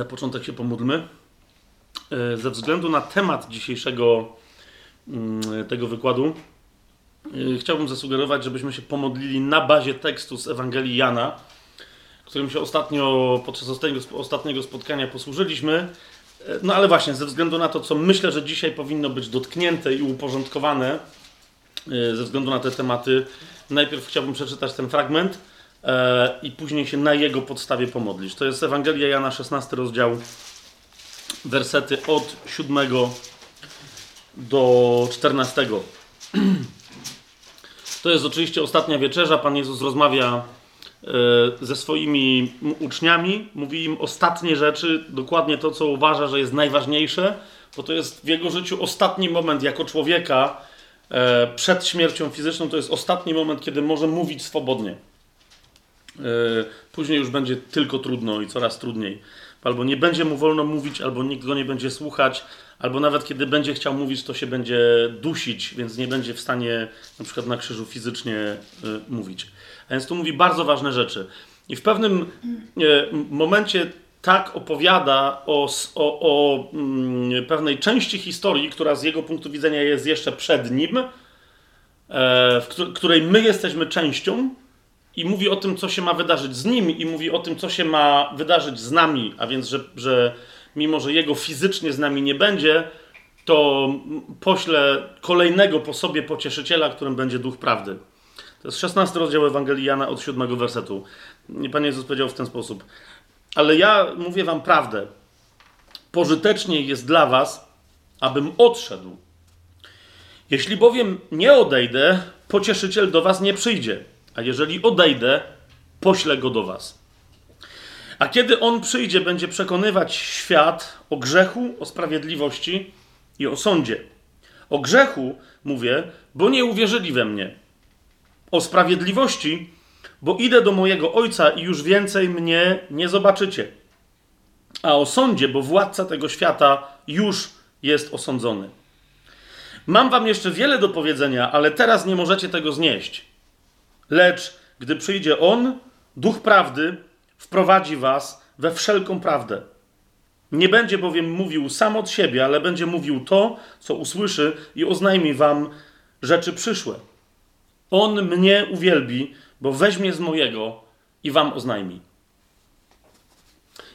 Na początek się pomódlmy. E, ze względu na temat dzisiejszego mm, tego wykładu, e, chciałbym zasugerować, żebyśmy się pomodlili na bazie tekstu z Ewangelii Jana, którym się ostatnio, podczas ostatniego, spotkania posłużyliśmy. E, no ale właśnie, ze względu na to, co myślę, że dzisiaj powinno być dotknięte i uporządkowane, ze względu na te tematy, najpierw chciałbym przeczytać ten fragment i później się na jego podstawie pomodlić. To jest Ewangelia Jana, 16 rozdział, wersety od 7 do 14. To jest oczywiście ostatnia wieczerza. Pan Jezus rozmawia e, ze swoimi uczniami, mówi im ostatnie rzeczy, dokładnie to, co uważa, że jest najważniejsze, bo to jest w jego życiu ostatni moment jako człowieka e, przed śmiercią fizyczną. To jest ostatni moment, kiedy może mówić swobodnie. E, później już będzie tylko trudno i coraz trudniej albo nie będzie mu wolno mówić, albo nikt go nie będzie słuchać, albo nawet kiedy będzie chciał mówić, to się będzie dusić, więc nie będzie w stanie na przykład na krzyżu fizycznie y, mówić. A więc tu mówi bardzo ważne rzeczy. I w pewnym y, momencie tak opowiada o, o, o mm, pewnej części historii, która z jego punktu widzenia jest jeszcze przed nim, e, w której my jesteśmy częścią, i mówi o tym, co się ma wydarzyć z nim, i mówi o tym, co się ma wydarzyć z nami, a więc, że, że mimo, że jego fizycznie z nami nie będzie, to pośle kolejnego po sobie pocieszyciela, którym będzie duch prawdy. To jest 16 rozdział Ewangelii Jana od 7 wersetu. Pan Jezus powiedział w ten sposób. Ale ja mówię wam prawdę. Pożytecznie jest dla was, abym odszedł. Jeśli bowiem nie odejdę, pocieszyciel do was nie przyjdzie. A jeżeli odejdę, poślę go do was. A kiedy on przyjdzie, będzie przekonywać świat o grzechu, o sprawiedliwości i o sądzie. O grzechu mówię, bo nie uwierzyli we mnie. O sprawiedliwości, bo idę do mojego ojca i już więcej mnie nie zobaczycie. A o sądzie, bo władca tego świata już jest osądzony. Mam wam jeszcze wiele do powiedzenia, ale teraz nie możecie tego znieść. Lecz gdy przyjdzie On, Duch Prawdy, wprowadzi was we wszelką prawdę. Nie będzie bowiem mówił sam od siebie, ale będzie mówił to, co usłyszy i oznajmi wam rzeczy przyszłe. On mnie uwielbi, bo weźmie z mojego i wam oznajmi.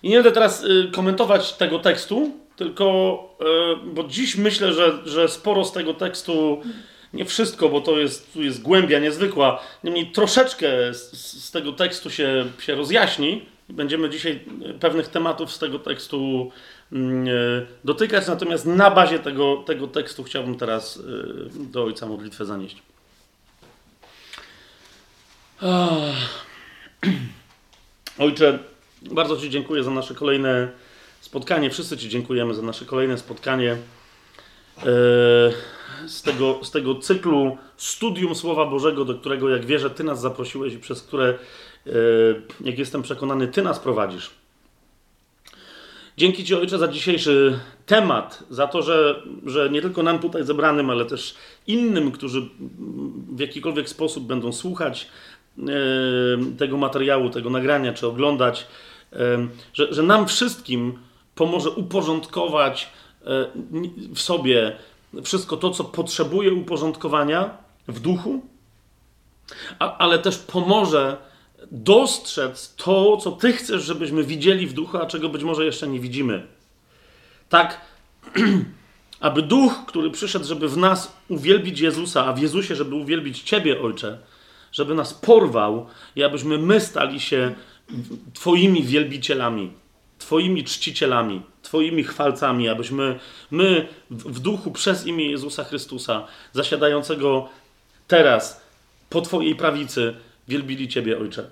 I nie będę teraz y, komentować tego tekstu, tylko, y, bo dziś myślę, że, że sporo z tego tekstu nie wszystko, bo to jest, tu jest głębia niezwykła. Niemniej troszeczkę z, z tego tekstu się, się rozjaśni. Będziemy dzisiaj pewnych tematów z tego tekstu mm, e, dotykać, natomiast na bazie tego, tego tekstu chciałbym teraz e, do Ojca modlitwę zanieść. Ojcze, bardzo Ci dziękuję za nasze kolejne spotkanie. Wszyscy Ci dziękujemy za nasze kolejne spotkanie. Z tego, z tego cyklu studium Słowa Bożego, do którego, jak wierzę, Ty nas zaprosiłeś i przez które, e, jak jestem przekonany, Ty nas prowadzisz. Dzięki Ci, Ojcze, za dzisiejszy temat, za to, że, że nie tylko nam tutaj zebranym, ale też innym, którzy w jakikolwiek sposób będą słuchać e, tego materiału, tego nagrania, czy oglądać, e, że, że nam wszystkim pomoże uporządkować w sobie wszystko to, co potrzebuje uporządkowania w duchu, a, ale też pomoże dostrzec to, co Ty chcesz, żebyśmy widzieli w duchu, a czego być może jeszcze nie widzimy. Tak, aby duch, który przyszedł, żeby w nas uwielbić Jezusa, a w Jezusie, żeby uwielbić Ciebie, Ojcze, żeby nas porwał i abyśmy my stali się Twoimi wielbicielami, Twoimi czcicielami. Twoimi chwalcami, abyśmy my w duchu przez imię Jezusa Chrystusa, zasiadającego teraz po Twojej prawicy, wielbili Ciebie, Ojcze.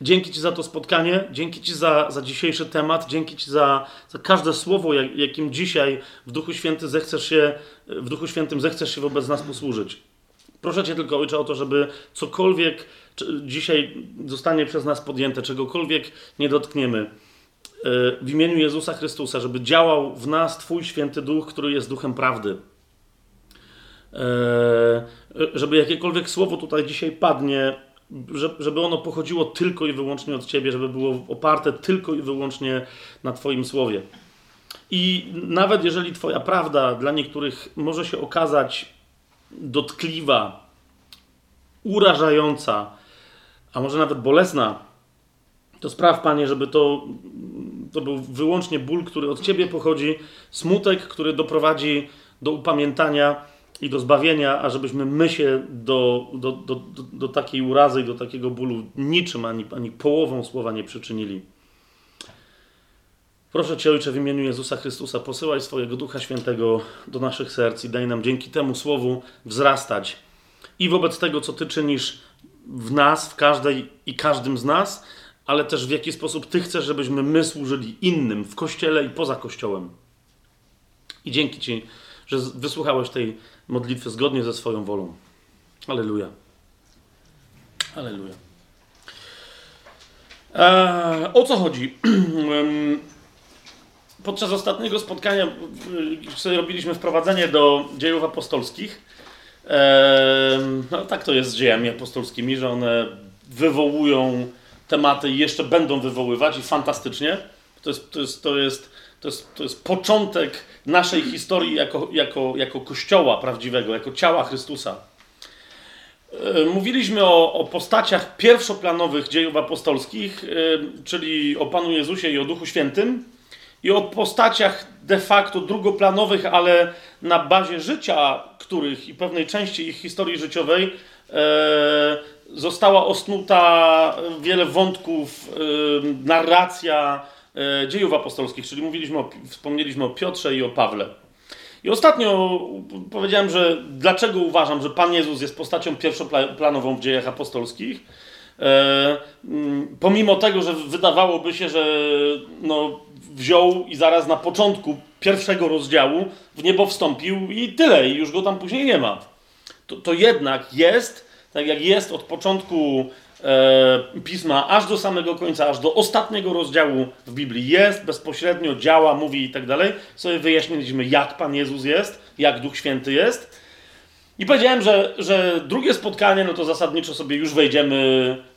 Dzięki Ci za to spotkanie, dzięki Ci za, za dzisiejszy temat, dzięki Ci za, za każde słowo, jak, jakim dzisiaj w Duchu Świętym zechcesz się, w Duchu Świętym zechcesz się wobec nas posłużyć. Proszę Cię tylko, Ojcze, o to, żeby cokolwiek dzisiaj zostanie przez nas podjęte, czegokolwiek nie dotkniemy, w imieniu Jezusa Chrystusa, żeby działał w nas Twój święty duch, który jest duchem prawdy. E, żeby jakiekolwiek słowo tutaj dzisiaj padnie, żeby ono pochodziło tylko i wyłącznie od Ciebie, żeby było oparte tylko i wyłącznie na Twoim słowie. I nawet jeżeli Twoja prawda dla niektórych może się okazać dotkliwa, urażająca, a może nawet bolesna, to spraw, Panie, żeby to, to był wyłącznie ból, który od Ciebie pochodzi, smutek, który doprowadzi do upamiętania i do zbawienia, a żebyśmy my się do, do, do, do, takiej urazy i do takiego bólu niczym, ani, ani połową słowa nie przyczynili. Proszę Cię, Ojcze, w imieniu Jezusa Chrystusa, posyłaj swojego Ducha Świętego do naszych serc i daj nam dzięki temu Słowu wzrastać i wobec tego, co Ty czynisz w nas, w każdej i każdym z nas, ale też w jaki sposób Ty chcesz, żebyśmy my służyli innym w Kościele i poza Kościołem. I dzięki Ci, że wysłuchałeś tej modlitwy zgodnie ze swoją wolą. Aleluja. Aleluja. Eee, o co chodzi? Podczas ostatniego spotkania sobie robiliśmy wprowadzenie do dziejów apostolskich. Eee, no, tak to jest z dziejami apostolskimi, że one wywołują tematy jeszcze będą wywoływać i fantastycznie. To jest, to jest, to jest, to jest, to jest początek naszej historii jako, jako, jako kościoła prawdziwego, jako ciała Chrystusa. E, mówiliśmy o, o postaciach pierwszoplanowych dziejów apostolskich, e, czyli o Panu Jezusie i o Duchu Świętym, i o postaciach de facto drugoplanowych, ale na bazie życia których i pewnej części ich historii życiowej e, została osnuta wiele wątków, narracja dziejów apostolskich, czyli mówiliśmy o, wspomnieliśmy o Piotrze i o Pawle. I ostatnio powiedziałem, że dlaczego uważam, że Pan Jezus jest postacią pierwszoplanową w dziejach apostolskich. E, pomimo tego, że wydawałoby się, że no, wziął i zaraz na początku pierwszego rozdziału w niebo wstąpił i tyle, i już go tam później nie ma. To, to jednak jest, tak jak jest od początku e, pisma aż do samego końca, aż do ostatniego rozdziału w Biblii jest, bezpośrednio działa, mówi i tak dalej. Sobie wyjaśniliśmy, jak Pan Jezus jest, jak Duch Święty jest. I powiedziałem, że, że drugie spotkanie, no to zasadniczo sobie już wejdziemy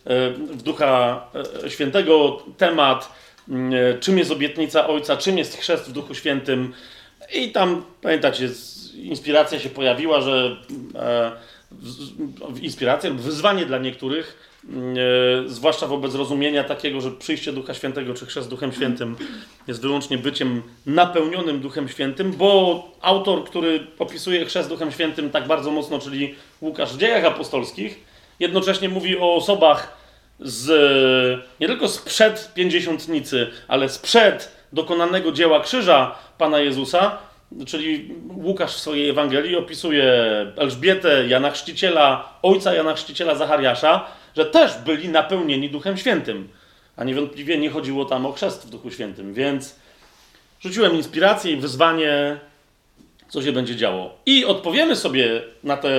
e, w Ducha e, Świętego. Temat, mm, e, czym jest obietnica Ojca, czym jest chrzest w Duchu Świętym. I tam, pamiętacie, inspiracja się pojawiła, że inspiracja lub wyzwanie dla niektórych, E, zwłaszcza wobec rozumienia takiego, że przyjście Ducha Świętego czy chrzest Duchem Świętym jest wyłącznie byciem napełnionym Duchem Świętym, bo autor, który opisuje chrzest Duchem Świętym tak bardzo mocno, czyli Łukasz w dziejach apostolskich, jednocześnie mówi o osobach z, nie tylko sprzed pięćdziesiątnicy, ale sprzed dokonanego dzieła krzyża Pana Jezusa, czyli Łukasz w swojej Ewangelii opisuje Elżbietę, Jana Chrzciciela, ojca Jana Chrzciciela Zachariasza, że też byli napełnieni Duchem Świętym. A niewątpliwie nie chodziło tam o chrzest w Duchu Świętym, więc rzuciłem inspirację i wyzwanie, co się będzie działo. I odpowiemy sobie na te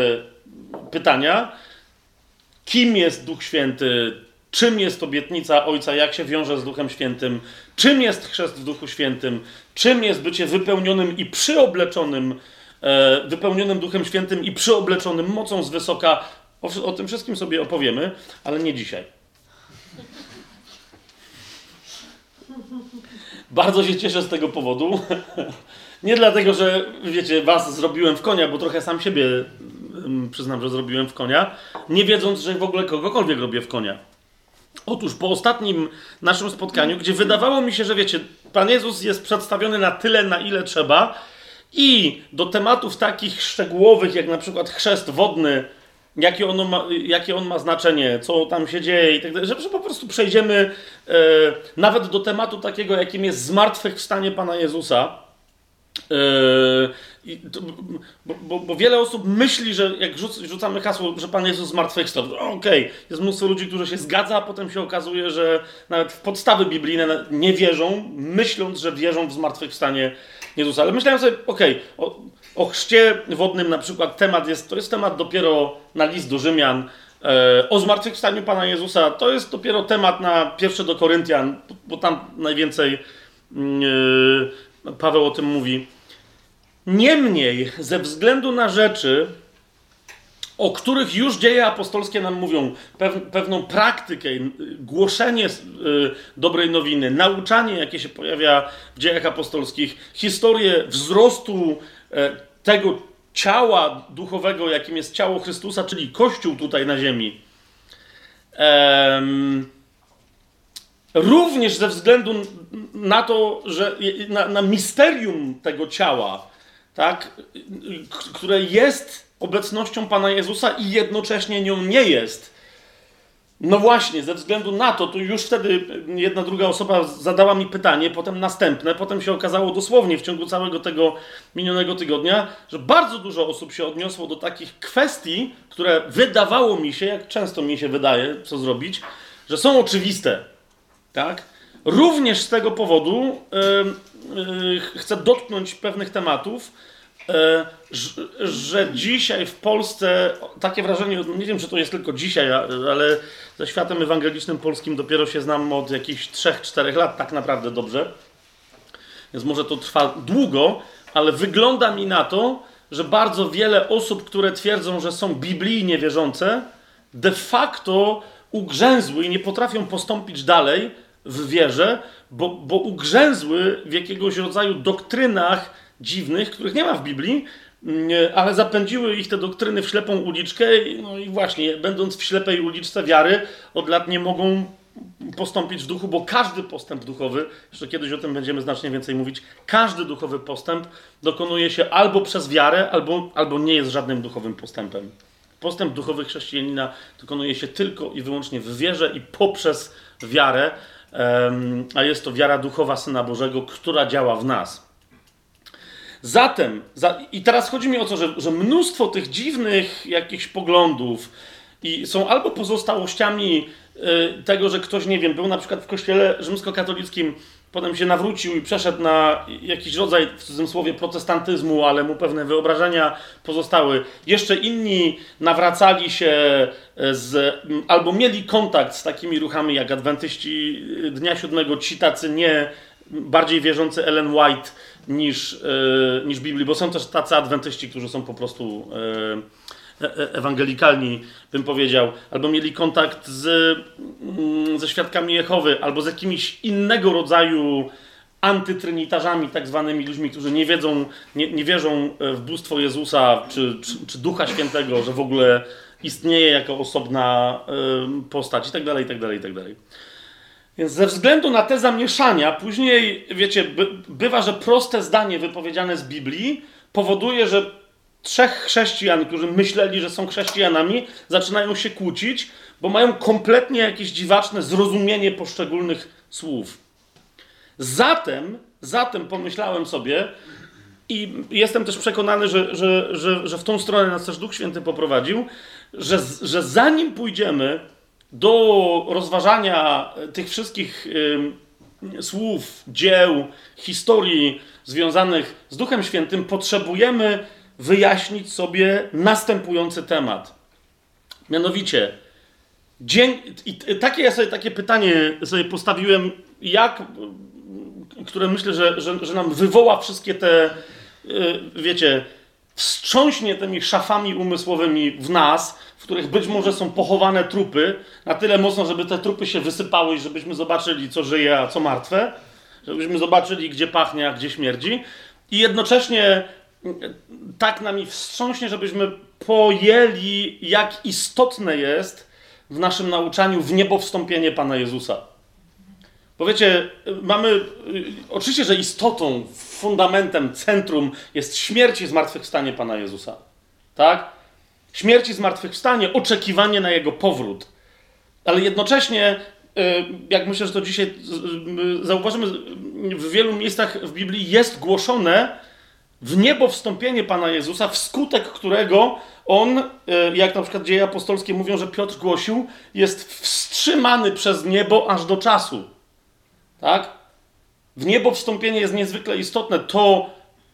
pytania, kim jest Duch Święty, czym jest obietnica Ojca, jak się wiąże z Duchem Świętym, czym jest chrzest w Duchu Świętym, czym jest bycie wypełnionym i przyobleczonym, e, wypełnionym Duchem Świętym i przyobleczonym mocą z wysoka, o, o tym wszystkim sobie opowiemy, ale nie dzisiaj. Bardzo się cieszę z tego powodu. Nie dlatego, że wiecie, was zrobiłem w konia, bo trochę sam siebie mm, przyznam, że zrobiłem w konia, nie wiedząc, że w ogóle kogokolwiek robię w konia. Otóż po ostatnim naszym spotkaniu, gdzie wydawało mi się, że wiecie, Pan Jezus jest przedstawiony na tyle, na ile trzeba, i do tematów takich szczegółowych, jak na przykład chrzest wodny, jakie, ono ma, jakie on ma znaczenie, co tam się dzieje i tak dalej, że, po prostu przejdziemy e, nawet do tematu takiego, jakim jest zmartwychwstanie Pana Jezusa. E, to, bo, bo, bo, wiele osób myśli, że jak rzuc, rzucamy hasło, że Pan Jezus zmartwychwstał, okej, okay, jest mnóstwo ludzi, którzy się zgadza, a potem się okazuje, że nawet w podstawy biblijne nie wierzą, myśląc, że wierzą w zmartwychwstanie Jezusa. Ale myślałem sobie, okej, okay, o chrzcie wodnym na przykład temat jest, to jest temat dopiero na list do Rzymian. E, o zmartwychwstaniu Pana Jezusa to jest dopiero temat na pierwsze do Koryntian, bo tam najwięcej yy, Paweł o tym mówi. Niemniej, ze względu na rzeczy, o których już dzieje apostolskie nam mówią, pewną praktykę, głoszenie y, dobrej nowiny, nauczanie, jakie się pojawia w dziejach apostolskich, historię wzrostu e, tego ciała duchowego, jakim jest ciało Chrystusa, czyli Kościół tutaj na ziemi. również ze względu na to, że na, na misterium tego ciała, tak, które jest obecnością Pana Jezusa i jednocześnie nią nie jest. No właśnie, ze względu na to, tu już wtedy jedna druga osoba zadała mi pytanie, potem następne, potem się okazało dosłownie w ciągu całego tego minionego tygodnia, że bardzo dużo osób się odniosło do takich kwestii, które wydawało mi się, jak często mi się wydaje, co zrobić, że są oczywiste. Tak? Również z tego powodu chcę dotknąć pewnych tematów, E, że dzisiaj w Polsce takie wrażenie, nie wiem czy to jest tylko dzisiaj, ale ze światem ewangelicznym polskim dopiero się znam od jakichś 3-4 lat tak naprawdę dobrze. Więc może to trwa długo, ale wygląda mi na to, że bardzo wiele osób, które twierdzą, że są biblijnie wierzące, de facto ugrzęzły i nie potrafią postąpić dalej w wierze, bo, bo ugrzęzły w jakiegoś rodzaju doktrynach, dziwnych, których nie ma w Biblii, mm, ale zapędziły ich te doktryny w ślepą uliczkę, no i właśnie, będąc w ślepej uliczce wiary, od lat nie mogą postąpić w duchu, bo każdy postęp duchowy, jeszcze kiedyś o tym będziemy znacznie więcej mówić, każdy duchowy postęp dokonuje się albo przez wiarę, albo, albo nie jest żadnym duchowym postępem. Postęp duchowy chrześcijanina dokonuje się tylko i wyłącznie w wierze i poprzez wiarę, a jest to wiara duchowa Syna Bożego, która działa w nas. Zatem, za, i teraz chodzi mi o to, że, że mnóstwo tych dziwnych jakichś poglądów i są albo pozostałościami y, tego, że ktoś, nie wiem, był na przykład w kościele rzymskokatolickim, potem się nawrócił i przeszedł na jakiś rodzaj, w cudzysłowie, protestantyzmu, ale mu pewne wyobrażenia pozostały. Jeszcze inni nawracali się y, z, albo mieli kontakt z takimi ruchami jak adwentyści Dnia Siódmego, ci tacy nie bardziej wierzący Ellen White, niż, e, niż Biblii, bo są też tacy adwentyści, którzy są po prostu e, e, ewangelikalni, bym powiedział, albo mieli kontakt z, mm, ze świadkami Jehowy, albo z jakimiś innego rodzaju antytrynitarzami, tak zwanymi ludźmi, którzy nie wiedzą, nie, nie wierzą w bóstwo Jezusa czy, czy, czy, Ducha Świętego, że w ogóle istnieje jako osobna postać i tak dalej, i tak dalej, i tak dalej. Więc ze względu na te zamieszania, później, wiecie, by, bywa, że proste zdanie wypowiedziane z Biblii powoduje, że trzech chrześcijan, którzy myśleli, że są chrześcijanami, zaczynają się kłócić, bo mają kompletnie jakieś dziwaczne zrozumienie poszczególnych słów. Zatem, zatem pomyślałem sobie, i jestem też przekonany, że, że, że, że w tą stronę nas też Duch Święty poprowadził, że, że zanim pójdziemy do rozważania tych wszystkich y, słów, dzieł, historii związanych z Duchem Świętym, potrzebujemy wyjaśnić sobie następujący temat. Mianowicie, dzień, takie ja sobie takie pytanie sobie postawiłem, jak, które myślę, że, że, że nam wywoła wszystkie te, y, wiecie, wstrząśnie tymi szafami umysłowymi w nas, w których być może są pochowane trupy, na tyle mocno, żeby te trupy się wysypały i żebyśmy zobaczyli, co żyje, a co martwe, żebyśmy zobaczyli, gdzie pachnie, a gdzie śmierdzi. I jednocześnie tak nami wstrząśnie, żebyśmy pojęli, jak istotne jest w naszym nauczaniu w niebo wstąpienie Pana Jezusa. Bo wiecie, mamy, y, oczywiście, że istotą, fundamentem, centrum jest śmierć i zmartwychwstanie Pana Jezusa. Tak? Śmierć i zmartwychwstanie, oczekiwanie na Jego powrót. Ale jednocześnie, y, jak myślę, że to dzisiaj zauważymy, w wielu miejscach w Biblii jest głoszone w niebo wstąpienie Pana Jezusa, wskutek którego on, jak na przykład dzieje apostolskie mówią, że Piotr głosił, jest wstrzymany przez niebo aż do czasu. Tak? W niebo wstąpienie jest niezwykle istotne. To,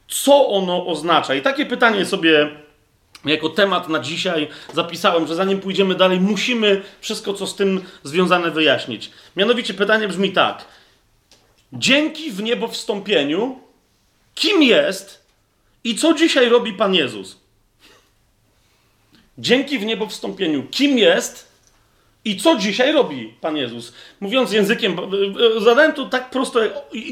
co ono oznacza. I takie pytanie sobie jako temat na dzisiaj zapisałem, że zanim pójdziemy dalej, musimy wszystko, co z tym związane, wyjaśnić. Mianowicie pytanie brzmi tak. Dzięki w niebo wstąpieniu, kim jest i co dzisiaj robi Pan Jezus? Dzięki w niebo wstąpieniu. Kim jest i co dzisiaj robi Pan Jezus? Mówiąc językiem, e, zadałem tu tak prosto,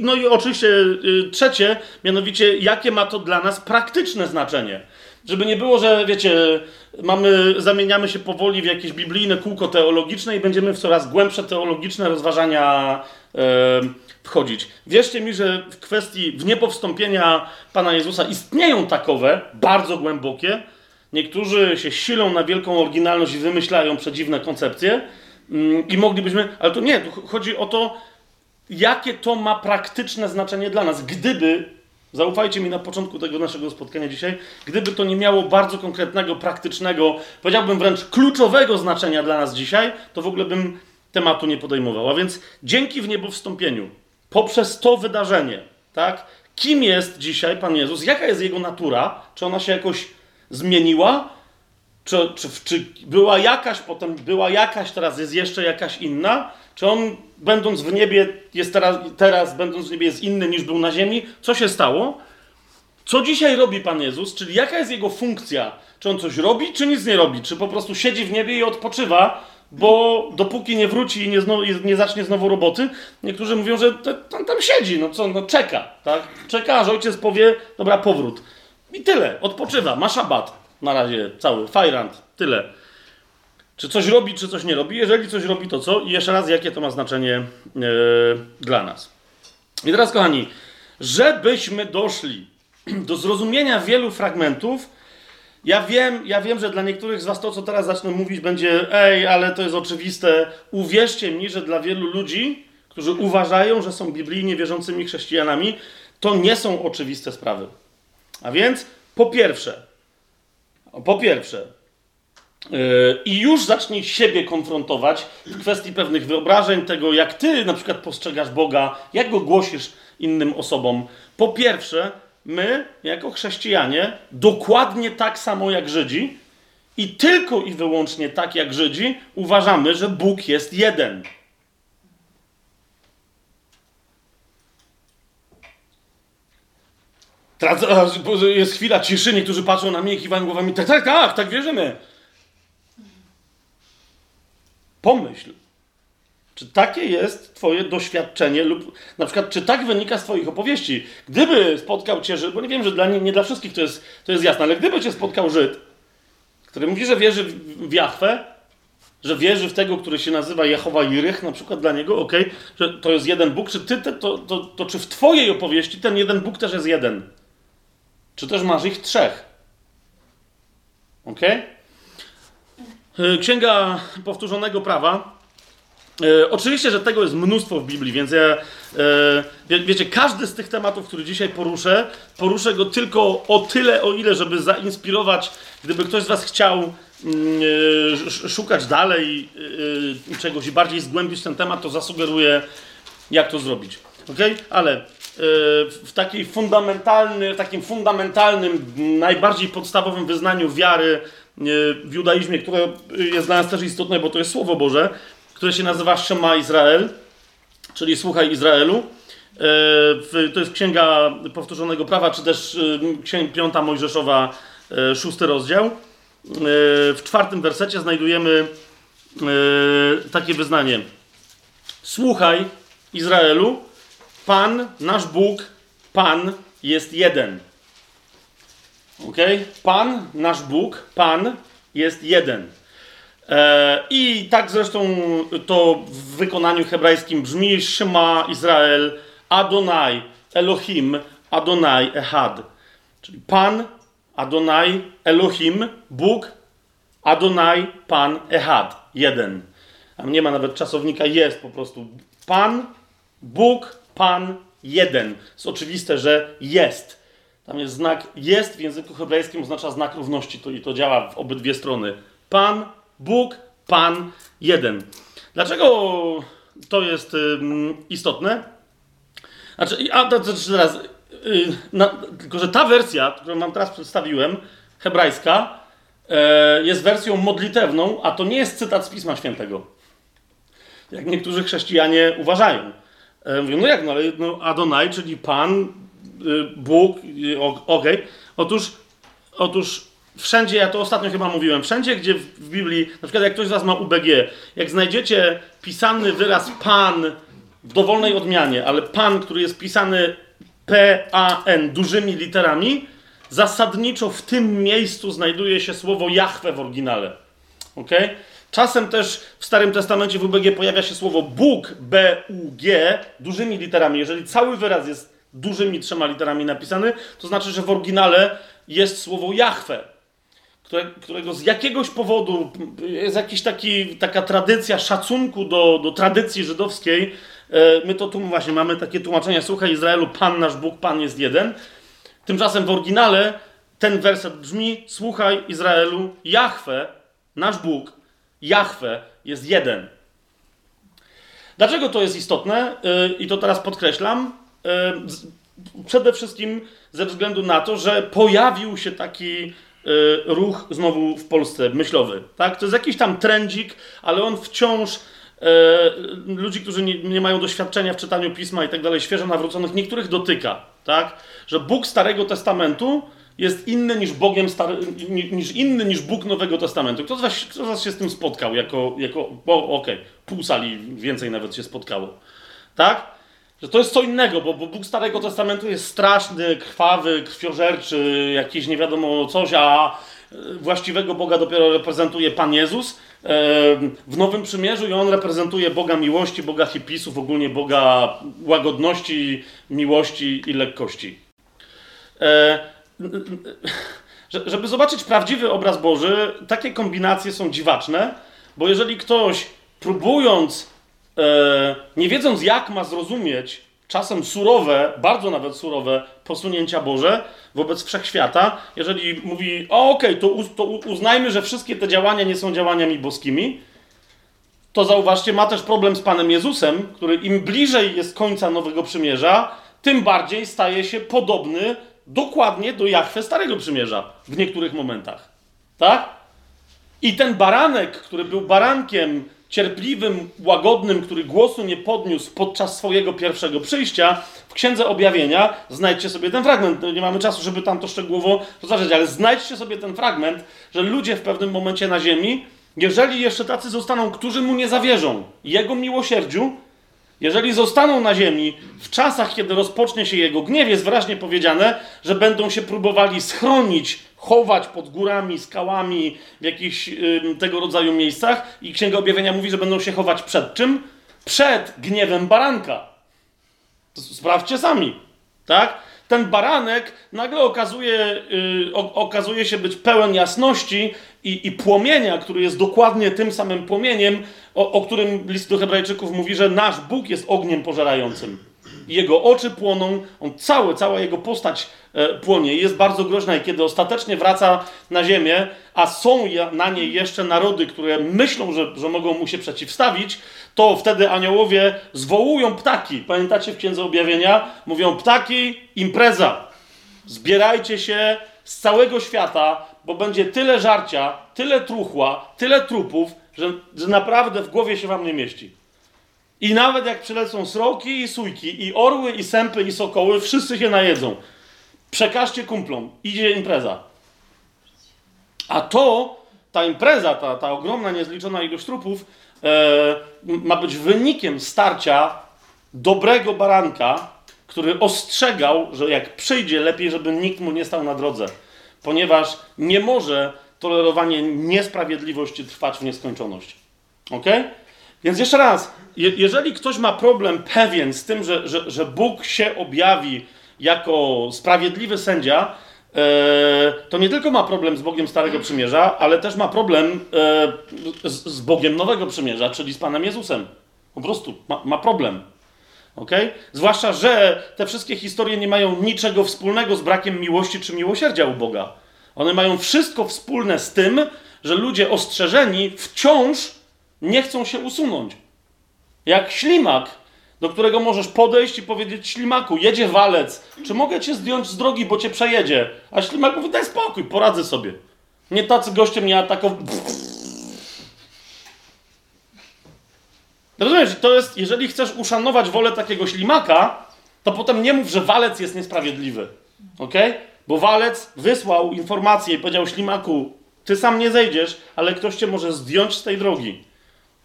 no i oczywiście e, trzecie, mianowicie, jakie ma to dla nas praktyczne znaczenie. Żeby nie było, że wiecie, mamy, zamieniamy się powoli w jakieś biblijne kółko teologiczne i będziemy w coraz głębsze teologiczne rozważania e, wchodzić. Wierzcie mi, że w kwestii w Pana Jezusa istnieją takowe, bardzo głębokie. Niektórzy się silą na wielką oryginalność i wymyślają przedziwne koncepcje. Mm, I moglibyśmy, ale to nie, tu chodzi o to, jakie to ma praktyczne znaczenie dla nas. Gdyby Zaufajcie mi na początku tego naszego spotkania dzisiaj. Gdyby to nie miało bardzo konkretnego, praktycznego, powiedziałbym wręcz kluczowego znaczenia dla nas dzisiaj, to w ogóle bym tematu nie podejmował. A więc dzięki w niebo wstąpieniu, poprzez to wydarzenie, tak? Kim jest dzisiaj Pan Jezus? Jaka jest Jego natura? Czy ona się jakoś zmieniła? Czy, czy, czy była jakaś, potem była jakaś, teraz jest jeszcze jakaś inna? Czy on, będąc w niebie, jest teraz, teraz, będąc w niebie, jest inny niż był na ziemi? Co się stało? Co dzisiaj robi Pan Jezus? Czyli jaka jest jego funkcja? Czy on coś robi, czy nic nie robi? Czy po prostu siedzi w niebie i odpoczywa, bo dopóki nie wróci i nie, znowu, nie zacznie znowu roboty, niektórzy mówią, że on tam siedzi, no co, no czeka, tak? Czeka, że ojciec powie, dobra, powrót. I tyle, odpoczywa, ma szabat na razie cały, fajrant, tyle. Czy coś robi, czy coś nie robi? Jeżeli coś robi, to co? I jeszcze raz, jakie to ma znaczenie yy, dla nas. I teraz, kochani, żebyśmy doszli do zrozumienia wielu fragmentów, ja wiem, ja wiem, że dla niektórych z Was to, co teraz zacznę mówić, będzie ej, ale to jest oczywiste. Uwierzcie mi, że dla wielu ludzi, którzy uważają, że są biblijnie wierzącymi chrześcijanami, to nie są oczywiste sprawy. A więc, po pierwsze, po pierwsze, yy, i już zacznij siebie konfrontować w kwestii pewnych wyobrażeń, tego jak ty na przykład postrzegasz Boga, jak go głosisz innym osobom. Po pierwsze, my, jako chrześcijanie, dokładnie tak samo jak Żydzi i tylko i wyłącznie tak jak Żydzi, uważamy, że Bóg jest jeden. Teraz jest chwila ciszy, niektórzy patrzą na mnie i kiwają głowami. Tak, tak, tak, tak wierzymy. Pomyśl, czy takie jest Twoje doświadczenie, lub na przykład, czy tak wynika z Twoich opowieści? Gdyby spotkał Cię Żyd, bo nie wiem, że dla nie, nie dla wszystkich to jest, to jest jasne, ale gdyby Cię spotkał Żyd, który mówi, że wierzy w Jachwę, że wierzy w tego, który się nazywa Jehowa Irych, na przykład dla niego, ok, że to jest jeden Bóg, czy ty, te, to, to, to czy w Twojej opowieści ten jeden Bóg też jest jeden? Czy też masz ich trzech? Ok? Księga Powtórzonego Prawa. E, oczywiście, że tego jest mnóstwo w Biblii, więc ja, e, wie, wiecie, każdy z tych tematów, który dzisiaj poruszę, poruszę go tylko o tyle, o ile, żeby zainspirować, gdyby ktoś z Was chciał mm, e, szukać dalej e, czegoś i bardziej zgłębić ten temat, to zasugeruję, jak to zrobić. Ok? Ale w, takiej fundamentalny, w takim fundamentalnym, najbardziej podstawowym wyznaniu wiary w judaizmie, które jest dla nas też istotne, bo to jest Słowo Boże, które się nazywa Shema Izrael, czyli Słuchaj Izraelu. To jest Księga Powtórzonego Prawa, czy też Księga Piąta Mojżeszowa, szósty rozdział. W czwartym wersecie znajdujemy takie wyznanie. Słuchaj Izraelu, Pan, nasz Bóg, Pan jest jeden. Ok? Pan, nasz Bóg, Pan jest jeden. E, I tak zresztą to w wykonaniu hebrajskim brzmi Shema Izrael, Adonai, Elohim, Adonai, Ehad. Czyli Pan, Adonai, Elohim, Bóg, Adonai, Pan, Ehad. Jeden. Tam nie ma nawet czasownika, jest po prostu Pan, Bóg, Pan jeden. Jest oczywiste, że jest. Tam jest znak jest w języku hebrajskim oznacza znak równości to, i to działa w obydwie strony. Pan, Bóg, Pan jeden. Dlaczego to jest istotne? Znaczy, a teraz, na, tylko że ta wersja, którą wam teraz przedstawiłem, hebrajska, yy, jest wersją modlitewną, a to nie jest cytat z Pisma Świętego. Jak niektórzy chrześcijanie uważają. E, mówią, no jak, no ale no Adonai, czyli Pan, y, Bóg, okej. Okay. Otóż, otóż wszędzie, ja to ostatnio chyba mówiłem, wszędzie, gdzie w, Biblii, na przykład jak ktoś z Was ma UBG, jak znajdziecie pisany wyraz Pan w dowolnej odmianie, ale Pan, który jest pisany P-A-N dużymi literami, zasadniczo w tym miejscu znajduje się słowo Jahwe w oryginale. ok? Czasem też w Starym Testamencie w UBG pojawia się słowo Bóg, B-U-G, dużymi literami. Jeżeli cały wyraz jest dużymi trzema literami napisany, to znaczy, że w oryginale jest słowo Jahwe, które, którego z jakiegoś powodu jest jakaś taka tradycja szacunku do, do tradycji żydowskiej. E, my to tu właśnie mamy takie tłumaczenia, słuchaj Izraelu, Pan nasz Bóg, Pan jest jeden. Tymczasem w oryginale ten werset brzmi, słuchaj Izraelu, Jahwe, nasz Bóg, Jahwe jest jeden. Dlaczego to jest istotne? E, I to teraz podkreślam. E, przede wszystkim ze względu na to, że pojawił się taki ruch znowu w Polsce myślowy. Tak? To jest jakiś tam trendzik, ale on wciąż ludzi, którzy nie, nie, mają doświadczenia w czytaniu pisma i tak dalej, świeżo nawróconych, niektórych dotyka. Tak? Że Bóg Starego Testamentu jest inny niż Bogiem stary, niż inny niż Bóg Nowego Testamentu. Kto z was, kto z was się z tym spotkał? Jako, jako okej, okay, pół sali więcej nawet się spotkało. Tak? Że to jest co innego, bo, bo Bóg Starego Testamentu jest straszny, krwawy, krwiożerczy, jakiś nie wiadomo coś, a e, właściwego Boga dopiero reprezentuje Pan Jezus e, w Nowym Przymierzu i On reprezentuje Boga miłości, Boga hipisów, ogólnie Boga łagodności, miłości i lekkości. E, żeby zobaczyć prawdziwy obraz Boży, takie kombinacje są dziwaczne, bo jeżeli ktoś próbując, nie wiedząc jak ma zrozumieć czasem surowe, bardzo nawet surowe posunięcia Boże wobec wszechświata, jeżeli mówi, o okej, okay, to, to uznajmy, że wszystkie te działania nie są działaniami boskimi, to zauważcie, ma też problem z Panem Jezusem, który im bliżej jest końca Nowego Przymierza, tym bardziej staje się podobny dokładnie do Jachwę Starego Przymierza w niektórych momentach. Tak? I ten baranek, który był barankiem cierpliwym, łagodnym, który głosu nie podniósł podczas swojego pierwszego przyjścia, w Księdze Objawienia, znajdźcie sobie ten fragment. No, nie mamy czasu, żeby tam to szczegółowo rozważyć, ale znajdźcie sobie ten fragment, że ludzie w pewnym momencie na ziemi, jeżeli jeszcze tacy zostaną, którzy mu nie zawierzą, jego miłosierdziu, jeżeli zostaną na ziemi w czasach, kiedy rozpocznie się jego gniew, jest wyraźnie powiedziane, że będą się próbowali schronić, chować pod górami, skałami, w jakichś tego rodzaju miejscach. I Księga Objawienia mówi, że będą się chować przed czym? Przed gniewem baranka. Sprawdźcie sami. Tak? ten baranek nagle okazuje, yy, okazuje się być pełen jasności i, i, płomienia, który jest dokładnie tym samym płomieniem, o, o którym list do Hebrajczyków mówi, że nasz Bóg jest ogniem pożerającym. Jego oczy płoną, on cały, cała jego postać e, płonie jest bardzo groźna. I kiedy ostatecznie wraca na ziemię, a są na niej jeszcze narody, które myślą, że, że mogą mu się przeciwstawić, to wtedy aniołowie zwołują ptaki. Pamiętacie w Księdze Objawienia? Mówią ptaki, impreza. Zbierajcie się z całego świata, bo będzie tyle żarcia, tyle truchła, tyle trupów, że, że naprawdę w głowie się wam nie mieści. I nawet jak przylecą sroki i sójki, i orły, i sępy, i sokoły, wszyscy się najedzą. Przekażcie kumplom, idzie impreza. A to, ta impreza, ta, ta ogromna, niezliczona ilość trupów, e, ma być wynikiem starcia dobrego baranka, który ostrzegał, że jak przyjdzie, lepiej, żeby nikt mu nie stał na drodze, ponieważ nie może tolerowanie niesprawiedliwości trwać w nieskończoność. Ok? Więc jeszcze raz, je, jeżeli ktoś ma problem pewien z tym, że, że, że Bóg się objawi jako sprawiedliwy sędzia, e, to nie tylko ma problem z Bogiem Starego Przymierza, ale też ma problem e, z, Bogiem Nowego Przymierza, czyli z Panem Jezusem. Po prostu ma, ma problem. Okay? Zwłaszcza, że te wszystkie historie nie mają niczego wspólnego z brakiem miłości czy miłosierdzia u Boga. One mają wszystko wspólne z tym, że ludzie ostrzeżeni wciąż nie chcą się usunąć. Jak ślimak, do którego możesz podejść i powiedzieć ślimaku, jedzie walec, czy mogę cię zdjąć z drogi, bo cię przejedzie? A ślimak mówi, daj spokój, poradzę sobie. Nie tacy goście mnie atakował. Rozumiesz, to jest, jeżeli chcesz uszanować wolę takiego ślimaka, to potem nie mów, że walec jest niesprawiedliwy. Ok? Bo walec wysłał informację i powiedział ślimaku, ty sam nie zejdziesz, ale ktoś cię może zdjąć z tej drogi.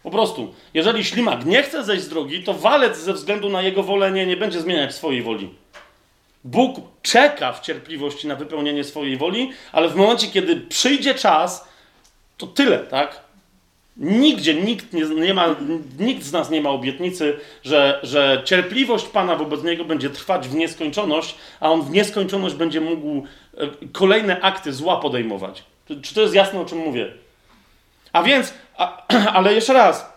Po prostu. Jeżeli ślimak nie chce zejść z drogi, to walec ze względu na jego wolenie nie będzie zmieniać swojej woli. Bóg czeka w cierpliwości na wypełnienie swojej woli, ale w momencie, kiedy przyjdzie czas, to tyle, tak? Nigdzie nikt, nie, nie ma, nikt z nas nie ma obietnicy, że, że cierpliwość Pana wobec niego będzie trwać w nieskończoność, a on w nieskończoność będzie mógł e, kolejne akty zła podejmować. Czy, czy to jest jasne, o czym mówię? A więc, a, ale jeszcze raz,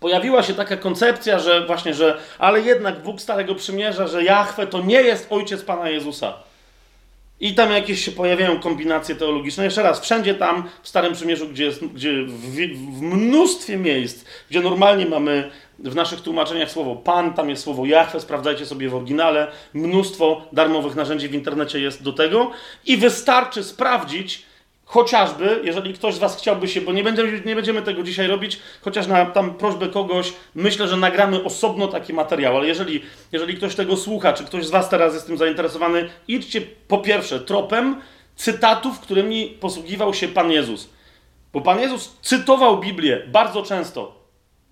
pojawiła się taka koncepcja, że właśnie, że ale jednak Bóg Starego Przymierza, że Jahwe to nie jest ojciec Pana Jezusa. I tam jakieś się pojawiają kombinacje teologiczne. Jeszcze raz, wszędzie tam w Starym Przymierzu, gdzie, jest, gdzie w, w mnóstwie miejsc, gdzie normalnie mamy w naszych tłumaczeniach słowo Pan, tam jest słowo Jahwe, sprawdzajcie sobie w oryginale. Mnóstwo darmowych narzędzi w internecie jest do tego i wystarczy sprawdzić, Chociażby, jeżeli ktoś z Was chciałby się, bo nie będziemy, nie będziemy tego dzisiaj robić, chociaż na tam prośbę kogoś, myślę, że nagramy osobno taki materiał, ale jeżeli, jeżeli ktoś tego słucha, czy ktoś z Was teraz jest tym zainteresowany, idźcie po pierwsze tropem cytatów, którymi posługiwał się Pan Jezus. Bo Pan Jezus cytował Biblię bardzo często.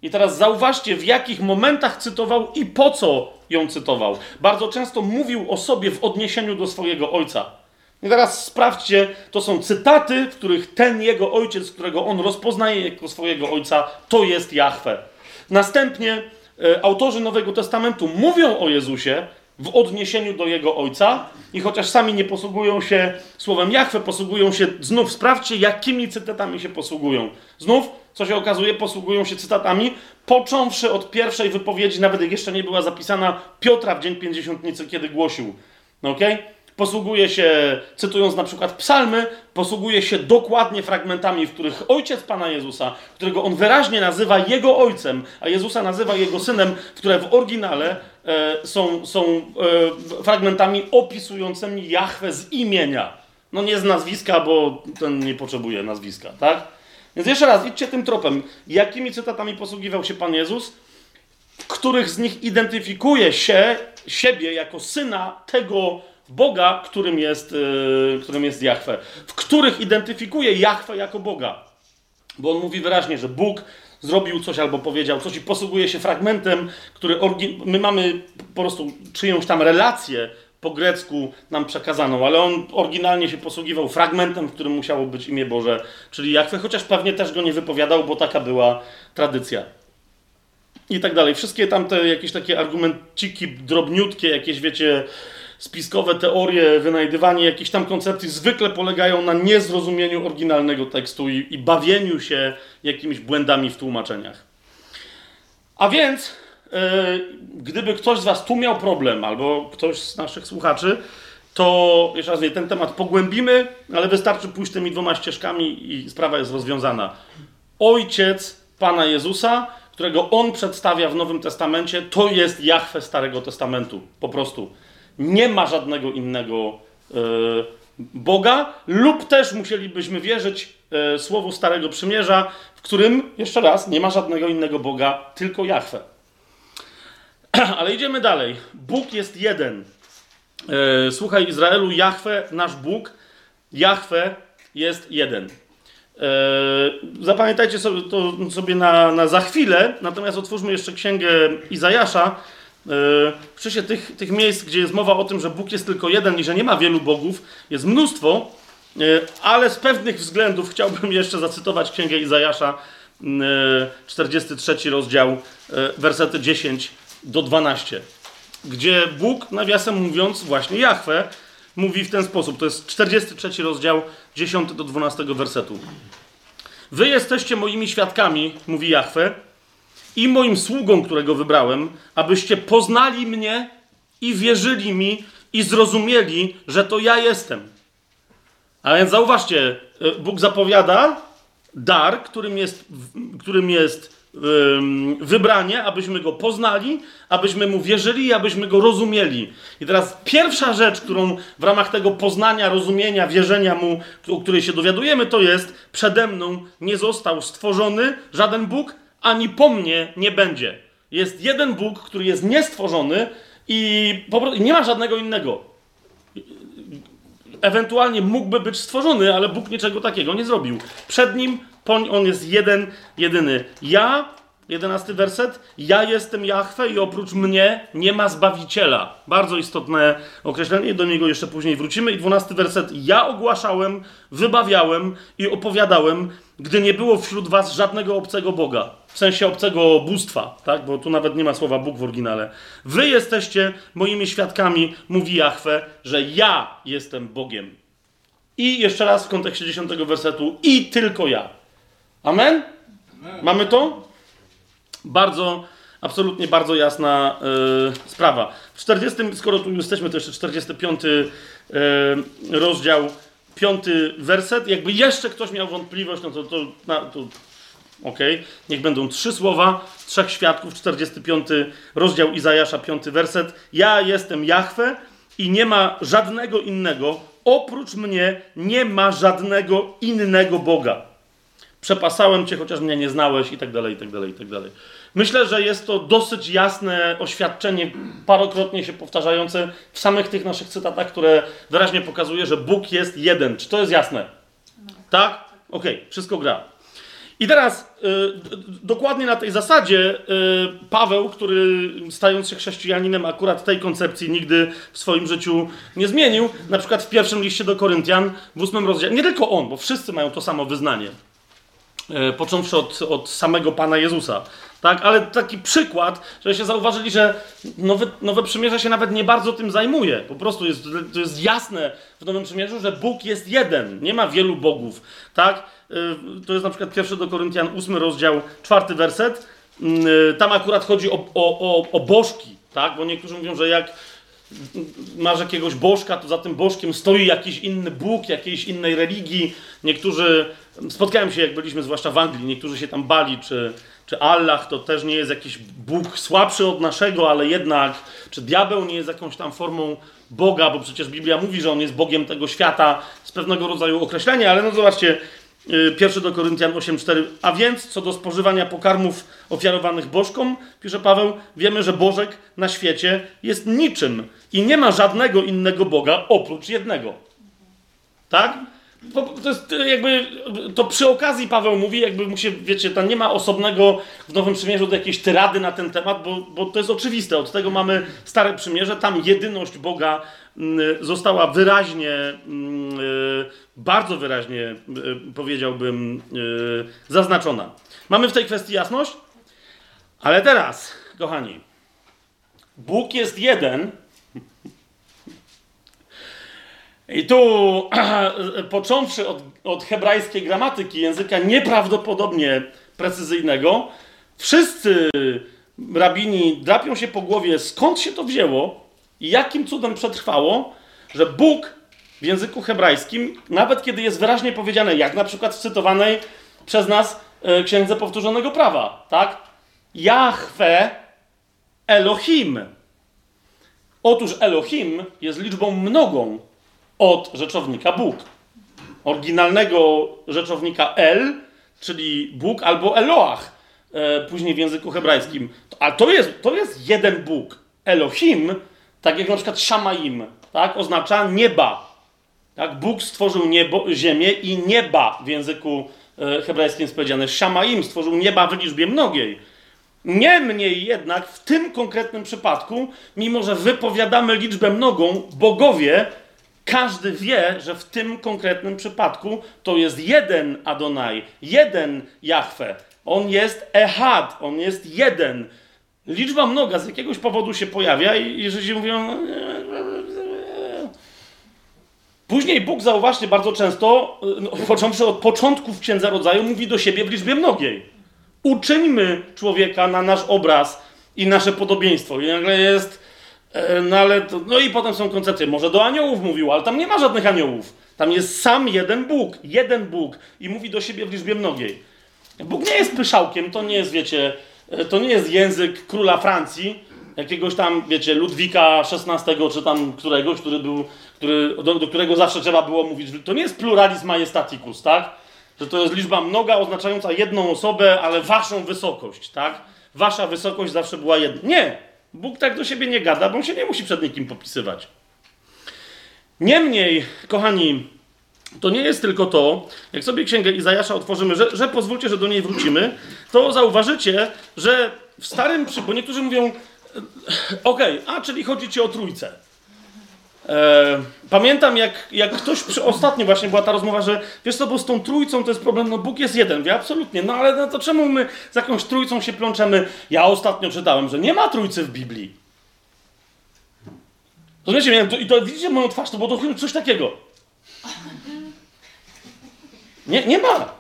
I teraz zauważcie, w jakich momentach cytował i po co ją cytował. Bardzo często mówił o sobie w odniesieniu do swojego ojca. I teraz sprawdźcie, to są cytaty, w których ten jego ojciec, którego on rozpoznaje jako swojego ojca, to jest Jahwe. Następnie e, autorzy Nowego Testamentu mówią o Jezusie w odniesieniu do jego ojca i chociaż sami nie posługują się słowem Jahwe, posługują się, znów sprawdźcie, jakimi cytatami się posługują. Znów, co się okazuje, posługują się cytatami, począwszy od pierwszej wypowiedzi, nawet jeszcze nie była zapisana, Piotra w Dzień Pięćdziesiątnicy, kiedy głosił. No? Okay? Posługuje się, cytując na przykład psalmy, posługuje się dokładnie fragmentami, w których ojciec Pana Jezusa, którego on wyraźnie nazywa jego ojcem, a Jezusa nazywa jego synem, które w oryginale e, są, są e, fragmentami opisującymi Jahwe z imienia. No nie z nazwiska, bo ten nie potrzebuje nazwiska, tak? Więc jeszcze raz, idźcie tym tropem. Jakimi cytatami posługiwał się Pan Jezus? Których z nich identyfikuje się siebie jako syna tego Boga, którym jest, yy, którym jest Jahwe, w których identyfikuje Jahwe jako Boga. Bo on mówi wyraźnie, że Bóg zrobił coś albo powiedział coś i posługuje się fragmentem, który my mamy po prostu czyjąś tam relację po grecku nam przekazaną, ale on oryginalnie się posługiwał fragmentem, w którym musiało być imię Boże, czyli Jahwe, chociaż pewnie też go nie wypowiadał, bo taka była tradycja. I tak dalej. Wszystkie tamte jakieś takie argumenciki drobniutkie, jakieś wiecie, spiskowe teorie, wynajdywanie jakichś tam koncepcji zwykle polegają na niezrozumieniu oryginalnego tekstu i, i bawieniu się jakimiś błędami w tłumaczeniach. A więc, yy, gdyby ktoś z Was tu miał problem, albo ktoś z naszych słuchaczy, to jeszcze raz, ten temat pogłębimy, ale wystarczy pójść tymi dwoma ścieżkami i sprawa jest rozwiązana. Ojciec Pana Jezusa, którego On przedstawia w Nowym Testamencie, to jest Jahwe Starego Testamentu. Po prostu nie ma żadnego innego e, Boga, lub też musielibyśmy wierzyć e, słowu Starego Przymierza, w którym, jeszcze raz, nie ma żadnego innego Boga, tylko Jahwe. Ale idziemy dalej. Bóg jest jeden. E, słuchaj Izraelu, Jahwe, nasz Bóg, Jahwe jest jeden. Zapamiętajcie sobie to sobie na, na za chwilę, natomiast otwórzmy jeszcze księgę Izajasza, w czasie tych, tych miejsc, gdzie jest mowa o tym, że Bóg jest tylko jeden i że nie ma wielu bogów, jest mnóstwo, e, ale z pewnych względów chciałbym jeszcze zacytować Księgę Izajasza, 43 e, rozdział, e, wersety 10 do 12, gdzie Bóg, nawiasem mówiąc, właśnie Jahwe, mówi w ten sposób. To jest 43 rozdział, 10 do 12 wersetu. Wy jesteście moimi świadkami, mówi Jahwe, i moim sługom, którego wybrałem, abyście poznali mnie i wierzyli mi i zrozumieli, że to ja jestem. A więc zauważcie, e, Bóg zapowiada dar, którym jest, którym jest wybranie, abyśmy go poznali, abyśmy mu wierzyli i abyśmy go rozumieli. I teraz pierwsza rzecz, którą w ramach tego poznania, rozumienia, wierzenia mu, o której się dowiadujemy, to jest przede mną nie został stworzony żaden Bóg, ani po mnie nie będzie. Jest jeden Bóg, który jest niestworzony i nie ma żadnego innego. ewentualnie mógłby być stworzony, ale Bóg niczego takiego nie zrobił. Przed nim on jest jeden, jedyny. Ja, jedenasty werset, ja jestem Jahwe i oprócz mnie nie ma Zbawiciela. Bardzo istotne określenie, do niego jeszcze później wrócimy. I dwunasty werset, ja ogłaszałem, wybawiałem i opowiadałem, gdy nie było wśród was żadnego obcego Boga. W sensie obcego bóstwa, tak? Bo tu nawet nie ma słowa Bóg w oryginale. Wy jesteście moimi świadkami, mówi Jahwe, że ja jestem Bogiem. I jeszcze raz w kontekście dziesiątego wersetu, i tylko ja. Amen? Mamy to? Bardzo, absolutnie bardzo jasna yy, sprawa. W 40, skoro tu jesteśmy, to jeszcze 45 yy, rozdział, piąty werset. Jakby jeszcze ktoś miał wątpliwość, no to, to, na, to ok, niech będą trzy słowa, trzech świadków, 45 rozdział Izajasza, piąty werset. Ja jestem Jahwe i nie ma żadnego innego, oprócz mnie nie ma żadnego innego Boga przepasałem cię, chociaż mnie nie znałeś i tak dalej, i tak dalej, i tak dalej. Myślę, że jest to dosyć jasne oświadczenie, parokrotnie się powtarzające w samych tych naszych cytatach, które wyraźnie pokazuje, że Bóg jest jeden. Czy to jest jasne? Tak? Okej, okay, wszystko gra. I teraz y, dokładnie na tej zasadzie y, Paweł, który stając się chrześcijaninem, akurat tej koncepcji nigdy w swoim życiu nie zmienił, na przykład w pierwszym liście do Koryntian, w ósmym rozdziale, nie tylko on, bo wszyscy mają to samo wyznanie. E, począwszy od, od samego Pana Jezusa. Tak? Ale taki przykład, żeście zauważyli, że nowe, nowe przymierze się nawet nie bardzo tym zajmuje. Po prostu jest, to jest jasne w Nowym Przymierzu, że Bóg jest jeden, nie ma wielu bogów. Tak? E, to jest na przykład pierwszy do Koryntian, ósmy rozdział, czwarty werset. Mm, e, tam akurat chodzi o, o, o, o bożki, tak? bo niektórzy mówią, że jak masz jakiegoś bożka, to za tym bożkiem stoi jakiś inny Bóg, jakiejś innej religii. Niektórzy, spotkałem się jak byliśmy zwłaszcza w Anglii, niektórzy się tam bali, czy, czy Allah to też nie jest jakiś Bóg słabszy od naszego, ale jednak, czy diabeł nie jest jakąś tam formą Boga, bo przecież Biblia mówi, że on jest Bogiem tego świata z pewnego rodzaju określenia, ale no zobaczcie, Y, pierwszy do Koryntian 8:4. A więc co do spożywania pokarmów ofiarowanych bożkom, pisze Paweł, wiemy, że bożek na świecie jest niczym i nie ma żadnego innego Boga oprócz jednego. Tak? To jest jakby, to przy okazji Paweł mówi, jakby mu się, wiecie, tam nie ma osobnego w Nowym Przymierzu do jakiejś tyrady na ten temat, bo, bo to jest oczywiste. Od tego mamy Stare Przymierze, tam jedyność Boga została wyraźnie, y, bardzo wyraźnie, y, powiedziałbym, zaznaczona. Mamy w tej kwestii jasność? Ale teraz, kochani, Bóg jest jeden, i tu, począwszy od, od hebrajskiej gramatyki, języka nieprawdopodobnie precyzyjnego, wszyscy rabini drapią się po głowie, skąd się to wzięło i jakim cudem przetrwało, że Bóg w języku hebrajskim, nawet kiedy jest wyraźnie powiedziane, jak na przykład w cytowanej przez nas e, Księdze Powtórzonego Prawa, tak? Jahwe Elohim. Otóż Elohim jest liczbą mnogą, od rzeczownika Bóg. Oryginalnego rzeczownika El, czyli Bóg albo Eloach, e, później w języku hebrajskim. A to jest, to jest jeden Bóg. Elohim, tak jak na przykład Shamaim, tak, oznacza nieba. Tak, Bóg stworzył niebo, ziemię i nieba w języku e, hebrajskim jest powiedziane. Shamaim stworzył nieba w liczbie mnogiej. Niemniej jednak w tym konkretnym przypadku, mimo że wypowiadamy liczbę mnogą, bogowie każdy wie, że w tym konkretnym przypadku to jest jeden Adonai, jeden Jahwe. On jest Ehad, on jest jeden. Liczba mnoga z jakiegoś powodu się pojawia i, i Żydzi mówią... No, Później Bóg, zauważcie, bardzo często, no, począwszy od początków Księdza Rodzaju, mówi do siebie w liczbie mnogiej. Uczyńmy człowieka na nasz obraz i nasze podobieństwo. I nagle jest no ale, to, no i potem są koncepcje, może do aniołów mówił, ale tam nie ma żadnych aniołów. Tam jest sam jeden Bóg, jeden Bóg i mówi do siebie w liczbie mnogiej. Bóg nie jest pyszałkiem, to nie jest, wiecie, e, to nie jest język króla Francji, jakiegoś tam, wiecie, Ludwika XVI czy tam któregoś, który był, który, do, do którego zawsze trzeba było mówić. To nie jest pluralizm majestaticus, tak? Że to jest liczba mnoga oznaczająca jedną osobę, ale waszą wysokość, tak? Wasza wysokość zawsze była jedna. Nie! Bóg tak do siebie nie gada, bo on się nie musi przed nikim popisywać. Niemniej, kochani, to nie jest tylko to, jak sobie księgę Izajasza otworzymy, że, że pozwólcie, że do niej wrócimy, to zauważycie, że w starym, przy- bo niektórzy mówią, e, okej, a czyli chodzi ci o trójcę. E, pamiętam, jak, jak ktoś przy, ostatnio właśnie była ta rozmowa, że wiesz co, bo z tą trójcą to jest problem, no Bóg jest jeden. Wie, absolutnie, no ale no to czemu my z jakąś trójcą się plączemy? Ja ostatnio czytałem, że nie ma trójcy w Biblii. Rozumiecie mnie? To- I to widzicie moją twarz, to było to coś takiego. Nie, nie ma.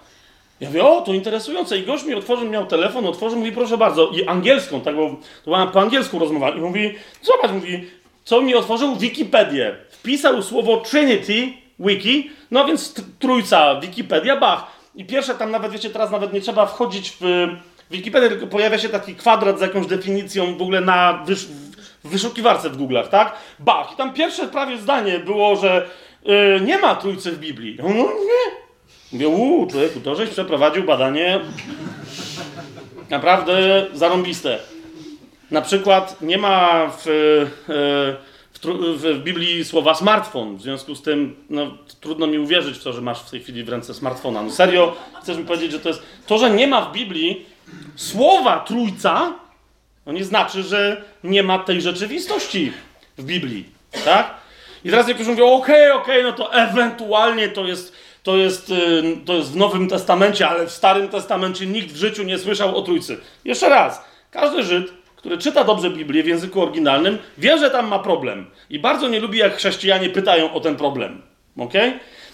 Ja mówię, o, to interesujące. I gość mi otworzył, miał telefon, otworzył, mówi, proszę bardzo, i angielską, tak, bo to była po angielsku rozmowa. I mówi, zobacz, mówi, co mi otworzył? Wikipedię. Wpisał słowo Trinity, wiki, no więc trójca, Wikipedia, bach. I pierwsze tam nawet, wiecie, teraz nawet nie trzeba wchodzić w Wikipedię, tylko pojawia się taki kwadrat z jakąś definicją w ogóle na wysz, w wyszukiwarce w Google'ach, tak? Bach. I tam pierwsze prawie zdanie było, że y, nie ma trójcy w Biblii. No nie. Mówię, uuu, człowieku, to żeś przeprowadził badanie naprawdę zarąbiste. Na przykład nie ma w, e, w, w, Biblii słowa smartfon. W związku z tym no, trudno mi uwierzyć w to, że masz w tej chwili w ręce smartfona. No serio, chcesz mi powiedzieć, że to jest. To, że nie ma w Biblii słowa trójca, no nie znaczy, że nie ma tej rzeczywistości w Biblii. Tak? I teraz niektórzy mówią, okej, okej, no to ewentualnie to jest, to, jest, y, to jest w Nowym Testamencie, ale w Starym Testamencie nikt w życiu nie słyszał o Trójcy. Jeszcze raz, każdy Żyd, który czyta dobrze Biblię w języku oryginalnym, wie, że tam ma problem. I bardzo nie lubi, jak chrześcijanie pytają o ten problem. okej?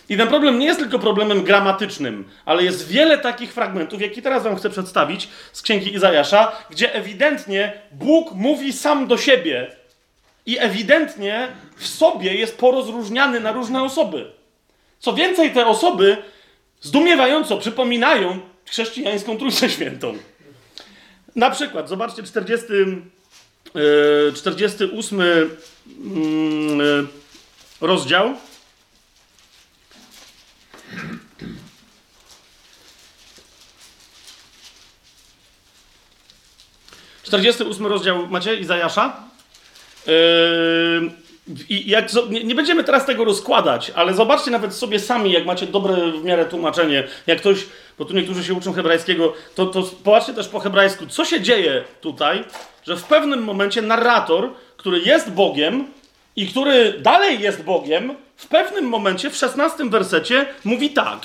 I ten problem nie jest tylko problemem gramatycznym, ale jest wiele takich fragmentów, jakie teraz wam chcę przedstawić z księgi Izajasza, gdzie ewidentnie Bóg mówi sam do siebie i ewidentnie w sobie jest porozróżniany na różne osoby. Co więcej, te osoby zdumiewająco przypominają chrześcijańską Trójcę Świętą. Na przykład, zobaczcie, 40, e, 48 mm, e, rozdział. Czterdziesty ósmy rozdział macie Izajasza? Yy, I jak, nie, nie będziemy teraz tego rozkładać, ale zobaczcie nawet sobie sami, jak macie dobre w miarę tłumaczenie, jak ktoś, bo tu niektórzy się uczą hebrajskiego, to, to popatrzcie też po hebrajsku, co się dzieje tutaj, że w pewnym momencie narrator, który jest Bogiem i który dalej jest Bogiem, w pewnym momencie, w szesnastym wersecie, mówi tak.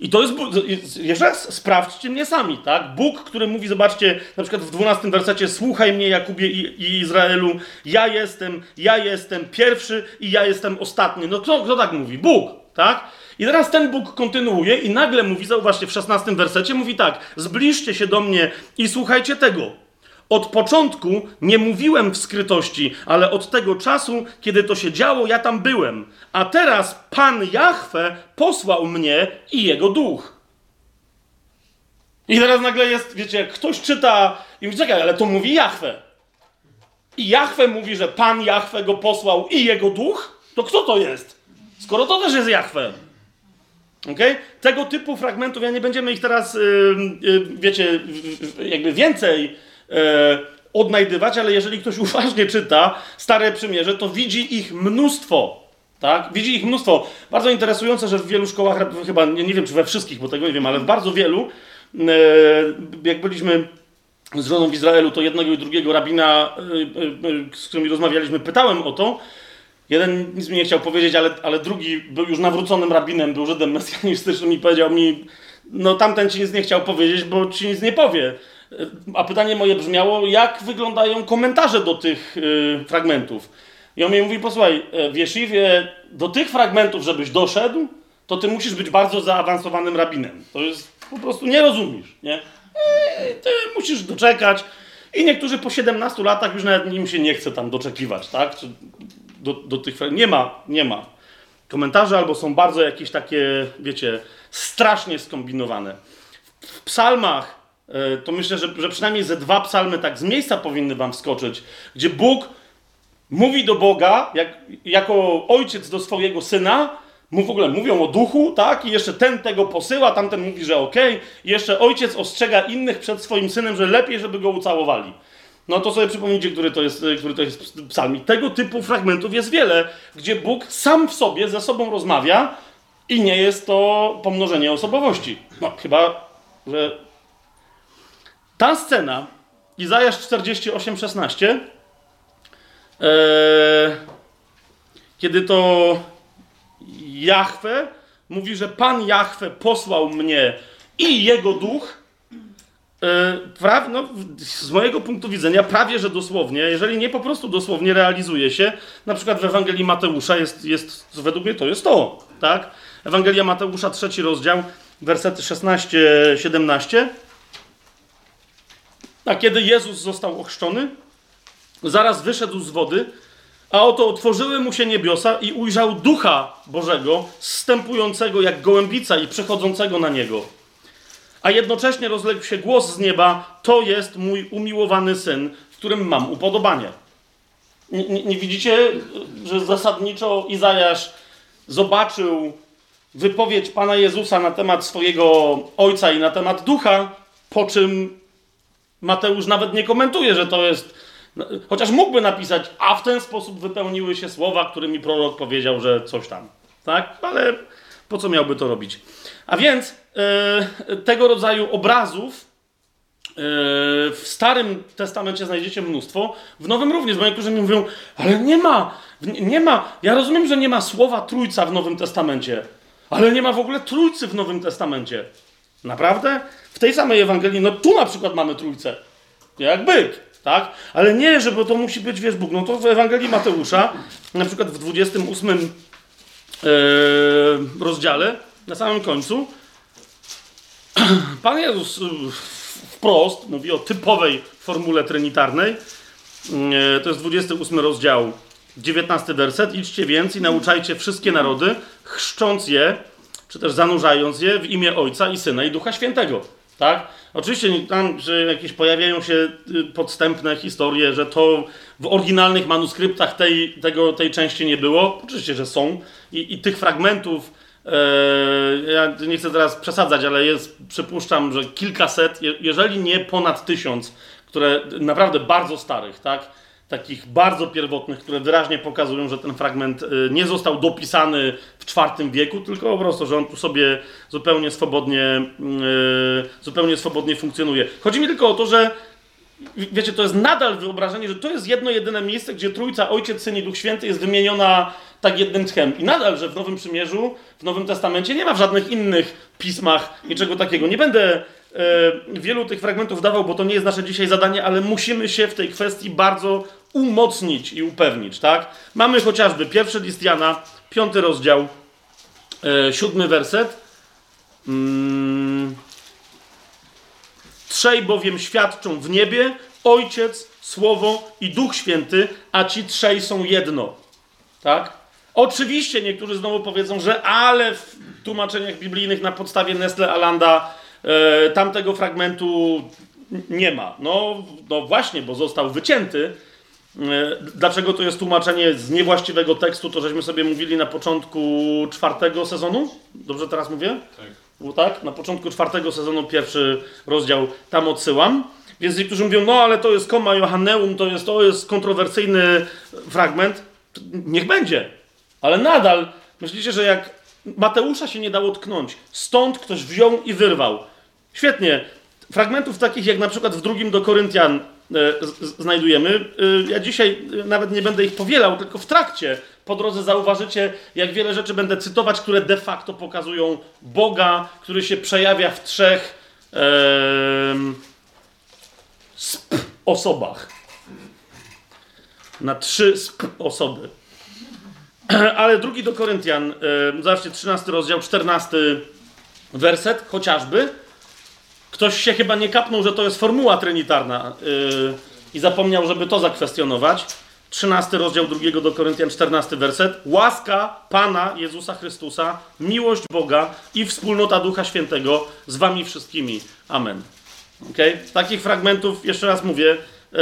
I to jest, jeszcze raz, sprawdźcie mnie sami, tak? Bóg, który mówi, zobaczcie, na przykład w 12 wersecie, słuchaj mnie Jakubie i, i Izraelu, ja jestem, ja jestem pierwszy i ja jestem ostatni. No kto, kto tak mówi? Bóg, tak? I teraz ten Bóg kontynuuje i nagle mówi, zauważcie, w 16 wersecie mówi tak, zbliżcie się do mnie i słuchajcie tego. Od początku nie mówiłem w skrytości, ale od tego czasu, kiedy to się działo, ja tam byłem. A teraz Pan Jahwe posłał mnie i jego duch. I teraz nagle jest, wiecie, jak ktoś czyta i mówi, czekaj, ale to mówi Jahwe. I Jahwe mówi, że Pan Jahwe go posłał i jego duch, to kto to jest? Skoro to też jest Jahwe. Okay? Tego typu fragmentów, ja nie będziemy ich teraz, yy, yy, wiecie, w- jakby więcej yy, odnajdywać, ale jeżeli ktoś uważnie czyta Stare Przymierze, to widzi ich mnóstwo. Tak? Widzi ich mnóstwo. Bardzo interesujące, że w wielu szkołach, chyba nie, nie wiem czy we wszystkich, bo tego nie wiem, ale w bardzo wielu, yy, jak byliśmy z żoną w Izraelu, to jednego i drugiego rabina, yy, z którymi rozmawialiśmy, pytałem o to. Jeden nic mi nie chciał powiedzieć, ale, ale drugi był już nawróconym rabinem, był Żydem mesjanistycznym i powiedział mi, no tamten ci nic nie chciał powiedzieć, bo ci nic nie powie. A pytanie moje brzmiało, jak wyglądają komentarze do tych y, fragmentów? I on mi mówi, posłuchaj, e, w Jeszywie do tych fragmentów, żebyś doszedł, to ty musisz być bardzo zaawansowanym rabinem. To jest, po prostu nie rozumiesz, nie? E, Ty musisz doczekać. I niektórzy po 17 latach już nawet im się nie chce tam doczekiwać, tak? Do, do tych Nie ma, nie ma. Komentarze albo są bardzo jakieś takie, wiecie, strasznie skombinowane. W psalmach to myślę, że, że przynajmniej ze dwa psalmy tak z miejsca powinny wam wskoczyć, gdzie Bóg mówi do Boga, jak, jako ojciec do swojego syna, mu w ogóle mówią o duchu, tak? I jeszcze ten tego posyła, tamten mówi, że okej. I jeszcze ojciec ostrzega innych przed swoim synem, że lepiej, żeby go ucałowali. No to sobie przypomnijcie, który to jest, który to jest psalm. I tego typu fragmentów jest wiele, gdzie Bóg sam w sobie ze sobą rozmawia i nie jest to pomnożenie osobowości. No chyba, że ta scena, Izajasz 48, 16, ee, kiedy to Jahwe mówi, że Pan Jahwe posłał mnie i jego duch, e, praw, no, z mojego punktu widzenia prawie, że dosłownie, jeżeli nie po prostu dosłownie realizuje się, na przykład w Ewangelii Mateusza jest, jest według mnie to jest to, tak? Ewangelia Mateusza, trzeci rozdział, wersety 16-17. A kiedy Jezus został ochrzczony, zaraz wyszedł z wody, a oto otworzyły mu się niebiosa i ujrzał ducha Bożego, zstępującego jak gołębica i przechodzącego na niego. A jednocześnie rozległ się głos z nieba: To jest mój umiłowany syn, w którym mam upodobanie. Nie, nie, nie widzicie, że zasadniczo Izajasz zobaczył wypowiedź Pana Jezusa na temat swojego ojca i na temat ducha, po czym Mateusz nawet nie komentuje, że to jest no, chociaż mógłby napisać, a w ten sposób wypełniły się słowa, którymi prorok powiedział, że coś tam. Tak? Ale po co miałby to robić? A więc yy, tego rodzaju obrazów yy, w Starym Testamencie znajdziecie mnóstwo, w Nowym również, bo niektórzy mi mówią, ale nie ma, nie ma, ja rozumiem, że nie ma słowa Trójca w Nowym Testamencie, ale nie ma w ogóle Trójcy w Nowym Testamencie. Naprawdę? W tej samej Ewangelii, no tu na przykład mamy Trójcę, jak byk tak? Ale nie, że bo to musi być, wiesz, Bóg. No to w Ewangelii Mateusza, na przykład w 28 yy, e, rozdziale, na samym końcu, Pan Jezus e, wprost mówi o typowej formule trinitarnej. Yy, to jest 28 rozdział, 19 werset. Idźcie więc i nauczajcie wszystkie narody, chrzcząc je, czy też zanurzając je w imię Ojca i Syna i Ducha Świętego. Tak? Oczywiście tam, że jakieś pojawiają się y, podstępne historie, że to w oryginalnych manuskryptach tej, tego, tej części nie było. Oczywiście, że są. I, i tych fragmentów, e, ja nie chcę teraz przesadzać, ale jest, przypuszczam, że kilkaset, jeżeli nie ponad tysiąc, które naprawdę bardzo starych, tak? Takich bardzo pierwotnych, które wyraźnie pokazują, że ten fragment y, nie został dopisany w IV wieku, tylko po prostu, że on tu sobie zupełnie swobodnie, y, zupełnie swobodnie funkcjonuje. Chodzi mi tylko o to, że wiecie, to jest nadal wyobrażenie, że to jest jedno, jedyne miejsce, gdzie Trójca, Ojciec, Syn i Duch Święty jest wymieniona tak jednym tchem. I nadal, że w Nowym Przymierzu, w Nowym Testamencie nie ma w żadnych innych pismach niczego takiego. Nie będę E, wielu tych fragmentów dawał, bo to nie jest nasze dzisiaj zadanie, ale musimy się w tej kwestii bardzo umocnić i upewnić, tak? Mamy chociażby pierwszy list Jana, piąty rozdział, e, siódmy werset. Mm. Trzej bowiem świadczą w niebie, Ojciec, Słowo i Duch Święty, a ci trzej są jedno. Tak? Oczywiście niektórzy znowu powiedzą, że ale w tłumaczeniach biblijnych na podstawie Nestle Alanda e, tamtego fragmentu nie ma. No, no właśnie, bo został wycięty. E, dlaczego to jest tłumaczenie z niewłaściwego tekstu, to żeśmy sobie mówili na początku czwartego sezonu? Dobrze teraz mówię? Tak. tak? Na początku czwartego sezonu, pierwszy rozdział, tam odsyłam. Więc niektórzy mówią, no ale to jest koma Johanneum, to jest, to jest kontrowersyjny fragment. Niech będzie. Ale nadal myślicie, że jak Mateusza się nie dało tknąć, stąd ktoś wziął i wyrwał. Świetnie. Fragmentów takich jak na przykład w drugim do Koryntian znajdujemy. E, ja dzisiaj e, nawet nie będę ich powielał, tylko w trakcie po drodze zauważycie, jak wiele rzeczy będę cytować, które de facto pokazują Boga, który się przejawia w trzech sp osobach. Na trzy sp osoby. Ale drugi do Koryntian, zobaczcie, 13 rozdział, 14 werset, chociażby. Ktoś się chyba nie kapnął, że to jest formuła trinitarna yy, i zapomniał, żeby to zakwestionować. 13 rozdział drugiego do Koryntian, 14 werset. Łaska Pana Jezusa Chrystusa, miłość Boga i wspólnota Ducha Świętego z wami wszystkimi. Amen. Okay? Takich fragmentów, jeszcze raz mówię, yy,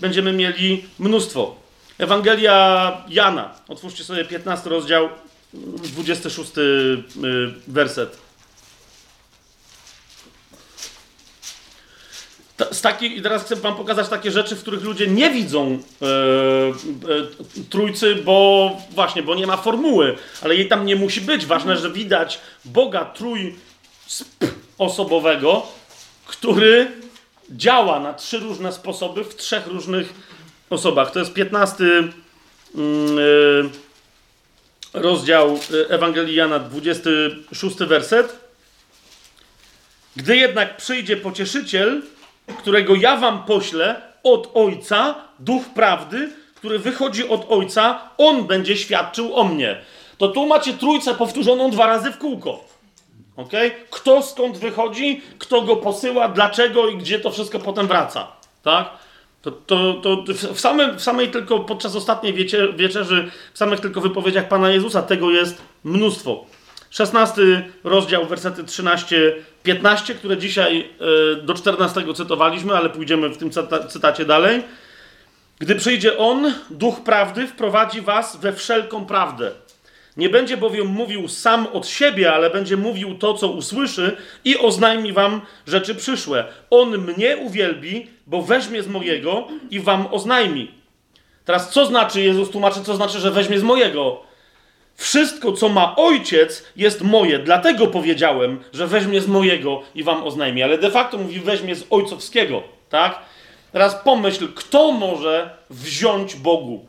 będziemy mieli mnóstwo. Ewangelia Jana. Otwórzcie sobie 15 rozdział, 26 yy, werset. Z taki, I teraz chcę wam pokazać takie rzeczy, w których ludzie nie widzą e, e, trójcy, bo właśnie, bo nie ma formuły, ale jej tam nie musi być. Ważne, że widać Boga trój osobowego, który działa na trzy różne sposoby w trzech różnych osobach. To jest 15 mm, e, rozdział Ewangelii Jana, 26 werset. Gdy jednak przyjdzie pocieszyciel, którego ja wam poślę od Ojca, duch prawdy, który wychodzi od Ojca, on będzie świadczył o mnie. To tu macie trójcę powtórzoną dwa razy w kółko. ok? Kto skąd wychodzi, kto go posyła, dlaczego i gdzie to wszystko potem wraca. Tak? To, to, to w, samym, w samej tylko podczas ostatniej wiecie, wieczerzy, w samych tylko wypowiedziach Pana Jezusa tego jest mnóstwo. 16 rozdział, wersety 13-15, które dzisiaj e, do 14 cytowaliśmy, ale pójdziemy w tym cytacie dalej. Gdy przyjdzie On, Duch Prawdy, wprowadzi was we wszelką prawdę. Nie będzie bowiem mówił sam od siebie, ale będzie mówił to, co usłyszy i oznajmi wam rzeczy przyszłe. On mnie uwielbi, bo weźmie z mojego i wam oznajmi. Teraz co znaczy, Jezus tłumaczy, co znaczy, że weźmie z mojego? Wszystko, co ma ojciec, jest moje. Dlatego powiedziałem, że weźmie z mojego i wam oznajmi. Ale de facto mówi, weźmie z ojcowskiego. Tak? Teraz pomyśl, kto może wziąć Bogu?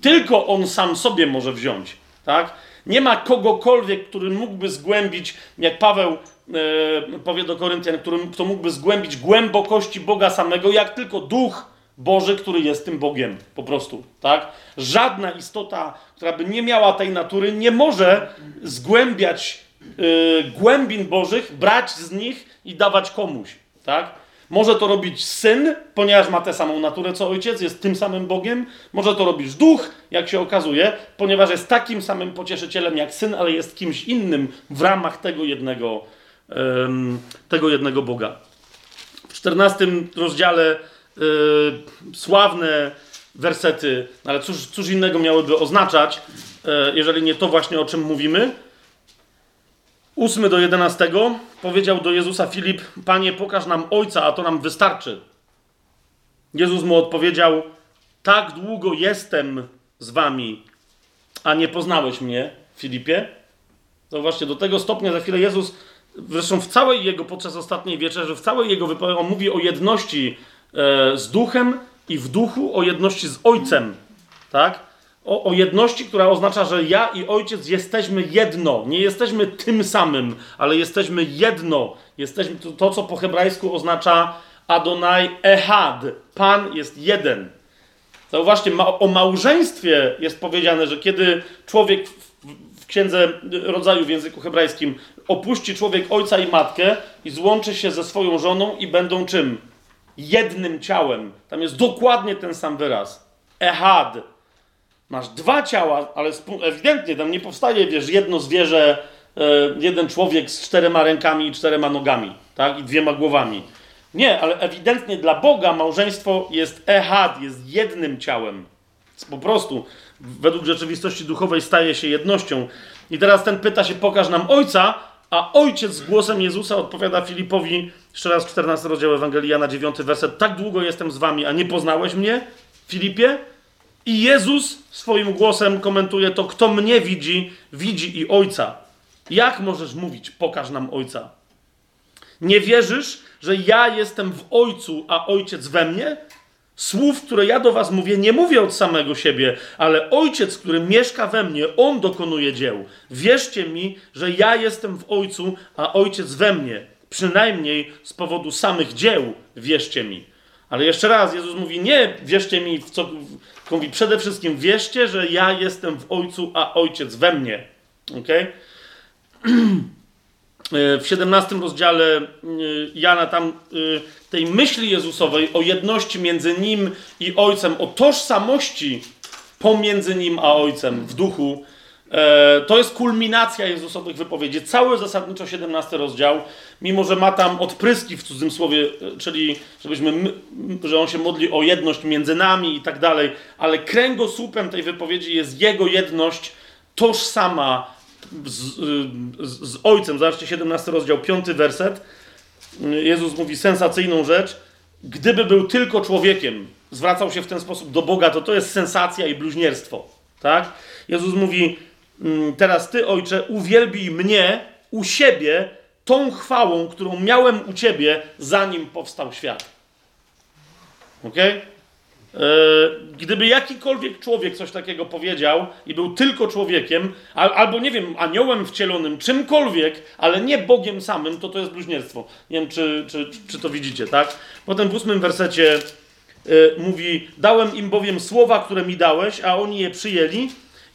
Tylko on sam sobie może wziąć. Tak? Nie ma kogokolwiek, który mógłby zgłębić, jak Paweł e, powie do Koryntian, który, kto mógłby zgłębić głębokości Boga samego, jak tylko duch Boży, który jest tym Bogiem, po prostu, tak? Żadna istota, która by nie miała tej natury, nie może zgłębiać yy, głębin Bożych, brać z nich i dawać komuś, tak? Może to robić syn, ponieważ ma tę samą naturę co ojciec, jest tym samym Bogiem. Może to robić duch, jak się okazuje, ponieważ jest takim samym pocieszycielem jak syn, ale jest kimś innym w ramach tego jednego, yy, tego jednego Boga. W 14 rozdziale yy, sławne wersety, ale cóż, cóż innego miałyby oznaczać, yy, jeżeli nie to właśnie o czym mówimy. 8 do 11 powiedział do Jezusa Filip: Panie, pokaż nam ojca, a to nam wystarczy. Jezus mu odpowiedział: Tak długo jestem z wami, a nie poznałeś mnie, Filipie. Zauważcie, do tego stopnia za chwilę Jezus, zresztą w całej jego, podczas ostatniej wieczerzy, w całej jego wypowiedzi, on mówi o jedności E, z duchem i w duchu, o jedności z ojcem. Tak? O, o, jedności, która oznacza, że ja i ojciec jesteśmy jedno. Nie jesteśmy tym samym, ale jesteśmy jedno. Jesteśmy to, to co po hebrajsku oznacza Adonai Ehad. Pan jest jeden. Zauważcie, ma, o małżeństwie jest powiedziane, że kiedy człowiek w, w księdze rodzaju w języku hebrajskim opuści człowiek ojca i matkę i złączy się ze swoją żoną i będą czym? Jednym ciałem. Tam jest dokładnie ten sam wyraz. Ehad. Masz dwa ciała, ale ewidentnie tam nie powstaje, wiesz, jedno zwierzę, e, jeden człowiek z czterema rękami i czterema nogami, tak? I dwiema głowami. Nie, ale ewidentnie dla Boga małżeństwo jest ehad, jest jednym ciałem. Po prostu według rzeczywistości duchowej staje się jednością. I teraz ten pyta się, pokaż nam ojca, a ojciec z głosem Jezusa odpowiada Filipowi, jeszcze raz 14 rozdział Ewangelii Jana 9 werset, tak długo jestem z wami, a nie poznałeś mnie, Filipie? I Jezus swoim głosem komentuje to, kto mnie widzi, widzi i ojca. Jak możesz mówić, pokaż nam ojca? Nie wierzysz, że ja jestem w ojcu, a ojciec we mnie? Słów, które ja do was mówię, nie mówię od samego siebie, ale ojciec, który mieszka we mnie, on dokonuje dzieł. Wierzcie mi, że ja jestem w ojcu, a ojciec we mnie. Przynajmniej z powodu samych dzieł wierzcie mi. Ale jeszcze raz, Jezus mówi, nie wierzcie mi, w co mówi, przede wszystkim wierzcie, że ja jestem w ojcu, a ojciec we mnie. Okay? w 17 rozdziale y, Jana tam y, tej myśli Jezusowej o jedności między Nim i Ojcem, o tożsamości pomiędzy Nim a Ojcem w duchu, e, to jest kulminacja Jezusowych wypowiedzi. Cały zasadniczo 17 rozdział, mimo że ma tam odpryski w cudzym słowie, e, czyli żebyśmy, że on się modli o jedność między nami i tak dalej, ale kręgosłupem tej wypowiedzi jest Jego jedność tożsama z, z, z Ojcem. Zobaczcie 17 rozdział, 5 werset. Jezus mówi sensacyjną rzecz. Gdyby był tylko człowiekiem, zwracał się w ten sposób do Boga, to to jest sensacja i bluźnierstwo. Tak? Jezus mówi, mm, teraz Ty, Ojcze, uwielbij mnie u siebie tą chwałą, którą miałem u Ciebie, zanim powstał świat. Ok? E, gdyby jakikolwiek człowiek coś takiego powiedział i był tylko człowiekiem, albo nie wiem, aniołem wcielonym, czymkolwiek, ale nie Bogiem samym, to to jest bluźnierstwo. Nie wiem, czy, czy, czy to widzicie, tak? Potem w ósmym wersecie e, mówi: Dałem im bowiem słowa, które mi dałeś, a oni je przyjęli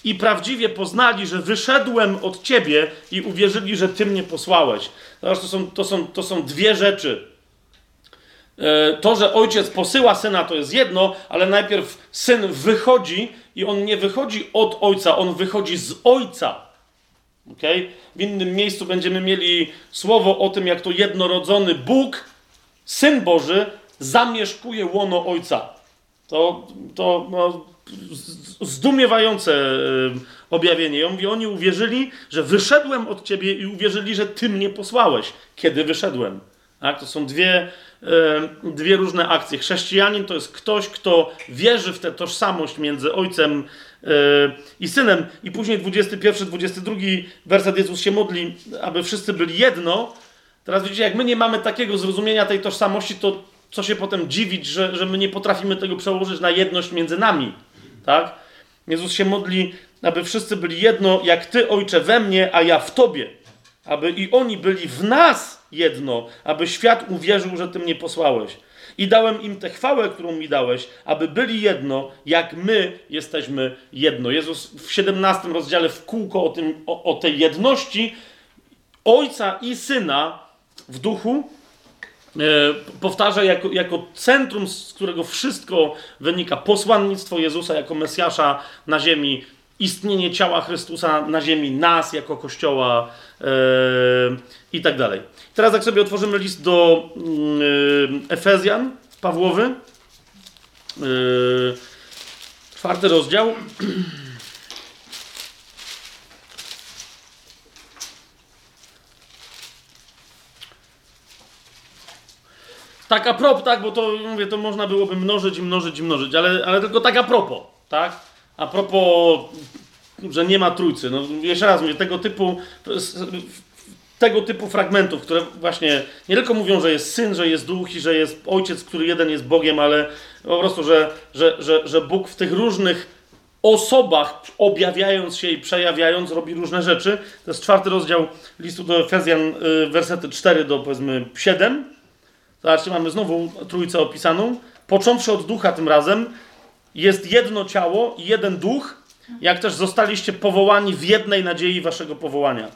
i prawdziwie poznali, że wyszedłem od ciebie i uwierzyli, że ty mnie posłałeś. to są, to są, to są dwie rzeczy. E, to, że ojciec posyła syna, to jest jedno, ale najpierw syn wychodzi i on nie wychodzi od ojca, on wychodzi z ojca. Okay? W innym miejscu będziemy mieli słowo o tym, jak to jednorodzony Bóg, syn Boży, zamieszkuje łono ojca. To, to no, zdumiewające objawienie. On mówi, oni uwierzyli, że wyszedłem od ciebie i uwierzyli, że ty mnie posłałeś, kiedy wyszedłem. Tak? To są dwie, dwie różne akcje. Chrześcijanin to jest ktoś, kto wierzy w tę tożsamość między ojcem i synem. I później 21, 22 werset Jezus się modli, aby wszyscy byli jedno. Teraz widzicie, jak my nie mamy takiego zrozumienia tej tożsamości, to co się potem dziwić, że, że my nie potrafimy tego przełożyć na jedność między nami. Tak? Jezus się modli, aby wszyscy byli jedno, jak Ty, Ojcze, we mnie, a ja w Tobie. Aby i oni byli w nas jedno, aby świat uwierzył, że Ty mnie posłałeś. I dałem im tę chwałę, którą mi dałeś, aby byli jedno, jak my jesteśmy jedno. Jezus w 17 rozdziale w kółko o, tym, o, o tej jedności Ojca i Syna w duchu powtarza jako, jako centrum, z którego wszystko wynika posłannictwo Jezusa jako Mesjasza na ziemi, istnienie ciała Chrystusa na ziemi, nas jako Kościoła yy, i tak dalej. Teraz jak sobie otworzymy list do yy, Efezjan Pawłowy, czwarty rozdział. tak a propos, tak, bo to mówię, to można byłoby mnożyć mnożyć mnożyć, ale, ale tylko tak a propos, tak? A propos, że nie ma trójcy. No, jeszcze raz mówię, tego typu, tego typu fragmentów, które właśnie nie tylko mówią, że jest syn, że jest duch i że jest ojciec, który jeden jest Bogiem, ale po prostu, że, że, że, że Bóg w tych różnych osobach, objawiając się i przejawiając, robi różne rzeczy. To jest czwarty rozdział listu do Efezjan, y, wersety 4 do powiedzmy 7. Zobaczcie, mamy znowu trójcę opisaną. Począwszy od ducha tym razem, jest jedno ciało i jeden duch, jak też zostaliście powołani w jednej nadziei waszego powołania.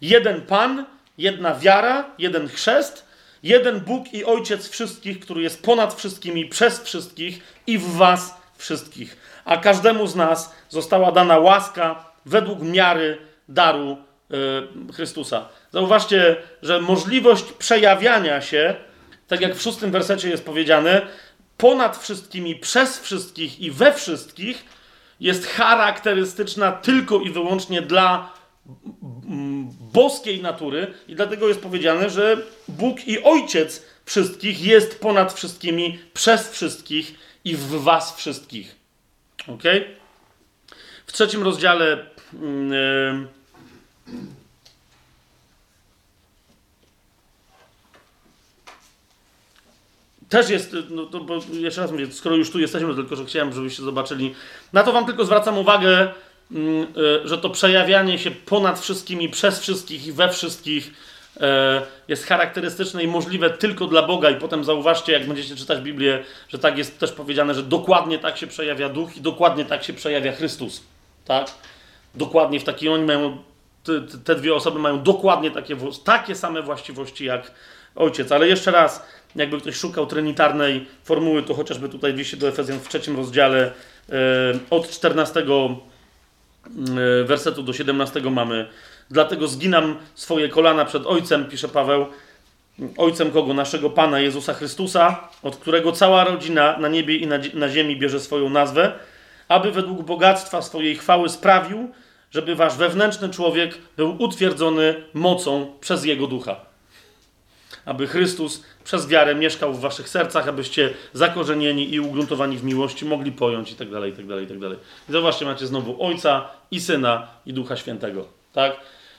Jeden Pan, jedna wiara, jeden chrzest, jeden Bóg i Ojciec wszystkich, który jest ponad wszystkimi, przez wszystkich i w was wszystkich. A każdemu z nas została dana łaska według miary daru yy, Chrystusa. Zauważcie, że możliwość przejawiania się tak jak w szóstym wersecie jest powiedziane, ponad wszystkimi, przez wszystkich i we wszystkich jest charakterystyczna tylko i wyłącznie dla boskiej natury i dlatego jest powiedziane, że Bóg i Ojciec wszystkich jest ponad wszystkimi, przez wszystkich i w was wszystkich. Ok? W trzecim rozdziale yy, też jest, no to, bo jeszcze raz mówię, skoro już tu jesteśmy, tylko że chciałem, żebyście zobaczyli. Na to wam tylko zwracam uwagę, mm, e, że to przejawianie się ponad wszystkimi, przez wszystkich i we wszystkich e, jest charakterystyczne i możliwe tylko dla Boga. I potem zauważcie, jak będziecie czytać Biblię, że tak jest też powiedziane, że dokładnie tak się przejawia Duch i dokładnie tak się przejawia Chrystus. Tak? Dokładnie w takiej oni mają, te, dwie osoby mają dokładnie takie, takie same właściwości jak Ojciec. Ale jeszcze raz, jakby ktoś szukał trinitarnej formuły, to chociażby tutaj wisi do Efezjan w trzecim rozdziale e, od 14 e, wersetu do 17 mamy. Dlatego zginam swoje kolana przed Ojcem, pisze Paweł, Ojcem kogo? Naszego Pana Jezusa Chrystusa, od którego cała rodzina na niebie i na, na ziemi bierze swoją nazwę, aby według bogactwa swojej chwały sprawił, żeby wasz wewnętrzny człowiek był utwierdzony mocą przez Jego Ducha aby Chrystus przez wiarę mieszkał w waszych sercach, abyście zakorzenieni i ugruntowani w miłości mogli pojąć i tak dalej, i tak dalej, i tak dalej. I zobaczcie, macie znowu Ojca i Syna i Ducha Świętego, tak?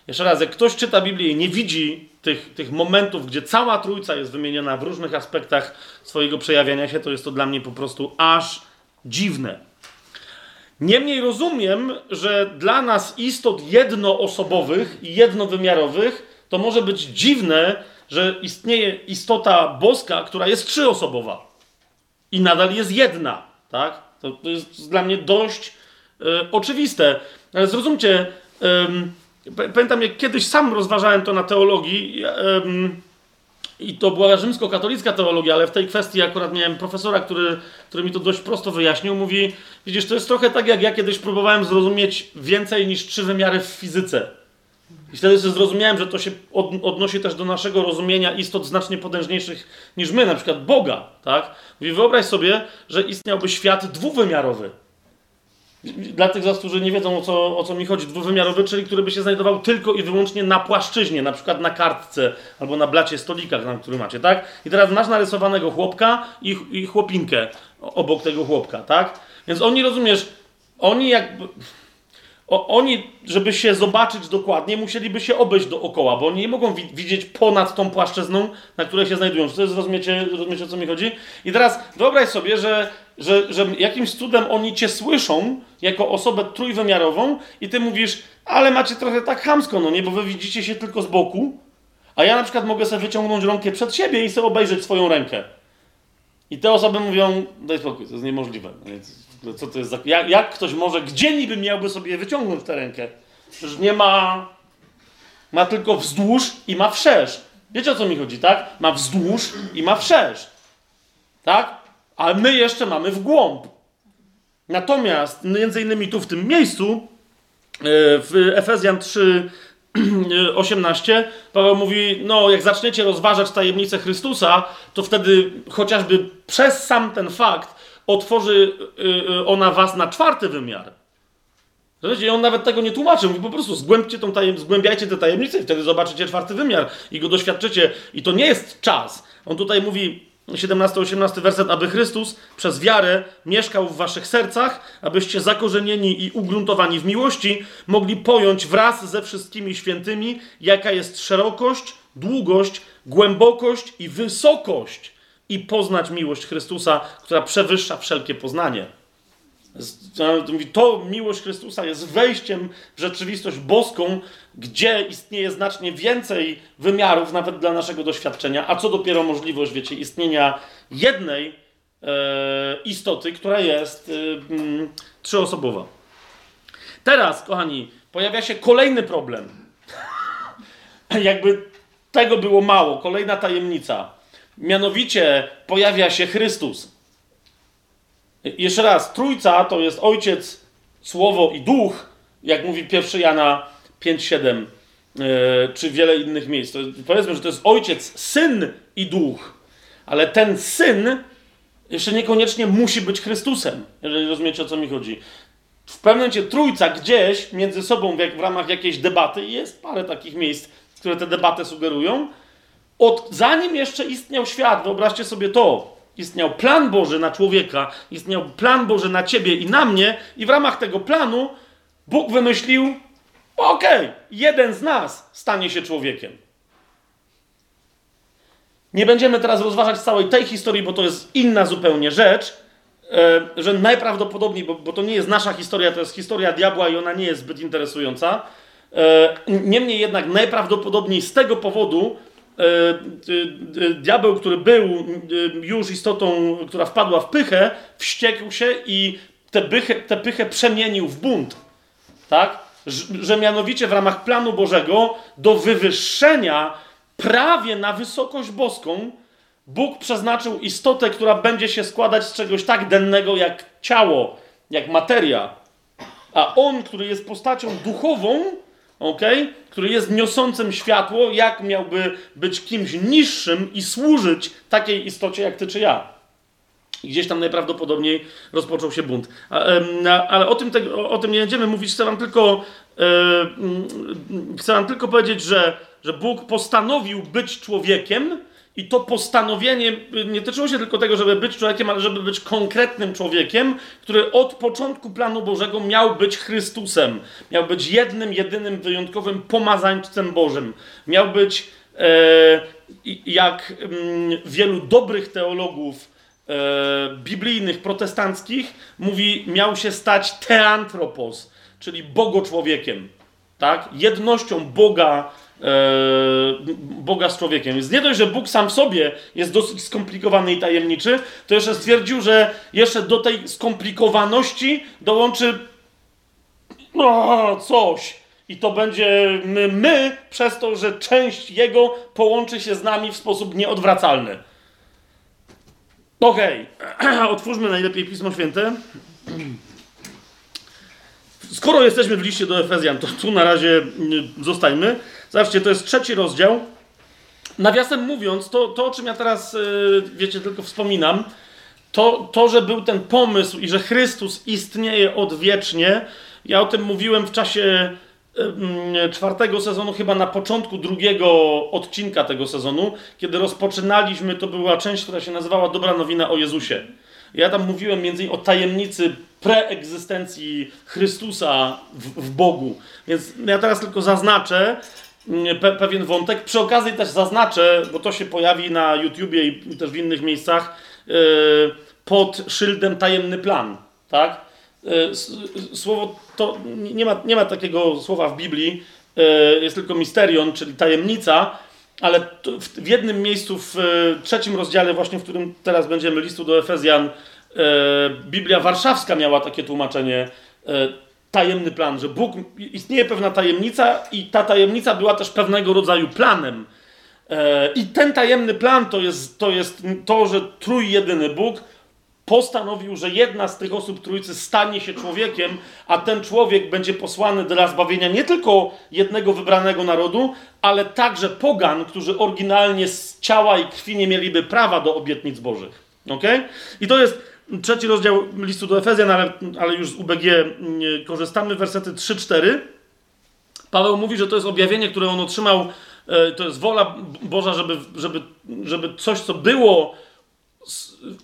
Jeszcze raz, jak ktoś czyta Biblię i nie widzi tych, tych momentów, gdzie cała Trójca jest wymieniona w różnych aspektach swojego przejawiania się, to jest to dla mnie po prostu aż dziwne. Niemniej rozumiem, że dla nas istot jednoosobowych i jednowymiarowych to może być dziwne, że istnieje istota boska, która jest trzyosobowa i nadal jest jedna. Tak? To, to jest dla mnie dość e, oczywiste. Ale zrozumcie, pamiętam jak kiedyś sam rozważałem to na teologii. I to była rzymskokatolicka teologia, ale w tej kwestii akurat miałem profesora, który, który mi to dość prosto wyjaśnił. Mówi, widzisz, to jest trochę tak, jak ja kiedyś próbowałem zrozumieć więcej niż trzy wymiary w fizyce. I wtedy sobie zrozumiałem, że to się od, odnosi też do naszego rozumienia istot znacznie potężniejszych niż my, na przykład Boga, tak? Mówi, wyobraź sobie, że istniałby świat dwuwymiarowy. Dla tych z Was, którzy nie wiedzą o co, o co mi chodzi, dwuwymiarowy, czyli który by się znajdował tylko i wyłącznie na płaszczyźnie, na przykład na kartce albo na blacie stolika, na którym macie, tak? I teraz masz narysowanego chłopka i, i chłopinkę obok tego chłopka, tak? Więc oni, rozumiesz, oni jakby o, oni, żeby się zobaczyć dokładnie, musieliby się obejść dookoła, bo oni nie mogą wi widzieć ponad tą płaszczyzną, na której się znajdują. Czy to jest, rozumiecie, rozumiecie, o co mi chodzi? I teraz wyobraź sobie, że, że, że jakimś cudem oni cię słyszą jako osobę trójwymiarową i ty mówisz, ale macie trochę tak chamsko, no nie, bo wy widzicie się tylko z boku, a ja na przykład mogę sobie wyciągnąć rękę przed siebie i sobie obejrzeć swoją rękę. I te osoby mówią, daj spokój, to jest niemożliwe. No no co to jest za... Jak, jak ktoś może, gdzie niby miałby sobie wyciągnąć tę rękę? Przecież nie ma... Ma tylko wzdłuż i ma wszerz. Wiecie o co mi chodzi, tak? Ma wzdłuż i ma wszerz. Tak? A my jeszcze mamy w głąb. Natomiast, między innymi tu w tym miejscu, e, w Efezjan 3, 18, Paweł mówi, no jak zaczniecie rozważać tajemnicę Chrystusa, to wtedy chociażby przez sam ten fakt otworzy y, y, ona was na czwarty wymiar. I on nawet tego nie tłumaczy. Mówi po prostu zgłębcie tą tajem, zgłębiajcie te tajemnice i wtedy zobaczycie czwarty wymiar i go doświadczycie. I to nie jest czas. On tutaj mówi 17-18 werset, aby Chrystus przez wiarę mieszkał w waszych sercach, abyście zakorzenieni i ugruntowani w miłości mogli pojąć wraz ze wszystkimi świętymi, jaka jest szerokość, długość, głębokość i wysokość i poznać miłość Chrystusa, która przewyższa wszelkie poznanie. To miłość Chrystusa jest wejściem w rzeczywistość boską, gdzie istnieje znacznie więcej wymiarów, nawet dla naszego doświadczenia, a co dopiero możliwość, wiecie, istnienia jednej e, istoty, która jest e, mm, trzyosobowa. Teraz, kochani, pojawia się kolejny problem. Jakby tego było mało, kolejna tajemnica. Mianowicie pojawia się Chrystus. Jeszcze raz, Trójca to jest Ojciec, Słowo i Duch, jak mówi 1 Jana 5,7 yy, e, czy wiele innych miejsc. Powiedzmy, że to jest Ojciec, Syn i Duch, ale ten Syn jeszcze niekoniecznie musi być Chrystusem, jeżeli rozumiecie o co mi chodzi. W pewnym momencie Trójca gdzieś między sobą w ramach jakiejś debaty, jest parę takich miejsc, które te debaty sugerują, od, zanim jeszcze istniał świat, wyobraźcie sobie to, istniał plan Boży na człowieka, istniał plan Boży na ciebie i na mnie, i w ramach tego planu Bóg wymyślił: okej, okay, jeden z nas stanie się człowiekiem. Nie będziemy teraz rozważać całej tej historii, bo to jest inna zupełnie rzecz, e, że najprawdopodobniej, bo, bo to nie jest nasza historia, to jest historia diabła i ona nie jest zbyt interesująca. E, niemniej jednak najprawdopodobniej z tego powodu diabeł, który był już istotą, która wpadła w pychę, wściekł się i tę pychę, tę pychę przemienił w bunt. Tak? Że mianowicie w ramach planu Bożego do wywyższenia prawie na wysokość boską Bóg przeznaczył istotę, która będzie się składać z czegoś tak dennego jak ciało, jak materia. A on, który jest postacią duchową, okay? który jest niosącym światło, jak miałby być kimś niższym i służyć takiej istocie jak ty czy ja. I gdzieś tam najprawdopodobniej rozpoczął się bunt. Ale o tym, o tym nie będziemy mówić. Chcę wam tylko, chcę wam tylko powiedzieć, że, że Bóg postanowił być człowiekiem I to postanowienie nie tyczyło się tylko tego, żeby być człowiekiem, ale żeby być konkretnym człowiekiem, który od początku planu Bożego miał być Chrystusem. Miał być jednym, jedynym, wyjątkowym pomazańcem Bożym. Miał być, e, jak m, mm, wielu dobrych teologów e, biblijnych, protestanckich mówi, miał się stać teantropos, czyli bogo-człowiekiem. Tak? Jednością Boga Boga z człowiekiem. Więc nie dość, że Bóg sam w sobie jest dosyć skomplikowany i tajemniczy, to jeszcze stwierdził, że jeszcze do tej skomplikowaności dołączy no, coś. I to będzie my, my, przez to, że część Jego połączy się z nami w sposób nieodwracalny. Okej, okay. otwórzmy najlepiej Pismo Święte. Skoro jesteśmy w liście do Efezjan, to tu na razie mm, zostańmy. Zobaczcie, to jest trzeci rozdział. Nawiasem mówiąc, to, to o czym ja teraz, yy, wiecie, tylko wspominam, to, to, że był ten pomysł i że Chrystus istnieje odwiecznie, ja o tym mówiłem w czasie yy, czwartego sezonu, chyba na początku drugiego odcinka tego sezonu, kiedy rozpoczynaliśmy, to była część, która się nazywała Dobra Nowina o Jezusie. Ja tam mówiłem między innymi o tajemnicy preegzystencji Chrystusa w, w Bogu. Więc ja teraz tylko zaznaczę, Mm, pe pewien wątek. Przy okazji też zaznaczę, bo to się pojawi na YouTubie i też w innych miejscach, yy, pod szyldem tajemny plan. Tak? Yy, słowo to nie ma, nie ma takiego słowa w Biblii, yy, jest tylko misterion, czyli tajemnica, ale w, w, jednym miejscu, w trzecim rozdziale, właśnie w którym teraz będziemy listu do Efezjan, Biblia Warszawska miała takie tłumaczenie tajemny plan, że Bóg, istnieje pewna tajemnica i ta tajemnica była też pewnego rodzaju planem. E, I ten tajemny plan to jest, to jest to, że trójjedyny Bóg postanowił, że jedna z tych osób trójcy stanie się człowiekiem, a ten człowiek będzie posłany dla zbawienia nie tylko jednego wybranego narodu, ale także pogan, którzy oryginalnie z ciała i krwi nie mieliby prawa do obietnic bożych. Okay? I to jest trzeci rozdział listu do Efezjan, ale, ale już z UBG mm, korzystamy, wersety 3-4. Paweł mówi, że to jest objawienie, które on otrzymał, e, to jest wola Boża, żeby, żeby, żeby coś, co było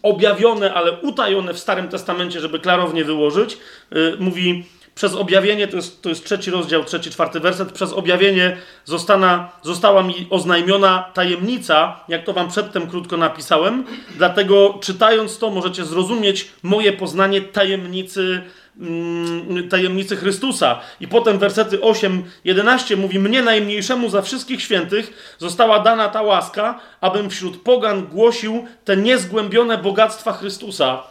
objawione, ale utajone w Starym Testamencie, żeby klarownie wyłożyć. E, mówi, przez objawienie, to jest, to jest trzeci rozdział, trzeci, czwarty werset, przez objawienie zostana, została mi oznajmiona tajemnica, jak to wam przedtem krótko napisałem, dlatego czytając to możecie zrozumieć moje poznanie tajemnicy, mm, tajemnicy Chrystusa. I potem wersety 8, 11 mówi, mnie najmniejszemu za wszystkich świętych została dana ta łaska, abym wśród pogan głosił te niezgłębione bogactwa Chrystusa,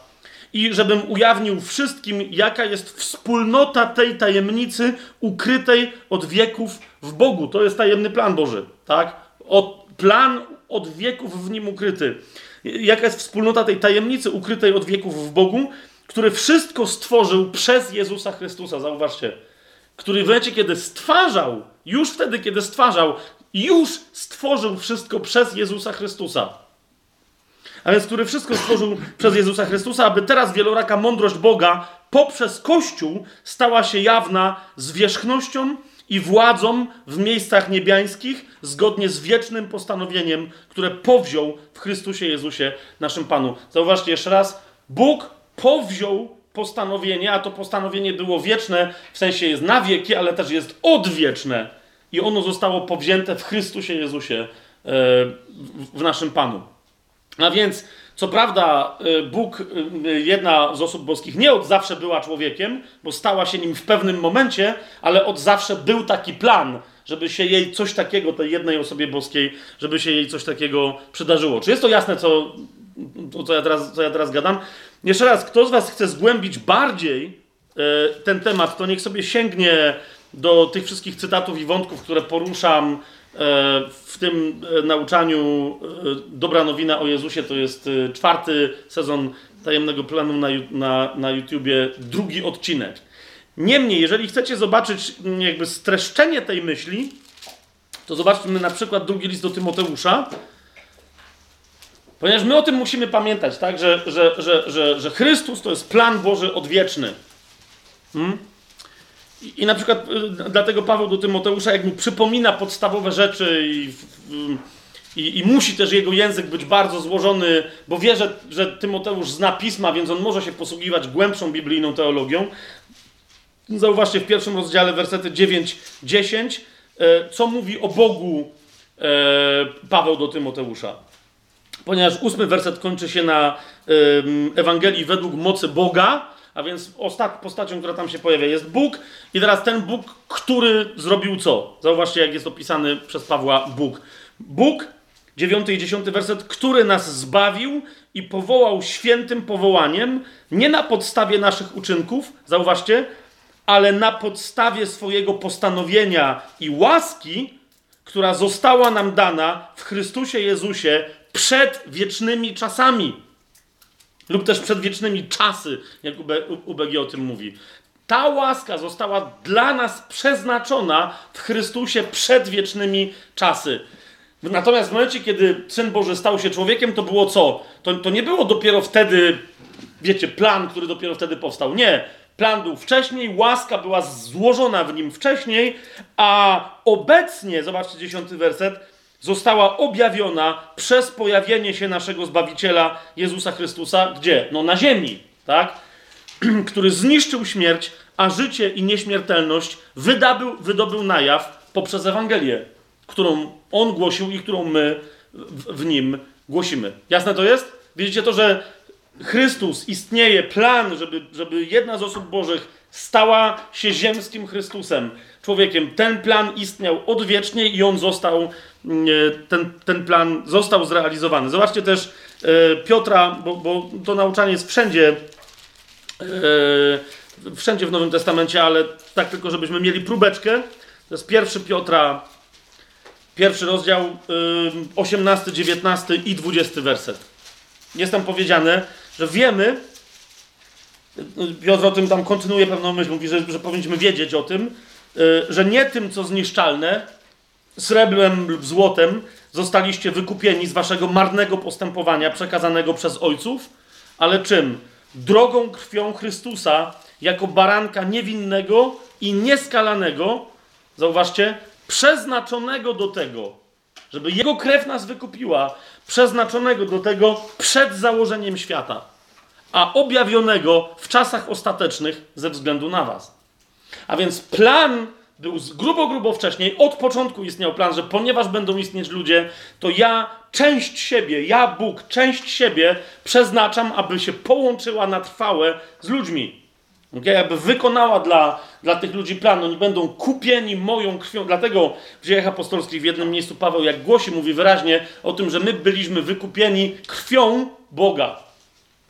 i żebym ujawnił wszystkim, jaka jest wspólnota tej tajemnicy ukrytej od wieków w Bogu. To jest tajemny plan Boży, tak? Plan od wieków w nim ukryty. Jaka jest wspólnota tej tajemnicy ukrytej od wieków w Bogu, który wszystko stworzył przez Jezusa Chrystusa. Zauważcie. Który w momencie, kiedy stwarzał, już wtedy, kiedy stwarzał, już stworzył wszystko przez Jezusa Chrystusa a więc który wszystko stworzył przez Jezusa Chrystusa, aby teraz wieloraka mądrość Boga poprzez Kościół stała się jawna zwierzchnością i władzą w miejscach niebiańskich, zgodnie z wiecznym postanowieniem, które powziął w Chrystusie Jezusie, naszym Panu. Zauważcie jeszcze raz, Bóg powziął postanowienie, a to postanowienie było wieczne, w sensie jest na wieki, ale też jest odwieczne. I ono zostało powzięte w Chrystusie Jezusie, e, w naszym Panu. A więc, co prawda, y, Bóg, y, jedna z osób boskich, nie od zawsze była człowiekiem, bo stała się nim w pewnym momencie, ale od zawsze był taki plan, żeby się jej coś takiego, tej jednej osobie boskiej, żeby się jej coś takiego przydarzyło. Czy jest to jasne, co, co, ja, teraz, co ja teraz gadam? Jeszcze raz, kto z Was chce zgłębić bardziej y, ten temat, to niech sobie sięgnie do tych wszystkich cytatów i wątków, które poruszam w tym e, nauczaniu e, Dobra Nowina o Jezusie to jest czwarty sezon Tajemnego Planu na, na, na YouTubie, drugi odcinek. Niemniej, jeżeli chcecie zobaczyć mm, jakby streszczenie tej myśli, to zobaczmy na przykład drugi list do Tymoteusza, ponieważ my o tym musimy pamiętać, tak, że, że, że, że, że Chrystus to jest plan Boży odwieczny. Hmm? I, na przykład y, dlatego Paweł do Tymoteusza, jak mu przypomina podstawowe rzeczy i, I, I, musi też jego język być bardzo złożony, bo wie, że, że Tymoteusz zna pisma, więc on może się posługiwać głębszą biblijną teologią. Zauważcie w pierwszym rozdziale wersety 9-10, e, co mówi o Bogu Paweł do Tymoteusza. Ponieważ ósmy werset kończy się na Ewangelii według mocy Boga, a więc ostat, postacią, która tam się pojawia, jest Bóg. I teraz ten Bóg, który zrobił co? Zauważcie, jak jest opisany przez Pawła Bóg. Bóg, dziewiąty i dziesiąty werset, który nas zbawił i powołał świętym powołaniem, nie na podstawie naszych uczynków, zauważcie, ale na podstawie swojego postanowienia i łaski, która została nam dana w Chrystusie Jezusie przed wiecznymi czasami. Lub też przed wiecznymi czasy, jak UBG o tym mówi. Ta łaska została dla nas przeznaczona w Chrystusie przed wiecznymi czasy. Natomiast w momencie, kiedy Syn Boży stał się człowiekiem, to było co? To, to nie było dopiero wtedy, wiecie, plan, który dopiero wtedy powstał. Nie. Plan był wcześniej, łaska była złożona w nim wcześniej, a obecnie, zobaczcie dziesiąty werset, została objawiona przez pojawienie się naszego Zbawiciela Jezusa Chrystusa, gdzie? No na ziemi, tak? Który zniszczył śmierć, a życie i nieśmiertelność wydobył, wydobył na jaw poprzez Ewangelię, którą On głosił i którą my w, Nim głosimy. Jasne to jest? Widzicie to, że Chrystus istnieje, plan, żeby, żeby jedna z osób Bożych stała się ziemskim Chrystusem, człowiekiem. Ten plan istniał odwiecznie i on został, mm, ten, ten plan został zrealizowany. Zobaczcie też e, Piotra, bo, bo to nauczanie jest wszędzie, e, wszędzie w Nowym Testamencie, ale tak tylko, żebyśmy mieli próbeczkę. To jest pierwszy Piotra, pierwszy rozdział, 18, 19 i 20 werset. Jest tam powiedziane, że wiemy, Piotr o tym tam kontynuuje pewną myśl, mówi, że, że powinniśmy wiedzieć o tym, że nie tym, co zniszczalne, srebrem lub złotem, zostaliście wykupieni z waszego marnego postępowania przekazanego przez ojców, ale czym? Drogą krwią Chrystusa, jako baranka niewinnego i nieskalanego, zauważcie, przeznaczonego do tego, żeby Jego krew nas wykupiła, przeznaczonego do tego przed założeniem świata a objawionego w czasach ostatecznych ze względu na Was. A więc plan był grubo, grubo wcześniej, od początku istniał plan, że ponieważ będą istnieć ludzie, to ja część siebie, ja Bóg, część siebie przeznaczam, aby się połączyła na trwałe z ludźmi. Okay? Aby wykonała dla, dla tych ludzi plan. Oni będą kupieni moją krwią. Dlatego w dziejach apostolskich w jednym miejscu Paweł, jak głosi, mówi wyraźnie o tym, że my byliśmy wykupieni krwią Boga.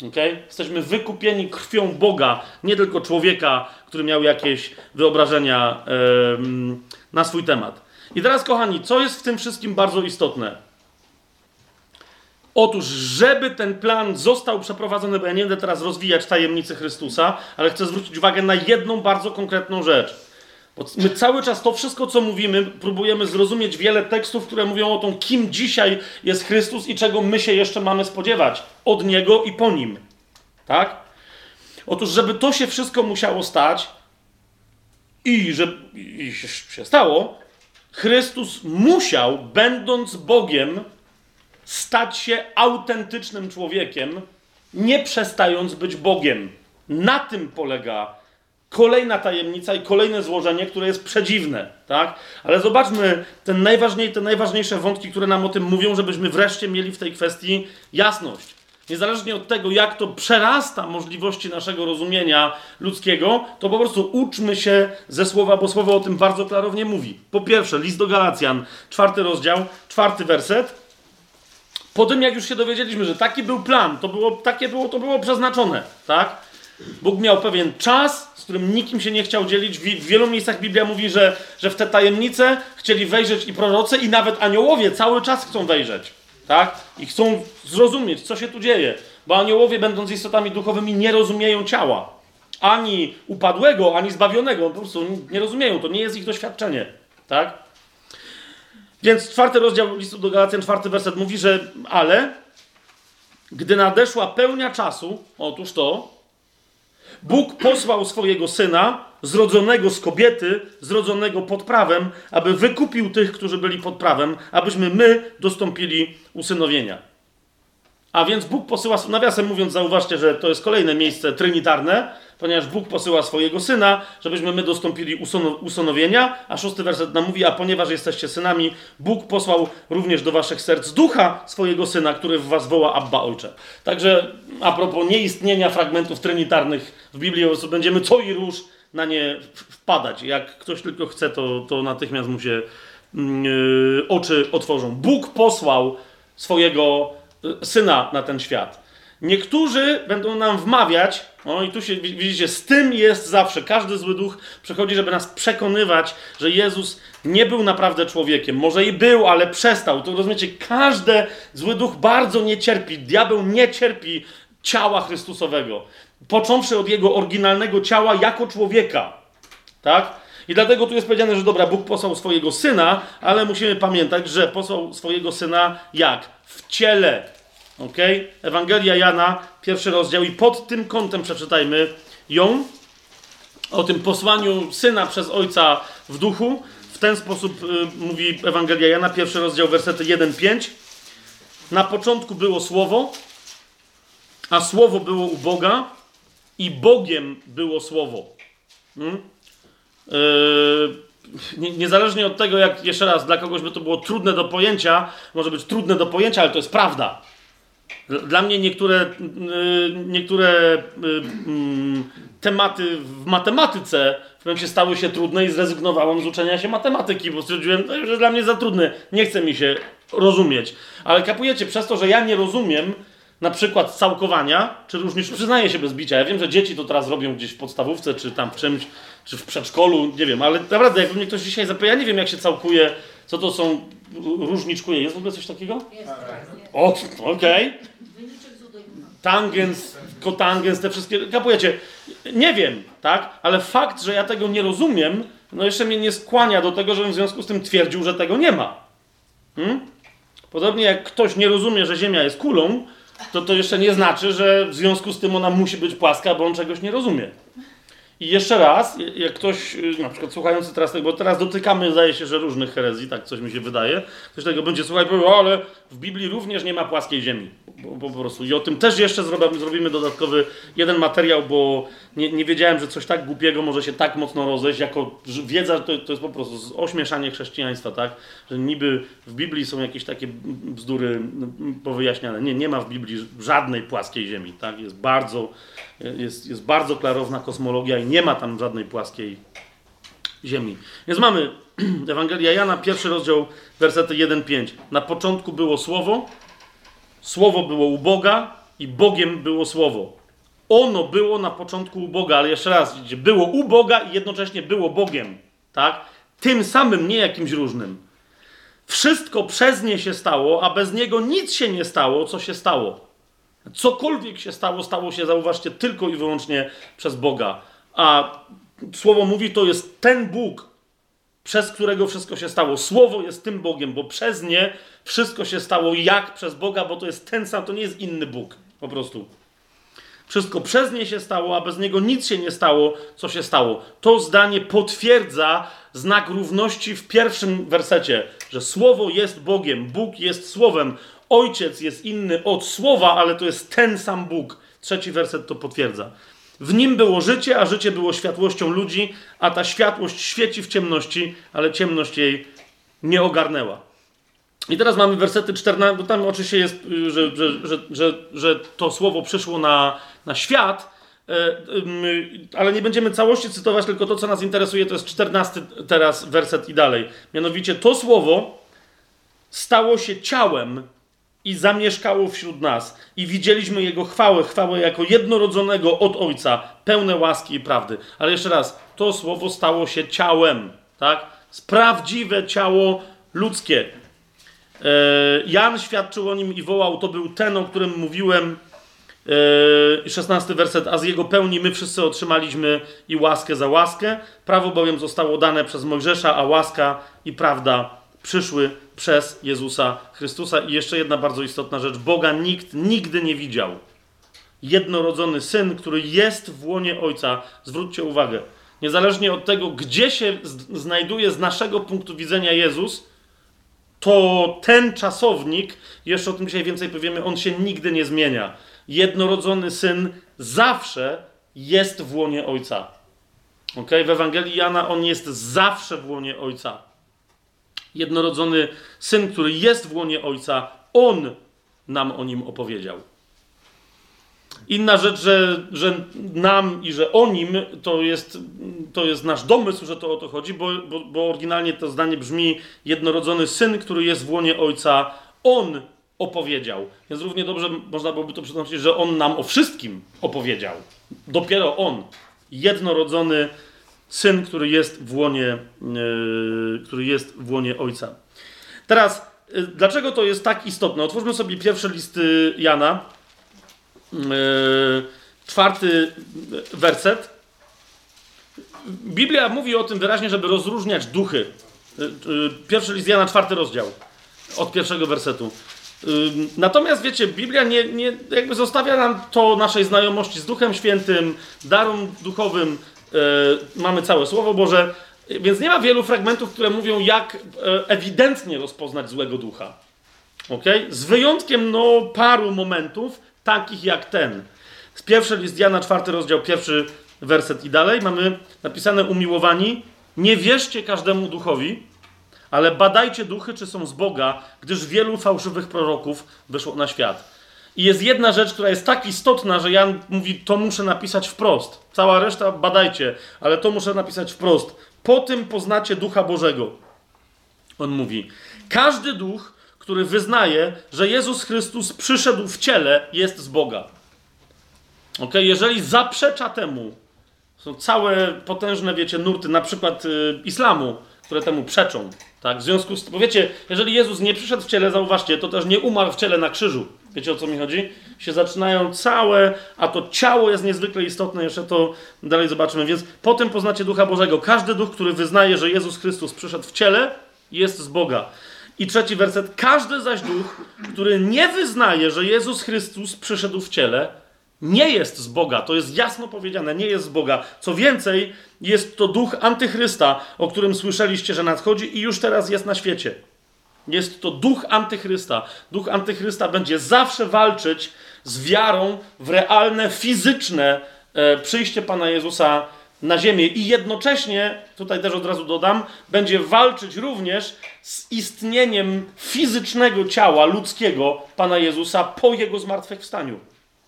Okay? Jesteśmy wykupieni krwią Boga, nie tylko człowieka, który miał jakieś wyobrażenia yy, na swój temat. I teraz, kochani, co jest w tym wszystkim bardzo istotne? Otóż, żeby ten plan został przeprowadzony, bo ja nie będę teraz rozwijać tajemnicy Chrystusa, ale chcę zwrócić uwagę na jedną bardzo konkretną rzecz. My cały czas to wszystko, co mówimy, próbujemy zrozumieć wiele tekstów, które mówią o tym, kim dzisiaj jest Chrystus i czego my się jeszcze mamy spodziewać od Niego i po Nim. Tak? Otóż, żeby to się wszystko musiało stać i że i się stało, Chrystus musiał, będąc Bogiem, stać się autentycznym człowiekiem, nie przestając być Bogiem. Na tym polega kolejna tajemnica i kolejne złożenie, które jest przedziwne, tak? Ale zobaczmy ten najważniej, te najważniejsze wątki, które nam o tym mówią, żebyśmy wreszcie mieli w tej kwestii jasność. Niezależnie od tego, jak to przerasta możliwości naszego rozumienia ludzkiego, to po prostu uczmy się ze słowa, bo słowo o tym bardzo klarownie mówi. Po pierwsze, list do Galacjan, czwarty rozdział, czwarty werset. Po tym, jak już się dowiedzieliśmy, że taki był plan, to było, takie było, to było przeznaczone, tak? Bóg miał pewien czas, z którym nikim się nie chciał dzielić. W wielu miejscach Biblia mówi, że, że w te tajemnice chcieli wejrzeć i prorocy, i nawet aniołowie cały czas chcą wejrzeć. Tak? I chcą zrozumieć, co się tu dzieje. Bo aniołowie, będąc istotami duchowymi, nie rozumieją ciała. Ani upadłego, ani zbawionego. Po prostu nie rozumieją. To nie jest ich doświadczenie. Tak? Więc czwarty rozdział listu do Galacjan, czwarty werset mówi, że ale gdy nadeszła pełnia czasu, otóż to, Bóg posłał swojego syna, zrodzonego z kobiety, zrodzonego pod prawem, aby wykupił tych, którzy byli pod prawem, abyśmy my dostąpili usynowienia. A więc Bóg posyła, nawiasem mówiąc, zauważcie, że to jest kolejne miejsce trinitarne, ponieważ Bóg posyła swojego syna, żebyśmy my dostąpili usonowienia, a szósty werset nam mówi, a ponieważ jesteście synami, Bóg posłał również do waszych serc ducha swojego syna, który w was woła Abba Ojcze. Także a propos nieistnienia fragmentów trinitarnych w Biblii, będziemy co i róż na nie wpadać. Jak ktoś tylko chce, to, to natychmiast mu się yy, oczy otworzą. Bóg posłał swojego y, syna na ten świat. Niektórzy będą nam wmawiać, no i tu się widzicie, z tym jest zawsze. Każdy zły duch przychodzi, żeby nas przekonywać, że Jezus nie był naprawdę człowiekiem. Może i był, ale przestał. To rozumiecie, każdy zły duch bardzo nie cierpi. Diabeł nie cierpi ciała Chrystusowego. Począwszy od jego oryginalnego ciała jako człowieka. Tak? I dlatego tu jest powiedziane, że dobra, Bóg posłał swojego syna, ale musimy pamiętać, że posłał swojego syna jak? W ciele Ok? Ewangelia Jana, pierwszy rozdział, i pod tym kątem przeczytajmy ją. O tym posłaniu syna przez ojca w duchu. W ten sposób y, mówi Ewangelia Jana, pierwszy rozdział, wersety 1-5. Na początku było słowo, a słowo było u Boga, i Bogiem było słowo. Hmm? Yy, niezależnie od tego, jak jeszcze raz dla kogoś by to było trudne do pojęcia, może być trudne do pojęcia, ale to jest prawda. Dla mnie niektóre, y, niektóre y, mm, tematy w matematyce w momencie stały się trudne i zrezygnowałem z uczenia się matematyki, bo stwierdziłem, że jest dla mnie za trudne, nie chce mi się rozumieć. Ale kapujecie, przez to, że ja nie rozumiem na przykład całkowania, czy różnic, przyznaję się bez bicia, ja wiem, że dzieci to teraz robią gdzieś w podstawówce, czy tam w czymś, czy w przedszkolu, nie wiem, ale naprawdę, jakby mnie ktoś dzisiaj zapytał, ja nie wiem, jak się całkuje, co to są różniczkuje. Jest w ogóle coś takiego? Jest. O, okej. Okay tangens, kotangens, te wszystkie, kapujecie, nie wiem, tak, ale fakt, że ja tego nie rozumiem, no jeszcze mnie nie skłania do tego, żebym w związku z tym twierdził, że tego nie ma. Hmm? Podobnie jak ktoś nie rozumie, że Ziemia jest kulą, to to jeszcze nie znaczy, że w związku z tym ona musi być płaska, bo on czegoś nie rozumie. I jeszcze raz, jak ktoś, y, na przykład słuchający teraz tego, bo teraz dotykamy, zdaje się, że różnych herezji, tak coś mi się wydaje, ktoś tego będzie słuchał i powie, ale w Biblii również nie ma płaskiej ziemi. Bo, bo, po prostu. I o tym też jeszcze zrobimy, zrobimy dodatkowy jeden materiał, bo nie, nie, wiedziałem, że coś tak głupiego może się tak mocno rozejść, jako wiedza to, to jest po prostu ośmieszanie chrześcijaństwa, tak? Że niby w Biblii są jakieś takie bzdury powyjaśniane. Nie, nie ma w Biblii żadnej płaskiej ziemi, tak? Jest bardzo, jest, jest bardzo klarowna kosmologia i nie ma tam żadnej płaskiej ziemi. Więc mamy Ewangelia Jana, pierwszy rozdział, wersety 1-5. Na początku było Słowo, Słowo było u Boga i Bogiem było Słowo. Ono było na początku u Boga, ale jeszcze raz, widzicie, było u Boga i jednocześnie było Bogiem, tak? Tym samym, nie jakimś różnym. Wszystko przez nie się stało, a bez niego nic się nie stało, co się stało. Cokolwiek się stało, stało się, zauważcie, tylko i wyłącznie przez Boga. A słowo mówi, to jest ten Bóg, przez którego wszystko się stało. Słowo jest tym Bogiem, bo przez nie wszystko się stało jak przez Boga, bo to jest ten sam, to nie jest inny Bóg. Po prostu. Wszystko przez nie się stało, a bez niego nic się nie stało, co się stało. To zdanie potwierdza znak równości w pierwszym wersecie, że Słowo jest Bogiem, Bóg jest Słowem, Ojciec jest inny od Słowa, ale to jest ten sam Bóg. Trzeci werset to potwierdza. W nim było życie, a życie było światłością ludzi, a ta światłość świeci w ciemności, ale ciemność jej nie ogarnęła. I teraz mamy wersety 14, bo tam oczywiście jest, y, że, że, że, że, to słowo przyszło na, na świat, e, ale nie będziemy całości cytować, tylko to, co nas interesuje, to jest 14 teraz werset i dalej. Mianowicie to słowo stało się ciałem i zamieszkało wśród nas i widzieliśmy Jego chwałę, chwałę jako jednorodzonego od Ojca, pełne łaski i prawdy. Ale jeszcze raz, to słowo stało się ciałem, tak? Prawdziwe ciało ludzkie. E, Jan świadczył o nim i wołał, to był ten, o którym mówiłem, 16 e, werset, a z jego pełni my wszyscy otrzymaliśmy i łaskę za łaskę. Prawo bowiem zostało dane przez Mojżesza, a łaska i prawda przyszły przez Jezusa Chrystusa. I jeszcze jedna bardzo istotna rzecz: Boga nikt nigdy nie widział. Jednorodzony syn, który jest w łonie Ojca, zwróćcie uwagę, niezależnie od tego, gdzie się znajduje z naszego punktu widzenia Jezus, to ten czasownik, jeszcze o tym dzisiaj więcej powiemy, on się nigdy nie zmienia. Jednorodzony syn zawsze jest w łonie ojca. ok? W Ewangelii Jana on jest zawsze w łonie ojca. Jednorodzony syn, który jest w łonie ojca, on nam o nim opowiedział. Inna rzecz, że, że nam i że o nim to jest, to jest nasz domysł, że to o to chodzi, bo, bo, bo oryginalnie to zdanie brzmi jednorodzony syn, który jest w łonie ojca, on opowiedział. Więc równie dobrze można byłoby to przetłumaczyć, że on nam o wszystkim opowiedział. Dopiero on, jednorodzony syn, który jest w łonie, yy, który jest w łonie ojca. Teraz, yy, dlaczego to jest tak istotne? Otwórzmy sobie pierwsze listy Jana Yy, czwarty werset. Biblia mówi o tym wyraźnie, żeby rozróżniać duchy. Pierwszy list Jana, czwarty rozdział, od pierwszego wersetu. Natomiast wiecie, Biblia nie, nie jakby zostawia nam to naszej znajomości z Duchem Świętym, darom duchowym. Mamy całe Słowo Boże, więc nie ma wielu fragmentów, które mówią, jak ewidentnie rozpoznać złego ducha. Okay? Z wyjątkiem no, paru momentów, takich jak ten. Z pierwszy list Jana, czwarty rozdział, pierwszy werset i dalej mamy napisane umiłowani. Nie wierzcie każdemu duchowi, ale badajcie duchy, czy są z Boga, gdyż wielu fałszywych proroków wyszło na świat. I jest jedna rzecz, która jest tak istotna, że Jan mówi, to muszę napisać wprost. Cała reszta badajcie, ale to muszę napisać wprost. Po tym poznacie ducha Bożego. On mówi, każdy duch, który wyznaje, że Jezus Chrystus przyszedł w ciele, jest z Boga. Ok, jeżeli zaprzecza temu, są całe potężne, wiecie, nurty, na przykład y, islamu, które temu przeczą. Tak? W związku z tym, wiecie, jeżeli Jezus nie przyszedł w ciele, zauważcie, to też nie umarł w ciele na krzyżu. Wiecie o co mi chodzi? Się zaczynają całe, a to ciało jest niezwykle istotne, jeszcze to dalej zobaczymy. Więc potem poznacie Ducha Bożego. Każdy duch, który wyznaje, że Jezus Chrystus przyszedł w ciele, jest z Boga. I trzeci werset. Każdy zaś duch, który nie wyznaje, że Jezus Chrystus przyszedł w ciele, nie jest z Boga. To jest jasno powiedziane, nie jest z Boga. Co więcej, jest to duch antychrysta, o którym słyszeliście, że nadchodzi i już teraz jest na świecie. Jest to duch antychrysta. Duch antychrysta będzie zawsze walczyć z wiarą w realne, fizyczne e, przyjście Pana Jezusa na ziemię i jednocześnie, tutaj też od razu dodam, będzie walczyć również z istnieniem fizycznego ciała ludzkiego Pana Jezusa po Jego zmartwychwstaniu.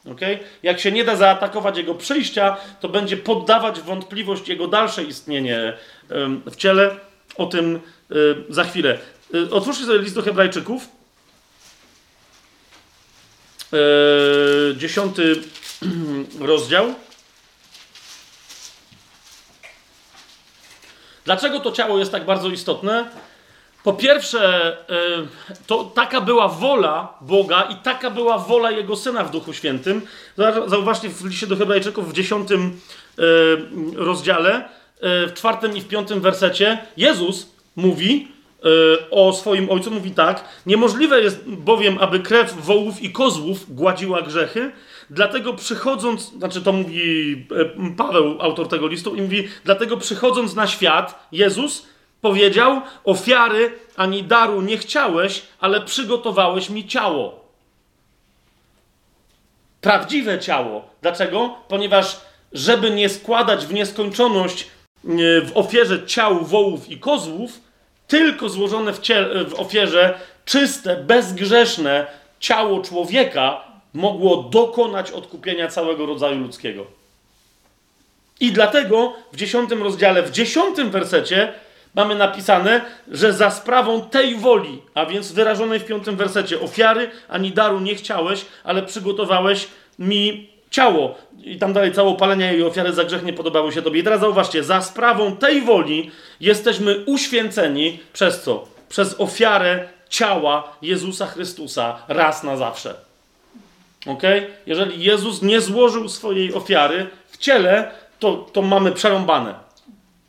Okay? Jak się nie da zaatakować Jego przyjścia, to będzie poddawać wątpliwość Jego dalsze istnienie w ciele. O tym za chwilę. Y, otwórzcie sobie list do Hebrajczyków. E, dziesiąty rozdział. Dlaczego to ciało jest tak bardzo istotne? Po pierwsze, e, to taka była wola Boga i taka była wola Jego Syna w Duchu Świętym. Zauważcie w liście do Hebrajczyków w dziesiątym e, rozdziale, e, w czwartym i w piątym wersecie, Jezus mówi o swoim Ojcu, mówi tak, niemożliwe jest bowiem, aby krew wołów i kozłów gładziła grzechy, Dlatego przychodząc, znaczy to mówi Paweł, autor tego listu, i mówi, dlatego przychodząc na świat, Jezus powiedział, ofiary ani daru nie chciałeś, ale przygotowałeś mi ciało. Prawdziwe ciało. Dlaczego? Ponieważ, żeby nie składać w nieskończoność e, w ofierze ciał wołów i kozłów, tylko złożone w, w ofierze czyste, bezgrzeszne ciało człowieka mogło dokonać odkupienia całego rodzaju ludzkiego. I dlatego w dziesiątym rozdziale, w dziesiątym wersecie mamy napisane, że za sprawą tej woli, a więc wyrażonej w piątym wersecie, ofiary ani daru nie chciałeś, ale przygotowałeś mi ciało. I tam dalej palenia i ofiary za grzech nie podobały się Tobie. I teraz zauważcie, za sprawą tej woli jesteśmy uświęceni przez co? Przez ofiarę ciała Jezusa Chrystusa raz na zawsze. Ok? Jeżeli Jezus nie złożył swojej ofiary w ciele, to, to mamy przerąbane.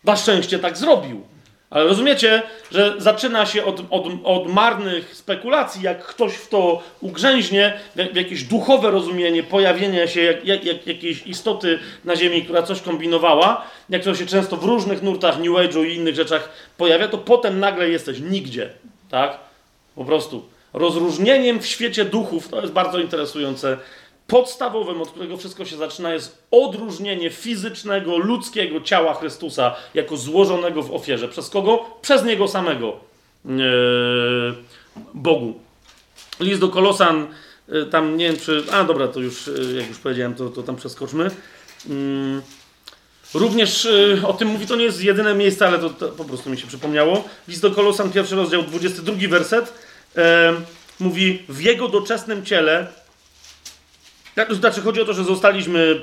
Na szczęście tak zrobił. Ale rozumiecie, że zaczyna się od, od, od marnych spekulacji, jak ktoś w to ugrzęźnie, w, w jakieś duchowe rozumienie pojawienia się jak, jak, jak, jakiejś istoty na Ziemi, która coś kombinowała, jak to się często w różnych nurtach New Age'u i innych rzeczach pojawia, to potem nagle jesteś nigdzie, tak? Po prostu. Rozróżnieniem w świecie duchów, to jest bardzo interesujące, podstawowym, od którego wszystko się zaczyna, jest odróżnienie fizycznego, ludzkiego ciała Chrystusa jako złożonego w ofierze. Przez kogo? Przez Niego samego. Yy, Bogu. List do Kolosan, yy, tam nie wiem czy... A dobra, to już, yy, jak już powiedziałem, to, to tam przeskoczmy. Yy, również o tym mówi, to nie jest jedyne miejsce, ale to, to, po prostu mi się przypomniało. List do Kolosan, pierwszy rozdział, 22 werset. Mówi, w Jego doczesnym ciele znaczy, chodzi o to, że zostaliśmy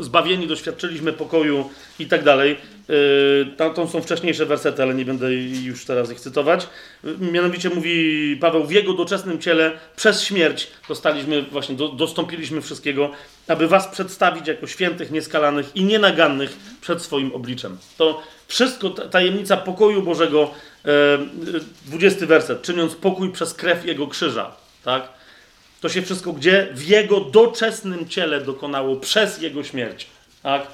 y, zbawieni, doświadczyliśmy pokoju i tak dalej. Y, tam są wcześniejsze wersety, ale nie będę już teraz ich cytować. Y, mianowicie mówi Paweł, w jego doczesnym ciele przez śmierć dostaliśmy, właśnie do, dostąpiliśmy wszystkiego, aby was przedstawić jako świętych, nieskalanych i nienagannych przed swoim obliczem. To wszystko, tajemnica pokoju Bożego, 20 werset, czyniąc pokój przez krew Jego krzyża. Tak? To się wszystko gdzie? W jego doczesnym ciele dokonało przez jego śmierć. Tak?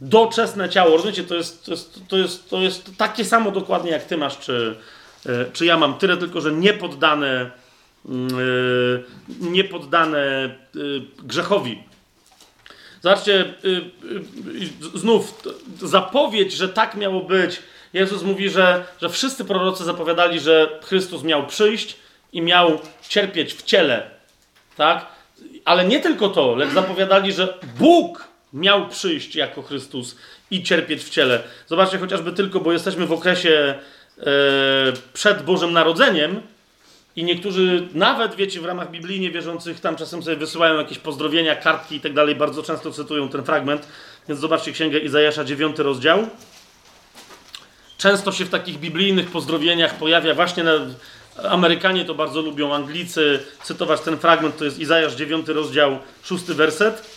Doczesne ciało. Rozumiecie, to jest, to jest, to jest, to jest takie samo dokładnie jak ty masz, czy, e, czy ja mam. Tyle tylko, że nie poddane, mm, e, nie poddane e, grzechowi. Zobaczcie, znów zapowiedź, że tak miało być. Jezus mówi, że, że wszyscy prorocy zapowiadali, że Chrystus miał przyjść i miał cierpieć w ciele tak? Ale nie tylko to, lecz zapowiadali, że Bóg miał przyjść jako Chrystus i cierpieć w ciele. Zobaczcie chociażby tylko, bo jesteśmy w okresie e, przed Bożym Narodzeniem i niektórzy nawet, wiecie, w ramach biblijnie wierzących tam czasem sobie wysyłają jakieś pozdrowienia, kartki i tak dalej, bardzo często cytują ten fragment. Więc zobaczcie Księgę Izajasza, 9 rozdział. Często się w takich biblijnych pozdrowieniach pojawia właśnie na, Amerykanie to bardzo lubią, Anglicy cytować ten fragment, to jest Izajasz 9 rozdział, 6 werset.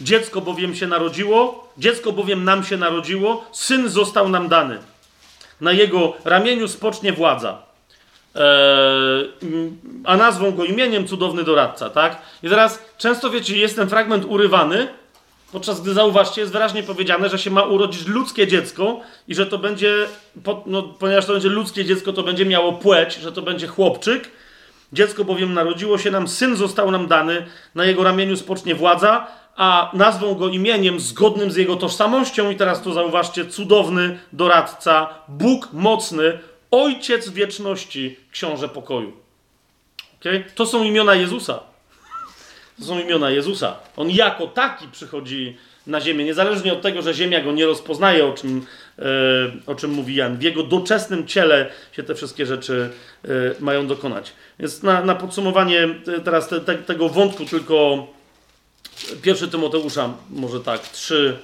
Dziecko bowiem się narodziło, dziecko bowiem nam się narodziło, syn został nam dany. Na jego ramieniu spocznie władza. Eee, a nazwą go imieniem cudowny doradca, tak? I teraz często wiecie, jest ten fragment urywany, Podczas gdy zauważcie, jest wyraźnie powiedziane, że się ma urodzić ludzkie dziecko i że to będzie, no, ponieważ to będzie ludzkie dziecko, to będzie miało płeć, że to będzie chłopczyk. Dziecko bowiem narodziło się nam, syn został nam dany, na jego ramieniu spocznie władza, a nazwą go imieniem zgodnym z jego tożsamością. I teraz tu zauważcie, cudowny doradca, Bóg mocny, Ojciec wieczności, książę pokoju. Okay? To są imiona Jezusa. To są imiona Jezusa. On jako taki przychodzi na ziemię, niezależnie od tego, że ziemia go nie rozpoznaje, o czym, e, o czym mówi Jan. W jego doczesnym ciele się te wszystkie rzeczy e, mają dokonać. Więc na, na podsumowanie e, teraz te, te, tego wątku tylko pierwszy Tymoteusza, może tak, 3,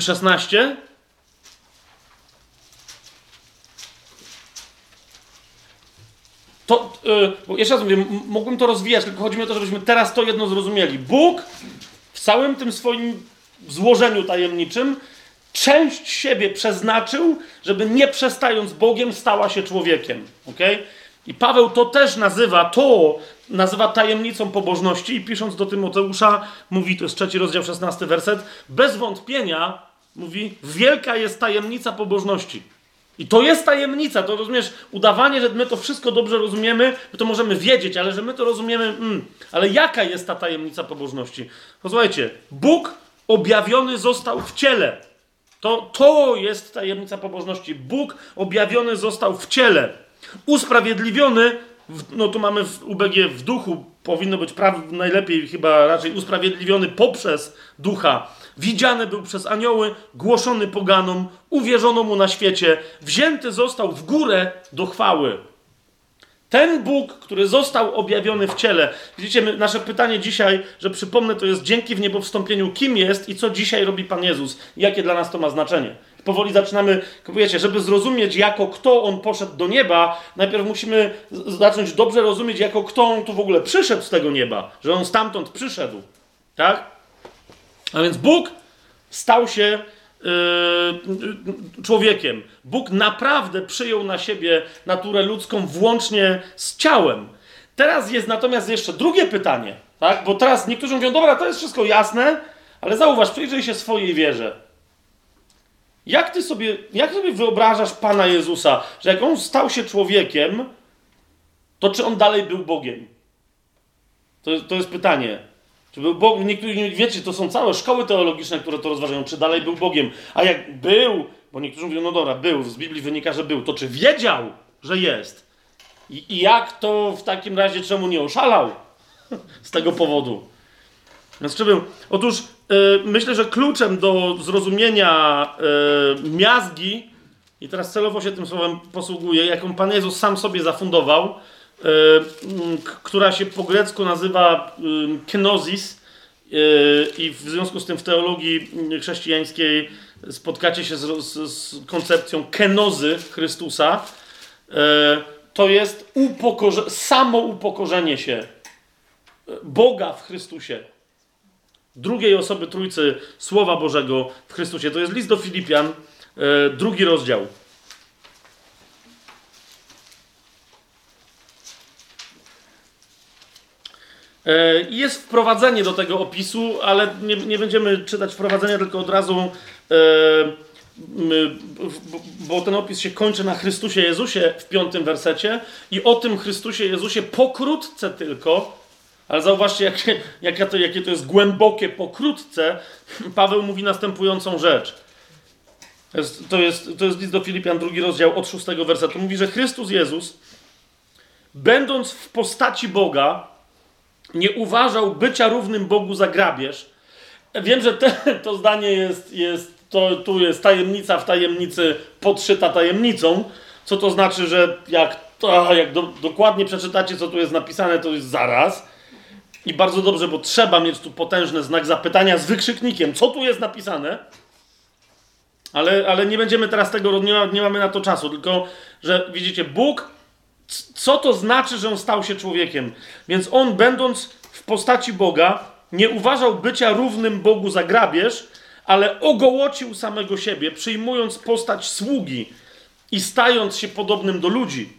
16. To, yy, jeszcze raz mówię, mógłbym to rozwijać, tylko chodzi mi o to, żebyśmy teraz to jedno zrozumieli. Bóg w całym tym swoim złożeniu tajemniczym część siebie przeznaczył, żeby nie przestając Bogiem stała się człowiekiem. Okay? I Paweł to też nazywa, to nazywa tajemnicą pobożności i pisząc do Tymoteusza, mówi, to jest trzeci rozdział, szesnasty werset, bez wątpienia, mówi, wielka jest tajemnica pobożności. I to jest tajemnica, to rozumiesz, udawanie, że my to wszystko dobrze rozumiemy, my to możemy wiedzieć, ale że my to rozumiemy, mm, ale jaka jest ta tajemnica pobożności? Posłuchajcie, Bóg objawiony został w ciele. To, to jest tajemnica pobożności. Bóg objawiony został w ciele. Usprawiedliwiony, w, no tu mamy w UBG w duchu, powinno być praw, najlepiej chyba raczej usprawiedliwiony poprzez ducha widziany był przez anioły, głoszony poganom, uwierzono mu na świecie, wzięty został w górę do chwały. Ten Bóg, który został objawiony w ciele. Widzicie, my, nasze pytanie dzisiaj, że przypomnę, to jest dzięki w niebo wstąpieniu, kim jest i co dzisiaj robi Pan Jezus. Jakie dla nas to ma znaczenie. Powoli zaczynamy, wiecie, żeby zrozumieć, jako kto On poszedł do nieba, najpierw musimy zacząć dobrze rozumieć, jako kto On tu w ogóle przyszedł z tego nieba, że On stamtąd przyszedł. Tak? A więc Bóg stał się yy, człowiekiem. Bóg naprawdę przyjął na siebie naturę ludzką włącznie z ciałem. Teraz jest natomiast jeszcze drugie pytanie, tak? Bo teraz niektórzy mówią, dobra, to jest wszystko jasne, ale zauważ, przyjrzyj się swojej wierze. Jak ty sobie, jak sobie wyobrażasz Pana Jezusa, że jak On stał się człowiekiem, to czy On dalej był Bogiem? To, to jest pytanie. Czy był Bog, niektórzy, wiecie, to są całe szkoły teologiczne, które to rozważają, czy dalej był Bogiem. A jak był, bo niektórzy mówią, no dobra, był, z Biblii wynika, że był, to czy wiedział, że jest? I, i jak to w takim razie, czemu nie oszalał z tego powodu? Więc czy był? Otóż yy, myślę, że kluczem do zrozumienia yy, miazgi, i teraz celowo się tym słowem posługuję, jaką Pan Jezus sam sobie zafundował, która się po grecku nazywa kenosis i w związku z tym w teologii chrześcijańskiej spotkacie się z, z, z koncepcją kenozy Chrystusa, to jest upokorze, samo upokorzenie się Boga w Chrystusie drugiej osoby Trójcy Słowa Bożego w Chrystusie. To jest list do Filipian, drugi rozdział. Jest wprowadzenie do tego opisu, ale nie, nie będziemy czytać wprowadzenia, tylko od razu, e, bo ten opis się kończy na Chrystusie Jezusie w piątym wersecie i o tym Chrystusie Jezusie pokrótce tylko ale zauważcie, jakie, jakie, to, jakie to jest głębokie, pokrótce. Paweł mówi następującą rzecz. To jest, to jest, to jest list do Filipian, drugi rozdział, od szóstego wersetu. Mówi, że Chrystus Jezus, będąc w postaci Boga, nie uważał bycia równym Bogu za grabież. Wiem, że te, to zdanie jest, jest to, tu jest tajemnica w tajemnicy podszyta tajemnicą. Co to znaczy, że jak, to, jak do, dokładnie przeczytacie, co tu jest napisane, to jest zaraz. I bardzo dobrze, bo trzeba mieć tu potężny znak zapytania z wykrzyknikiem, co tu jest napisane. Ale, ale nie będziemy teraz tego, nie, nie mamy na to czasu, tylko że widzicie, Bóg, co to znaczy, że on stał się człowiekiem? Więc on, będąc w postaci Boga, nie uważał bycia równym Bogu za grabież, ale ogołocił samego siebie, przyjmując postać sługi i stając się podobnym do ludzi.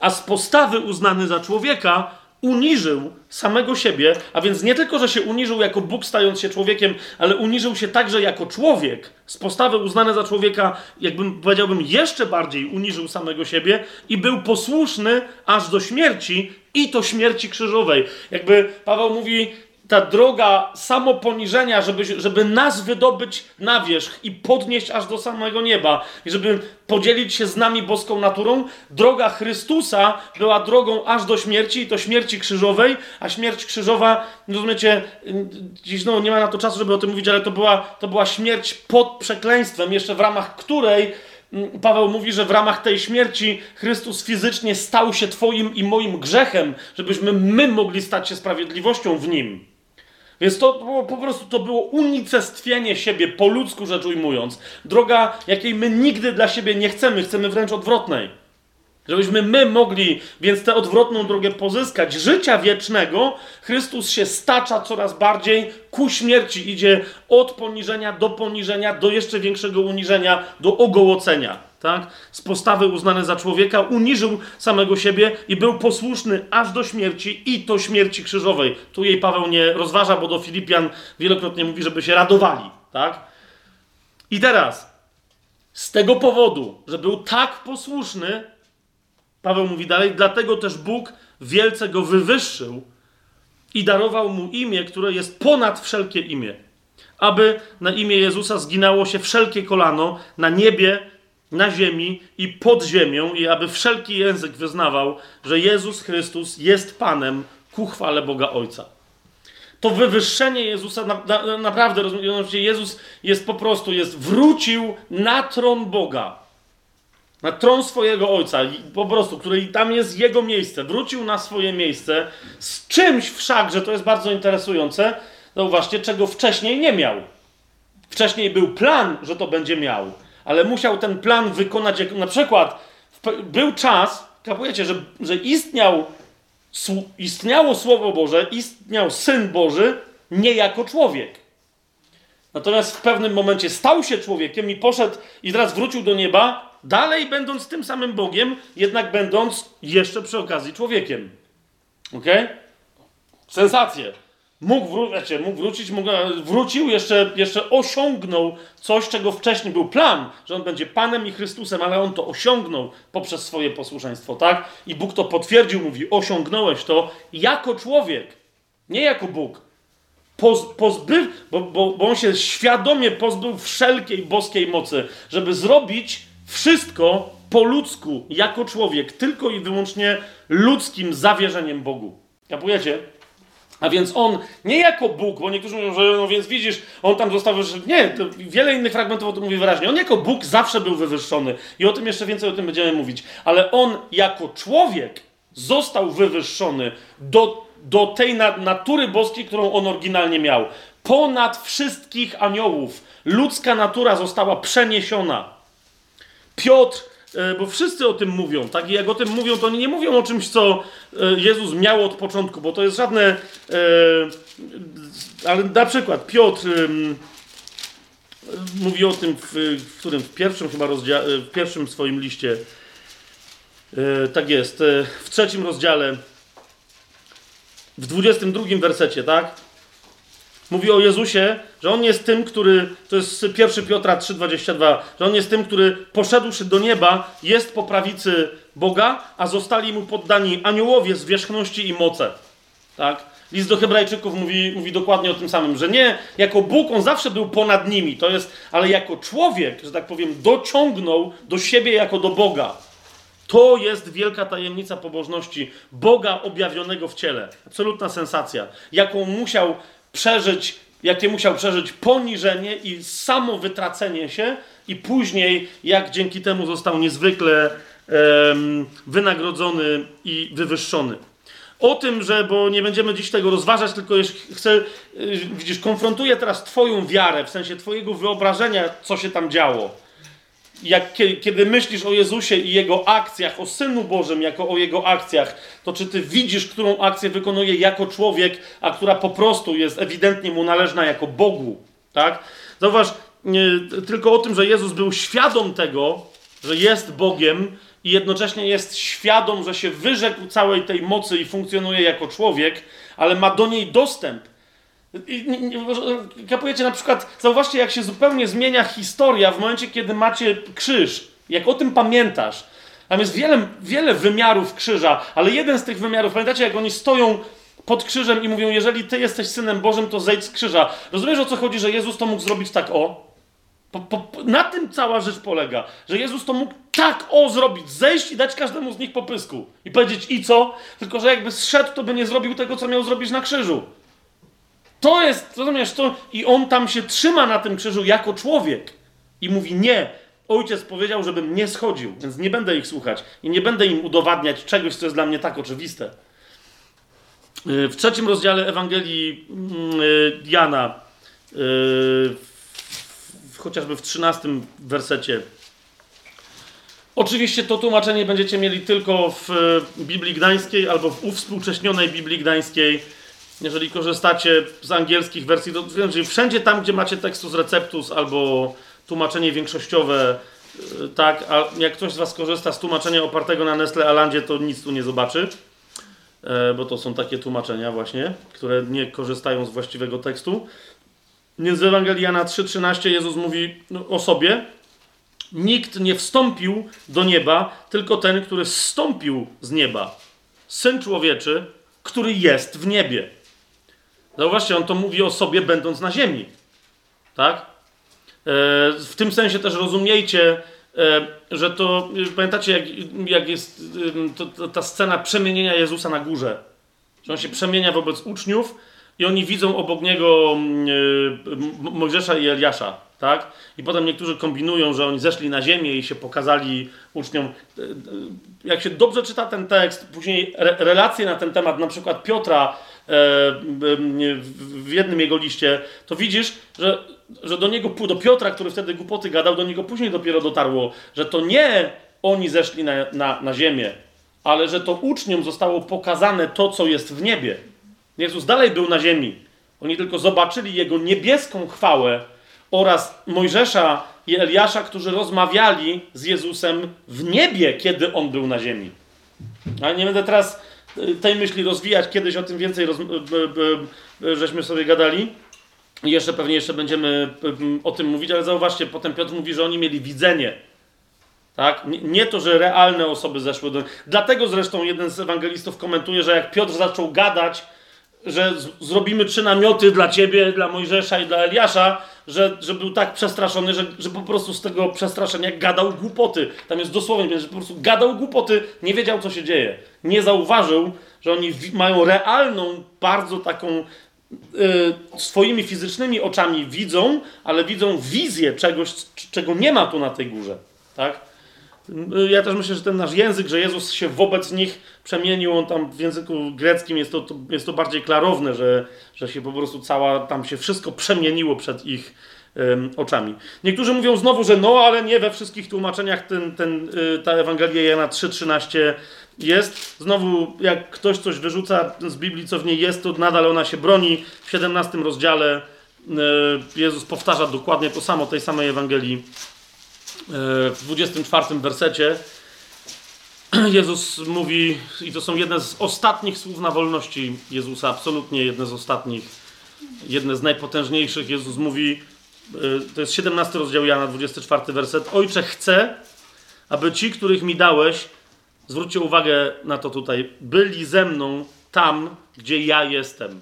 A z postawy uznany za człowieka, uniżył samego siebie, a więc nie tylko, że się uniżył jako Bóg stając się człowiekiem, ale uniżył się także jako człowiek, z postawy uznane za człowieka, jakbym powiedziałbym, jeszcze bardziej uniżył samego siebie i był posłuszny aż do śmierci i to śmierci krzyżowej. Jakby Paweł mówi, ta droga samoponiżenia, żeby, żeby nas wydobyć na wierzch i podnieść aż do samego nieba, i żeby podzielić się z nami boską naturą, droga Chrystusa była drogą aż do śmierci, i to śmierci krzyżowej, a śmierć krzyżowa, rozumiecie, dziś no, nie ma na to czasu, żeby o tym mówić, ale to była, to była śmierć pod przekleństwem, jeszcze w ramach której mm, Paweł mówi, że w ramach tej śmierci Chrystus fizycznie stał się Twoim i moim grzechem, żebyśmy my mogli stać się sprawiedliwością w Nim. Więc to po prostu to było unicestwienie siebie, po ludzku rzecz ujmując. Droga, jakiej my nigdy dla siebie nie chcemy, chcemy wręcz odwrotnej. Żebyśmy my mogli więc tę odwrotną drogę pozyskać, życia wiecznego, Chrystus się stacza coraz bardziej ku śmierci, idzie od poniżenia do poniżenia, do jeszcze większego uniżenia, do ogołocenia. Tak? Z postawy uznany za człowieka uniżył samego siebie i był posłuszny aż do śmierci i to śmierci krzyżowej. Tu jej Paweł nie rozważa, bo do Filipian wielokrotnie mówi, żeby się radowali. Tak? I teraz, z tego powodu, że był tak posłuszny, Paweł mówi dalej, dlatego też Bóg wielce go wywyższył i darował mu imię, które jest ponad wszelkie imię. Aby na imię Jezusa zginało się wszelkie kolano na niebie, na ziemi i pod ziemią, i aby wszelki język wyznawał, że Jezus Chrystus jest Panem ku chwale Boga Ojca. To wywyższenie Jezusa na, na, naprawdę, rozumiecie, Jezus jest po prostu, jest, wrócił na tron Boga na tron swojego ojca, po prostu, który tam jest jego miejsce, wrócił na swoje miejsce z czymś wszak, że to jest bardzo interesujące, zauważcie, czego wcześniej nie miał. Wcześniej był plan, że to będzie miał, ale musiał ten plan wykonać, jak na przykład był czas, kapujecie, że, że istniał, istniało Słowo Boże, istniał Syn Boży nie jako człowiek. Natomiast w pewnym momencie stał się człowiekiem i poszedł i teraz wrócił do nieba, dalej będąc tym samym Bogiem, jednak będąc jeszcze przy okazji człowiekiem. Ok? Sensacje. Mógł, wró- wiecie, mógł wrócić, mógł, wrócił, jeszcze, jeszcze osiągnął coś, czego wcześniej był plan, że on będzie Panem i Chrystusem, ale on to osiągnął poprzez swoje posłuszeństwo, tak? I Bóg to potwierdził, mówi: Osiągnąłeś to jako człowiek, nie jako Bóg. Poz, pozbyw, bo, bo, bo on się świadomie pozbył wszelkiej boskiej mocy, żeby zrobić wszystko po ludzku, jako człowiek, tylko i wyłącznie ludzkim zawierzeniem Bogu. Kapujecie? A więc on nie jako Bóg, bo niektórzy mówią, że no więc widzisz, on tam został wywyższony. Nie, wiele innych fragmentów o tym mówi wyraźnie. On jako Bóg zawsze był wywyższony i o tym jeszcze więcej o tym będziemy mówić. Ale on jako człowiek został wywyższony do, do tej na, natury boskiej, którą on oryginalnie miał. Ponad wszystkich aniołów ludzka natura została przeniesiona. Piotr, bo wszyscy o tym mówią, tak? I jak o tym mówią, to oni nie mówią o czymś, co e, Jezus miał od początku, bo to jest żadne. e, Ale na przykład Piotr mówi o tym, w, którym w pierwszym chyba rozdziale, w pierwszym swoim liście. e, Tak jest, e, w trzecim rozdziale, w 22 wersecie, tak? Mówi o Jezusie, że on jest tym, który, to jest 1 Piotra 3,22, że on jest tym, który poszedłszy do nieba, jest po prawicy Boga, a zostali mu poddani aniołowie zwierzchności i moce. Tak? List do Hebrajczyków mówi, mówi dokładnie o tym samym, że nie jako Bóg, on zawsze był ponad nimi, to jest, ale jako człowiek, że tak powiem, dociągnął do siebie jako do Boga. To jest wielka tajemnica pobożności Boga objawionego w ciele. Absolutna sensacja. Jaką musiał przeżyć, jakie musiał przeżyć poniżenie i samo wytracenie się, i później, jak dzięki temu został niezwykle em, wynagrodzony i wywyższony. O tym, że, bo nie będziemy dziś tego rozważać, tylko chcę, y, widzisz, konfrontuję teraz Twoją wiarę, w sensie Twojego wyobrażenia, co się tam działo jak, kiedy, myślisz o Jezusie i Jego akcjach, o Synu Bożym jako o Jego akcjach, to czy Ty widzisz, którą akcję wykonuje jako człowiek, a która po prostu jest ewidentnie Mu należna jako Bogu, tak? Zauważ, nie, tylko o tym, że Jezus był świadom tego, że jest Bogiem i jednocześnie jest świadom, że się wyrzekł całej tej mocy i funkcjonuje jako człowiek, ale ma do niej dostęp. Kapujecie na przykład, zauważcie, jak się zupełnie zmienia historia w momencie, kiedy macie krzyż. Jak o tym pamiętasz. Tam jest wiele, wiele wymiarów krzyża, ale jeden z tych wymiarów, pamiętacie, jak oni stoją pod krzyżem i mówią, jeżeli ty jesteś synem Bożym, to zejdź z krzyża. Rozumiesz o co chodzi, że Jezus to mógł zrobić tak o? Po, po, na tym cała rzecz polega, że Jezus to mógł tak o zrobić, zejść i dać każdemu z nich po pysku. I powiedzieć i co? Tylko, że jakby zszedł, to by nie zrobił tego, co miał zrobić na krzyżu. To jest, rozumiesz, to i on tam się trzyma na tym krzyżu jako człowiek i mówi nie. Ojciec powiedział, żebym nie schodził, więc nie będę ich słuchać i nie będę im udowadniać czegoś, co jest dla mnie tak oczywiste. Yy, W trzecim rozdziale Ewangelii yy, Jana, yy, w- chociażby w trzynastym wersecie, Oczywiście to tłumaczenie będziecie mieli tylko w Biblii Gdańskiej albo w uwspółcześnionej Biblii Gdańskiej. Jeżeli korzystacie z angielskich wersji, to znaczy wszędzie tam, gdzie macie tekstus receptus albo tłumaczenie większościowe, e, tak, a jak ktoś z Was korzysta z tłumaczenia opartego na Nestle Alandzie, to nic tu nie zobaczy, e, bo to są takie tłumaczenia właśnie, które nie korzystają z właściwego tekstu. Więc w Ewangelii Jana 3,13 Jezus mówi no, o sobie, Nikt nie wstąpił do nieba, tylko ten, który zstąpił z nieba. Syn człowieczy, który jest w niebie. Zauważcie, on to mówi o sobie, będąc na ziemi. Tak? E, W tym sensie też rozumiejcie, e, że to. e, Pamiętacie, jak, jak jest to, to, ta scena przemienienia Jezusa na górze? Że on się przemienia wobec uczniów i oni widzą obok niego Mojżesza i Eliasza, tak? I potem niektórzy kombinują, że oni zeszli na ziemię i się pokazali uczniom. Jak się dobrze czyta ten tekst, później re, relacje na ten temat, na przykład Piotra w- w jednym jego liście, to widzisz, że, że do niego, do Piotra, który wtedy głupoty gadał, do niego później dopiero dotarło, że to nie oni zeszli na, na, na ziemię, ale że to uczniom zostało pokazane to, co jest w niebie. Jezus dalej był na ziemi. Oni tylko zobaczyli Jego niebieską chwałę, oraz Mojżesza i Eliasza, którzy rozmawiali z Jezusem w niebie, kiedy on był na ziemi. Ale nie będę teraz tej myśli rozwijać, kiedyś o tym więcej roz... żeśmy sobie gadali. Jeszcze pewnie jeszcze będziemy o tym mówić, ale zauważcie, potem Piotr mówi, że oni mieli widzenie. Tak? Nie to, że realne osoby zeszły do. Dlatego zresztą jeden z ewangelistów komentuje, że jak Piotr zaczął gadać, że zrobimy trzy namioty dla ciebie, dla Mojżesza i dla Eliasza, że, że był tak przestraszony, że, że po prostu z tego przestraszenia gadał głupoty. Tam jest dosłownie, że po prostu gadał głupoty, nie wiedział, co się dzieje. Nie zauważył, że oni mają realną, bardzo taką y, swoimi fizycznymi oczami widzą, ale widzą wizję czegoś, czego nie ma tu na tej górze. Tak? Ja też myślę, że ten nasz język, że Jezus się wobec nich przemienił, on tam w języku greckim jest to, to, jest to bardziej klarowne, że, że się po prostu cała, tam się wszystko przemieniło przed ich em, oczami. Niektórzy mówią znowu, że no, ale nie we wszystkich tłumaczeniach ten, ten, y, ta Ewangelia Jana 3,13 jest. Znowu, jak ktoś coś wyrzuca z Biblii, co w niej jest, to nadal ona się broni. W 17 rozdziale y, Jezus powtarza dokładnie to samo, tej samej Ewangelii w 24 wersecie Jezus mówi, i to są jedne z ostatnich słów na wolności Jezusa, absolutnie jedne z ostatnich, jedne z najpotężniejszych. Jezus mówi, y, to jest 17 rozdział Jana, 24 werset. Ojcze, chcę, aby ci, których mi dałeś, zwróćcie uwagę na to tutaj, byli ze mną tam, gdzie ja jestem.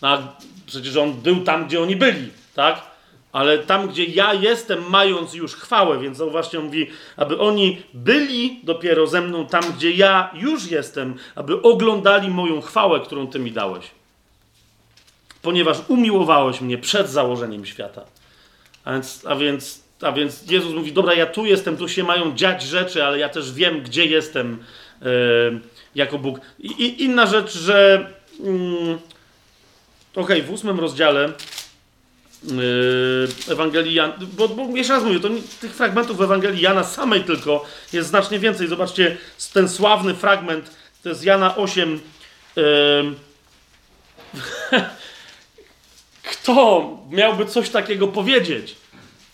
A przecież on był tam, gdzie oni byli, tak? Ale tam, gdzie ja jestem, mając już chwałę, więc zauważcie, on mówi, aby oni byli dopiero ze mną tam, gdzie ja już jestem, aby oglądali moją chwałę, którą Ty mi dałeś. Ponieważ umiłowałeś mnie przed założeniem świata. A więc, a więc, a więc Jezus mówi, dobra, ja tu jestem, tu się mają dziać rzeczy, ale ja też wiem, gdzie jestem e, jako Bóg. I, inna rzecz, że mm, okej, w ósmym rozdziale Yy, Ewangelii Jan, bo, bo jeszcze raz mówię, to tych fragmentów w Ewangelii Jana samej tylko jest znacznie więcej. Zobaczcie, ten sławny fragment, to jest Jana 8. Yy, kto miałby coś takiego powiedzieć?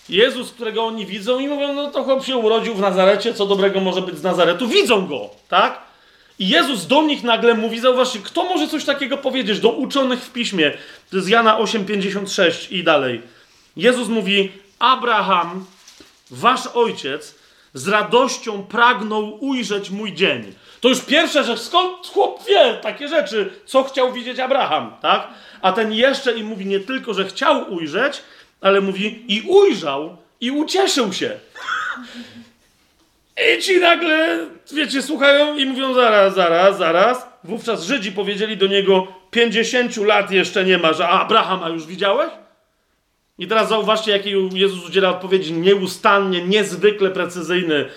Jezus, którego oni widzą i mówią, no to chłop się urodził w Nazarecie, co dobrego może być z Nazaretu. Widzą go, tak? I Jezus do nich nagle mówi, zauważcie, kto może coś takiego powiedzieć do uczonych w piśmie? To jest Jana 8,56 i dalej. Jezus mówi, Abraham, wasz ojciec, z radością pragnął ujrzeć mój dzień. To już pierwsza rzecz, skąd chłop wie takie rzeczy, co chciał widzieć Abraham, tak? A ten jeszcze im mówi nie tylko, że chciał ujrzeć, ale mówi i ujrzał i ucieszył się. I ci nagle, wiecie, słuchają i mówią zaraz, zaraz, zaraz. Wówczas Żydzi powiedzieli do niego, 50 lat jeszcze nie ma, że Abrahama już widziałeś? I teraz zauważcie, jakiej Jezus udziela odpowiedzi nieustannie, niezwykle precyzyjny.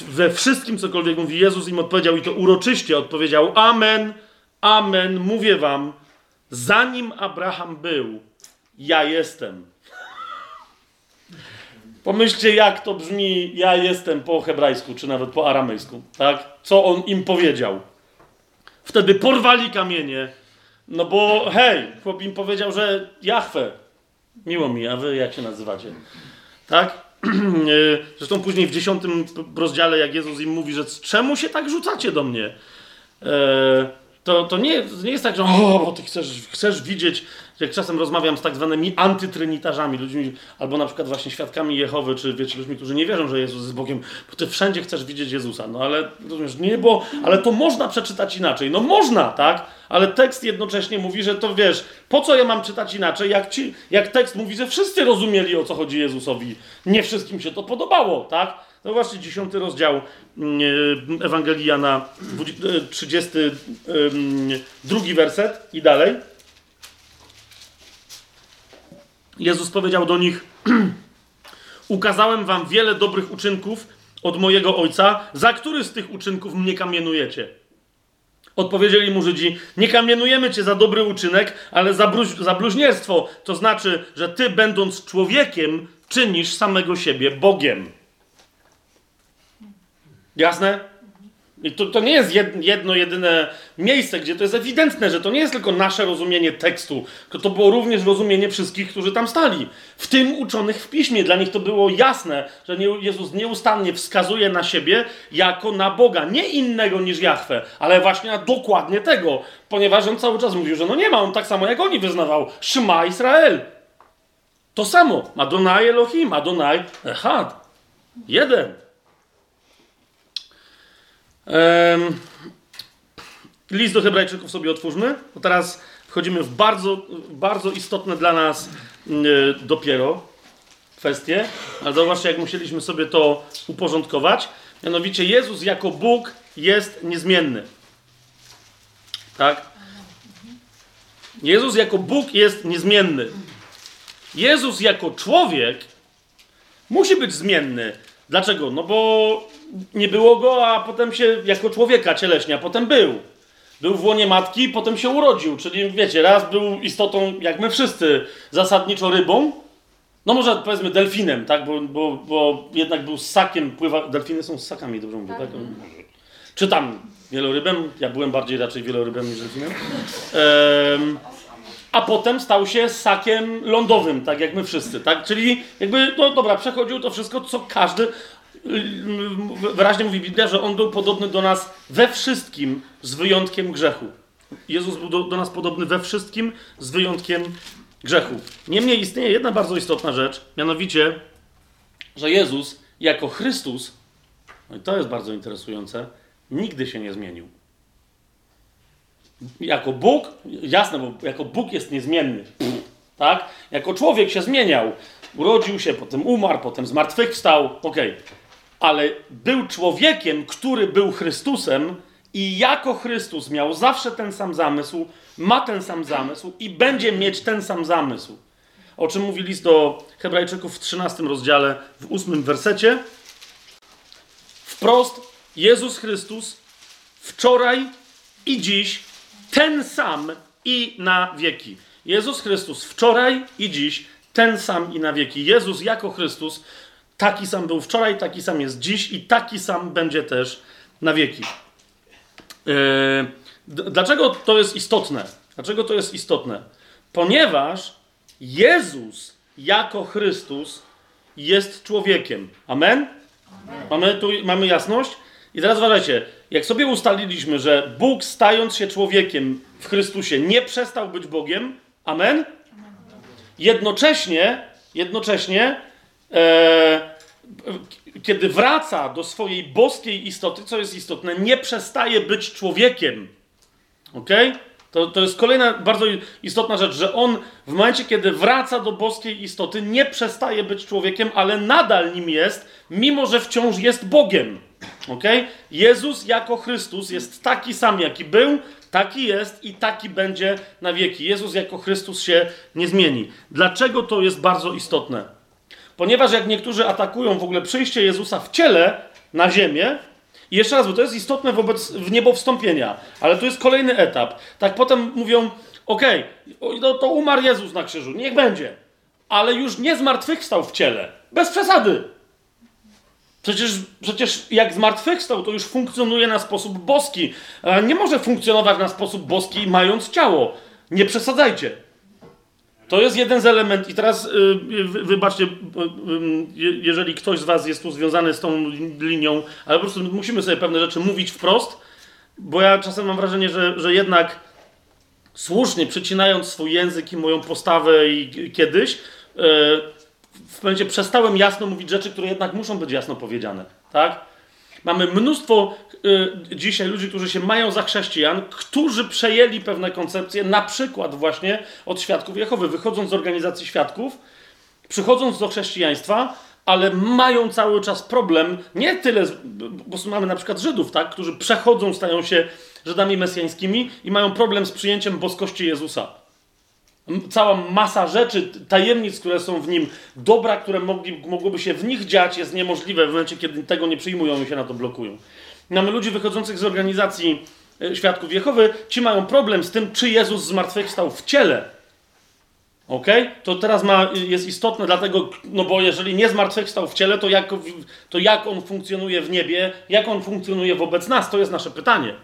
We wszystkim, cokolwiek mówi Jezus im odpowiedział i to uroczyście odpowiedział Amen, Amen, mówię wam, zanim Abraham był, ja jestem. Pomyślcie, jak to brzmi, ja jestem po hebrajsku, czy nawet po aramejsku, tak? Co on im powiedział. Wtedy porwali kamienie, no bo hej, chłop im powiedział, że Jahwe, miło mi, a wy jak się nazywacie? Tak? Zresztą później w dziesiątym rozdziale, jak Jezus im mówi, że czemu się tak rzucacie do mnie? E, to, to, nie, nie jest tak, że o, bo ty chcesz, chcesz widzieć, jak czasem rozmawiam z tak zwanymi antytrynitarzami, ludźmi, albo na przykład właśnie świadkami Jehowy, czy wiecie, ludźmi, którzy nie wierzą, że Jezus jest Bogiem, bo ty wszędzie chcesz widzieć Jezusa. No ale rozumiesz, nie, bo, ale to można przeczytać inaczej. No można, tak? Ale tekst jednocześnie mówi, że to wiesz, po co ja mam czytać inaczej, jak, ci, jak tekst mówi, że wszyscy rozumieli, o co chodzi Jezusowi. Nie wszystkim się to podobało, tak? No właśnie, dziesiąty rozdział Ewangelii Jana, 32 werset i dalej. Jezus powiedział do nich: Ukazałem wam wiele dobrych uczynków od mojego ojca, za który z tych uczynków mnie kamienujecie? Odpowiedzieli mu Żydzi: Nie kamienujemy cię za dobry uczynek, ale za, bruź, za bluźnierstwo. To znaczy, że ty, będąc człowiekiem, czynisz samego siebie Bogiem. Jasne? To, to nie jest jedno, jedyne miejsce, gdzie to jest ewidentne, że to nie jest tylko nasze rozumienie tekstu, to było również rozumienie wszystkich, którzy tam stali. W tym uczonych w piśmie. Dla nich to było jasne, że Jezus nieustannie wskazuje na siebie jako na Boga. Nie innego niż Jahwe, ale właśnie na dokładnie tego. Ponieważ on cały czas mówił, że no nie ma, on tak samo jak oni wyznawał. Szma Izrael. To samo. Adonai Elohim, Adonai Echad. Jeden. Um, list do Hebrajczyków sobie otwórzmy, bo teraz wchodzimy w bardzo, bardzo istotne dla nas yy, dopiero kwestie, ale zauważcie, jak musieliśmy sobie to uporządkować. Mianowicie Jezus jako Bóg jest niezmienny. Tak? Jezus jako Bóg jest niezmienny. Jezus jako człowiek musi być zmienny. Dlaczego? No bo nie było go, a potem się jako człowieka cieleśnie, a potem był. Był w łonie matki, potem się urodził. Czyli wiecie, raz był istotą, jak my wszyscy, zasadniczo rybą. No może powiedzmy delfinem, tak? Bo, bo, bo jednak był ssakiem, pływa. Delfiny są ssakami, dobrze mówię, tak? Czy tam wielorybem? Ja byłem bardziej raczej wielorybem niż delfinem. Ehm, a potem stał się ssakiem lądowym, tak jak my wszyscy, tak? Czyli jakby, no dobra, przechodził to wszystko, co każdy wyraźnie mówi Biblia, że on był podobny do nas we wszystkim, z wyjątkiem grzechu. Jezus był do, do, nas podobny we wszystkim, z wyjątkiem grzechu. Niemniej istnieje jedna bardzo istotna rzecz, mianowicie, że Jezus jako Chrystus, no i to jest bardzo interesujące, nigdy się nie zmienił. Jako Bóg, jasne, bo jako Bóg jest niezmienny, tak? Jako człowiek się zmieniał. Urodził się, potem umarł, potem zmartwychwstał, okej. Okay ale był człowiekiem, który był Chrystusem i jako Chrystus miał zawsze ten sam zamysł, ma ten sam zamysł i będzie mieć ten sam zamysł. O czym mówi list do Hebrajczyków w 13 rozdziale, w 8 wersecie. Wprost Jezus Chrystus wczoraj i dziś ten sam i na wieki. Jezus Chrystus wczoraj i dziś ten sam i na wieki. Jezus jako Chrystus Taki sam był wczoraj, taki sam jest dziś i taki sam będzie też na wieki. Yy, dlaczego to jest istotne? Dlaczego to jest istotne? Ponieważ Jezus jako Chrystus jest człowiekiem. Amen? Amen. Mamy tu mamy jasność? I teraz uważajcie, jak sobie ustaliliśmy, że Bóg stając się człowiekiem w Chrystusie nie przestał być Bogiem, amen? Jednocześnie, jednocześnie e, kiedy wraca do swojej boskiej istoty, co jest istotne, nie przestaje być człowiekiem. Ok? To, to jest kolejna bardzo istotna rzecz, że on w momencie, kiedy wraca do boskiej istoty, nie przestaje być człowiekiem, ale nadal nim jest, mimo że wciąż jest Bogiem. Ok? Jezus jako Chrystus jest taki sam, jaki był, taki jest i taki będzie na wieki. Jezus jako Chrystus się nie zmieni. Dlaczego to jest bardzo istotne? Ponieważ jak niektórzy atakują w ogóle przyjście Jezusa w ciele na ziemię, i jeszcze raz, bo to jest istotne wobec w niebo wstąpienia, ale tu jest kolejny etap. Tak potem mówią, okej, okay, to, to umarł Jezus na krzyżu, niech będzie, ale już nie zmartwychwstał w ciele. Bez przesady. Przecież, przecież jak zmartwychwstał, to już funkcjonuje na sposób boski. Nie może funkcjonować na sposób boski, mając ciało. Nie przesadzajcie. To jest jeden z elementów. I teraz yy, wybaczcie, yy, jeżeli ktoś z Was jest tu związany z tą linią, ale po prostu musimy sobie pewne rzeczy mówić wprost, bo ja czasem mam wrażenie, że, że jednak słusznie przycinając swój język i moją postawę i kiedyś, w momencie przestałem jasno mówić rzeczy, które jednak muszą być jasno powiedziane. Tak? Mamy mnóstwo y, dzisiaj ludzi, którzy się mają za chrześcijan, którzy przejęli pewne koncepcje, na przykład właśnie od świadków Jehowy, wychodząc z organizacji świadków, przychodząc do chrześcijaństwa, ale mają cały czas problem, nie tyle, bo mamy na przykład Żydów, tak, którzy przechodzą, stają się Żydami mesjańskimi i mają problem z przyjęciem boskości Jezusa cała masa rzeczy, tajemnic, które są w nim, dobra, które mogli, mogłoby się w nich dziać, jest niemożliwe w momencie, kiedy tego nie przyjmują i się na to blokują. Mamy ludzi wychodzących z organizacji e, Świadków Jehowy, ci mają problem z tym, czy Jezus zmartwychwstał w ciele. Ok? To teraz ma, jest istotne, dlatego, no bo jeżeli nie zmartwychwstał w ciele, to jak, to jak on funkcjonuje w niebie, jak on funkcjonuje wobec nas, to jest nasze pytanie.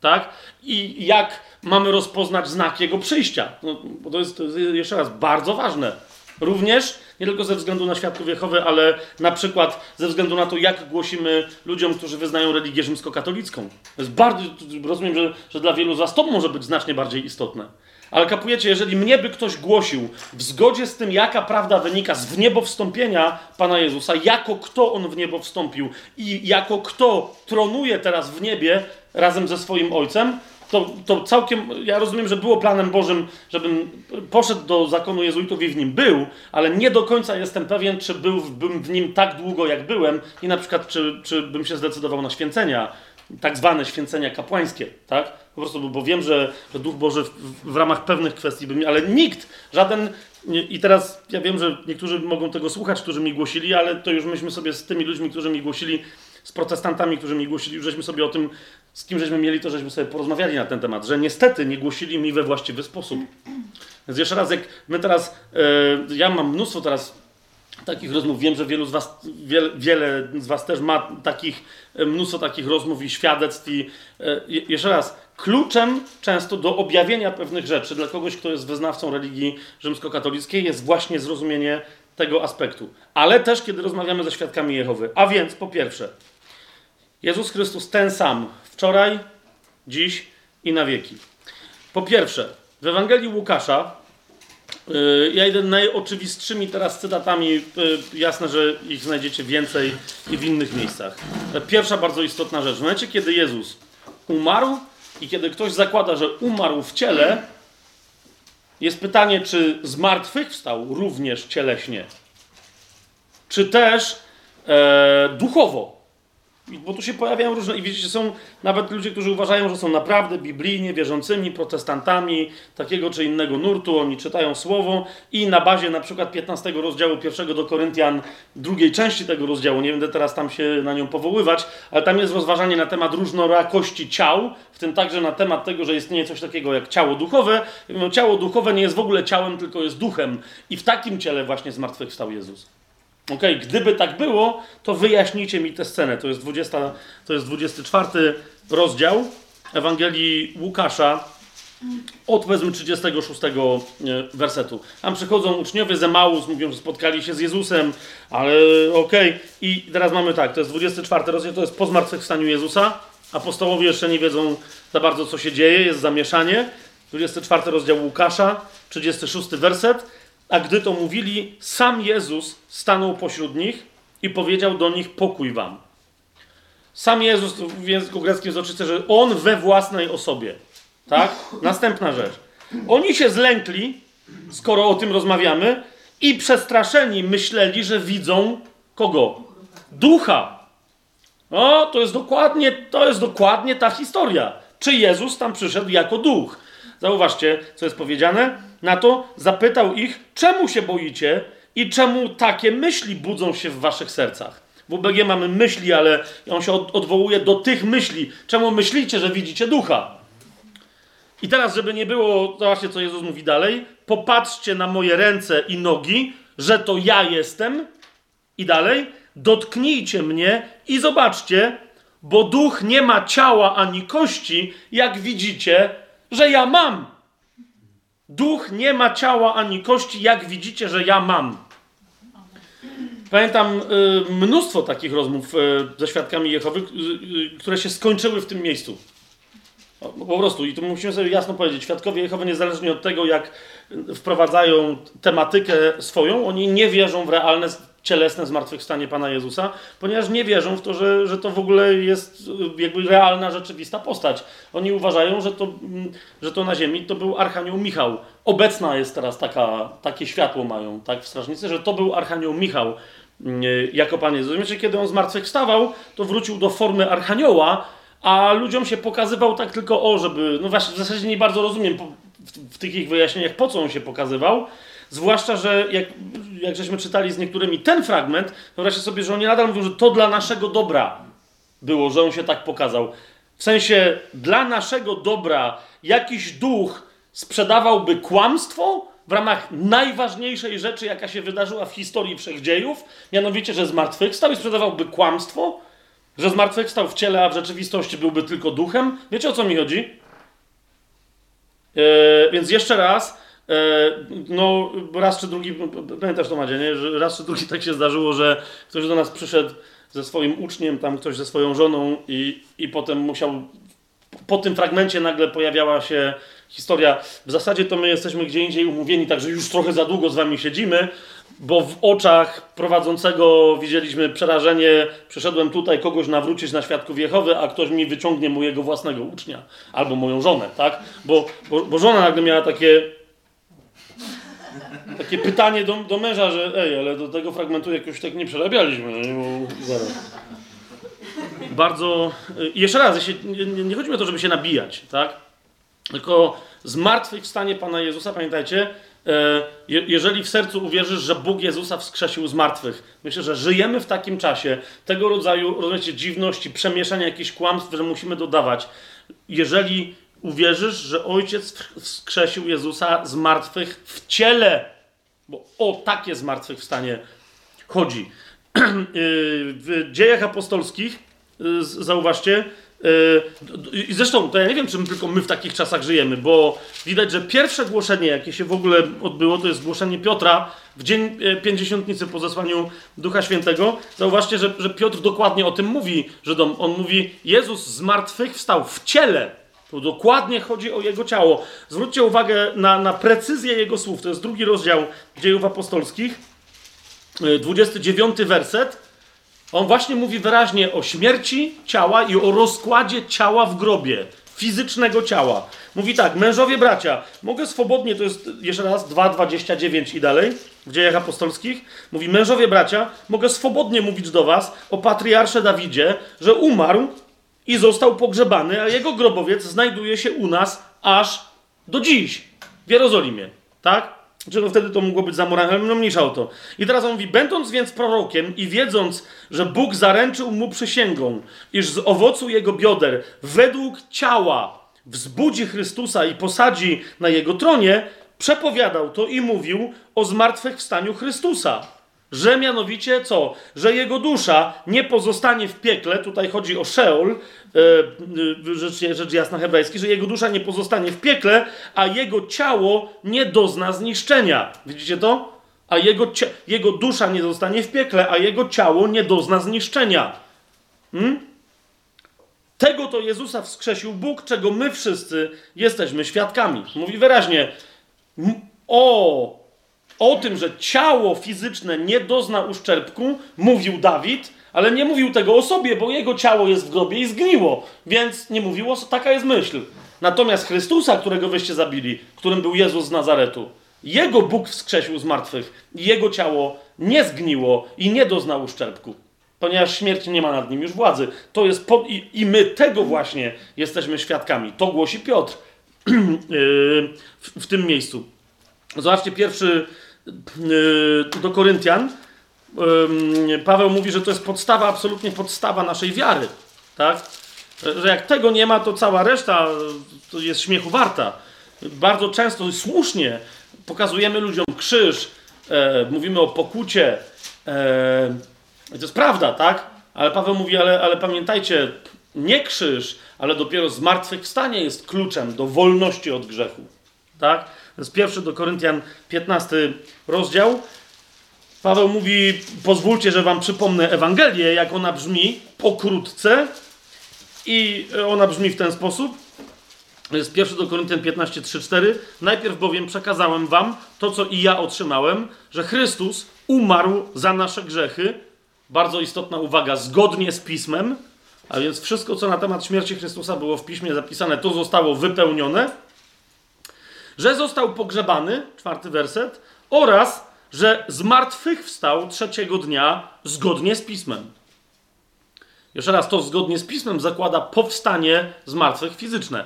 Tak? I jak mamy rozpoznać znak jego przyjścia? No, bo to jest, to jest jeszcze raz bardzo ważne. Również nie tylko ze względu na świadków Jehowy, ale na przykład ze względu na to, jak głosimy ludziom, którzy wyznają religię rzymskokatolicką. To jest bardzo, rozumiem, że, że dla wielu z was to może być znacznie bardziej istotne. Ale kapujecie, jeżeli mnie by ktoś głosił w zgodzie z tym, jaka prawda wynika z wniebowstąpienia Pana Jezusa, jako kto On w niebo wstąpił i jako kto tronuje teraz w niebie razem ze swoim Ojcem, to, to całkiem, ja rozumiem, że było planem Bożym, żebym poszedł do zakonu jezuitów i w nim był, ale nie do końca jestem pewien, czy byłbym w nim tak długo, jak byłem i na przykład, czy, czy bym się zdecydował na święcenia, tak zwane święcenia kapłańskie, tak? Po prostu, bo wiem, że, że Duch Boży w, w ramach pewnych kwestii by mi, ale nikt, żaden, i teraz ja wiem, że niektórzy mogą tego słuchać, którzy mi głosili, ale to już myśmy sobie z tymi ludźmi, którzy mi głosili, z protestantami, którzy mi głosili, żeśmy sobie o tym z kim żeśmy mieli, to żeśmy sobie porozmawiali na ten temat, że niestety nie głosili mi we właściwy sposób. Więc jeszcze raz, jak my teraz, e, ja mam mnóstwo teraz takich rozmów, wiem, że wielu z was, wiele, wiele z was też ma takich, e, mnóstwo takich rozmów i świadectw i e, jeszcze raz, kluczem często do objawienia pewnych rzeczy dla kogoś, kto jest wyznawcą religii rzymskokatolickiej jest właśnie zrozumienie tego aspektu. Ale też, kiedy rozmawiamy ze świadkami Jehowy. A więc, po pierwsze, Jezus Chrystus ten sam wczoraj, dziś i na wieki. Po pierwsze, w Ewangelii Łukasza, yy, ja idę najoczywistszymi teraz cytatami, yy, jasne, że ich znajdziecie więcej i w innych miejscach. Pierwsza bardzo istotna rzecz. W momencie, kiedy Jezus umarł i kiedy ktoś zakłada, że umarł w ciele, jest pytanie, czy zmartwychwstał również cieleśnie, czy też e, duchowo. Bo tu się pojawiają różne, i widzicie, są nawet ludzie, którzy uważają, że są naprawdę biblijnie wierzącymi protestantami takiego czy innego nurtu. Oni czytają słowo i na bazie na przykład 15 rozdziału pierwszego do Koryntian, drugiej części tego rozdziału, nie będę teraz tam się na nią powoływać, ale tam jest rozważanie na temat różnorakości ciał, w tym także na temat tego, że istnieje coś takiego jak ciało duchowe. Ciało duchowe nie jest w ogóle ciałem, tylko jest duchem. I w takim ciele właśnie zmartwychwstał Jezus. Ok, gdyby tak było, to wyjaśnijcie mi tę scenę. To jest, 20, to jest 24 rozdział Ewangelii Łukasza, od powiedzmy 36 e, wersetu. Tam przychodzą uczniowie ze Maus, mówią, że spotkali się z Jezusem, ale okej. Okay. I teraz mamy tak, to jest 24 rozdział, to jest po zmartwychwstaniu Jezusa. Apostołowie jeszcze nie wiedzą za bardzo, co się dzieje, jest zamieszanie. 24 rozdział Łukasza, 36 werset. A gdy to mówili, sam Jezus stanął pośród nich i powiedział do nich: Pokój wam. Sam Jezus w języku greckim jest oczywiste, że on we własnej osobie. Tak? Następna rzecz. Oni się zlękli, skoro o tym rozmawiamy, i przestraszeni myśleli, że widzą kogo? Ducha. O, to jest dokładnie, to jest dokładnie ta historia. Czy Jezus tam przyszedł jako duch? Zauważcie, co jest powiedziane. Na to zapytał ich, czemu się boicie i czemu takie myśli budzą się w waszych sercach. W UBG mamy myśli, ale on się odwołuje do tych myśli. Czemu myślicie, że widzicie ducha? I teraz, żeby nie było, zobaczcie, co Jezus mówi dalej. Popatrzcie na moje ręce i nogi, że to ja jestem. I dalej. Dotknijcie mnie i zobaczcie, bo duch nie ma ciała ani kości, jak widzicie, że ja mam. Duch nie ma ciała ani kości, jak widzicie, że ja mam. Pamiętam y, mnóstwo takich rozmów y, ze świadkami Jehowy, y, które się skończyły w tym miejscu. Po prostu, i tu musimy sobie jasno powiedzieć, świadkowie Jehowy niezależnie od tego, jak wprowadzają tematykę swoją, oni nie wierzą w realne cielesne zmartwychwstanie Pana Jezusa, ponieważ nie wierzą w to, że, że to w ogóle jest y, jakby realna, rzeczywista postać. Oni uważają, że to, mm, że to na ziemi to był Archanioł Michał. Obecna jest teraz taka, takie światło mają tak, w strażnicy, że to był Archanioł Michał mm, jako Pan Jezus. Znaczy, kiedy on zmartwychwstawał, to wrócił do formy Archanioła, a ludziom się pokazywał tak tylko o, żeby, no właśnie w zasadzie nie bardzo rozumiem w, tych ich wyjaśnieniach, po co on się pokazywał, Zwłaszcza, że jak, jak żeśmy czytali z niektórymi ten fragment, wyobraźcie sobie, że oni nadal mówią, że to dla naszego dobra było, że on się tak pokazał. W sensie, dla naszego dobra jakiś duch sprzedawałby kłamstwo, w ramach najważniejszej rzeczy, jaka się wydarzyła w historii wszechdziejów, mianowicie, że zmartwychwstał i sprzedawałby kłamstwo, że zmartwychwstał w ciele, a w rzeczywistości byłby tylko duchem. Wiecie o co mi chodzi? E, więc jeszcze raz, e, no raz czy drugi, pamiętasz to Madzie, nie? że raz czy drugi tak się zdarzyło, że ktoś do nas przyszedł ze swoim uczniem, tam ktoś ze swoją żoną i, i potem musiał, po tym fragmencie nagle pojawiała się historia. W zasadzie to my jesteśmy gdzie indziej umówieni, także już trochę za długo z wami siedzimy, bo w oczach prowadzącego widzieliśmy przerażenie. Przyszedłem tutaj kogoś nawrócić na świadków Jehowy, a ktoś mi wyciągnie mojego własnego ucznia albo moją żonę, tak? Bo, bo, bo żona nagle miała takie takie pytanie do, do męża, że ej, ale do tego fragmentu jakoś tak nie przerabialiśmy. No, zaraz. Bardzo. I jeszcze raz, nie, nie, nie chodzi o to, żeby się nabijać, tak? Tylko zmartwychwstanie Pana Jezusa, pamiętajcie, jeżeli w sercu uwierzysz, że Bóg Jezusa wskrzesił z martwych, myślę, że żyjemy w takim czasie tego rodzaju, rozumiecie, dziwności, przemieszania jakichś kłamstw, że musimy dodawać. Jeżeli uwierzysz, że Ojciec wskrzesił Jezusa z martwych w ciele, bo o takie zmartwychwstanie chodzi. W dziejach apostolskich, y, zauważcie, y, i zresztą, to ja nie wiem, czy my tylko my w takich czasach żyjemy, bo widać, że pierwsze głoszenie, jakie się w ogóle odbyło, to jest głoszenie Piotra w dzień e, pięćdziesiątnicy po zesłaniu Ducha Świętego. Zauważcie, że, że Piotr dokładnie o tym mówi, że on mówi, Jezus z martwych wstał w ciele. To dokładnie chodzi o jego ciało. Zwróćcie uwagę na, na precyzję jego słów. To jest drugi rozdział dziejów apostolskich, 29 e, werset. On właśnie mówi wyraźnie o śmierci ciała i o rozkładzie ciała w grobie, fizycznego ciała. Mówi tak, mężowie bracia, mogę swobodnie, to jest jeszcze raz 2,29 i dalej, w dziejach apostolskich, mówi mężowie bracia, mogę swobodnie mówić do was o patriarsze Dawidzie, że umarł i został pogrzebany, a jego grobowiec znajduje się u nas aż do dziś w Jerozolimie. Tak? Czy no wtedy to mogło być zamorane, ale no mniejsza o to. I teraz on mówi, będąc więc prorokiem i wiedząc, że Bóg zaręczył mu przysięgą, iż z owocu jego bioder według ciała wzbudzi Chrystusa i posadzi na jego tronie, przepowiadał to i mówił o zmartwychwstaniu Chrystusa że mianowicie co? Że jego dusza nie pozostanie w piekle, tutaj chodzi o Sheol, e, e, rzecz, rzecz jasna hebrajski, że jego dusza nie pozostanie w piekle, a jego ciało nie dozna zniszczenia. Widzicie to? A jego, jego dusza nie zostanie w piekle, a jego ciało nie dozna zniszczenia. Hmm? Tego to Jezusa wskrzesił Bóg, czego my wszyscy jesteśmy świadkami. Mówi wyraźnie: O, o tym, że ciało fizyczne nie dozna uszczerbku, mówił Dawid, ale nie mówił tego o sobie, bo jego ciało jest w grobie i zgniło, więc nie mówiło, taka jest myśl. Natomiast Chrystusa, którego wyście zabili, którym był Jezus z Nazaretu, jego Bóg wskrzesił z martwych i jego ciało nie zgniło i nie doznał uszczerbku, ponieważ śmierć nie ma nad nim już władzy. To jest po... I, I my tego właśnie jesteśmy świadkami. To głosi Piotr yy, w, w tym miejscu. Zobaczcie pierwszy do Koryntian, Paweł mówi, że to jest podstawa, absolutnie podstawa naszej wiary. Tak? Że jak tego nie ma, to cała reszta to jest śmiechu warta. Bardzo często i słusznie pokazujemy ludziom krzyż, e, mówimy o pokucie. E, to jest prawda, tak? Ale Paweł mówi, ale, ale pamiętajcie, nie krzyż, ale dopiero zmartwychwstanie jest kluczem do wolności od grzechu. Tak? To jest pierwszy do Koryntian 15 rozdział. Paweł mówi: Pozwólcie, że wam przypomnę Ewangelię, jak ona brzmi pokrótce. I ona brzmi w ten sposób. To jest pierwszy do Koryntian 15, 3, 4. Najpierw bowiem przekazałem wam to, co i ja otrzymałem, że Chrystus umarł za nasze grzechy. Bardzo istotna uwaga, zgodnie z pismem. A więc wszystko, co na temat śmierci Chrystusa było w piśmie zapisane, to zostało wypełnione że został pogrzebany, czwarty werset, oraz że zmartwychwstał trzeciego dnia zgodnie z pismem. Jeszcze raz, to zgodnie z pismem zakłada powstanie zmartwych fizyczne.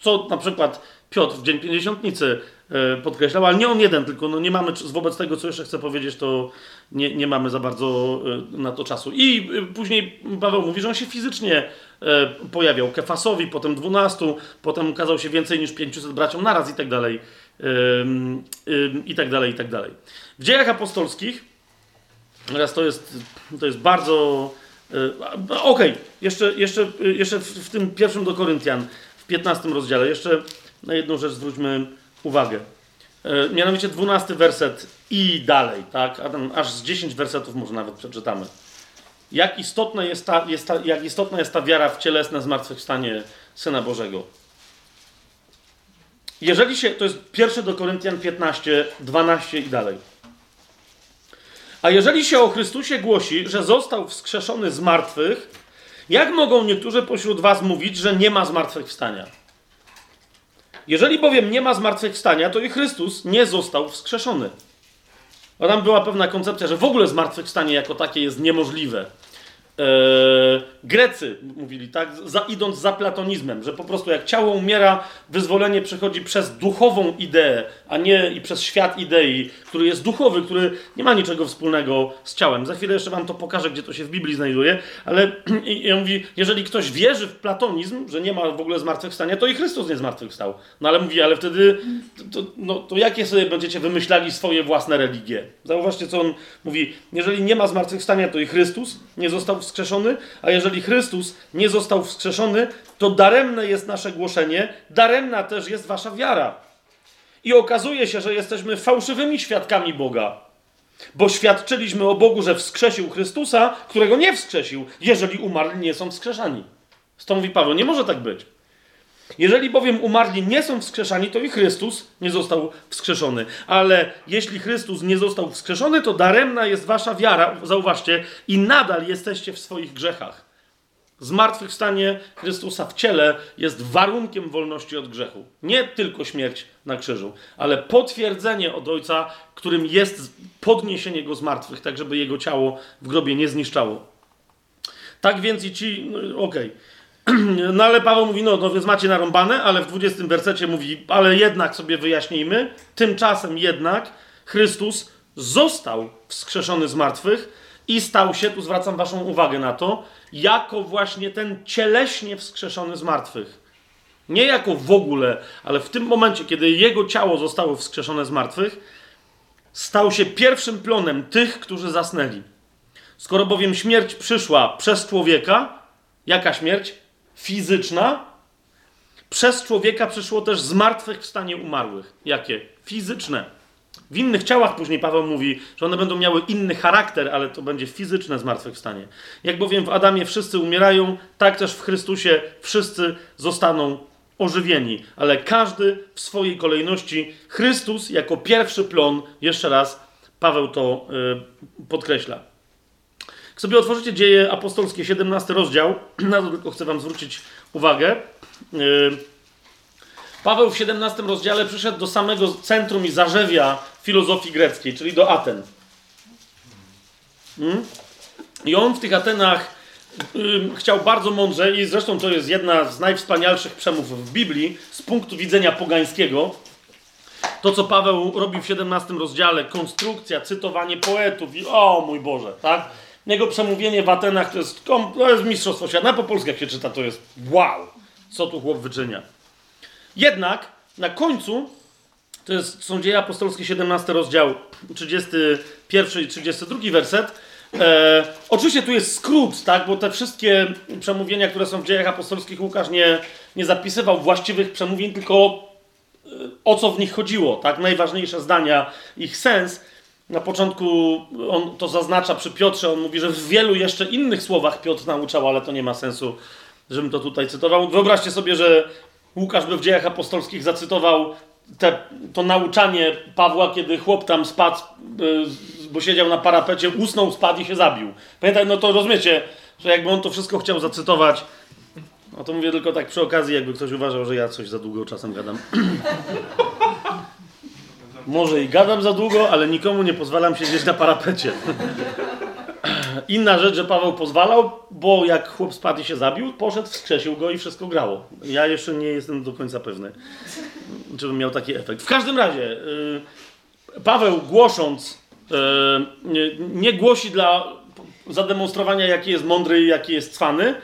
Co na przykład Piotr w Dzień Pięćdziesiątnicy podkreślał, ale nie on jeden, tylko no nie mamy, wobec tego, co jeszcze chcę powiedzieć, to nie, nie mamy za bardzo e, na to czasu. I e, później Paweł mówi, że on się fizycznie pojawiał Kefasowi, potem dwunastu, potem ukazał się więcej niż 500 braciom naraz i tak dalej. i tak dalej, i tak dalej. W dziejach apostolskich, teraz to jest, to jest bardzo. Okej, okay. jeszcze, jeszcze, jeszcze w, w tym pierwszym do Koryntian, w 15 rozdziale, jeszcze na jedną rzecz zwróćmy uwagę. Yy, mianowicie 12 werset i dalej, tak? A tam aż z 10 wersetów może nawet przeczytamy. Jak istotna jest ta, jest ta, jak istotna jest ta wiara w cielesne zmartwychwstanie Syna Bożego. Jeżeli się, to jest pierwszy do Koryntian 15, 12 i dalej. A jeżeli się o Chrystusie głosi, że został wskrzeszony z martwych, jak mogą niektórzy pośród was mówić, że nie ma zmartwychwstania? Jeżeli bowiem nie ma zmartwychwstania, to i Chrystus nie został wskrzeszony. A tam była pewna koncepcja, że w ogóle zmartwychwstanie jako takie jest niemożliwe. Eee, Grecy mówili tak, za, idąc za platonizmem, że po prostu jak ciało umiera, wyzwolenie przychodzi przez duchową ideę, a nie i przez świat idei, który jest duchowy, który nie ma niczego wspólnego z ciałem. Za chwilę jeszcze wam to pokażę, gdzie to się w Biblii znajduje, ale i, on mówi, jeżeli ktoś wierzy w platonizm, że nie ma w ogóle zmartwychwstania, to i Chrystus nie zmartwychwstał. No ale mówi, ale wtedy to, no, to jakie sobie będziecie wymyślali swoje własne religie? Zauważcie, co on mówi. Jeżeli nie ma zmartwychwstania, to i Chrystus nie został wskrzeszony, a jeżeli Chrystus nie został wskrzeszony, to daremne jest nasze głoszenie, daremna też jest wasza wiara. I okazuje się, że jesteśmy fałszywymi świadkami Boga. Bo świadczyliśmy o Bogu, że wskrzesił Chrystusa, którego nie wskrzesił, jeżeli umarli nie są wskrzeszani. Stąd mówi Paweł, nie może tak być. Jeżeli bowiem umarli nie są wskrzeszani, to i Chrystus nie został wskrzeszony. Ale jeśli Chrystus nie został wskrzeszony, to daremna jest wasza wiara, zauważcie, i nadal jesteście w swoich grzechach. Zmartwychwstanie Chrystusa w ciele jest warunkiem wolności od grzechu. Nie tylko śmierć na krzyżu, ale potwierdzenie od Ojca, którym jest podniesienie Go z martwych, tak żeby Jego ciało w grobie nie zniszczało. Tak więc i ci, no, okej. Okay. No ale Paweł mówi, no, no więc macie narąbane, ale w 20 wersecie mówi, ale jednak sobie wyjaśnijmy, tymczasem jednak Chrystus został wskrzeszony z martwych i stał się, tu zwracam waszą uwagę na to, jako właśnie ten cieleśnie wskrzeszony z martwych. Nie jako w ogóle, ale w tym momencie, kiedy jego ciało zostało wskrzeszone z martwych, stał się pierwszym plonem tych, którzy zasnęli. Skoro bowiem śmierć przyszła przez człowieka, jaka śmierć? Fizyczna. Przez człowieka przyszło też zmartwychwstanie umarłych. Jakie? Fizyczne. W innych ciałach później Paweł mówi, że one będą miały inny charakter, ale to będzie fizyczne zmartwychwstanie. Jak bowiem w Adamie wszyscy umierają, tak też w Chrystusie wszyscy zostaną ożywieni, ale każdy w swojej kolejności. Chrystus jako pierwszy plon, jeszcze raz Paweł to yy, podkreśla. Sobie otworzycie dzieje apostolskie, 17 rozdział, na to tylko chcę Wam zwrócić uwagę. Yy, Paweł w 17 rozdziale przyszedł do samego centrum i zarzewia filozofii greckiej, czyli do Aten. Hmm? I on w tych Atenach y, chciał bardzo mądrze, i zresztą to jest jedna z najwspanialszych przemów w Biblii z punktu widzenia pogańskiego. To, co Paweł robi w 17 rozdziale, konstrukcja, cytowanie poetów i o mój Boże, tak? Jego przemówienie w Atenach to jest, to jest mistrzostwo świata. Na po polsku jak się czyta, to jest wow, co tu chłop wyczynia. Jednak na końcu, to jest, są dzieje apostolskie 17 rozdział, 31 i 32 werset. E, oczywiście tu jest skrót, tak, bo te wszystkie przemówienia, które są w dziejach apostolskich, Łukasz nie, nie zapisywał właściwych przemówień, tylko e, o co w nich chodziło, tak, najważniejsze zdania, ich sens. Na początku on to zaznacza przy Piotrze, on mówi, że w wielu jeszcze innych słowach Piotr nauczał, ale to nie ma sensu, żebym to tutaj cytował. Wyobraźcie sobie, że Łukasz by w dziejach apostolskich zacytował te, to nauczanie Pawła, kiedy chłop tam spadł, y, bo siedział na parapecie, usnął, spadł i się zabił. Pamiętaj, no to rozumiecie, że jakby on to wszystko chciał zacytować, no to mówię tylko tak przy okazji, jakby ktoś uważał, że ja coś za długo czasem gadam. Może i gadam za długo, ale nikomu nie pozwalam siedzieć na parapecie. Inna rzecz, że Paweł pozwalał, bo jak chłop spadł i się zabił, poszedł, wskrzesił go i wszystko grało. Ja jeszcze nie jestem do końca pewny, czy bym miał taki efekt. W każdym razie, yy, Paweł głosząc, nie, nie, głosi dla zademonstrowania, jaki jest mądry i jaki jest cwany,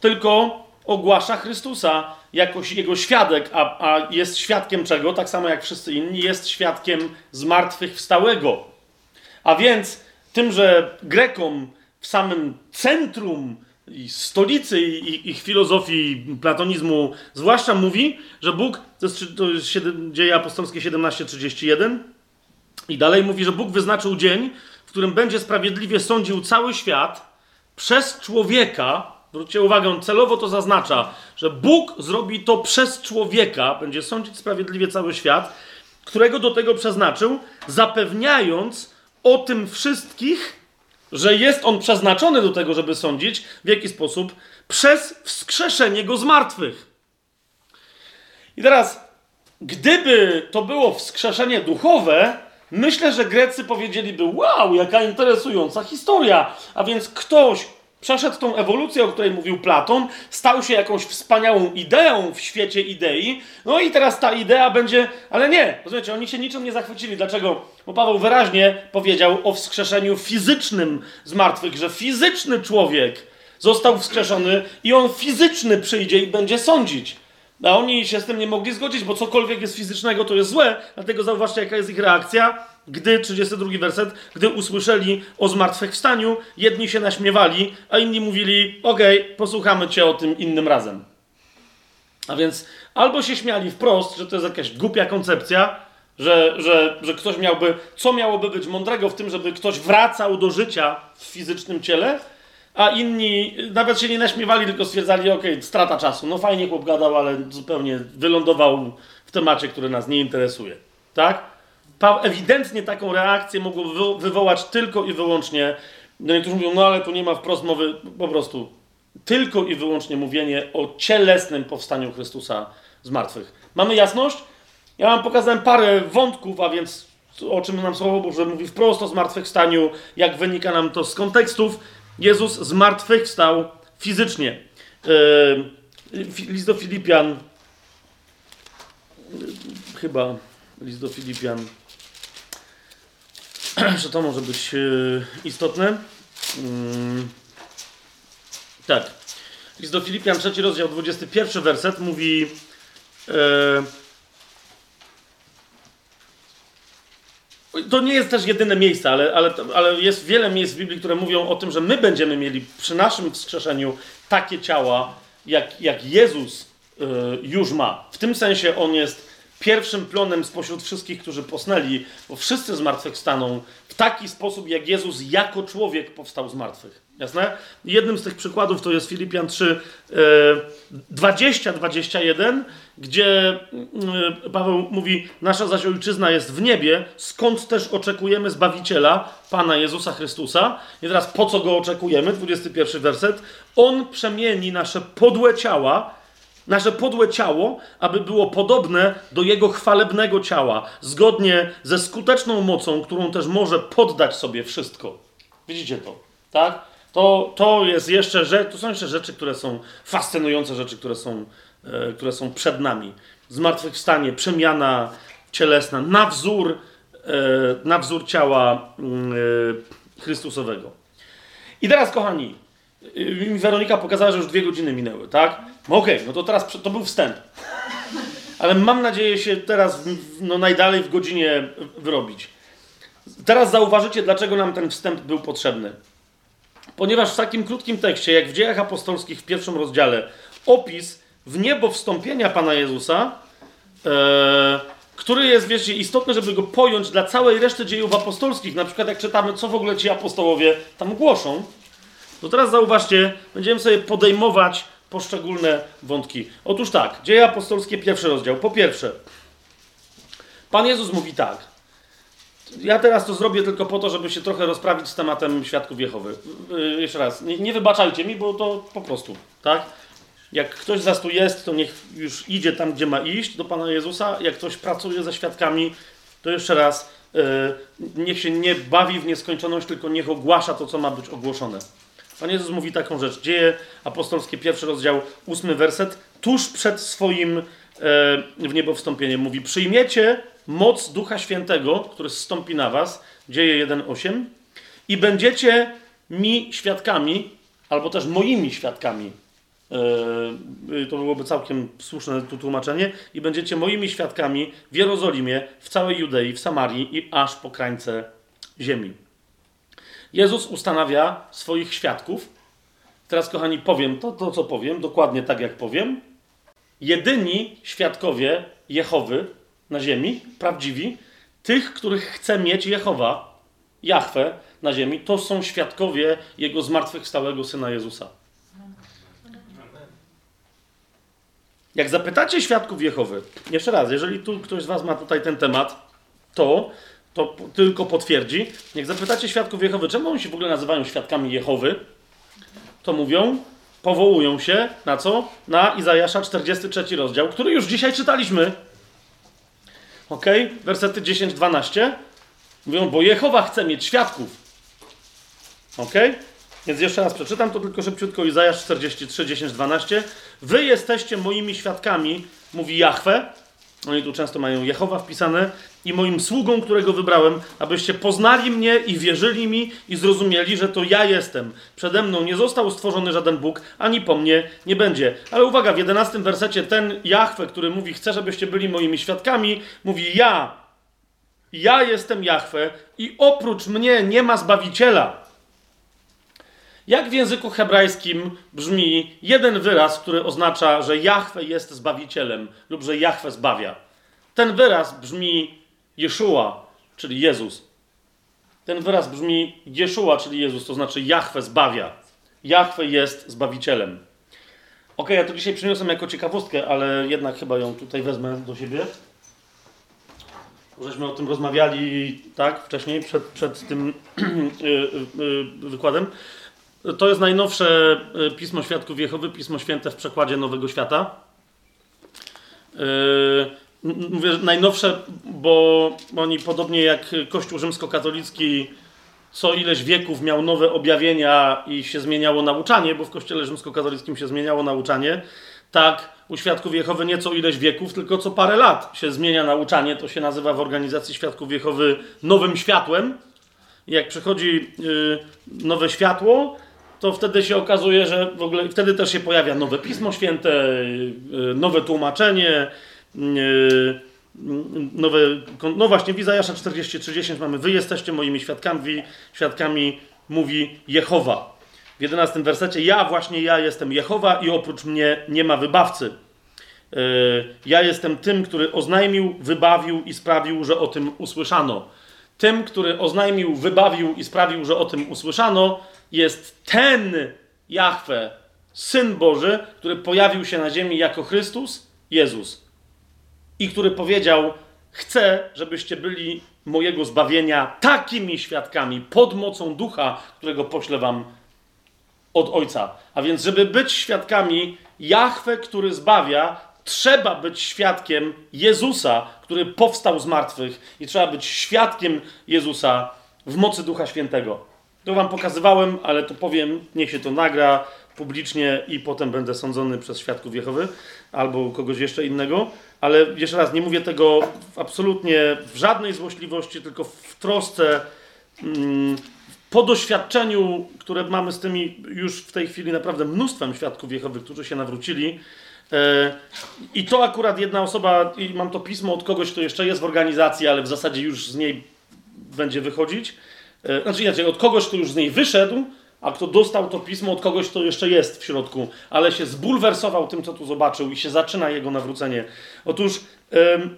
tylko ogłasza Chrystusa jako jego świadek, a, a jest świadkiem czego? Tak samo jak wszyscy inni, jest świadkiem zmartwychwstałego. A więc tym, że Grekom w samym centrum i stolicy ich, ich filozofii platonizmu zwłaszcza mówi, że Bóg, to jest, to jest dzieje apostolskie 17:31 i dalej mówi, że Bóg wyznaczył dzień, w którym będzie sprawiedliwie sądził cały świat przez człowieka, zwróćcie uwagę, on celowo to zaznacza, że Bóg zrobi to przez człowieka, będzie sądzić sprawiedliwie cały świat, którego do tego przeznaczył, zapewniając o tym wszystkich, że jest on przeznaczony do tego, żeby sądzić, w jaki sposób? Przez wskrzeszenie go z martwych. I teraz, gdyby to było wskrzeszenie duchowe, myślę, że Grecy powiedzieliby: Wow, jaka interesująca historia! A więc ktoś przeszedł tą ewolucję, o której mówił Platon, stał się jakąś wspaniałą ideą w świecie idei, no i teraz ta idea będzie, ale nie, rozumiecie, oni się niczym nie zachwycili. Dlaczego? Bo Paweł wyraźnie powiedział o wskrzeszeniu fizycznym z martwych, że fizyczny człowiek został wskrzeszony i on fizyczny przyjdzie i będzie sądzić. A oni się z tym nie mogli zgodzić, bo cokolwiek jest fizycznego, to jest złe, dlatego zauważcie, jaka jest ich reakcja gdy, 32 werset, gdy usłyszeli o zmartwychwstaniu, jedni się naśmiewali, a inni mówili, okej, okay, posłuchamy cię o tym innym razem. A więc albo się śmiali wprost, że to jest jakaś głupia koncepcja, że, że, że ktoś miałby, co miałoby być mądrego w tym, żeby ktoś wracał do życia w fizycznym ciele, a inni nawet się nie naśmiewali, tylko stwierdzali, okej, okay, strata czasu, no fajnie chłop gadał, ale zupełnie wylądował w temacie, który nas nie interesuje. Tak? Ewidentnie taką reakcję mogło wywołać tylko i wyłącznie. No niektórzy mówią, no ale tu nie ma wprost mowy, po prostu tylko i wyłącznie mówienie o cielesnym powstaniu Chrystusa z martwych. Mamy jasność? Ja wam pokazałem parę wątków, a więc o czym nam Słowo Boże mówi wprost o zmartwychwstaniu, jak wynika nam to z kontekstów. Jezus zmartwychwstał fizycznie. Yy, list do Filipian, yy, chyba list do Filipian, że to może być e, istotne. Mm. Tak. List do Filipian, trzeci rozdział, 21 werset mówi e, To nie jest też jedyne miejsce, ale, ale, ale jest wiele miejsc w Biblii, które mówią o tym, że my będziemy mieli przy naszym wskrzeszeniu takie ciała, jak, jak Jezus e, już ma. W tym sensie on jest pierwszym plonem spośród wszystkich, którzy posnęli, bo wszyscy zmartwychwstaną w taki sposób, jak Jezus jako człowiek powstał z martwych. Jasne? Jednym z tych przykładów to jest Filipian 3, 20-21, gdzie e, Paweł mówi: Nasza zaś ojczyzna jest w niebie, skąd też oczekujemy Zbawiciela, Pana Jezusa Chrystusa. I teraz po co go oczekujemy? 21 werset. On przemieni nasze podłe ciała Nasze podłe ciało, aby było podobne do jego chwalebnego ciała, zgodnie ze skuteczną mocą, którą też może poddać sobie wszystko. Widzicie to, tak? To, to jest jeszcze to są jeszcze rzeczy, które są fascynujące, rzeczy, które są, e, które są przed nami. Zmartwychwstanie, przemiana cielesna na wzór, e, na wzór ciała mm, e, Chrystusowego. I teraz, kochani, mi Weronika pokazała, że już dwie godziny minęły, tak? No okej, okay, no to teraz to był wstęp. Ale mam nadzieję się teraz no, najdalej w godzinie wyrobić. Teraz zauważycie, dlaczego nam ten wstęp był potrzebny. Ponieważ w takim krótkim tekście, jak w dziejach apostolskich w pierwszym rozdziale, opis w niebo wstąpienia Pana Jezusa, e, który jest, wiecie, istotny, żeby go pojąć dla całej reszty dziejów apostolskich. Na przykład jak czytamy, co w ogóle ci apostołowie tam głoszą, to teraz zauważcie, będziemy sobie podejmować poszczególne wątki. Otóż tak, Dzieje Apostolskie, pierwszy rozdział. Po pierwsze, Pan Jezus mówi tak. Ja teraz to zrobię tylko po to, żeby się trochę rozprawić z tematem świadków Jehowy. Yy, jeszcze raz, nie, nie wybaczajcie mi, bo to po prostu, tak? Jak ktoś z was tu jest, to niech już idzie tam, gdzie ma iść, do Pana Jezusa. Jak ktoś pracuje ze świadkami, to jeszcze raz, yy, niech się nie bawi w nieskończoność, tylko niech ogłasza to, co ma być ogłoszone. Pan Jezus mówi taką rzecz. Dzieje apostolskie, pierwszy rozdział, ósmy werset. Tuż przed swoim e, w niebo wstąpieniem mówi: Przyjmiecie moc Ducha Świętego, który zstąpi na was. Dzieje 1,8. I będziecie mi świadkami, albo też moimi świadkami Yy, to byłoby całkiem słuszne tu tłumaczenie. I będziecie moimi świadkami w Jerozolimie, w całej Judei, w Samarii i aż po krańce ziemi. Jezus ustanawia swoich świadków. Teraz, kochani, powiem to, to, co powiem, dokładnie tak, jak powiem. Jedyni świadkowie Jehowy na ziemi, prawdziwi, tych, których chce mieć Jehowa, Jahwe na ziemi, to są świadkowie Jego zmartwychwstałego Syna Jezusa. Jak zapytacie świadków Jehowy, jeszcze raz, jeżeli tu ktoś z Was ma tutaj ten temat, to, to tylko potwierdzi. Jak zapytacie świadków Jehowy, czemu oni się w ogóle nazywają świadkami Jehowy, to mówią, powołują się na co? Na Izajasza 43 rozdział, który już dzisiaj czytaliśmy. Ok? Wersety 10-12. Mówią, bo Jehowa chce mieć świadków. Ok? Więc jeszcze raz przeczytam to tylko szybciutko. Izajasz 43, 10, 12. Wy jesteście moimi świadkami, mówi Jahwe. Oni tu często mają Jehowa wpisane. I moim sługą, którego wybrałem, abyście poznali mnie i wierzyli mi i zrozumieli, że to ja jestem. Przede mną nie został stworzony żaden Bóg, ani po mnie nie będzie. Ale uwaga, w 11 wersecie ten Jahwe, który mówi, chcę, żebyście byli moimi świadkami, mówi ja. Ja jestem Jahwe i oprócz mnie nie ma Zbawiciela. Jak w języku hebrajskim brzmi jeden wyraz, który oznacza, że Jahwe jest Zbawicielem lub że Jahwe zbawia? Ten wyraz brzmi Jeszua, czyli Jezus. Ten wyraz brzmi Jeszua, czyli Jezus, to znaczy Jahwe zbawia. Jahwe jest Zbawicielem. Ok, ja to dzisiaj przyniosłem jako ciekawostkę, ale jednak chyba ją tutaj wezmę do siebie. Żeśmy o tym rozmawiali, tak, wcześniej, przed, przed tym y, y, y, wykładem. To jest najnowsze e, Pismo Świadków Jehowy, Pismo Święte w przekładzie Nowego Świata. Yy, mówię najnowsze, bo oni podobnie jak Kościół rzymskokatolicki co ileś wieków miał nowe objawienia i się zmieniało nauczanie, bo w Kościele rzymskokatolickim się zmieniało nauczanie, tak u Świadków Jehowy nie co ileś wieków, tylko co parę lat się zmienia nauczanie. To się nazywa w organizacji Świadków Jehowy nowym światłem. Jak przychodzi yy, nowe światło, to wtedy się okazuje, że w ogóle wtedy też się pojawia nowe Pismo Święte, y, nowe tłumaczenie, y, nowe, no właśnie w Izajasza 40-30 mamy wy jesteście moimi świadkami, świadkami mówi Jehowa. W 11 wersecie ja właśnie ja jestem Jehowa i oprócz mnie nie ma wybawcy. Y, ja jestem tym, który oznajmił, wybawił i sprawił, że o tym usłyszano. Tym, który oznajmił, wybawił i sprawił, że o tym usłyszano, jest ten Jahwe, Syn Boży, który pojawił się na ziemi jako Chrystus, Jezus. I który powiedział: Chcę, żebyście byli mojego zbawienia takimi świadkami, pod mocą ducha, którego poślę wam od Ojca. A więc, żeby być świadkami Jahwe, który zbawia, trzeba być świadkiem Jezusa, który powstał z martwych, i trzeba być świadkiem Jezusa w mocy Ducha Świętego. To wam pokazywałem, ale to powiem, niech się to nagra publicznie i potem będę sądzony przez świadków Jehowy albo kogoś jeszcze innego. Ale jeszcze raz, nie mówię tego absolutnie w żadnej złośliwości, tylko w trosce, mm, po doświadczeniu, które mamy z tymi już w tej chwili naprawdę mnóstwem świadków Jehowy, którzy się nawrócili. E, I to akurat jedna osoba, i mam to pismo od kogoś, kto jeszcze jest w organizacji, ale w zasadzie już z niej będzie wychodzić znaczy inaczej, od kogoś, kto już z niej wyszedł, a kto dostał to pismo od kogoś, kto jeszcze jest w środku, ale się zbulwersował tym, co tu zobaczył i się zaczyna jego nawrócenie. Otóż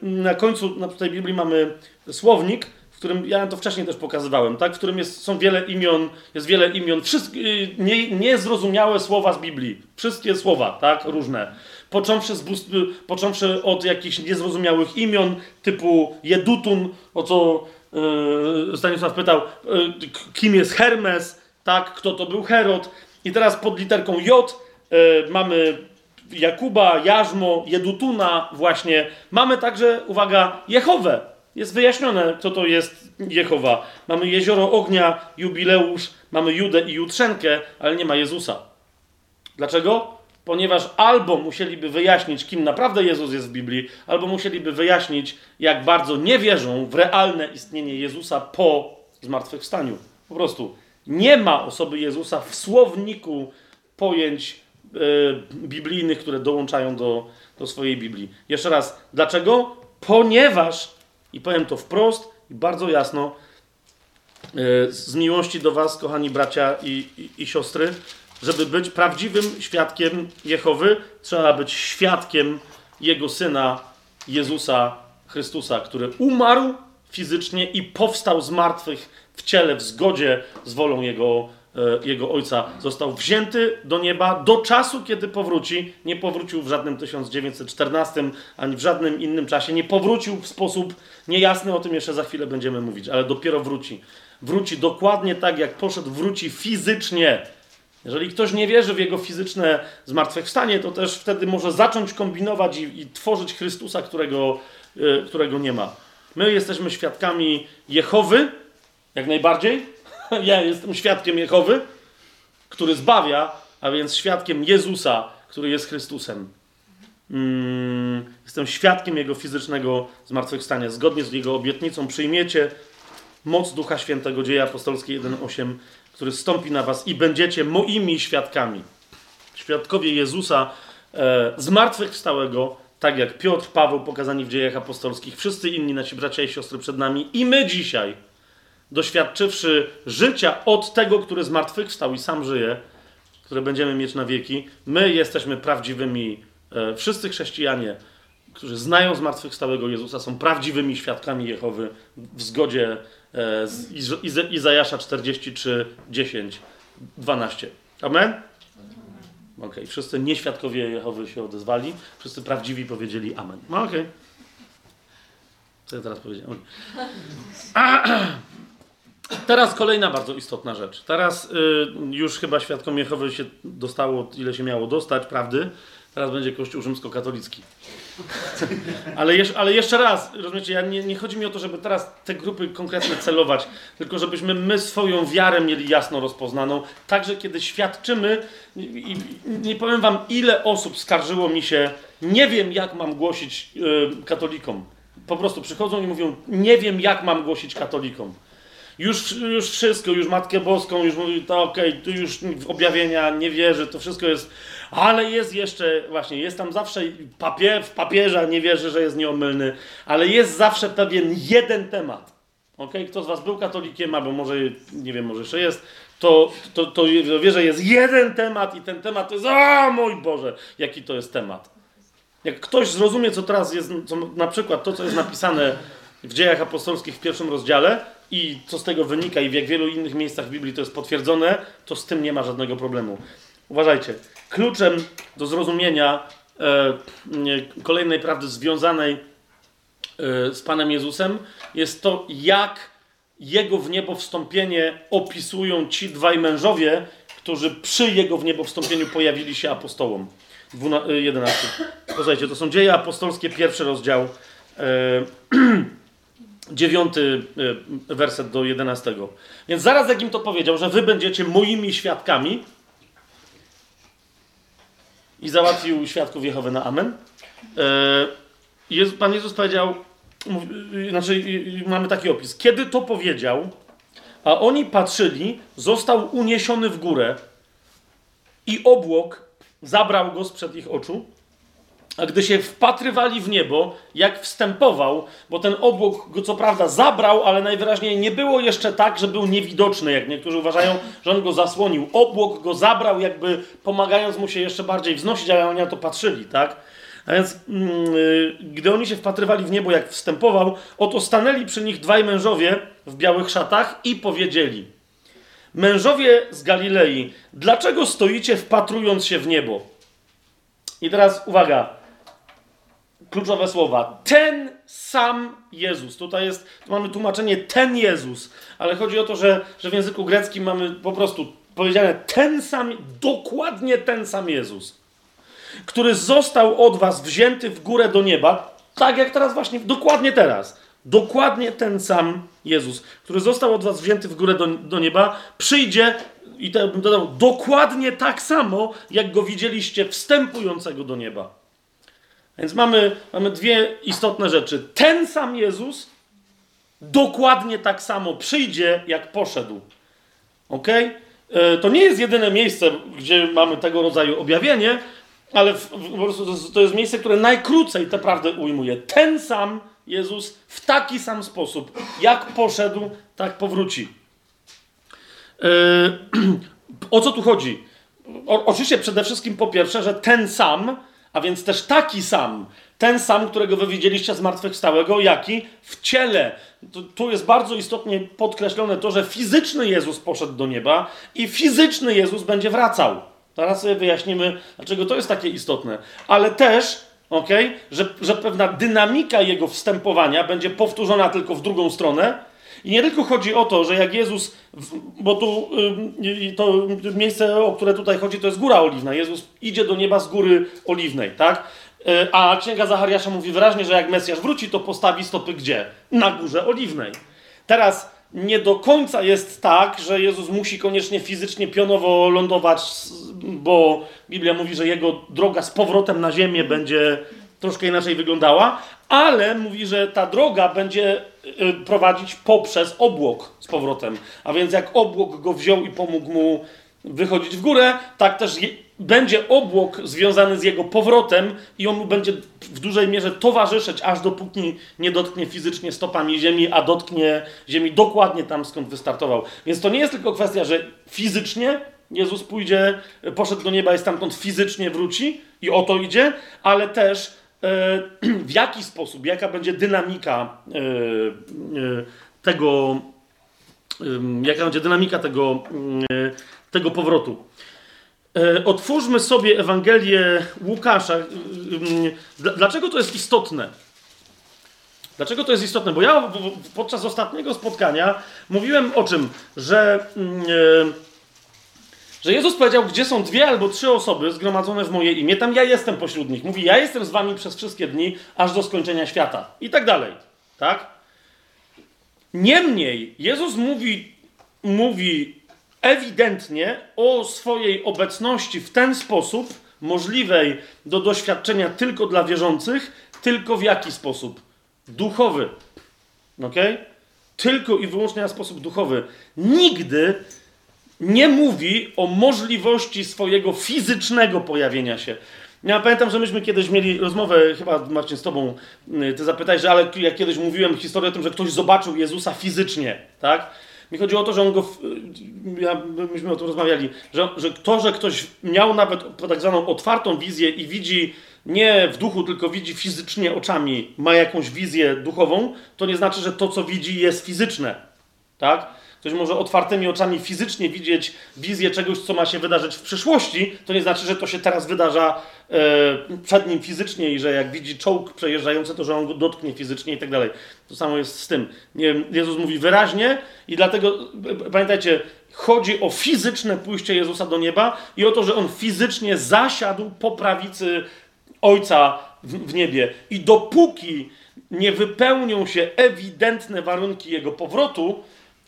na końcu na tej Biblii mamy słownik, w którym ja to wcześniej też pokazywałem, tak? w którym jest, są wiele imion, jest wiele imion, wszystkie, y, nie, niezrozumiałe słowa z Biblii, wszystkie słowa, tak, różne. Począwszy, z, począwszy od jakichś niezrozumiałych imion, typu Jedutun, o co Stanisław pytał, yy, kim jest Hermes, tak, kto to był Herod. I teraz pod literką J yy, mamy Jakuba, Jarzmo, Jedutuna właśnie. Mamy także, uwaga, Jehowę. Jest wyjaśnione, kto to jest Jehowa. Mamy jezioro ognia, jubileusz, mamy Judę i Jutrzenkę, ale nie ma Jezusa. Dlaczego? Ponieważ albo musieliby wyjaśnić, kim naprawdę Jezus jest w Biblii, albo musieliby wyjaśnić, jak bardzo nie wierzą w realne istnienie Jezusa po zmartwychwstaniu. Po prostu nie ma osoby Jezusa w słowniku pojęć biblijnych, które dołączają do, do swojej Biblii. Jeszcze raz, dlaczego? Ponieważ, i powiem to wprost i bardzo jasno, e, z miłości do Was, kochani bracia i, i, i siostry, żeby być prawdziwym świadkiem Jehowy, trzeba być świadkiem Jego Syna Jezusa Chrystusa, który umarł fizycznie i powstał z martwych w ciele, w zgodzie z wolą Jego, e, Jego Ojca. Został wzięty do nieba do czasu, kiedy powróci. Nie powrócił w żadnym 1914 ani w żadnym innym czasie. Nie powrócił w sposób niejasny, o tym jeszcze za chwilę będziemy mówić, ale dopiero wróci. Wróci dokładnie tak, jak poszedł, wróci fizycznie. Jeżeli ktoś nie wierzy w jego fizyczne zmartwychwstanie, to też wtedy może zacząć kombinować i, i tworzyć Chrystusa, którego, y, którego nie ma. My jesteśmy świadkami Jehowy, jak najbardziej. Ja jestem świadkiem Jehowy, który zbawia, a więc świadkiem Jezusa, który jest Chrystusem. Mm, jestem świadkiem Jego fizycznego zmartwychwstania. Zgodnie z Jego obietnicą przyjmiecie moc Ducha Świętego, Dzieje Apostolskie 1.8, który stąpi na was i będziecie moimi świadkami. Świadkowie Jezusa e, zmartwychwstałego, tak jak Piotr, Paweł pokazani w dziejach apostolskich, wszyscy inni nasi bracia i siostry przed nami i my dzisiaj, doświadczywszy życia od tego, który zmartwychwstał i sam żyje, które będziemy mieć na wieki, my jesteśmy prawdziwymi, e, wszyscy chrześcijanie, którzy znają zmartwychwstałego Jezusa, są prawdziwymi świadkami Jehowy w zgodzie z Iza Izajasza 43, 10, 12. Amen? Okej, okay. wszyscy nieświadkowie Jehowy się odezwali, wszyscy prawdziwi powiedzieli Amen. No okej. Okay. Co ja teraz powiedziałem? Teraz kolejna bardzo istotna rzecz. Teraz y, już chyba świadkom Jehowy się dostało, ile się miało dostać, prawdy? Teraz będzie Kościół rzymskokatolicki. ale, ale jeszcze raz, rozumiecie, ja nie, nie, chodzi mi o to, żeby teraz te grupy konkretne celować, tylko żebyśmy my swoją wiarę mieli jasno rozpoznaną. Także kiedy świadczymy, i, nie powiem wam, ile osób skarżyło mi się, nie wiem jak mam głosić yy, katolikom. Po prostu przychodzą i mówią, nie wiem jak mam głosić katolikom. Już, już wszystko, już Matkę Boską, już mówi, to okej, okay, tu już objawienia nie wierzy, to wszystko jest ale jest jeszcze, właśnie, jest tam zawsze papier, w papierze, nie wierzę, że jest nieomylny, ale jest zawsze pewien jeden temat. Ok? Kto z Was był katolikiem, albo może, nie wiem, może jeszcze jest, to, to, to wie, że jest jeden temat i ten temat to jest, o mój Boże, jaki to jest temat. Jak ktoś zrozumie, co teraz jest, co, na przykład to, co jest napisane w dziejach apostolskich w pierwszym rozdziale i co z tego wynika i w jak wielu innych miejscach Biblii to jest potwierdzone, to z tym nie ma żadnego problemu. Uważajcie, kluczem do zrozumienia e, kolejnej prawdy związanej e, z Panem Jezusem jest to, jak Jego w niebo wstąpienie opisują ci dwaj mężowie, którzy przy Jego w niebo wstąpieniu pojawili się apostołom. 11. E, Posłuchajcie, to są dzieje apostolskie, pierwszy rozdział, dziewiąty werset do jedenastego. Więc zaraz jak im to powiedział, że wy będziecie moimi świadkami, i załatwił świadków Jehowy na amen. E, Pan Jezus powiedział, znaczy mamy taki opis. Kiedy to powiedział, a oni patrzyli, został uniesiony w górę i obłok zabrał go sprzed ich oczu a gdy się wpatrywali w niebo, jak wstępował, bo ten obłok go co prawda zabrał, ale najwyraźniej nie było jeszcze tak, że był niewidoczny, jak niektórzy uważają, że on go zasłonił. Obłok go zabrał, jakby pomagając mu się jeszcze bardziej wznosić, ale oni na to patrzyli, tak? A więc, yy, gdy oni się wpatrywali w niebo, jak wstępował, oto stanęli przy nich dwaj mężowie w białych szatach i powiedzieli: Mężowie z Galilei, dlaczego stoicie wpatrując się w niebo? I teraz uwaga kluczowe słowa. Ten sam Jezus. Tutaj jest, tu mamy tłumaczenie ten Jezus, ale chodzi o to, że, że w języku greckim mamy po prostu powiedziane ten sam, dokładnie ten sam Jezus, który został od was wzięty w górę do nieba, tak jak teraz właśnie, dokładnie teraz. Dokładnie ten sam Jezus, który został od was wzięty w górę do, do nieba, przyjdzie i to bym dodał, dokładnie tak samo, jak go widzieliście wstępującego do nieba. Więc mamy, mamy dwie istotne rzeczy. Ten sam Jezus dokładnie tak samo przyjdzie, jak poszedł. Ok? E, to nie jest jedyne miejsce, gdzie mamy tego rodzaju objawienie, ale w, w, po prostu to jest, to jest miejsce, które najkrócej tę prawdę ujmuje. Ten sam Jezus w taki sam sposób, jak poszedł, tak powróci. E, o co tu chodzi? O, oczywiście przede wszystkim po pierwsze, że ten sam, a więc też taki sam, ten sam, którego wy widzieliście zmartwychwstałego, jaki? W ciele. Tu, jest bardzo istotnie podkreślone to, że fizyczny Jezus poszedł do nieba i fizyczny Jezus będzie wracał. Zaraz sobie wyjaśnimy, dlaczego to jest takie istotne. Ale też, okay, że, że pewna dynamika jego wstępowania będzie powtórzona tylko w drugą stronę. I nie tylko chodzi o to, że jak Jezus, bo tu to miejsce, o które tutaj chodzi, to jest Góra Oliwna. Jezus idzie do nieba z Góry Oliwnej, tak? E, a Księga Zachariasza mówi wyraźnie, że jak Mesjasz wróci, to postawi stopy gdzie? Na Górze Oliwnej. Teraz nie do końca jest tak, że Jezus musi koniecznie fizycznie pionowo lądować, bo Biblia mówi, że jego droga z powrotem na ziemię będzie troszkę inaczej wyglądała, ale mówi, że ta droga będzie y, prowadzić poprzez obłok z powrotem. A więc jak obłok go wziął i pomógł mu wychodzić w górę, tak też będzie obłok związany z jego powrotem i on mu będzie w dużej mierze towarzyszyć, aż dopóki nie dotknie fizycznie stopami ziemi, a dotknie ziemi dokładnie tam, skąd wystartował. Więc to nie jest tylko kwestia, że fizycznie Jezus pójdzie, poszedł do nieba i stamtąd fizycznie wróci i o to idzie, ale też e, w jaki sposób, jaka będzie dynamika e, e, tego, jaka będzie dynamika tego, tego powrotu. E, otwórzmy sobie Ewangelię Łukasza. Dlaczego to jest istotne? Dlaczego to jest istotne? Bo ja podczas ostatniego spotkania mówiłem o czym, że, e, że Jezus powiedział, gdzie są dwie albo trzy osoby zgromadzone w moje imię, tam ja jestem pośród nich. Mówi, ja jestem z wami przez wszystkie dni, aż do skończenia świata. I tak dalej. Tak? Niemniej, Jezus mówi, mówi ewidentnie o swojej obecności w ten sposób, możliwej do doświadczenia tylko dla wierzących, tylko w jaki sposób? Duchowy. Ok? Tylko i wyłącznie na sposób duchowy. Nigdy nie mówi o możliwości swojego fizycznego pojawienia się. Ja pamiętam, że myśmy kiedyś mieli rozmowę, chyba Marcin z tobą, y, ty zapytałeś, że ale ja kiedyś mówiłem historię o tym, że ktoś zobaczył Jezusa fizycznie, tak? Mi chodzi o to, że on go. Ja, myśmy o tym rozmawiali, że, że to, że ktoś miał nawet tak zwaną otwartą wizję i widzi nie w duchu, tylko widzi fizycznie oczami, ma jakąś wizję duchową, to nie znaczy, że to, co widzi, jest fizyczne. Tak? Ktoś może otwartymi oczami fizycznie widzieć wizję czegoś, co ma się wydarzyć w przyszłości, to nie znaczy, że to się teraz wydarza e, przed nim fizycznie i że jak widzi czołg przejeżdżający, to że on go dotknie fizycznie i tak dalej. To samo jest z tym. Jezus mówi wyraźnie i dlatego, e, pamiętajcie, chodzi o fizyczne pójście Jezusa do nieba i o to, że on fizycznie zasiadł po prawicy Ojca w niebie. I dopóki nie wypełnią się ewidentne warunki jego powrotu,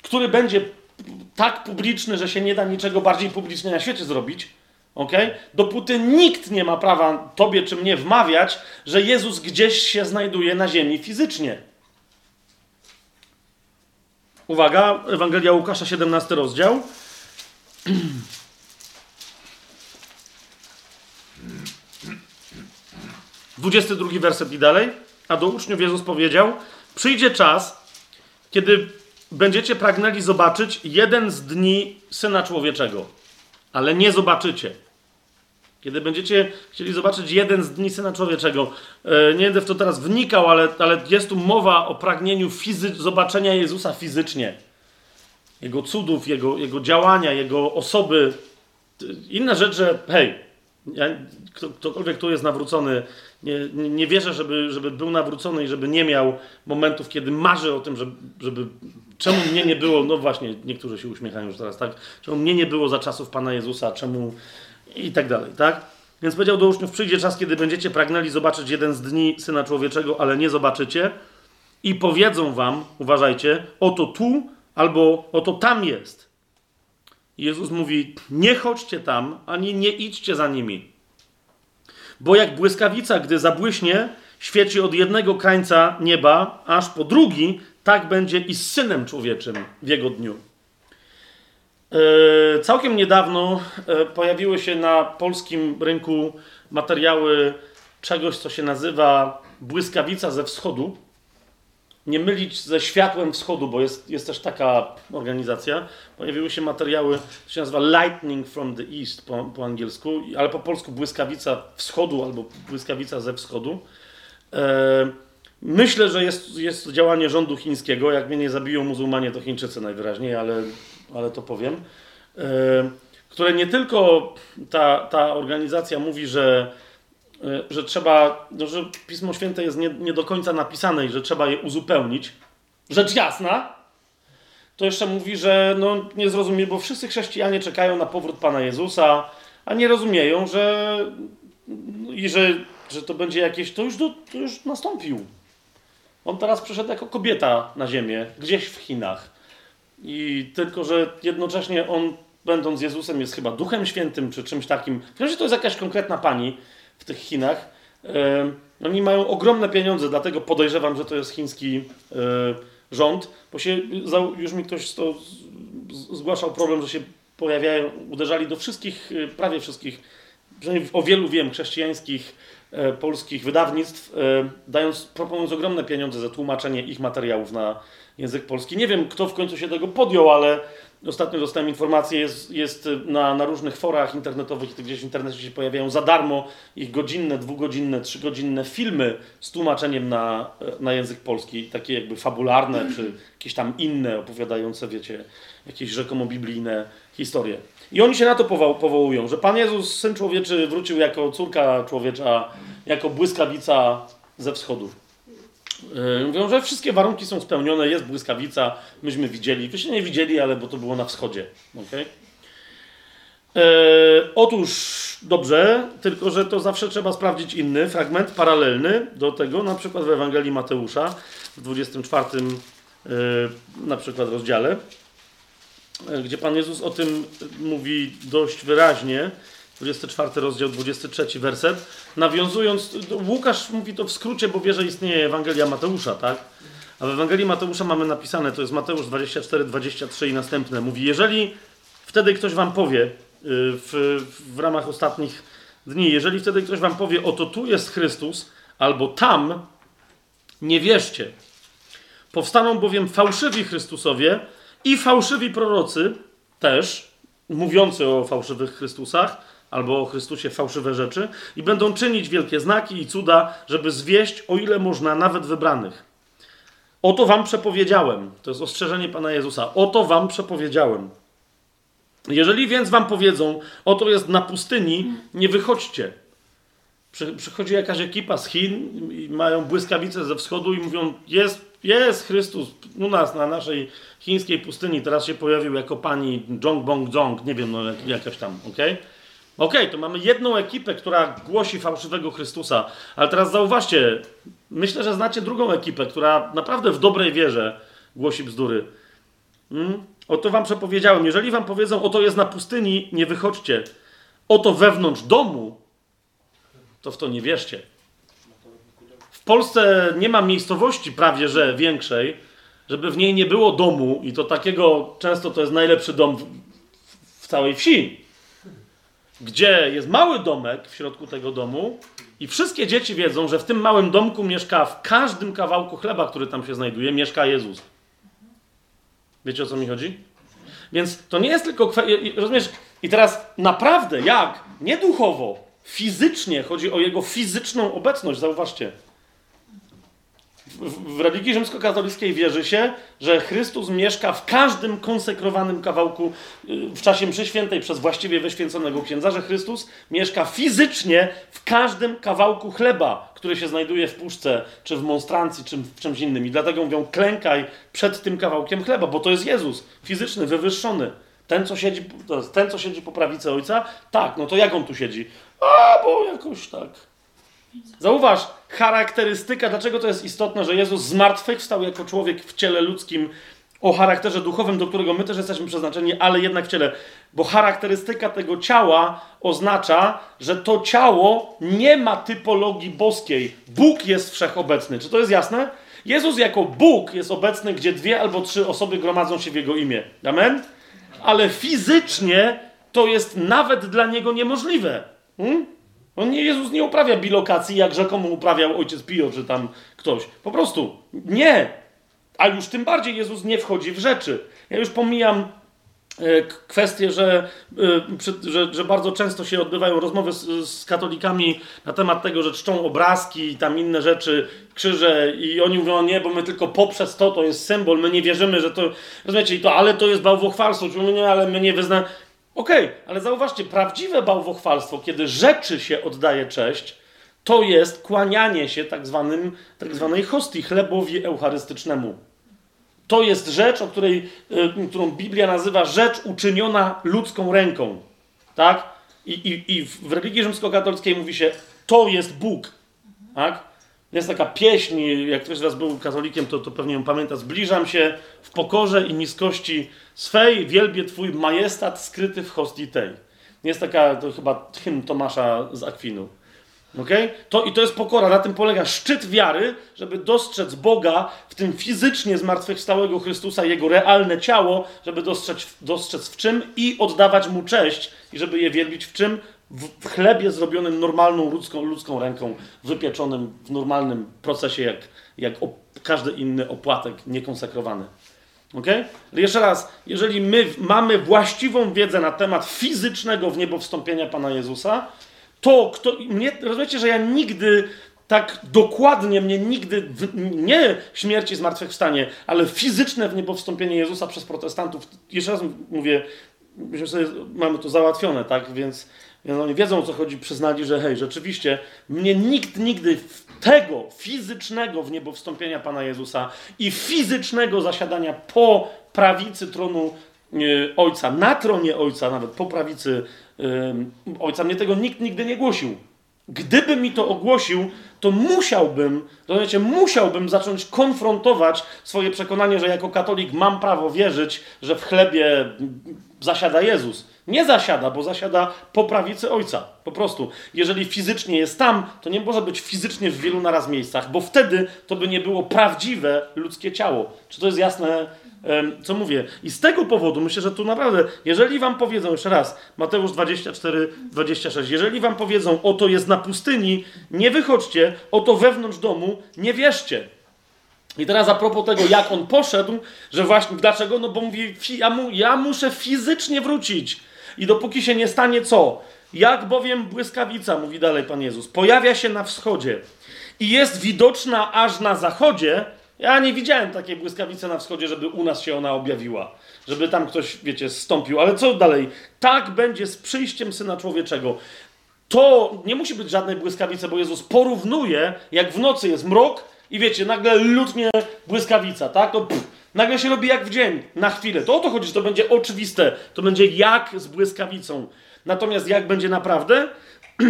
który będzie tak publiczny, że się nie da niczego bardziej publicznie na świecie zrobić, ok? Dopóty nikt nie ma prawa tobie czy mnie wmawiać, że Jezus gdzieś się znajduje na ziemi fizycznie. Uwaga, Ewangelia Łukasza, 17 rozdział. Dwudziesty drugi werset i dalej. A do uczniów Jezus powiedział: Przyjdzie czas, kiedy będziecie pragnęli zobaczyć jeden z dni Syna Człowieczego, ale nie zobaczycie. Kiedy będziecie chcieli zobaczyć jeden z dni Syna Człowieczego, e, nie będę w to teraz wnikał, ale, ale jest tu mowa o pragnieniu zobaczenia Jezusa fizycznie. Jego cudów, jego, jego działania, Jego osoby. Inna rzecz, że hej, ja, kto, ktokolwiek tu jest nawrócony, nie, nie wierzę, żeby, żeby był nawrócony i żeby nie miał momentów, kiedy marzy o tym, żeby, żeby czemu mnie nie było, no właśnie, niektórzy się uśmiechają już teraz, tak? Czemu mnie nie było za czasów Pana Jezusa, czemu i tak dalej, tak? Więc powiedział do uczniów, przyjdzie czas, kiedy będziecie pragnęli zobaczyć jeden z dni Syna Człowieczego, ale nie zobaczycie i powiedzą wam, uważajcie, oto tu albo oto tam jest. Jezus mówi, nie chodźcie tam, ani nie idźcie za nimi. Bo jak błyskawica, gdy zabłyśnie, świeci od jednego krańca nieba, aż po drugi, tak będzie i z Synem Człowieczym w Jego dniu. E, całkiem niedawno e, pojawiły się na polskim rynku materiały czegoś, co się nazywa błyskawica ze wschodu. Nie mylić ze światłem wschodu, bo jest, jest też taka organizacja. Pojawiły się materiały, to się nazywa Lightning from the East po, po angielsku, ale po polsku błyskawica wschodu albo błyskawica ze wschodu. E, myślę, że jest, jest działanie rządu chińskiego. Jak mnie nie zabiją muzułmanie, to Chińczycy najwyraźniej, ale, ale to powiem. E, które nie tylko ta, ta organizacja mówi, że E, że trzeba, no, że Pismo Święte jest nie, nie do końca napisane i że trzeba je uzupełnić. Rzecz jasna. To jeszcze mówi, że no, nie zrozumie, bo wszyscy chrześcijanie czekają na powrót Pana Jezusa, a nie rozumieją, że i że, że to będzie jakieś, to już, do, to już nastąpił. On teraz przyszedł jako kobieta na ziemię, gdzieś w Chinach. I tylko, że jednocześnie on, będąc Jezusem, jest chyba Duchem Świętym czy czymś takim. W każdym to jest jakaś konkretna pani, w tych Chinach. Oni mają ogromne pieniądze, dlatego podejrzewam, że to jest chiński e, rząd, bo się, już mi ktoś to zgłaszał problem, że się pojawiają, uderzali do wszystkich, e, prawie wszystkich, przynajmniej o wielu wiem, chrześcijańskich polskich wydawnictw, dając, proponując ogromne pieniądze za tłumaczenie ich materiałów na język polski. Nie wiem, kto w końcu się tego podjął, ale Ostatnio dostałem informację, jest, jest na, na różnych forach internetowych, gdzieś w internecie się pojawiają za darmo ich godzinne, dwugodzinne, trzygodzinne filmy z tłumaczeniem na, na język polski, takie jakby fabularne, czy jakieś tam inne, opowiadające, wiecie, jakieś rzekomo biblijne historie. I oni się na to powołują, że Pan Jezus, Syn Człowieczy, wrócił jako córka człowiecza, jako błyskawica ze wschodu. E, mówią, że wszystkie warunki są spełnione, jest błyskawica, myśmy widzieli. Wyście nie widzieli, ale bo to było na wschodzie. Okay? E, otóż dobrze, tylko że to zawsze trzeba sprawdzić inny fragment paralelny do tego, na przykład w Ewangelii Mateusza w 24 e, na przykład rozdziale, gdzie Pan Jezus o tym mówi dość wyraźnie. 24 rozdział, 23 werset. Nawiązując, Łukasz mówi to w skrócie, bo wie, że istnieje Ewangelia Mateusza, tak? A w Ewangelii Mateusza mamy napisane, to jest Mateusz 24, 23 i następne. Mówi, jeżeli wtedy ktoś wam powie, y, w, w ramach ostatnich dni, jeżeli wtedy ktoś wam powie, oto tu jest Chrystus, albo tam, nie wierzcie. Powstaną bowiem fałszywi Chrystusowie i fałszywi prorocy też, mówiący o fałszywych Chrystusach, albo o Chrystusie fałszywe rzeczy i będą czynić wielkie znaki i cuda, żeby zwieść, o ile można, nawet wybranych. Oto wam przepowiedziałem. To jest ostrzeżenie Pana Jezusa. Oto wam przepowiedziałem. Jeżeli więc wam powiedzą, oto jest na pustyni, nie wychodźcie. Przychodzi jakaś ekipa z Chin mają błyskawice ze wschodu i mówią, jest, jest Chrystus u nas na naszej chińskiej pustyni. Teraz się pojawił jako pani Zhong Bong Zong, nie wiem, no jakaś tam? Okej, okay, to mamy jedną ekipę, która głosi fałszywego Chrystusa, ale teraz zauważcie, myślę, że znacie drugą ekipę, która naprawdę w dobrej wierze głosi bzdury. Hmm? Oto wam przepowiedziałem, jeżeli wam powiedzą, oto jest na pustyni, nie wychodźcie. Oto wewnątrz domu, to w to nie wierzcie. Polsce nie ma miejscowości prawie że większej, żeby w niej nie było domu i to takiego, często to jest najlepszy dom w, w całej wsi gdzie jest mały domek w środku tego domu i wszystkie dzieci wiedzą, że w tym małym domku mieszka w każdym kawałku chleba, który tam się znajduje, mieszka Jezus. Wiecie o co mi chodzi? Więc to nie jest tylko kwestia. Rozumiesz? I teraz naprawdę jak? Nie duchowo, fizycznie chodzi o jego fizyczną obecność, zauważcie w, religii rzymskokatolickiej wierzy się, że Chrystus mieszka w każdym konsekrowanym kawałku y, w czasie mszy świętej przez właściwie wyświęconego księdza, że Chrystus mieszka fizycznie w każdym kawałku chleba, który się znajduje w puszce, czy w monstrancji, czy w czymś innym. I dlatego mówią, klękaj przed tym kawałkiem chleba, bo to jest Jezus, fizyczny, wywyższony. Ten, co siedzi, ten, co siedzi po prawicy Ojca, tak, no to jak on tu siedzi? A, bo jakoś tak. Zauważ, charakterystyka, dlaczego to jest istotne, że Jezus zmartwychwstał jako człowiek w ciele ludzkim o charakterze duchowym, do którego my też jesteśmy przeznaczeni, ale jednak w ciele. Bo charakterystyka tego ciała oznacza, że to ciało nie ma typologii boskiej. Bóg jest wszechobecny. Czy to jest jasne? Jezus jako Bóg jest obecny, gdzie dwie albo trzy osoby gromadzą się w Jego imię. Amen? ale fizycznie to jest nawet dla niego niemożliwe. Hmm? On nie, Jezus nie uprawia bilokacji, jak rzekomo uprawiał ojciec Pio, czy tam ktoś. Po prostu nie. A już tym bardziej Jezus nie wchodzi w rzeczy. Ja już pomijam e, kwestię, że, e, że, że, bardzo często się odbywają rozmowy z, z, katolikami na temat tego, że czczą obrazki i tam inne rzeczy, krzyże i oni mówią, nie, bo my tylko poprzez to, to jest symbol, my nie wierzymy, że to, rozumiecie, i to, ale to jest bałwochwalstwo, czy nie, ale my nie wyznamy. Okej, okay, ale zauważcie, prawdziwe bałwochwalstwo, kiedy rzeczy się oddaje cześć, to jest kłanianie się tak, zwanym, tak zwanej hostii, chlebowi eucharystycznemu. To jest rzecz, o której, y, którą Biblia nazywa rzecz uczyniona ludzką ręką. Tak? I, i, i w religii rzymskokatolickiej mówi się, to jest Bóg. Tak? Jest taka pieśń, jak ktoś z Was był katolikiem, to, to pewnie ją pamięta. Zbliżam się w pokorze i niskości swej, wielbię Twój majestat skryty w hostii tej. Jest taka, to chyba hymn Tomasza z Akwinu. Okay? To, I to jest pokora, na tym polega szczyt wiary, żeby dostrzec Boga w tym fizycznie zmartwychwstałego Chrystusa, Jego realne ciało, żeby dostrzec, dostrzec w czym i oddawać Mu cześć i żeby je wielbić w czym? W chlebie zrobionym normalną ludzką, ludzką ręką, wypieczonym w normalnym procesie, jak, jak każdy inny opłatek niekonsekrowany. Okay? Jeszcze raz, jeżeli my mamy właściwą wiedzę na temat fizycznego w niebo wstąpienia Pana Jezusa, to, kto, nie, rozumiecie, że ja nigdy tak dokładnie mnie nigdy, w, nie śmierci zmartwychwstanie, ale fizyczne w niebo wstąpienie Jezusa przez protestantów, jeszcze raz mówię, myśmy sobie mamy to załatwione, tak, więc, więc oni wiedzą o co chodzi, przyznali, że hej, rzeczywiście, mnie nikt nigdy tego fizycznego w niebo wstąpienia Pana Jezusa i fizycznego zasiadania po prawicy tronu y, Ojca, na tronie Ojca, nawet po prawicy ojca mnie tego nikt nigdy nie głosił. Gdyby mi to ogłosił, to musiałbym, rozumiecie, musiałbym zacząć konfrontować swoje przekonanie, że jako katolik mam prawo wierzyć, że w chlebie zasiada Jezus. Nie zasiada, bo zasiada po prawicy Ojca. Po prostu. Jeżeli fizycznie jest tam, to nie może być fizycznie w wielu naraz miejscach, bo wtedy to by nie było prawdziwe ludzkie ciało. Czy to jest jasne, co mówię? I z tego powodu myślę, że tu naprawdę, jeżeli wam powiedzą, jeszcze raz, Mateusz 24, 26, jeżeli wam powiedzą, oto jest na pustyni, nie wychodźcie, oto wewnątrz domu, nie wierzcie. I teraz a propos tego, jak on poszedł, że właśnie, dlaczego? No bo mówi, ja, mu, ja muszę fizycznie wrócić. I dopóki się nie stanie co? Jak bowiem błyskawica, mówi dalej Pan Jezus, pojawia się na wschodzie i jest widoczna aż na zachodzie, ja nie widziałem takiej błyskawicy na wschodzie, żeby u nas się ona objawiła. Żeby tam ktoś, wiecie, zstąpił. Ale co dalej? Tak będzie z przyjściem Syna Człowieczego. To nie musi być żadnej błyskawicy, bo Jezus porównuje, jak w nocy jest mrok i wiecie, nagle lutnie błyskawica, tak? To pff, nagle się robi jak w dzień, na chwilę. To o to chodzi, że to będzie oczywiste. To będzie jak z błyskawicą. Natomiast jak będzie naprawdę...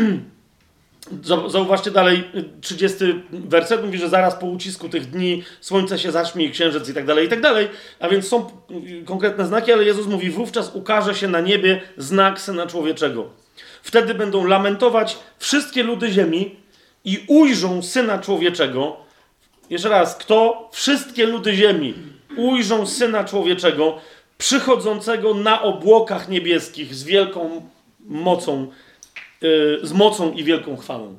Zauważcie dalej, 30 werset mówi, że zaraz po ucisku tych dni słońce się zaćmi, księżyc i tak dalej, i tak dalej. A więc są konkretne znaki, ale Jezus mówi, wówczas ukaże się na niebie znak Syna Człowieczego. Wtedy będą lamentować wszystkie ludy ziemi i ujrzą Syna Człowieczego. Jeszcze raz, kto? Wszystkie ludy ziemi ujrzą Syna Człowieczego przychodzącego na obłokach niebieskich z wielką mocą z mocą i wielką chwałą.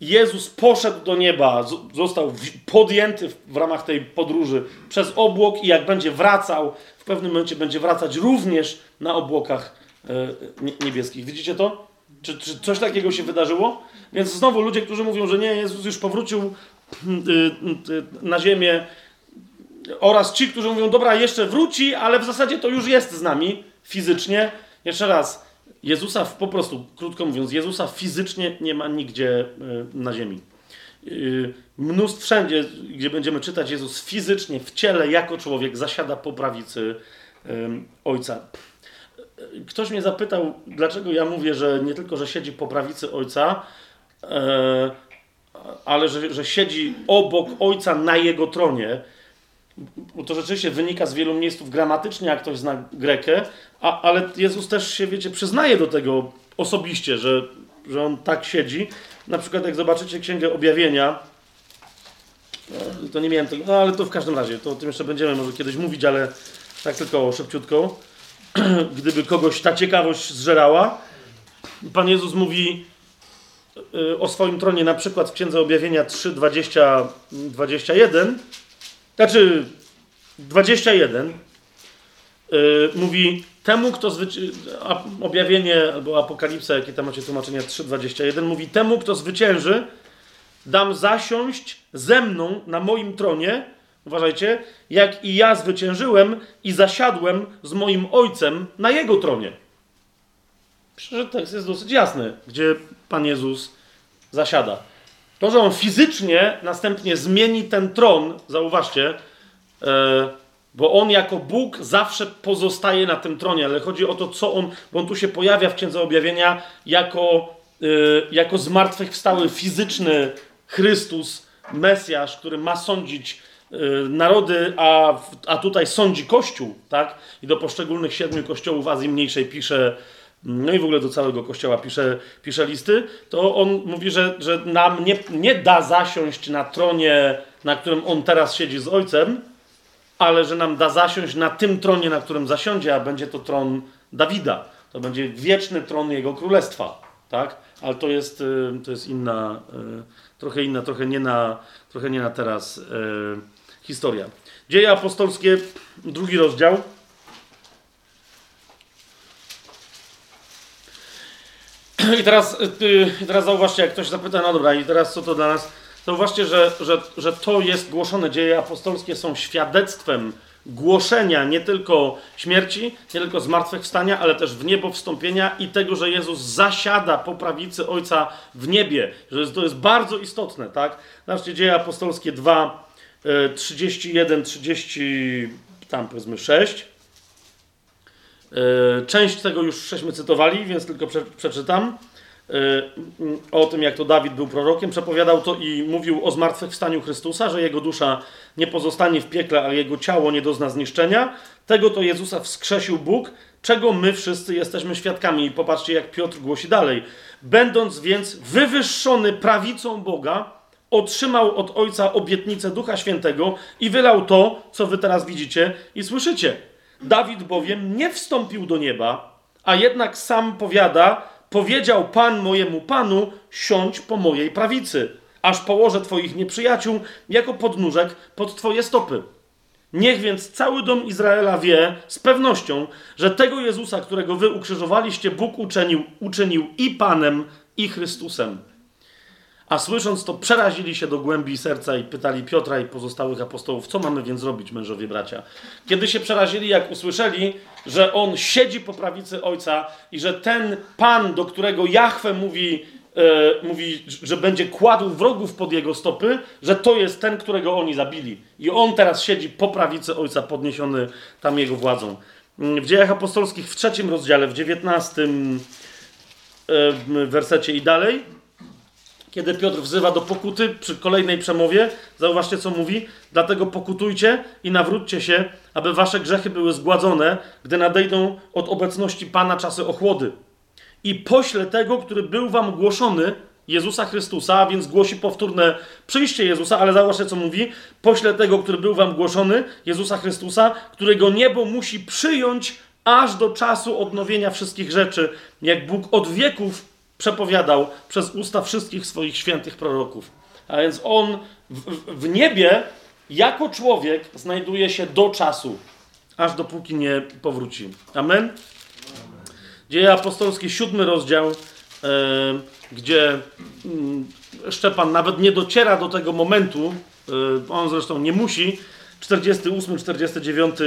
Jezus poszedł do nieba, został podjęty w ramach tej podróży przez obłok i jak będzie wracał, w pewnym momencie będzie wracać również na obłokach e, niebieskich. Widzicie to? Czy, czy coś takiego się wydarzyło? Więc znowu ludzie, którzy mówią, że nie, Jezus już powrócił y, y, na ziemię oraz ci, którzy mówią, dobra, jeszcze wróci, ale w zasadzie to już jest z nami fizycznie. Jeszcze raz, Jezusa po prostu, krótko mówiąc, Jezusa fizycznie nie ma nigdzie e, na ziemi. E, mnóstwo wszędzie, gdzie będziemy czytać, Jezus fizycznie, w ciele, jako człowiek, zasiada po prawicy Ojca. Ktoś mnie zapytał, dlaczego ja mówię, że nie tylko, że siedzi po prawicy Ojca, e, ale że, że siedzi obok Ojca na Jego tronie bo to rzeczywiście wynika z wielu miejsców gramatycznie, jak ktoś zna Grekę, a, ale Jezus też się, wiecie, przyznaje do tego osobiście, że, że on tak siedzi. Na przykład, jak zobaczycie Księgę Objawienia, to nie miałem tego, no ale to w każdym razie, to o tym jeszcze będziemy może kiedyś mówić, ale tak tylko szybciutko, gdyby kogoś ta ciekawość zżerała. Pan Jezus mówi y, o swoim tronie na przykład w Księdze Objawienia 3, 20, 21, znaczy 21, yy, mówi temu, kto zwyci... objawienie albo apokalipsa, jakie tam macie tłumaczenia 3.21, mówi temu, kto zwycięży, dam zasiąść ze mną na moim tronie, uważajcie, jak i ja zwyciężyłem i zasiadłem z moim ojcem na jego tronie. Że tekst jest dosyć jasny, gdzie Pan Jezus zasiada. To, że on fizycznie następnie zmieni ten tron, zauważcie, e, bo on jako Bóg zawsze pozostaje na tym tronie, ale chodzi o to, co on, bo on tu się pojawia w Księdze Objawienia jako, e, jako zmartwychwstały fizyczny Chrystus, Mesjasz, który ma sądzić e, narody, a, a tutaj sądzi Kościół, tak? I do poszczególnych siedmiu kościołów Azji Mniejszej pisze no i w ogóle do całego kościoła pisze, pisze listy, to on mówi, że, że nam nie, nie da zasiąść na tronie, na którym on teraz siedzi z ojcem, ale że nam da zasiąść na tym tronie, na którym zasiądzie, a będzie to tron Dawida. To będzie wieczny tron jego królestwa, tak? Ale to jest, y, to jest inna, y, trochę inna, trochę nie na, trochę nie na teraz y, historia. Dzieje apostolskie, drugi rozdział. I teraz, y, teraz zauważcie, jak ktoś zapyta, no dobra, i teraz co to dla nas? Zauważcie, że, że, że to jest głoszone. Dzieje apostolskie są świadectwem głoszenia nie tylko śmierci, nie tylko zmartwychwstania, ale też w niebo wstąpienia i tego, że Jezus zasiada po prawicy Ojca w niebie. Że to jest bardzo istotne, tak? Zobaczcie, Dzieje apostolskie 2, 31, 30, tam powiedzmy 6. E, część tego już żeśmy cytowali, więc tylko prze, przeczytam. E, o tym, jak to Dawid był prorokiem, przepowiadał to i mówił o zmartwychwstaniu Chrystusa, że jego dusza nie pozostanie w piekle, a jego ciało nie dozna zniszczenia. Tego to Jezusa wskrzesił Bóg, czego my wszyscy jesteśmy świadkami. I popatrzcie, jak Piotr głosi dalej. Będąc więc wywyższony prawicą Boga, otrzymał od Ojca obietnicę Ducha Świętego i wylał to, co wy teraz widzicie i słyszycie. Dawid bowiem nie wstąpił do nieba, a jednak sam powiada, powiedział Pan mojemu Panu, siądź po mojej prawicy, aż położę Twoich nieprzyjaciół jako podnóżek pod Twoje stopy. Niech więc cały dom Izraela wie z pewnością, że tego Jezusa, którego wy ukrzyżowaliście, Bóg uczynił, uczynił i Panem, i Chrystusem. A słysząc to, przerazili się do głębi serca i pytali Piotra i pozostałych apostołów, co mamy więc robić, mężowie bracia? Kiedy się przerazili, jak usłyszeli, że on siedzi po prawicy ojca i że ten pan, do którego Jahwe mówi, e, mówi, że będzie kładł wrogów pod jego stopy, że to jest ten, którego oni zabili. I on teraz siedzi po prawicy ojca, podniesiony tam jego władzą. W dziejach apostolskich w trzecim rozdziale, w dziewiętnastym e, wersecie i dalej kiedy Piotr wzywa do pokuty przy kolejnej przemowie, zauważcie co mówi, dlatego pokutujcie i nawróćcie się, aby wasze grzechy były zgładzone, gdy nadejdą od obecności Pana czasy ochłody. I pośle tego, który był wam głoszony, Jezusa Chrystusa, a więc głosi powtórne przyjście Jezusa, ale zauważcie co mówi, pośle tego, który był wam głoszony, Jezusa Chrystusa, którego niebo musi przyjąć aż do czasu odnowienia wszystkich rzeczy, jak Bóg od wieków przepowiadał przez usta wszystkich swoich świętych proroków. A więc on w, w niebie jako człowiek znajduje się do czasu, aż dopóki nie powróci. Amen? Dzieje apostolskie, siódmy rozdział, e, gdzie y, Szczepan nawet nie dociera do tego momentu, e, on zresztą nie musi, 48, 49 e,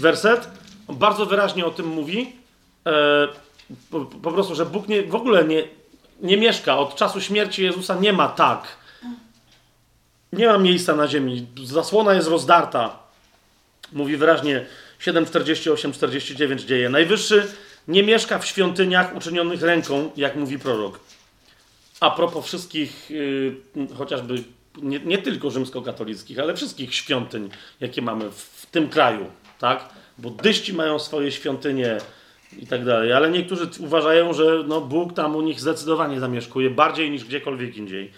werset, on bardzo wyraźnie o tym mówi. Po, po, prostu, że Bóg nie, w ogóle nie, nie mieszka. Od czasu śmierci Jezusa nie ma tak. Nie ma miejsca na ziemi. Zasłona jest rozdarta. Mówi wyraźnie 7:48-49 dzieje. Najwyższy nie mieszka w świątyniach uczynionych ręką, jak mówi prorok. A propos wszystkich, yy, chociażby nie, nie, tylko rzymskokatolickich, ale wszystkich świątyń, jakie mamy w, w tym kraju, tak? Buddyści mają swoje świątynie, i tak dalej. Ale niektórzy uważają, że no, Bóg tam u nich zdecydowanie zamieszkuje, bardziej niż gdziekolwiek indziej.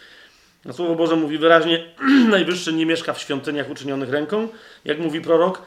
Słowo Boże mówi wyraźnie, Najwyższy nie mieszka w świątyniach uczynionych ręką. Jak mówi prorok,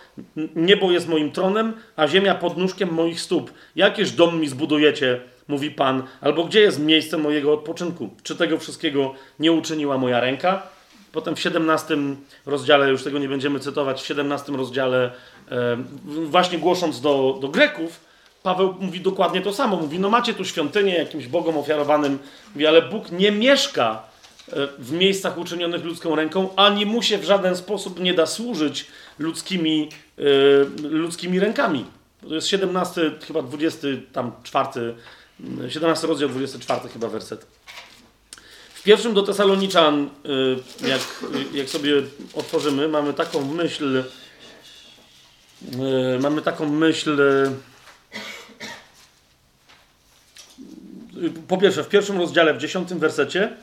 niebo jest moim tronem, a ziemia pod nóżkiem moich stóp. Jakież dom mi zbudujecie, mówi Pan, albo gdzie jest miejsce mojego odpoczynku? Czy tego wszystkiego nie uczyniła moja ręka? Potem w 17 rozdziale, już tego nie będziemy cytować, w 17 rozdziale, e, właśnie głosząc do, do Greków, Paweł mówi dokładnie to samo. Mówi, no macie tu świątynię jakimś bogom ofiarowanym, mówi, ale Bóg nie mieszka e, w miejscach uczynionych ludzką ręką, ani mu się w żaden sposób nie da służyć ludzkimi, e, ludzkimi rękami. To jest 17, chyba 20, tam 4, 17 rozdział, 24 chyba werset. W pierwszym do Tesaloniczan, e, jak, jak sobie otworzymy, mamy taką myśl, mamy taką myśl, po pierwsze, w pierwszym rozdziale, w dziesiątym wersecie,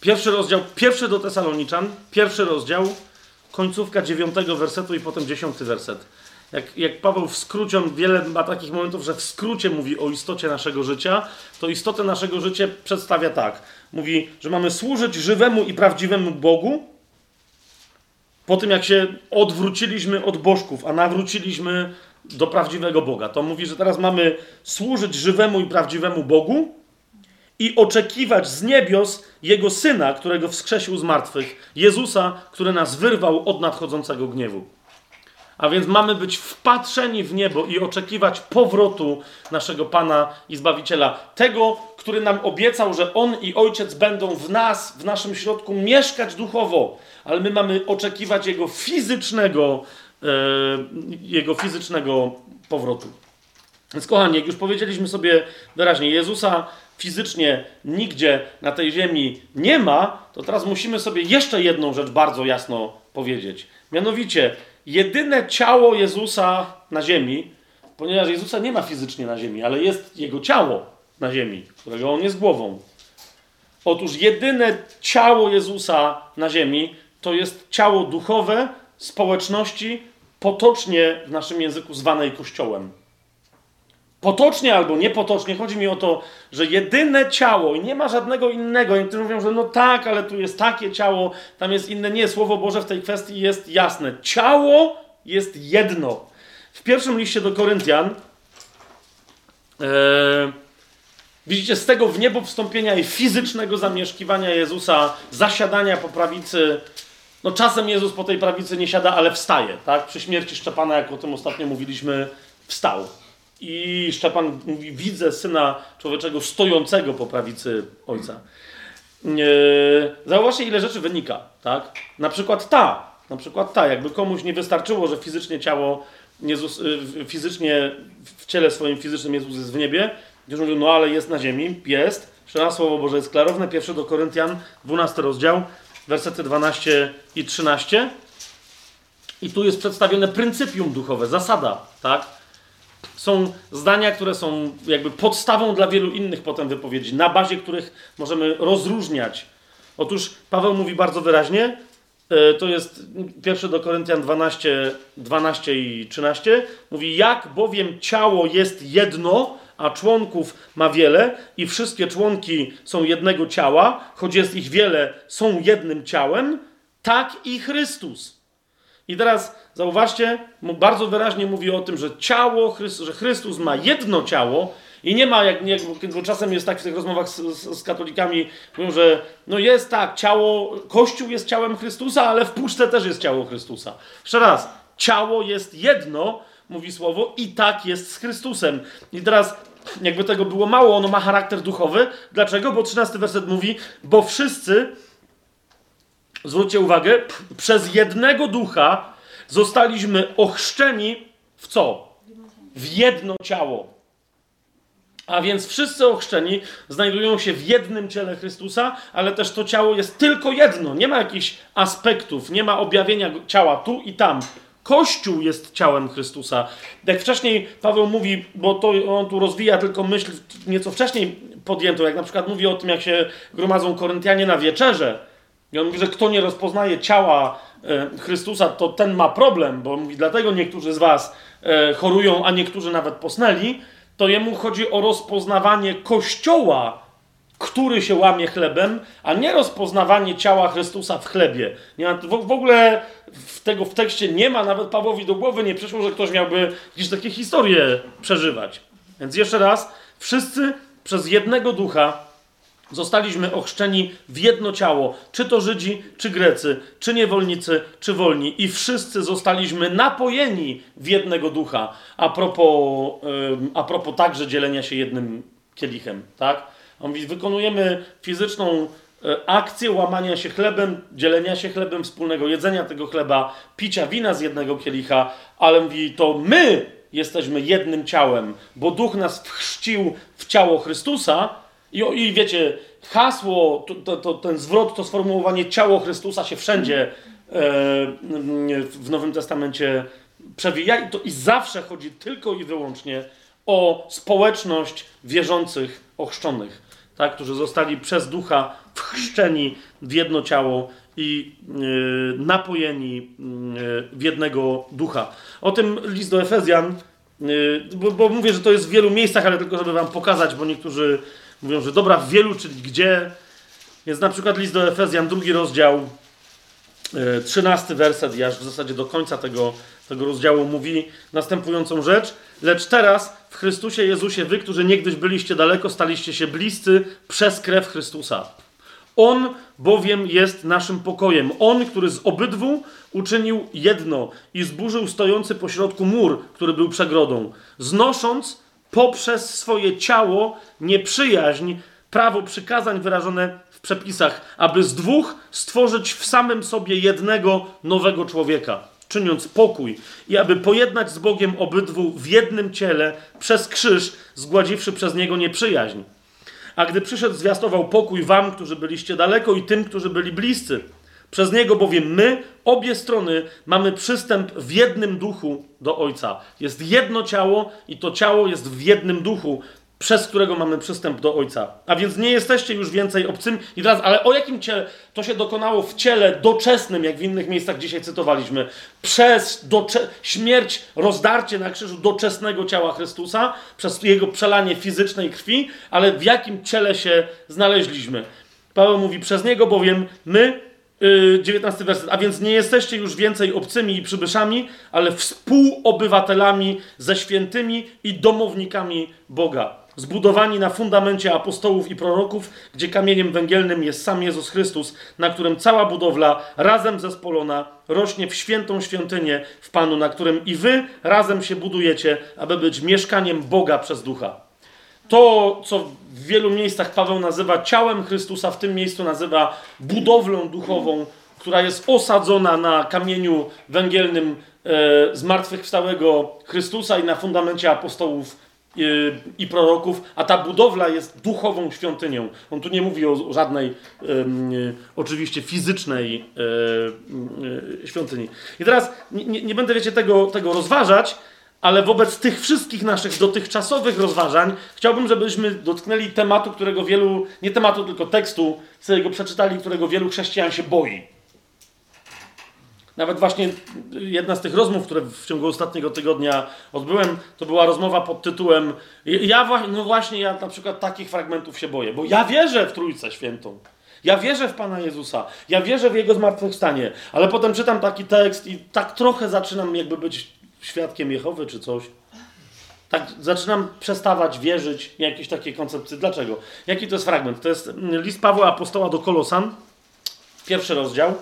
pierwszy rozdział, pierwszy do Tesaloniczan, pierwszy rozdział, końcówka dziewiątego wersetu i potem dziesiąty werset. Jak, jak Paweł w skrócie, on wiele ma takich momentów, że w skrócie mówi o istocie naszego życia, to istotę naszego życia przedstawia tak. Mówi, że mamy służyć żywemu i prawdziwemu Bogu, po tym jak się odwróciliśmy od bożków, a nawróciliśmy do prawdziwego Boga. To mówi, że teraz mamy służyć żywemu i prawdziwemu Bogu i oczekiwać z niebios Jego Syna, którego wskrzesił z martwych, Jezusa, który nas wyrwał od nadchodzącego gniewu. A więc mamy być wpatrzeni w niebo i oczekiwać powrotu naszego Pana i Zbawiciela. Tego, który nam obiecał, że On i Ojciec będą w nas, w naszym środku mieszkać duchowo, ale my mamy oczekiwać Jego fizycznego jego fizycznego powrotu. Więc kochani, jak już powiedzieliśmy sobie wyraźnie, Jezusa fizycznie nigdzie na tej ziemi nie ma, to teraz musimy sobie jeszcze jedną rzecz bardzo jasno powiedzieć. Mianowicie, jedyne ciało Jezusa na ziemi, ponieważ Jezusa nie ma fizycznie na ziemi, ale jest jego ciało na ziemi, którego on jest głową. Otóż jedyne ciało Jezusa na ziemi to jest ciało duchowe społeczności, potocznie w naszym języku zwanej Kościołem. Potocznie albo niepotocznie, chodzi mi o to, że jedyne ciało i nie ma żadnego innego. Niektórzy mówią, że no tak, ale tu jest takie ciało, tam jest inne. Nie, Słowo Boże w tej kwestii jest jasne. Ciało jest jedno. W pierwszym liście do Koryntian ee, widzicie z tego w niebo wstąpienia i fizycznego zamieszkiwania Jezusa, zasiadania po prawicy no czasem Jezus po tej prawicy nie siada, ale wstaje, tak? Przy śmierci Szczepana, jak o tym ostatnio mówiliśmy, wstał. I Szczepan mówi, widzę Syna Człowieczego stojącego po prawicy Ojca. Zauważcie, ile rzeczy wynika, tak? Na przykład ta, na przykład ta, jakby komuś nie wystarczyło, że fizycznie ciało Jezus, y, fizycznie, w ciele swoim fizycznym Jezus jest w niebie, gdzieś mówią, no ale jest na ziemi, jest. Jeszcze raz Słowo Boże jest klarowne, pierwszy do Koryntian, 12 rozdział, wersety 12 i 13. I tu jest przedstawione pryncypium duchowe, zasada, tak? Są zdania, które są jakby podstawą dla wielu innych potem wypowiedzi, na bazie których możemy rozróżniać. Otóż Paweł mówi bardzo wyraźnie, e, to jest pierwszy do Koryntian 12, 12 i 13, mówi, jak bowiem ciało jest jedno, a członków ma wiele i wszystkie członki są jednego ciała, choć jest ich wiele, są jednym ciałem, tak i Chrystus. I teraz zauważcie, bardzo wyraźnie mówi o tym, że ciało, że Chrystus ma jedno ciało i nie ma, jak, jak bo czasem jest tak w tych rozmowach z, z, z, katolikami, mówią, że no jest tak, ciało, Kościół jest ciałem Chrystusa, ale w puszce też jest ciało Chrystusa. Jeszcze raz, ciało jest jedno, mówi słowo, i tak jest z Chrystusem. I teraz jakby tego było mało, ono ma charakter duchowy. Dlaczego? Bo 13 werset mówi, bo wszyscy, zwróćcie uwagę, przez jednego ducha zostaliśmy ochrzczeni w co? W jedno ciało. A więc wszyscy ochrzczeni znajdują się w jednym ciele Chrystusa, ale też to ciało jest tylko jedno. Nie ma jakichś aspektów, nie ma objawienia ciała tu i tam. Kościół jest ciałem Chrystusa. Jak wcześniej Paweł mówi, bo to on tu rozwija tylko myśl nieco wcześniej podjęto, jak na przykład mówi o tym, jak się gromadzą Koryntianie na wieczerze. I on mówi, że kto nie rozpoznaje ciała e, Chrystusa, to ten ma problem, bo mówi, dlatego niektórzy z was e, chorują, a niektórzy nawet posnęli. To jemu chodzi o rozpoznawanie Kościoła który się łamie chlebem, a nie rozpoznawanie ciała Chrystusa w chlebie. Nie ma, w, w ogóle w tego w tekście nie ma, nawet Pawłowi do głowy nie przyszło, że ktoś miałby jakieś takie historie przeżywać. Więc jeszcze raz, wszyscy przez jednego ducha Zostaliśmy ochrzczeni w jedno ciało, czy to Żydzi, czy Grecy, czy niewolnicy, czy wolni, i wszyscy zostaliśmy napojeni w jednego ducha. A propos, a propos także dzielenia się jednym kielichem, tak? On mówi, wykonujemy fizyczną e, akcję łamania się chlebem, dzielenia się chlebem, wspólnego jedzenia tego chleba, picia wina z jednego kielicha, ale mówi, to my jesteśmy jednym ciałem, bo duch nas wchrzcił w ciało Chrystusa, i, I wiecie, hasło, to, to, to, ten zwrot, to sformułowanie ciało Chrystusa się wszędzie e, w Nowym Testamencie przewija i, to, i zawsze chodzi tylko i wyłącznie o społeczność wierzących, ochrzczonych, tak, którzy zostali przez ducha wchrzczeni w jedno ciało i y, napojeni y, w jednego ducha. O tym list do Efezjan, y, bo, bo, mówię, że to jest w wielu miejscach, ale tylko żeby wam pokazać, bo niektórzy Mówią, że dobra w wielu, czyli gdzie. Jest na przykład list do Efezjan, drugi rozdział, e, trzynasty werset, i aż w zasadzie do końca tego, tego rozdziału mówi następującą rzecz. Lecz teraz w Chrystusie Jezusie wy, którzy niegdyś byliście daleko, staliście się bliscy przez krew Chrystusa. On bowiem jest naszym pokojem. On, który z obydwu uczynił jedno i zburzył stojący pośrodku mur, który był przegrodą, znosząc poprzez swoje ciało nieprzyjaźń, prawo przykazań wyrażone w przepisach, aby z dwóch stworzyć w samym sobie jednego nowego człowieka, czyniąc pokój i aby pojednać z Bogiem obydwu w jednym ciele przez krzyż, zgładziwszy przez niego nieprzyjaźń. A gdy przyszedł, zwiastował pokój wam, którzy byliście daleko i tym, którzy byli bliscy. Przez niego bowiem my, obie strony, mamy przystęp w jednym duchu do Ojca. Jest jedno ciało i to ciało jest w jednym duchu, przez którego mamy przystęp do Ojca. A więc nie jesteście już więcej obcymi. I teraz, ale o jakim ciele? To się dokonało w ciele doczesnym, jak w innych miejscach dzisiaj cytowaliśmy. Przez docze... śmierć, rozdarcie na krzyżu doczesnego ciała Chrystusa, przez jego przelanie fizycznej krwi, ale w jakim ciele się znaleźliśmy? Paweł mówi, przez niego bowiem my 19 y, werset. A więc nie jesteście już więcej obcymi i przybyszami, ale współobywatelami ze świętymi i domownikami Boga. Zbudowani na fundamencie apostołów i proroków, gdzie kamieniem węgielnym jest sam Jezus Chrystus, na którym cała budowla razem zespolona rośnie w świętą świątynię w Panu, na którym i wy razem się budujecie, aby być mieszkaniem Boga przez ducha. To, co w wielu miejscach Paweł nazywa ciałem Chrystusa, w tym miejscu nazywa budowlą duchową, która jest osadzona na kamieniu węgielnym e, zmartwychwstałego Chrystusa i na fundamencie apostołów i proroków, a ta budowla jest duchową świątynią. On tu nie mówi o żadnej e, oczywiście fizycznej e, świątyni. I teraz nie, nie, będę, wiecie, tego, tego rozważać, ale wobec tych wszystkich naszych dotychczasowych rozważań chciałbym, żebyśmy dotknęli tematu, którego wielu, nie tematu, tylko tekstu, sobie go przeczytali, którego wielu chrześcijan się boi. Nawet właśnie jedna z tych rozmów, które w ciągu ostatniego tygodnia odbyłem, to była rozmowa pod tytułem Ja no właśnie, ja na przykład takich fragmentów się boję, bo ja wierzę w Trójcę Świętą. Ja wierzę w Pana Jezusa. Ja wierzę w Jego zmartwychwstanie. Ale potem czytam taki tekst i tak trochę zaczynam jakby być świadkiem Jehowy czy coś. Tak zaczynam przestawać wierzyć w jakieś takie koncepcje. Dlaczego? Jaki to jest fragment? To jest list Pawła Apostoła do Kolosan, pierwszy rozdział.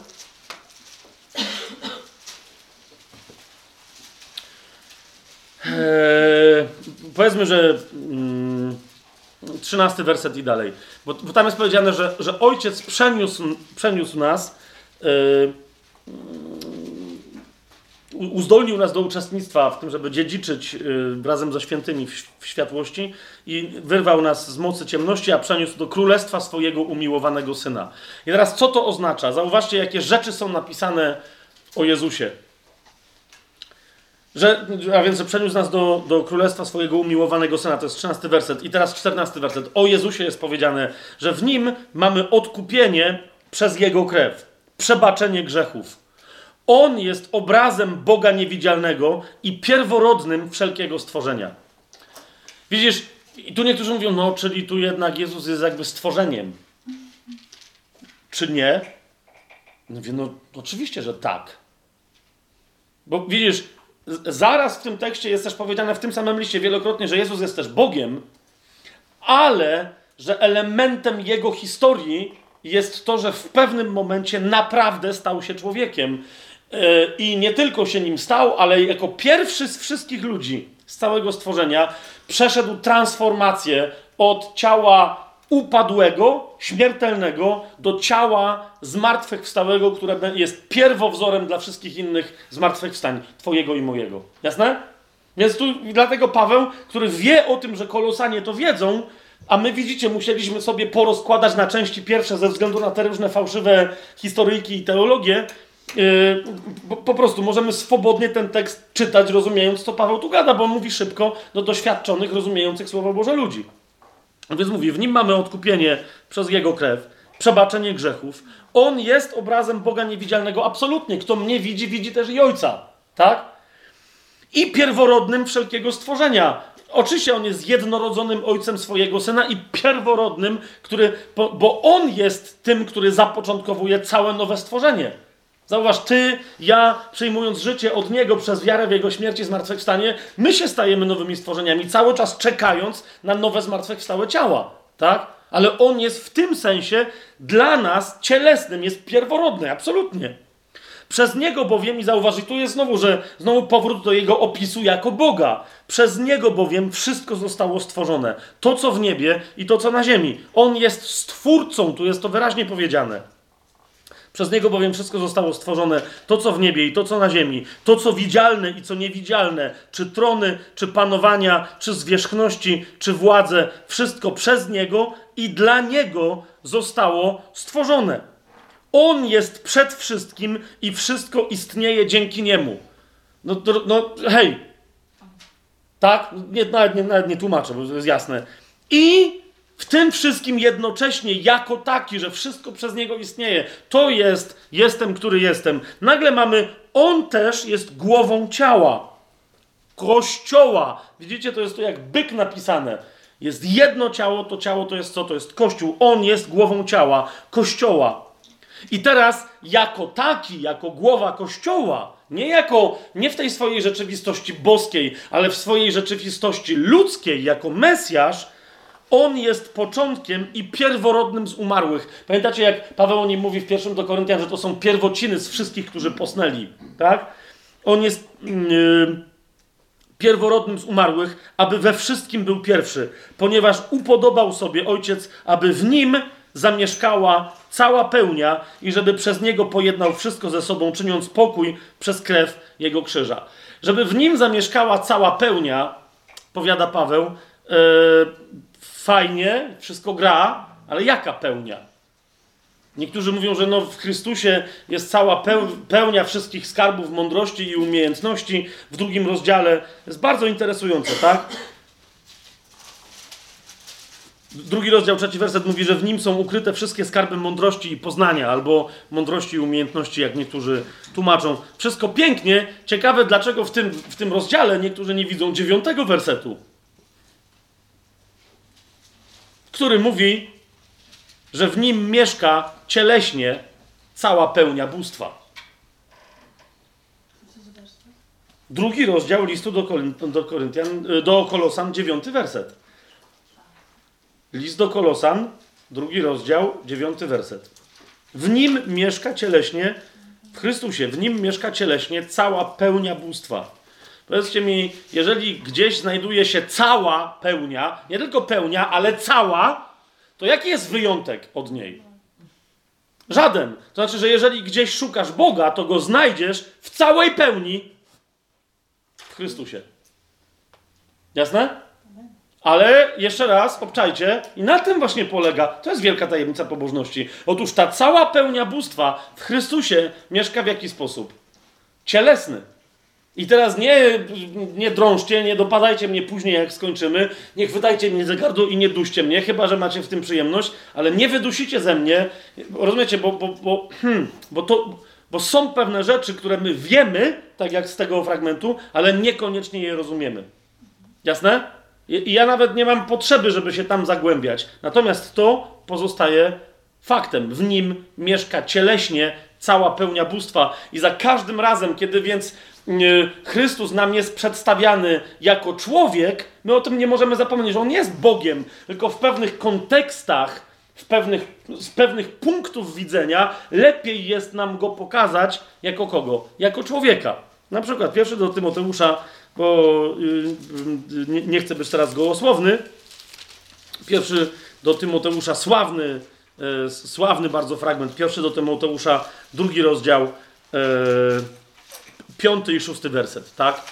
Powiedzmy, że mm, trzynasty werset i dalej. Bo, bo, tam jest powiedziane, że, że ojciec przeniósł, przeniósł nas. Yy, uzdolnił nas do uczestnictwa w tym, żeby dziedziczyć y, razem ze świętymi w światłości i wyrwał nas z mocy ciemności, a przeniósł do królestwa swojego umiłowanego syna. I teraz co to oznacza? Zauważcie, jakie rzeczy są napisane o Jezusie. Że, a więc, że przeniósł nas do, do królestwa swojego umiłowanego syna. To jest 13 werset. I teraz 14 werset. O Jezusie jest powiedziane, że w nim mamy odkupienie przez jego krew, przebaczenie grzechów on jest obrazem Boga niewidzialnego i pierworodnym wszelkiego stworzenia. Widzisz, I tu niektórzy mówią, no, czyli tu jednak Jezus jest jakby stworzeniem. Czy nie? No no oczywiście, że tak. Bo widzisz, zaraz w tym tekście jest też powiedziane w tym samym liście wielokrotnie, że Jezus jest też Bogiem, ale że elementem jego historii jest to, że w pewnym momencie naprawdę stał się człowiekiem. E, I nie tylko się nim stał, ale jako pierwszy z wszystkich ludzi, z całego stworzenia, przeszedł transformację od ciała upadłego, śmiertelnego, do ciała zmartwychwstałego, które jest pierwowzorem dla wszystkich innych zmartwychwstań, Twojego i mojego. Jasne? Więc tu dlatego Paweł, który wie o tym, że kolosanie to wiedzą, a my widzicie, musieliśmy sobie porozkładać na części pierwsze ze względu na te różne fałszywe historyjki i teologie. Yy, po, po, prostu możemy swobodnie ten tekst czytać, rozumiejąc, co Paweł tu gada, bo on mówi szybko do doświadczonych, rozumiejących Słowo Boże ludzi. Więc mówi, w nim mamy odkupienie przez Jego krew, przebaczenie grzechów. On jest obrazem Boga niewidzialnego absolutnie. Kto mnie widzi, widzi też i Ojca. Tak? I pierworodnym wszelkiego stworzenia. Oczywiście on jest jednorodzonym ojcem swojego syna i pierworodnym, który, bo on jest tym, który zapoczątkowuje całe nowe stworzenie. Zauważ, ty, ja, przyjmując życie od Niego przez wiarę w Jego śmierć i zmartwychwstanie, my się stajemy nowymi stworzeniami, cały czas czekając na nowe zmartwychwstałe ciała, tak? Ale On jest w tym sensie dla nas cielesnym, jest pierworodny, absolutnie. Przez Niego bowiem, i zauważy, tu jest znowu, że znowu powrót do Jego opisu jako Boga. Przez Niego bowiem wszystko zostało stworzone. To, co w niebie i to, co na ziemi. On jest stwórcą, tu jest to wyraźnie powiedziane. Przez Niego bowiem wszystko zostało stworzone, to co w niebie i to co na ziemi, to co widzialne i co niewidzialne, czy trony, czy panowania, czy zwierzchności, czy władze, wszystko przez Niego i dla Niego zostało stworzone. On jest przed wszystkim i wszystko istnieje dzięki Niemu. No, no hej, tak? Nie, nawet, nie, nawet nie tłumaczę, bo to jest jasne. I w tym wszystkim jednocześnie jako taki, że wszystko przez niego istnieje. To jest jestem, który jestem. Nagle mamy, on też jest głową ciała. Kościoła. Widzicie, to jest to jak byk napisane. Jest jedno ciało, to ciało to jest co? To jest Kościół. On jest głową ciała, Kościoła. I teraz jako taki, jako głowa Kościoła, nie jako, nie w tej swojej rzeczywistości boskiej, ale w swojej rzeczywistości ludzkiej, jako Mesjasz, on jest początkiem i pierworodnym z umarłych. Pamiętacie, jak Paweł o nim mówi w pierwszym do Koryntian, że to są pierwociny z wszystkich, którzy posnęli, tak? On jest yy, pierworodnym z umarłych, aby we wszystkim był pierwszy, ponieważ upodobał sobie Ojciec, aby w nim zamieszkała cała pełnia i żeby przez niego pojednał wszystko ze sobą, czyniąc pokój przez krew jego krzyża. Żeby w nim zamieszkała cała pełnia, powiada Paweł, yy, fajnie, wszystko gra, ale jaka pełnia? Niektórzy mówią, że no w Chrystusie jest cała pełnia wszystkich skarbów mądrości i umiejętności. W drugim rozdziale jest bardzo interesujące, tak? Drugi rozdział, trzeci werset mówi, że w nim są ukryte wszystkie skarby mądrości i poznania, albo mądrości i umiejętności, jak niektórzy tłumaczą. Wszystko pięknie. Ciekawe, dlaczego w tym, w tym rozdziale niektórzy nie widzą dziewiątego wersetu. Który mówi, że w nim mieszka cieleśnie cała pełnia bóstwa. Drugi rozdział listu do, do Koryntian, do Kolosan, dziewiąty werset. List do Kolosan, drugi rozdział, dziewiąty werset. W nim mieszka cieleśnie, w Chrystusie, w nim mieszka cieleśnie cała pełnia bóstwa. Powiedzcie mi, jeżeli gdzieś znajduje się cała pełnia, nie tylko pełnia, ale cała, to jaki jest wyjątek od niej? Żaden. To znaczy, że jeżeli gdzieś szukasz Boga, to go znajdziesz w całej pełni w Chrystusie. Jasne? Ale jeszcze raz, obczajcie, i na tym właśnie polega, to jest wielka tajemnica pobożności. Otóż ta cała pełnia bóstwa w Chrystusie mieszka w jaki sposób? Cielesny. I teraz nie, nie drążcie, nie dopadajcie mnie później, jak skończymy. Nie chwytajcie mnie za gardło i nie duście mnie, chyba że macie w tym przyjemność, ale nie wydusicie ze mnie. Rozumiecie, bo, bo, bo, hmm, bo, to, bo są pewne rzeczy, które my wiemy, tak jak z tego fragmentu, ale niekoniecznie je rozumiemy. Jasne? I ja nawet nie mam potrzeby, żeby się tam zagłębiać. Natomiast to pozostaje faktem. W nim mieszka cieleśnie cała pełnia bóstwa. I za każdym razem, kiedy więc Chrystus nam jest przedstawiany jako człowiek, my o tym nie możemy zapomnieć, że On jest Bogiem, tylko w pewnych kontekstach, w pewnych, z pewnych punktów widzenia lepiej jest nam Go pokazać jako kogo? Jako człowieka. Na przykład pierwszy do Tymoteusza, bo yy, nie, nie, chcę być teraz gołosłowny, pierwszy do Tymoteusza sławny, yy, sławny bardzo fragment, pierwszy do Tymoteusza, drugi rozdział, yy, piąty i szósty werset, tak?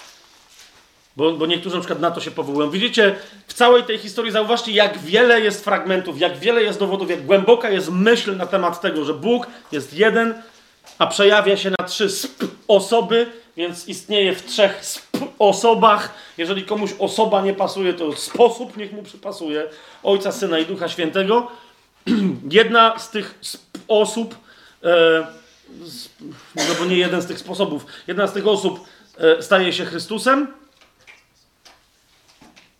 Bo, bo niektórzy na przykład na to się powołują. Widzicie, w całej tej historii zauważcie, jak wiele jest fragmentów, jak wiele jest dowodów, jak głęboka jest myśl na temat tego, że Bóg jest jeden, a przejawia się na trzy osoby, więc istnieje w trzech osobach. Jeżeli komuś osoba nie pasuje, to sposób niech mu przypasuje. Ojca, Syna i Ducha Świętego. Jedna z tych osób e, no bo nie jeden z tych sposobów, jedna z tych osób e, staje się Chrystusem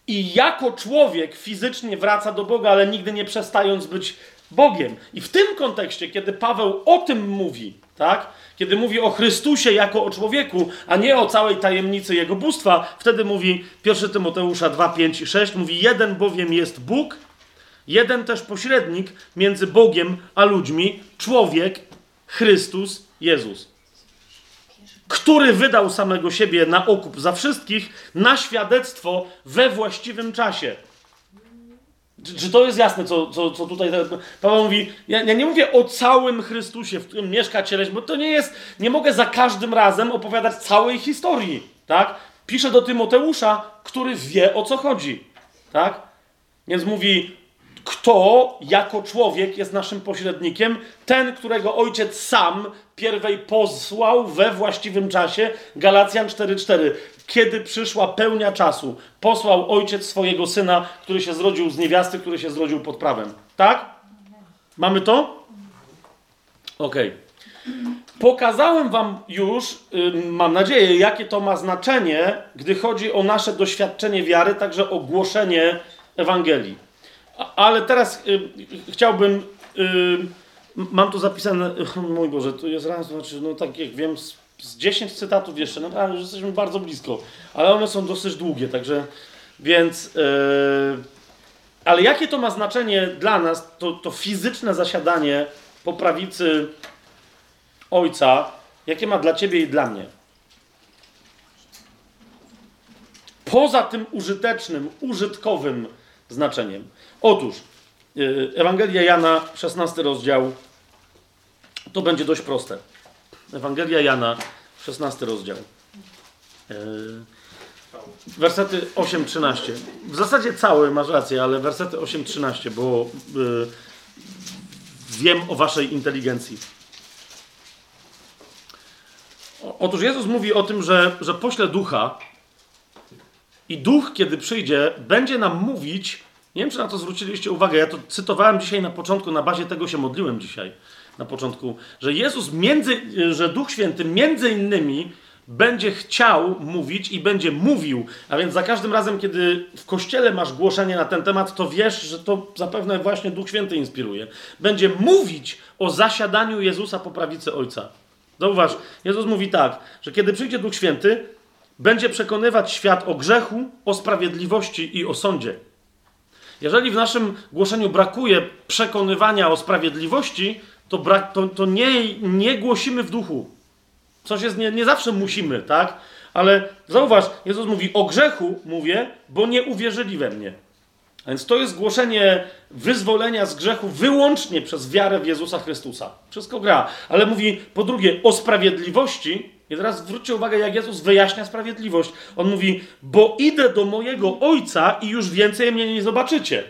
i jako człowiek fizycznie wraca do Boga, ale nigdy nie przestając być Bogiem. I w tym kontekście, kiedy Paweł o tym mówi, tak? Kiedy mówi o Chrystusie jako o człowieku, a nie o całej tajemnicy Jego bóstwa, wtedy mówi 1 Tymoteusza 2, 5 i 6, mówi jeden bowiem jest Bóg, jeden też pośrednik między Bogiem a ludźmi, człowiek Chrystus Jezus, który wydał samego siebie na okup za wszystkich, na świadectwo we właściwym czasie. Czy, czy to jest jasne, co, co, co tutaj Paweł mówi? Ja, ja, nie mówię o całym Chrystusie, w którym mieszka cieleś, bo to nie jest, nie mogę za każdym razem opowiadać całej historii, tak? Pisze do Tymoteusza, który wie o co chodzi, tak? Więc mówi, kto jako człowiek jest naszym pośrednikiem, ten, którego ojciec sam pierwej posłał we właściwym czasie, Galacjan 4:4. Kiedy przyszła pełnia czasu, posłał ojciec swojego syna, który się zrodził z niewiasty, który się zrodził pod prawem. Tak? Mamy to? Okej. Okay. Pokazałem Wam już, mam nadzieję, jakie to ma znaczenie, gdy chodzi o nasze doświadczenie wiary, także ogłoszenie Ewangelii. Ale teraz y, chciałbym. Y, mam tu zapisane. Mój Boże, tu jest raz, znaczy, no tak jak wiem, z, z 10 cytatów jeszcze. No, ale jesteśmy bardzo blisko. Ale one są dosyć długie, także. Więc. Y, ale jakie to ma znaczenie dla nas, to, to fizyczne zasiadanie po prawicy Ojca, jakie ma dla Ciebie i dla mnie? Poza tym użytecznym, użytkowym znaczeniem. Otóż y, Ewangelia Jana, 16 rozdział, to będzie dość proste. Ewangelia Jana, 16 rozdział. Y, wersety 8-13. W zasadzie cały, masz rację, ale wersety 8-13, bo y, wiem o waszej inteligencji. Otóż Jezus mówi o tym, że, że pośle ducha i duch, kiedy przyjdzie, będzie nam mówić nie wiem, czy na to zwróciliście uwagę. Ja to cytowałem dzisiaj na początku, na bazie tego się modliłem dzisiaj na początku, że Jezus między, że Duch Święty między innymi będzie chciał mówić i będzie mówił. A więc za każdym razem, kiedy w kościele masz głoszenie na ten temat, to wiesz, że to zapewne właśnie Duch Święty inspiruje. Będzie mówić o zasiadaniu Jezusa po prawicy Ojca. Zauważ, Jezus mówi tak, że kiedy przyjdzie Duch Święty, będzie przekonywać świat o grzechu, o sprawiedliwości i o sądzie. Jeżeli w naszym głoszeniu brakuje przekonywania o sprawiedliwości, to, brak, to, to nie, nie głosimy w duchu. Coś jest, nie, nie zawsze musimy, tak? Ale zauważ, Jezus mówi o grzechu, mówię, bo nie uwierzyli we mnie. A więc to jest głoszenie wyzwolenia z grzechu wyłącznie przez wiarę w Jezusa Chrystusa. Wszystko gra. Ale mówi po drugie o sprawiedliwości, i teraz zwróćcie uwagę, jak Jezus wyjaśnia sprawiedliwość. On mówi, bo idę do mojego Ojca i już więcej mnie nie zobaczycie.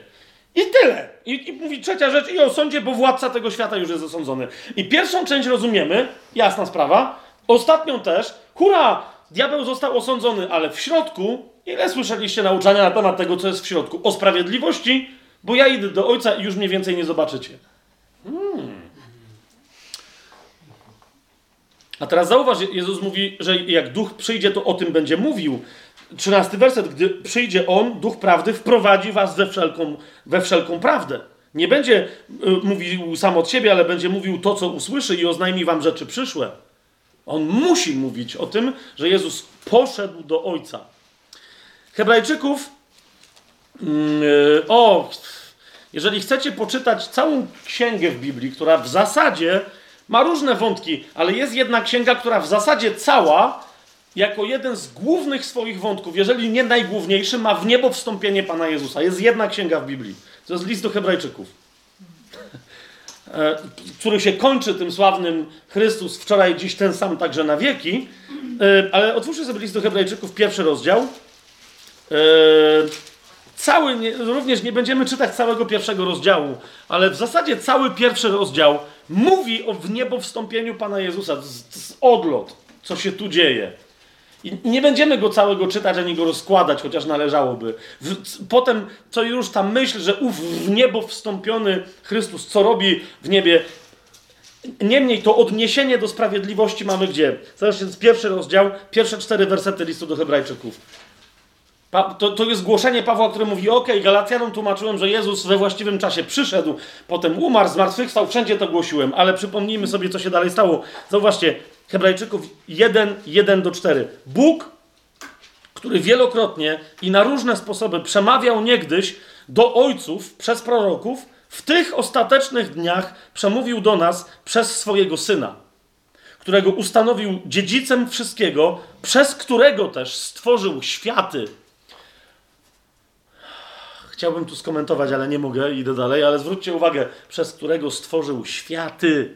I tyle. I, I, mówi trzecia rzecz, i o sądzie, bo władca tego świata już jest osądzony. I pierwszą część rozumiemy, jasna sprawa. Ostatnią też, hurra, diabeł został osądzony, ale w środku, ile słyszeliście nauczania na temat tego, co jest w środku? O sprawiedliwości, bo ja idę do Ojca i już mnie więcej nie zobaczycie. A teraz zauważ, Jezus mówi, że jak duch przyjdzie, to o tym będzie mówił. Trzynasty werset. Gdy przyjdzie On, Duch Prawdy, wprowadzi was we wszelką, we wszelką prawdę. Nie będzie y, mówił sam od siebie, ale będzie mówił to, co usłyszy i oznajmi wam rzeczy przyszłe. On musi mówić o tym, że Jezus poszedł do Ojca. Hebrajczyków, yy, o, jeżeli chcecie poczytać całą księgę w Biblii, która w zasadzie ma różne wątki, ale jest jedna księga, która w zasadzie cała, jako jeden z głównych swoich wątków, jeżeli nie najgłówniejszy, ma w niebo wstąpienie Pana Jezusa. Jest jedna księga w Biblii. To jest list do Hebrajczyków. E, który się kończy tym sławnym Chrystus wczoraj, dziś ten sam także na wieki. E, ale otwórzcie sobie list do Hebrajczyków, pierwszy rozdział. E, cały, nie, również nie będziemy czytać całego pierwszego rozdziału, ale w zasadzie cały pierwszy rozdział mówi o w niebo Pana Jezusa. Z, z odlot, co się tu dzieje. I nie będziemy go całego czytać, ani go rozkładać, chociaż należałoby. Potem, co już ta myśl, że ów w niebo wstąpiony Chrystus, co robi w niebie. Niemniej to odniesienie do sprawiedliwości mamy gdzie? Zobaczcie, pierwszy rozdział, pierwsze cztery wersety listu do Hebrajczyków. To, to jest głoszenie Pawła, który mówi: OK, Galacjanom tłumaczyłem, że Jezus we właściwym czasie przyszedł, potem umarł, zmartwychwstał, wszędzie to głosiłem, ale przypomnijmy sobie, co się dalej stało. Zauważcie, Hebrajczyków 1, 1 do 4. Bóg, który wielokrotnie i na różne sposoby przemawiał niegdyś do ojców przez proroków, w tych ostatecznych dniach przemówił do nas przez swojego syna, którego ustanowił dziedzicem wszystkiego, przez którego też stworzył światy. Chciałbym tu skomentować, ale nie mogę, idę dalej, ale zwróćcie uwagę, przez którego stworzył światy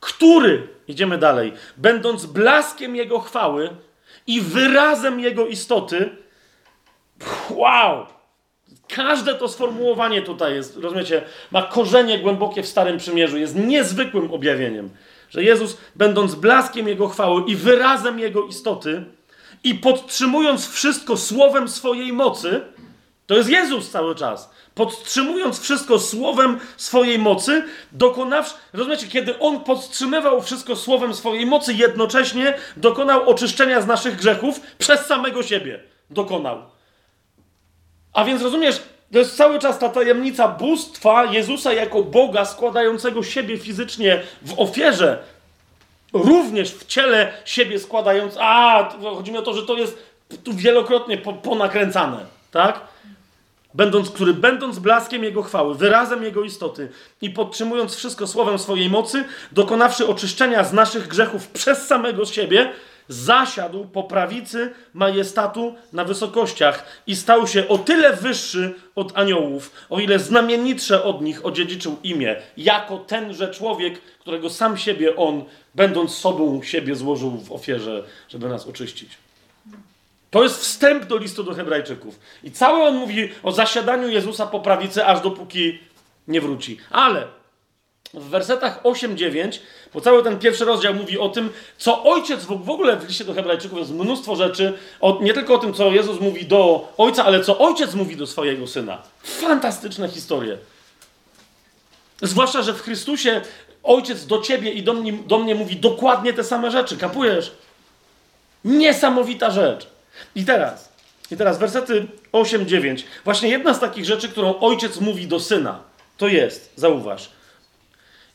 który, idziemy dalej, będąc blaskiem Jego chwały i wyrazem Jego istoty, wow! Każde to sformułowanie tutaj jest, rozumiecie, ma korzenie głębokie w Starym Przymierzu, jest niezwykłym objawieniem, że Jezus, będąc blaskiem Jego chwały i wyrazem Jego istoty i podtrzymując wszystko słowem swojej mocy, to jest Jezus cały czas podtrzymując wszystko słowem swojej mocy, dokonawszy, rozumiecie, kiedy on podtrzymywał wszystko słowem swojej mocy, jednocześnie dokonał oczyszczenia z naszych grzechów przez samego siebie. Dokonał. A więc rozumiesz, to jest cały czas ta tajemnica bóstwa Jezusa jako Boga składającego siebie fizycznie w ofierze, również w ciele siebie składając. A, chodzi mi o to, że to jest tu wielokrotnie ponakręcane, tak? Będąc, który będąc blaskiem Jego chwały, wyrazem Jego istoty i podtrzymując wszystko słowem swojej mocy, dokonawszy oczyszczenia z naszych grzechów przez samego siebie, zasiadł po prawicy majestatu na wysokościach i stał się o tyle wyższy od aniołów, o ile znamienitsze od nich odziedziczył imię, jako tenże człowiek, którego sam siebie on, będąc sobą siebie, złożył w ofierze, żeby nas oczyścić. To jest wstęp do listu do Hebrajczyków. I cały on mówi o zasiadaniu Jezusa po prawicy, aż dopóki nie wróci. Ale w wersetach 8-9, bo cały ten pierwszy rozdział mówi o tym, co ojciec w ogóle w liście do Hebrajczyków jest mnóstwo rzeczy, o, nie tylko o tym, co Jezus mówi do ojca, ale co ojciec mówi do swojego syna. Fantastyczne historie. Zwłaszcza, że w Chrystusie ojciec do ciebie i do mnie, do mnie mówi dokładnie te same rzeczy. Kapujesz? Niesamowita rzecz. I teraz, i teraz wersety 8-9. Właśnie jedna z takich rzeczy, którą ojciec mówi do syna, to jest, zauważ.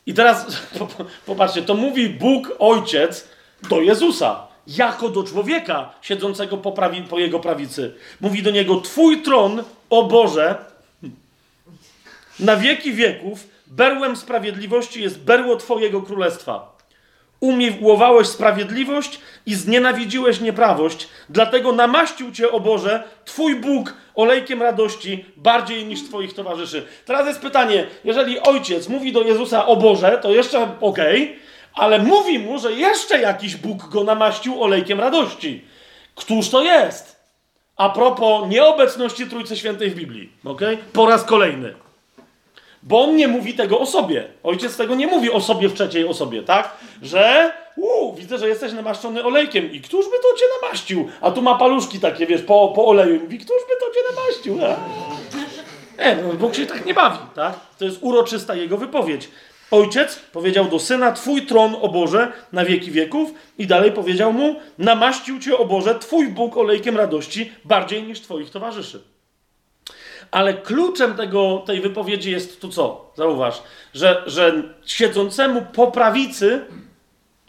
I teraz popatrzcie, to mówi Bóg Ojciec do Jezusa, jako do człowieka siedzącego po, prawi, po jego prawicy. Mówi do niego: Twój tron, o Boże, na wieki wieków, berłem sprawiedliwości jest berło Twojego królestwa. Umiłowałeś sprawiedliwość i znienawidziłeś nieprawość, dlatego namaścił cię, o Boże, Twój Bóg olejkiem radości bardziej niż Twoich towarzyszy. Teraz jest pytanie, jeżeli ojciec mówi do Jezusa o Boże, to jeszcze okej, okay, ale mówi mu, że jeszcze jakiś Bóg go namaścił olejkiem radości. Któż to jest? A propos nieobecności Trójcy Świętej w Biblii? Okay? Po raz kolejny. Bo on nie mówi tego o sobie. Ojciec tego nie mówi o sobie w trzeciej osobie, tak? Że uuu, widzę, że jesteś namaszczony olejkiem i któż by to cię namaścił? A tu ma paluszki takie, wiesz, po, po oleju. I mówi, któż by to cię namaścił? A? Nie, no, Bóg się tak nie bawi, tak? To jest uroczysta jego wypowiedź. Ojciec powiedział do syna: Twój tron, o Boże, na wieki wieków. I dalej powiedział mu: Namaścił cię, o Boże, Twój Bóg olejkiem radości bardziej niż Twoich towarzyszy. Ale kluczem tego, tej wypowiedzi jest tu co? Zauważ, że, że siedzącemu po prawicy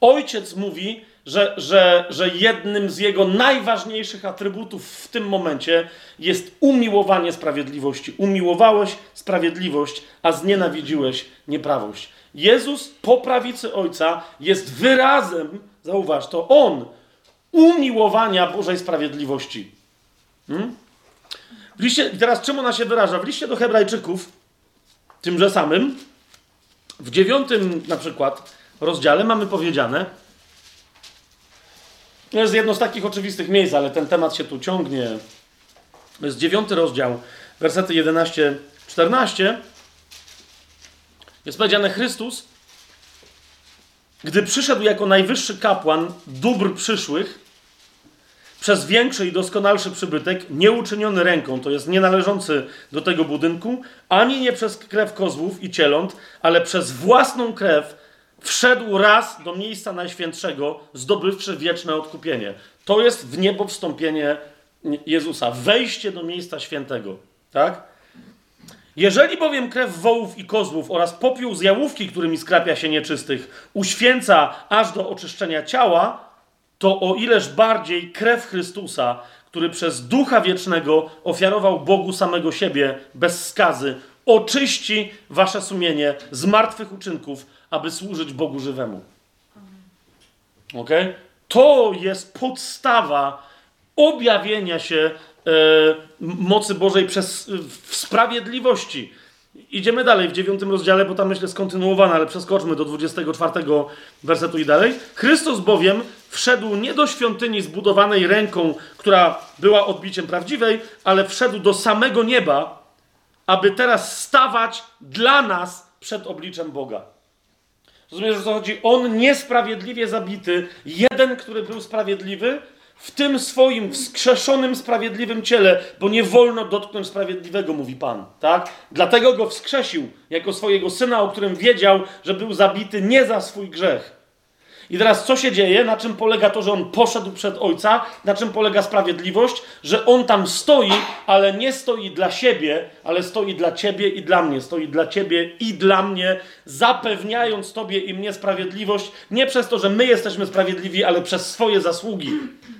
ojciec mówi, że, że, że jednym z jego najważniejszych atrybutów w tym momencie jest umiłowanie sprawiedliwości. Umiłowałeś sprawiedliwość, a znienawidziłeś nieprawość. Jezus po prawicy Ojca jest wyrazem, zauważ to, On umiłowania Bożej sprawiedliwości. Hmm? W liście, teraz czym ona się wyraża? W liście do Hebrajczyków, tymże samym, w dziewiątym na przykład rozdziale mamy powiedziane, to jest jedno z takich oczywistych miejsc, ale ten temat się tu ciągnie. To jest dziewiąty rozdział, wersety 11-14. Jest powiedziane Chrystus, gdy przyszedł jako najwyższy kapłan dóbr przyszłych, przez większy i doskonalszy przybytek, nie uczyniony ręką, to jest nie należący do tego budynku, ani nie przez krew kozłów i cieląt, ale przez własną krew wszedł raz do miejsca najświętszego, zdobywszy wieczne odkupienie. To jest w niebo wstąpienie Jezusa, wejście do miejsca świętego. Tak? Jeżeli bowiem krew wołów i kozłów oraz popiół z jałówki, którymi skrapia się nieczystych, uświęca aż do oczyszczenia ciała, to o ileż bardziej krew Chrystusa, który przez Ducha Wiecznego ofiarował Bogu samego siebie bez skazy, oczyści wasze sumienie z martwych uczynków, aby służyć Bogu żywemu. Ok? To jest podstawa objawienia się e, mocy Bożej przez, w sprawiedliwości. Idziemy dalej w dziewiątym rozdziale, bo tam myślę skontynuowana, ale przeskoczmy do 24 wersetu i dalej. Chrystus bowiem wszedł nie do świątyni zbudowanej ręką, która była odbiciem prawdziwej, ale wszedł do samego nieba, aby teraz stawać dla nas przed obliczem Boga. Rozumiesz, o co chodzi? On niesprawiedliwie zabity, jeden, który był sprawiedliwy, w tym swoim wskrzeszonym, sprawiedliwym ciele, bo nie wolno dotknąć sprawiedliwego, mówi Pan, tak? Dlatego go wskrzesił jako swojego syna, o którym wiedział, że był zabity nie za swój grzech, i teraz co się dzieje? Na czym polega to, że on poszedł przed ojca? Na czym polega sprawiedliwość? Że on tam stoi, ale nie stoi dla siebie, ale stoi dla ciebie i dla mnie. Stoi dla ciebie i dla mnie, zapewniając tobie i mnie sprawiedliwość. Nie przez to, że my jesteśmy sprawiedliwi, ale przez swoje zasługi.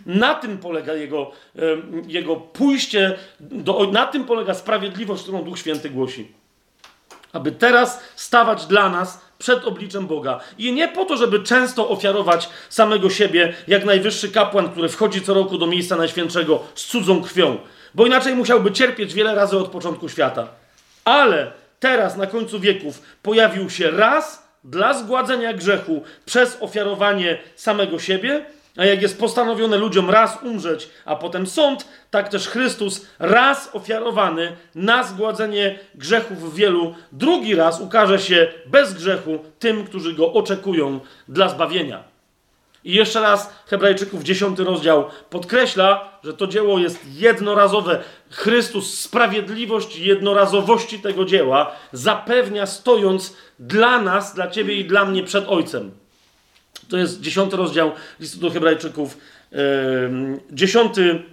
Na tym polega jego, jego pójście, do, na tym polega sprawiedliwość, którą Duch Święty głosi. Aby teraz stawać dla nas przed obliczem Boga. I nie po to, żeby często ofiarować samego siebie, jak najwyższy kapłan, który wchodzi co roku do miejsca najświętszego z cudzą krwią, bo inaczej musiałby cierpieć wiele razy od początku świata. Ale teraz, na końcu wieków, pojawił się raz dla zgładzenia grzechu przez ofiarowanie samego siebie a jak jest postanowione ludziom raz umrzeć, a potem sąd, tak też Chrystus raz ofiarowany na zgładzenie grzechów wielu, drugi raz ukaże się bez grzechu tym, którzy go oczekują dla zbawienia. I jeszcze raz Hebrajczyków 10 rozdział podkreśla, że to dzieło jest jednorazowe. Chrystus sprawiedliwość jednorazowości tego dzieła zapewnia stojąc dla nas, dla ciebie i dla mnie przed Ojcem. To jest dziesiąty rozdział listu do Hebrajczyków, dziesiąty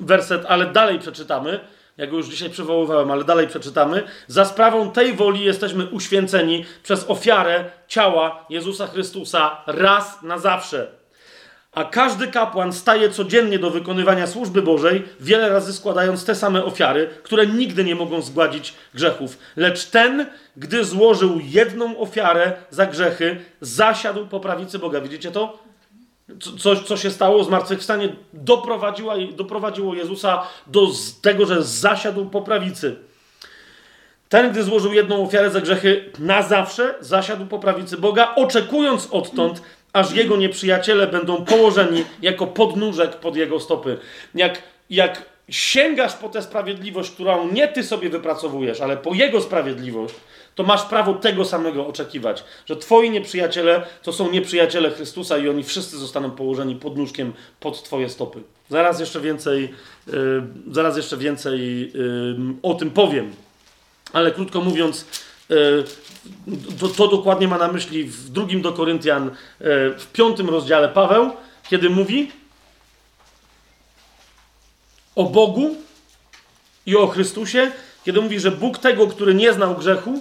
werset, ale dalej przeczytamy. Ja go już dzisiaj przywoływałem, ale dalej przeczytamy. Za sprawą tej woli jesteśmy uświęceni przez ofiarę ciała Jezusa Chrystusa raz na zawsze. A każdy kapłan staje codziennie do wykonywania służby Bożej, wiele razy składając te same ofiary, które nigdy nie mogą zgładzić grzechów. Lecz ten, gdy złożył jedną ofiarę za grzechy, zasiadł po prawicy Boga. Widzicie to? Co, co się stało? Zmartwychwstanie doprowadziło, doprowadziło Jezusa do tego, że zasiadł po prawicy. Ten, gdy złożył jedną ofiarę za grzechy, na zawsze zasiadł po prawicy Boga, oczekując odtąd aż jego nieprzyjaciele będą położeni jako podnóżek pod jego stopy. Jak, jak sięgasz po tę sprawiedliwość, którą nie ty sobie wypracowujesz, ale po jego sprawiedliwość, to masz prawo tego samego oczekiwać, że twoi nieprzyjaciele to są nieprzyjaciele Chrystusa i oni wszyscy zostaną położeni podnóżkiem pod twoje stopy. Zaraz jeszcze więcej, yy, zaraz jeszcze więcej yy, o tym powiem. Ale krótko mówiąc, to, to dokładnie ma na myśli w drugim do Koryntian, w piątym rozdziale Paweł, kiedy mówi o Bogu i o Chrystusie, kiedy mówi, że Bóg tego, który nie znał grzechu,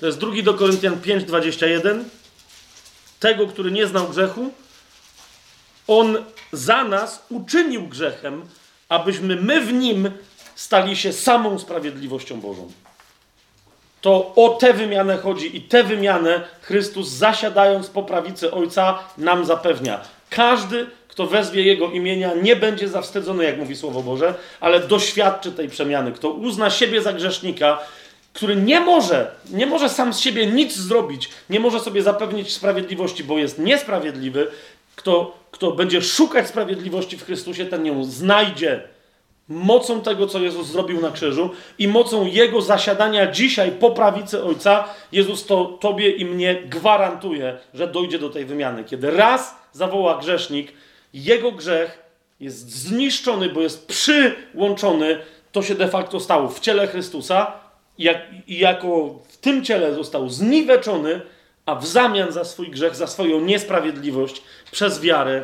to jest drugi do Koryntian 5:21, tego, który nie znał grzechu, on za nas uczynił grzechem, abyśmy my w nim stali się samą sprawiedliwością Bożą. To o tę wymianę chodzi i tę wymianę Chrystus zasiadając po prawicy Ojca nam zapewnia. Każdy, kto wezwie Jego imienia, nie będzie zawstydzony, jak mówi Słowo Boże, ale doświadczy tej przemiany. Kto uzna siebie za grzesznika, który nie może, nie może sam z siebie nic zrobić, nie może sobie zapewnić sprawiedliwości, bo jest niesprawiedliwy, kto, kto będzie szukać sprawiedliwości w Chrystusie, ten ją znajdzie mocą tego, co Jezus zrobił na krzyżu i mocą Jego zasiadania dzisiaj po prawicy Ojca, Jezus to Tobie i mnie gwarantuje, że dojdzie do tej wymiany. Kiedy raz zawoła grzesznik, jego grzech jest zniszczony, bo jest przyłączony, to się de facto stało w ciele Chrystusa i jako w tym ciele został zniweczony, a w zamian za swój grzech, za swoją niesprawiedliwość, przez wiarę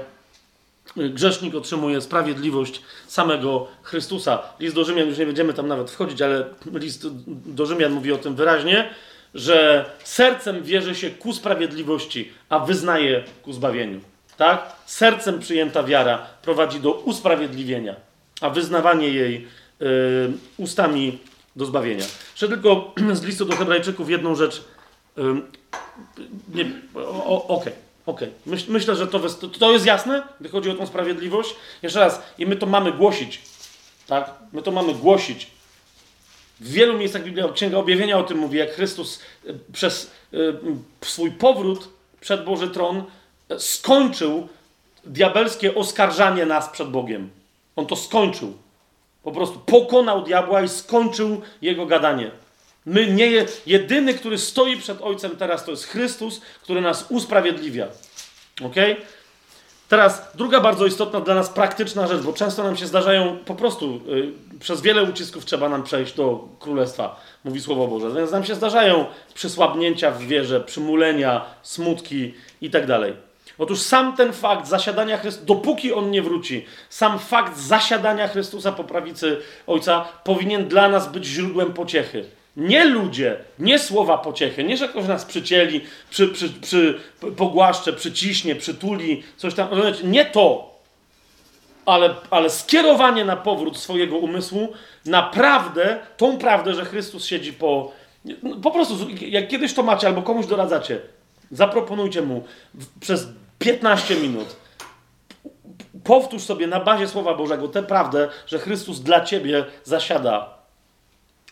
grzesznik otrzymuje sprawiedliwość samego Chrystusa. List do Rzymian, już nie będziemy tam nawet wchodzić, ale list do Rzymian mówi o tym wyraźnie, że sercem wierzy się ku sprawiedliwości, a wyznaje ku zbawieniu. Tak? Sercem przyjęta wiara prowadzi do usprawiedliwienia, a wyznawanie jej yy, ustami do zbawienia. Jeszcze tylko z listu do Hebrajczyków jedną rzecz. Yy, Okej. Okay. Okej, okay. Myśl, myślę, że to, to jest jasne, gdy chodzi o tą sprawiedliwość. Jeszcze raz, i my to mamy głosić. Tak? My to mamy głosić. W wielu miejscach Biblia, Księga Objawienia o tym mówi, jak Chrystus e, przez y, swój powrót przed Boży Tron e, skończył diabelskie oskarżanie nas przed Bogiem. On to skończył. Po prostu pokonał diabła i skończył jego gadanie. My nie, jedyny, który stoi przed Ojcem teraz, to jest Chrystus, który nas usprawiedliwia. Ok? Teraz druga bardzo istotna dla nas praktyczna rzecz, bo często nam się zdarzają po prostu, yy, przez wiele ucisków trzeba nam przejść do Królestwa, mówi Słowo Boże. Więc nam się zdarzają przysłabnięcia w wierze, przymulenia, smutki i tak. Otóż sam ten fakt zasiadania Chrystusa, dopóki on nie wróci, sam fakt zasiadania Chrystusa po prawicy Ojca powinien dla nas być źródłem pociechy. Nie ludzie, nie słowa pociechy, nie że ktoś nas przycieli, przy, przy, przy, pogłaszcze, przyciśnie, przytuli, coś tam. Nie to, ale, ale skierowanie na powrót swojego umysłu, naprawdę tą prawdę, że Chrystus siedzi po. Po prostu, jak kiedyś to macie albo komuś doradzacie, zaproponujcie mu przez 15 minut. Powtórz sobie na bazie Słowa Bożego tę prawdę, że Chrystus dla ciebie zasiada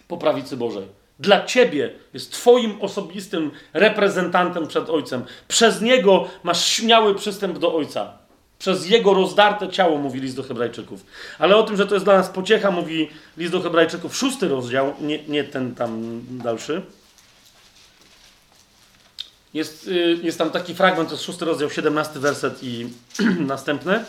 po prawicy Bożej. Dla ciebie jest Twoim osobistym reprezentantem przed Ojcem. Przez niego masz śmiały przystęp do Ojca. Przez jego rozdarte ciało, mówi list do Hebrajczyków. Ale o tym, że to jest dla nas pociecha, mówi list do Hebrajczyków, szósty rozdział, nie, nie ten tam dalszy. Jest, y, jest tam taki fragment, to jest szósty rozdział, siedemnasty werset i następny.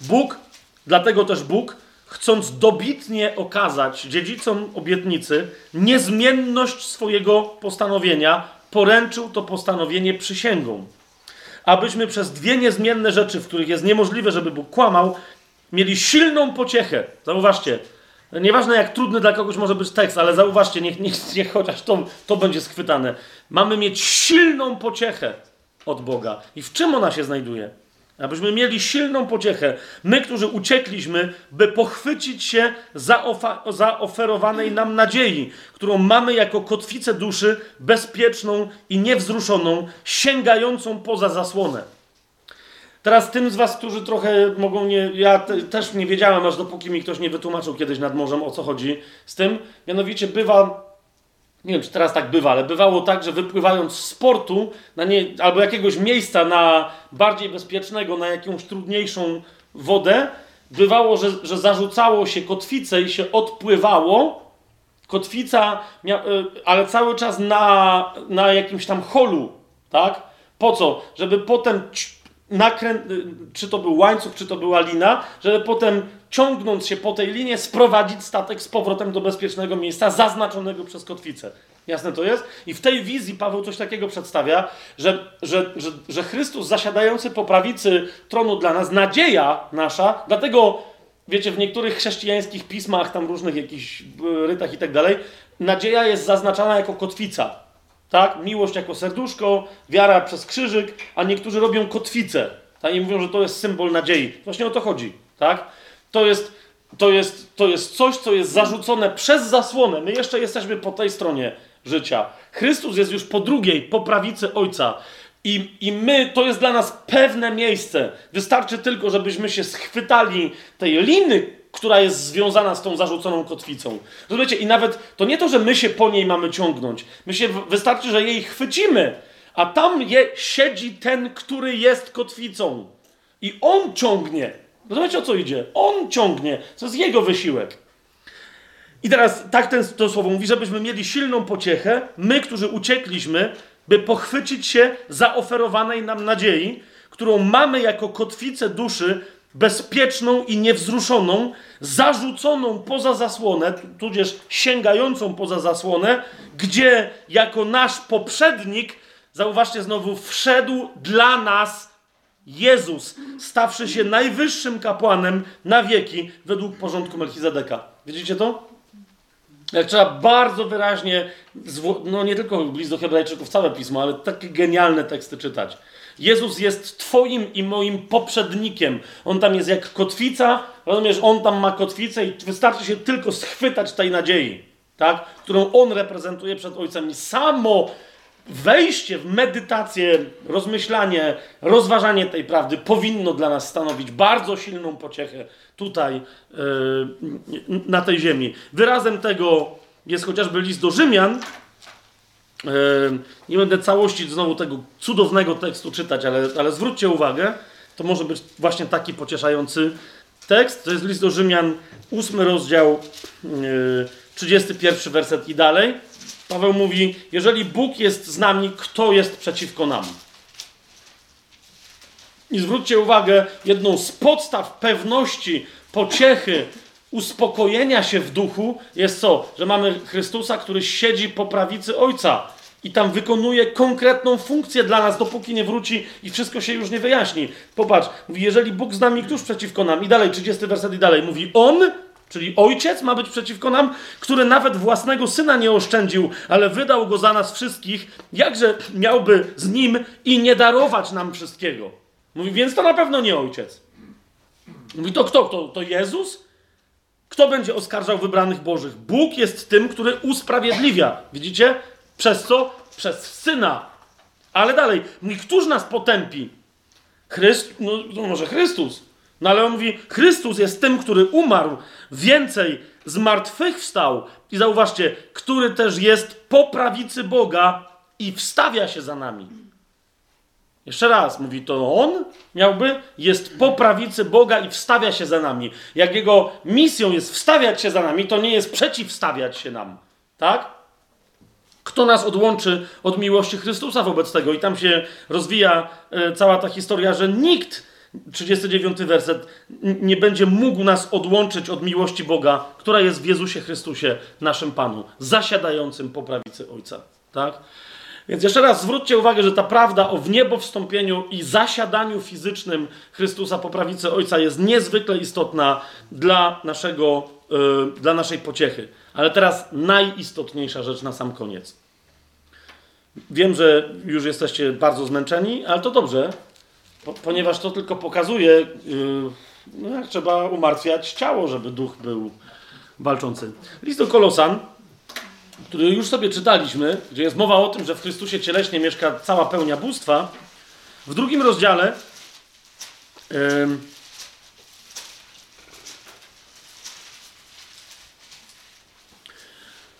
Bóg, dlatego też Bóg, chcąc dobitnie okazać dziedzicom obietnicy niezmienność swojego postanowienia, poręczył to postanowienie przysięgą. Abyśmy przez dwie niezmienne rzeczy, w których jest niemożliwe, żeby Bóg kłamał, mieli silną pociechę. Zauważcie, nieważne jak trudny dla kogoś może być tekst, ale zauważcie, niech, niech, niech chociaż to, to będzie schwytane. Mamy mieć silną pociechę od Boga. I w czym ona się znajduje? Abyśmy mieli silną pociechę. My, którzy uciekliśmy, by pochwycić się zaoferowanej nam nadziei, którą mamy jako kotwicę duszy, bezpieczną i niewzruszoną, sięgającą poza zasłonę. Teraz tym z was, którzy trochę mogą nie... Ja te, też nie wiedziałem, aż dopóki mi ktoś nie wytłumaczył kiedyś nad morzem, o co chodzi z tym. Mianowicie bywa nie wiem, czy teraz tak bywa, ale bywało tak, że wypływając z portu nie, albo jakiegoś miejsca na bardziej bezpiecznego, na jakąś trudniejszą wodę, bywało, że, że zarzucało się kotwicę i się odpływało. Kotwica, mia, y, ale cały czas na, na jakimś tam holu, tak? Po co? Żeby potem nakręt, y, czy to był łańcuch, czy to była lina, żeby potem ciągnąc się po tej linie sprowadzić statek z powrotem do bezpiecznego miejsca zaznaczonego przez kotwicę. Jasne to jest? I w tej wizji Paweł coś takiego przedstawia, że, że, że, że Chrystus zasiadający po prawicy tronu dla nas, nadzieja nasza, dlatego wiecie, w niektórych chrześcijańskich pismach, tam różnych jakichś e, rytach i tak dalej, nadzieja jest zaznaczana jako kotwica. Tak? Miłość jako serduszko, wiara przez krzyżyk, a niektórzy robią kotwicę. Tak? I mówią, że to jest symbol nadziei. Właśnie o to chodzi. Tak? To jest, to jest, to jest coś, co jest zarzucone przez zasłonę. My jeszcze jesteśmy po tej stronie życia. Chrystus jest już po drugiej, po prawicy Ojca. I, I my, to jest dla nas pewne miejsce. Wystarczy tylko, żebyśmy się schwytali tej liny, która jest związana z tą zarzuconą kotwicą. Rozumiecie? I nawet to nie to, że my się po niej mamy ciągnąć. My się, wystarczy, że jej chwycimy, a tam je, siedzi ten, który jest kotwicą. I on ciągnie. Rozumiecie, o co idzie? On ciągnie. To jest jego wysiłek. I teraz tak ten, to słowo mówi, żebyśmy mieli silną pociechę, my, którzy uciekliśmy, by pochwycić się zaoferowanej nam nadziei, którą mamy jako kotwicę duszy bezpieczną i niewzruszoną, zarzuconą poza zasłonę, tudzież sięgającą poza zasłonę, gdzie jako nasz poprzednik, zauważcie znowu, wszedł dla nas Jezus, stawszy się najwyższym kapłanem na wieki według porządku Melchizedeka. Widzicie to? Jak trzeba bardzo wyraźnie, no nie tylko list do Hebrajczyków, całe pismo, ale takie genialne teksty czytać. Jezus jest Twoim i moim poprzednikiem. On tam jest jak kotwica, rozumiesz, on tam ma kotwicę i wystarczy się tylko schwytać tej nadziei, tak? którą on reprezentuje przed Ojcem. Samo wejście w medytację, rozmyślanie, rozważanie tej prawdy powinno dla nas stanowić bardzo silną pociechę tutaj, yy, na tej ziemi. Wyrazem tego jest chociażby list do Rzymian. Yy, nie będę całości znowu tego cudownego tekstu czytać, ale, ale zwróćcie uwagę, to może być właśnie taki pocieszający tekst. To jest list do Rzymian, ósmy rozdział, yy, 31 werset i dalej. Paweł mówi: Jeżeli Bóg jest z nami, kto jest przeciwko nam? I zwróćcie uwagę, jedną z podstaw pewności, pociechy, uspokojenia się w duchu jest co? Że mamy Chrystusa, który siedzi po prawicy Ojca i tam wykonuje konkretną funkcję dla nas, dopóki nie wróci i wszystko się już nie wyjaśni. Popatrz, mówi, jeżeli Bóg z nami, któż przeciwko nam? I dalej, 30 werset i dalej, mówi, On Czyli ojciec ma być przeciwko nam, który nawet własnego syna nie oszczędził, ale wydał go za nas wszystkich, jakże miałby z nim i nie darować nam wszystkiego. Mówi, więc to na pewno nie ojciec. Mówi, to kto? To, to Jezus? Kto będzie oskarżał wybranych Bożych? Bóg jest tym, który usprawiedliwia. Widzicie? Przez co? Przez syna. Ale dalej, mówi, któż nas potępi? Chryst, no, no może Chrystus. No ale on mówi, Chrystus jest tym, który umarł, więcej zmartwychwstał i zauważcie, który też jest po prawicy Boga i wstawia się za nami. Jeszcze raz, mówi to on miałby, jest po prawicy Boga i wstawia się za nami. Jak jego misją jest wstawiać się za nami, to nie jest przeciwstawiać się nam. Tak? Kto nas odłączy od miłości Chrystusa wobec tego? I tam się rozwija e, cała ta historia, że nikt 39 werset, nie będzie mógł nas odłączyć od miłości Boga, która jest w Jezusie Chrystusie, naszym Panu, zasiadającym po prawicy Ojca. Tak? Więc jeszcze raz zwróćcie uwagę, że ta prawda o wniebowstąpieniu i zasiadaniu fizycznym Chrystusa po prawicy Ojca jest niezwykle istotna dla, naszego, yy, dla naszej pociechy. Ale teraz najistotniejsza rzecz na sam koniec. Wiem, że już jesteście bardzo zmęczeni, ale to dobrze, po, ponieważ to tylko pokazuje, yy, no jak trzeba umartwiać ciało, żeby duch był walczący. List do Kolosan, który już sobie czytaliśmy, gdzie jest mowa o tym, że w Chrystusie cieleśnie mieszka cała pełnia bóstwa, w drugim rozdziale yy,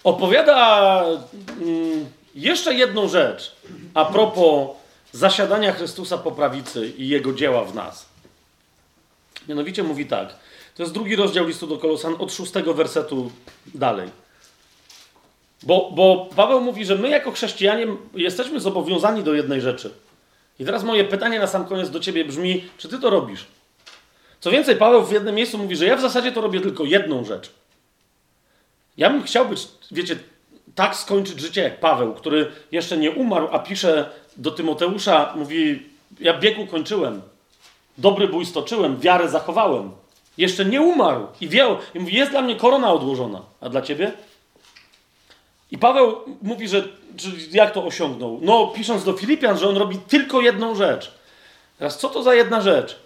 opowiada yy, jeszcze jedną rzecz a propos zasiadania Chrystusa po prawicy i Jego dzieła w nas. Mianowicie mówi tak. To jest drugi rozdział listu do Kolosan od szóstego wersetu dalej. Bo, bo Paweł mówi, że my jako chrześcijanie jesteśmy zobowiązani do jednej rzeczy. I teraz moje pytanie na sam koniec do ciebie brzmi, czy ty to robisz? Co więcej, Paweł w jednym miejscu mówi, że ja w zasadzie to robię tylko jedną rzecz. Ja bym chciał być, wiecie, tak skończyć życie jak Paweł, który jeszcze nie umarł, a pisze do Tymoteusza, mówi, ja biegu kończyłem, dobry bój stoczyłem, wiarę zachowałem. Jeszcze nie umarł i wie, i mówi, jest dla mnie korona odłożona, a dla ciebie? I Paweł mówi, że jak to osiągnął? No, pisząc do Filipian, że on robi tylko jedną rzecz. Teraz, co to za jedna rzecz?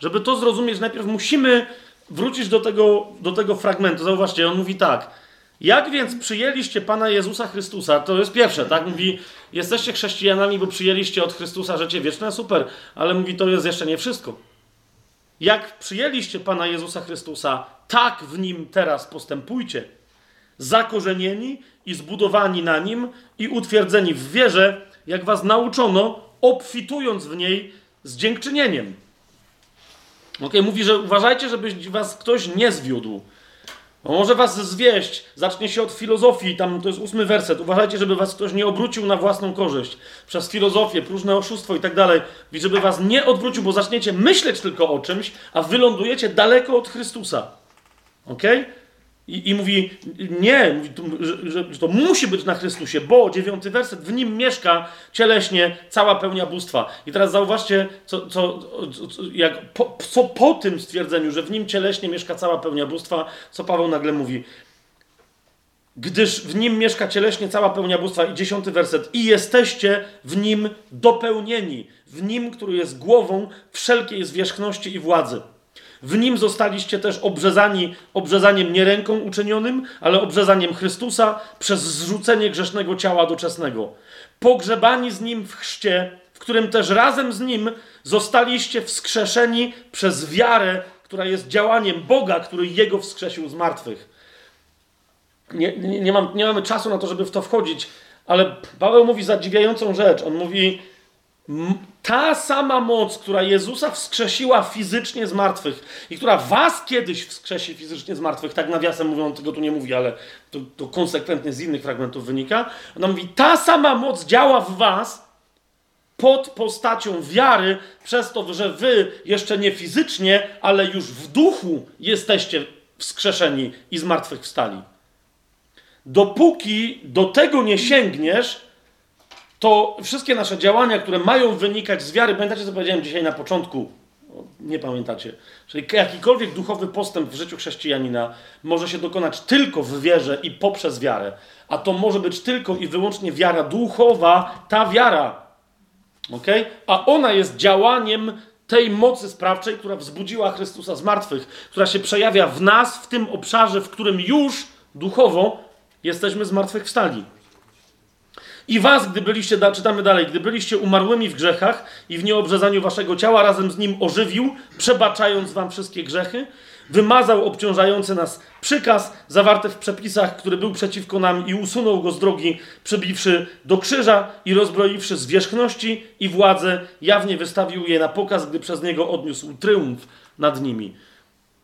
Żeby to zrozumieć, najpierw musimy wrócić do tego, do tego fragmentu. Zauważcie, on mówi tak. Jak więc przyjęliście Pana Jezusa Chrystusa? To jest pierwsze, tak? Mówi, jesteście chrześcijanami, bo przyjęliście od Chrystusa życie wieczne, super, ale mówi, to jest jeszcze nie wszystko. Jak przyjęliście Pana Jezusa Chrystusa, tak w nim teraz postępujcie. Zakorzenieni i zbudowani na nim i utwierdzeni w wierze, jak was nauczono, obfitując w niej z dziękczynieniem. Ok, mówi, że uważajcie, żeby was ktoś nie zwiódł. Bo może was zwieść, zacznie się od filozofii, tam to jest ósmy werset. Uważajcie, żeby was ktoś nie obrócił na własną korzyść przez filozofię, próżne oszustwo i tak dalej. I żeby was nie odwrócił, bo zaczniecie myśleć tylko o czymś, a wylądujecie daleko od Chrystusa. Ok? I, I, mówi, nie, że, że, to musi być na Chrystusie, bo dziewiąty werset, w nim mieszka cieleśnie cała pełnia bóstwa. I teraz zauważcie, co, co, co, jak, po, co po tym stwierdzeniu, że w nim cieleśnie mieszka cała pełnia bóstwa, co Paweł nagle mówi. Gdyż w nim mieszka cieleśnie cała pełnia bóstwa. I dziesiąty werset. I jesteście w nim dopełnieni. W nim, który jest głową wszelkiej zwierzchności i władzy. W nim zostaliście też obrzezani, obrzezaniem nie ręką uczynionym, ale obrzezaniem Chrystusa przez zrzucenie grzesznego ciała doczesnego. Pogrzebani z nim w chrzcie, w którym też razem z nim zostaliście wskrzeszeni przez wiarę, która jest działaniem Boga, który jego wskrzesił z martwych. Nie, nie, nie, mam, nie mamy czasu na to, żeby w to wchodzić, ale Paweł mówi zadziwiającą rzecz. On mówi, ta sama moc, która Jezusa wskrzesiła fizycznie z martwych i która was kiedyś wskrzesi fizycznie z martwych, tak nawiasem mówią, on tego tu nie mówi, ale to, to konsekwentnie z innych fragmentów wynika. Ona mówi, ta sama moc działa w was pod postacią wiary, przez to, że wy jeszcze nie fizycznie, ale już w duchu jesteście wskrzeszeni i z martwych wstali. Dopóki do tego nie sięgniesz, to wszystkie nasze działania, które mają wynikać z wiary, pamiętacie, co powiedziałem dzisiaj na początku? Nie pamiętacie. Czyli jakikolwiek duchowy postęp w życiu chrześcijanina może się dokonać tylko w wierze i poprzez wiarę. A to może być tylko i wyłącznie wiara duchowa, ta wiara. ok? A ona jest działaniem tej mocy sprawczej, która wzbudziła Chrystusa z martwych, która się przejawia w nas, w tym obszarze, w którym już duchowo jesteśmy zmartwychwstali. I was, gdy byliście, czytamy dalej, gdy byliście umarłymi w grzechach i w nieobrzezaniu waszego ciała, razem z nim ożywił, przebaczając wam wszystkie grzechy, wymazał obciążający nas przykaz zawarty w przepisach, który był przeciwko nam i usunął go z drogi, przybiwszy do krzyża i rozbroiwszy zwierzchności i władzę, jawnie wystawił je na pokaz, gdy przez niego odniósł tryumf nad nimi.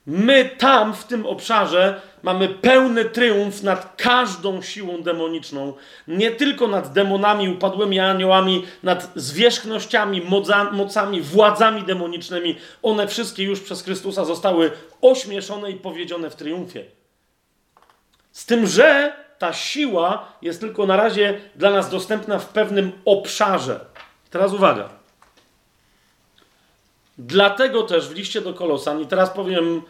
My tam, w tym obszarze, mamy pełny triumf nad każdą siłą demoniczną. Nie tylko nad demonami, upadłymi aniołami, nad zwierzchnościami, mocami, władzami demonicznymi. One wszystkie już przez Chrystusa zostały ośmieszone i powiedziane w triumfie. Z tym, że ta siła jest tylko na razie dla nas dostępna w pewnym obszarze. Teraz uwaga. Dlatego też w liście do Kolosan, i teraz powiem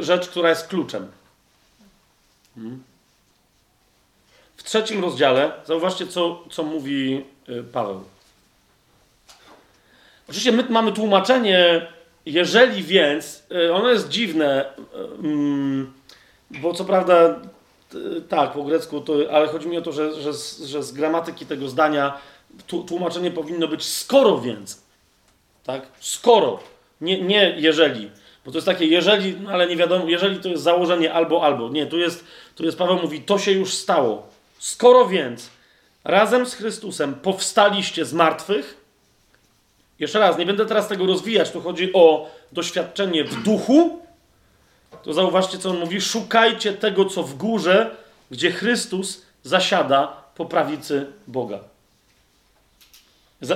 rzecz, która jest kluczem. Hmm. W trzecim rozdziale, zauważcie, co, co mówi e, Paweł. Oczywiście my mamy tłumaczenie, jeżeli więc, e, ono jest dziwne, e, mm, bo co prawda, tak, po grecku, to, ale chodzi mi o to, że, że, że z gramatyki tego zdania tłumaczenie powinno być skoro więc. Tak? Skoro. Nie, nie jeżeli. Bo to jest takie, jeżeli, no ale nie wiadomo, jeżeli to jest założenie albo, albo. Nie, tu jest, tu jest Paweł mówi, to się już stało. Skoro więc razem z Chrystusem powstaliście z martwych, jeszcze raz, nie będę teraz tego rozwijać, tu chodzi o doświadczenie w duchu, to zauważcie, co on mówi, szukajcie tego, co w górze, gdzie Chrystus zasiada po prawicy Boga.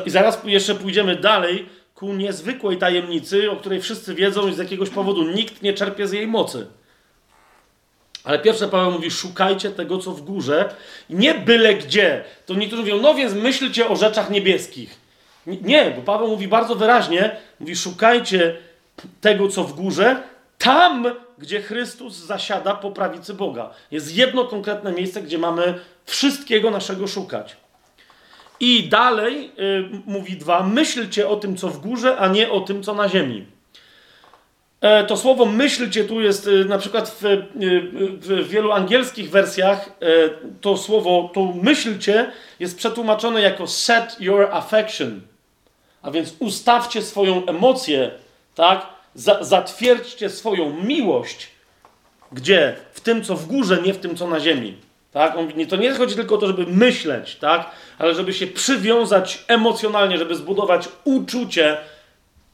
I zaraz jeszcze pójdziemy dalej, ku niezwykłej tajemnicy, o której wszyscy wiedzą i z jakiegoś powodu nikt nie czerpie z jej mocy. Ale pierwsze Paweł mówi, szukajcie tego, co w górze, nie byle gdzie. To niektórzy mówią, no więc myślcie o rzeczach niebieskich. Nie, bo Paweł mówi bardzo wyraźnie, mówi, szukajcie tego, co w górze, tam, gdzie Chrystus zasiada po prawicy Boga. Jest jedno konkretne miejsce, gdzie mamy wszystkiego naszego szukać. I dalej y, mówi dwa, myślcie o tym, co w górze, a nie o tym, co na ziemi. E, to słowo myślcie tu jest y, na przykład w, y, w, wielu angielskich wersjach e, to słowo, to myślcie jest przetłumaczone jako set your affection. A więc ustawcie swoją emocję, tak? zatwierdźcie swoją miłość. Gdzie? W tym, co w górze, nie w tym, co na ziemi. Tak? On, to nie chodzi tylko o to, żeby myśleć, tak? ale żeby się przywiązać emocjonalnie, żeby zbudować uczucie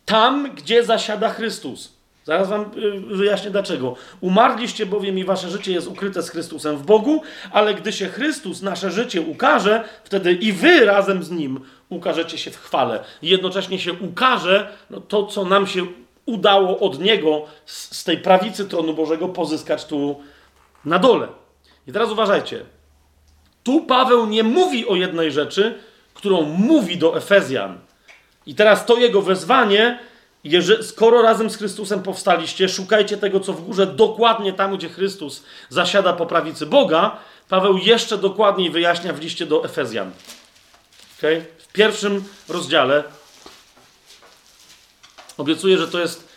tam, gdzie zasiada Chrystus. Zaraz wam y, wyjaśnię dlaczego. Umarliście bowiem i wasze życie jest ukryte z Chrystusem w Bogu, ale gdy się Chrystus, nasze życie ukaże, wtedy i wy razem z Nim ukażecie się w chwale. Jednocześnie się ukaże no, to, co nam się udało od Niego z, z tej prawicy tronu Bożego pozyskać tu na dole. I teraz uważajcie. Tu Paweł nie mówi o jednej rzeczy, którą mówi do Efezjan. I teraz to jego wezwanie, skoro razem z Chrystusem powstaliście, szukajcie tego, co w górze, dokładnie tam, gdzie Chrystus zasiada po prawicy Boga. Paweł jeszcze dokładniej wyjaśnia w liście do Efezjan. Okay? W pierwszym rozdziale obiecuję, że to jest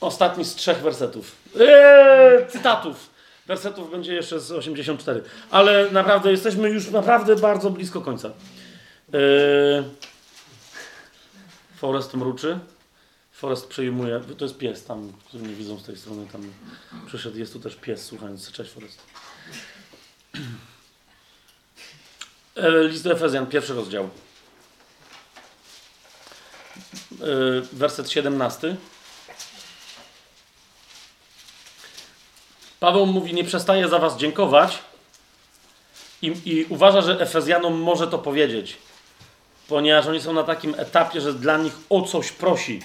ostatni z trzech wersetów. Eee, cytatów wersetów będzie jeszcze z 84. Ale naprawdę jesteśmy już naprawdę bardzo blisko końca. Yy... Forest mruczy. Forest przejmuje. To jest pies tam, który nie widzą z tej strony. Tam przyszedł. Jest tu też pies słuchając. Cześć Forest. Yy, list do Efezjan, pierwszy rozdział. Yy, werset 17. Paweł mówi, nie przestaje za was dziękować i, i uważa, że Efezjanom może to powiedzieć, ponieważ oni są na takim etapie, że dla nich o coś prosi.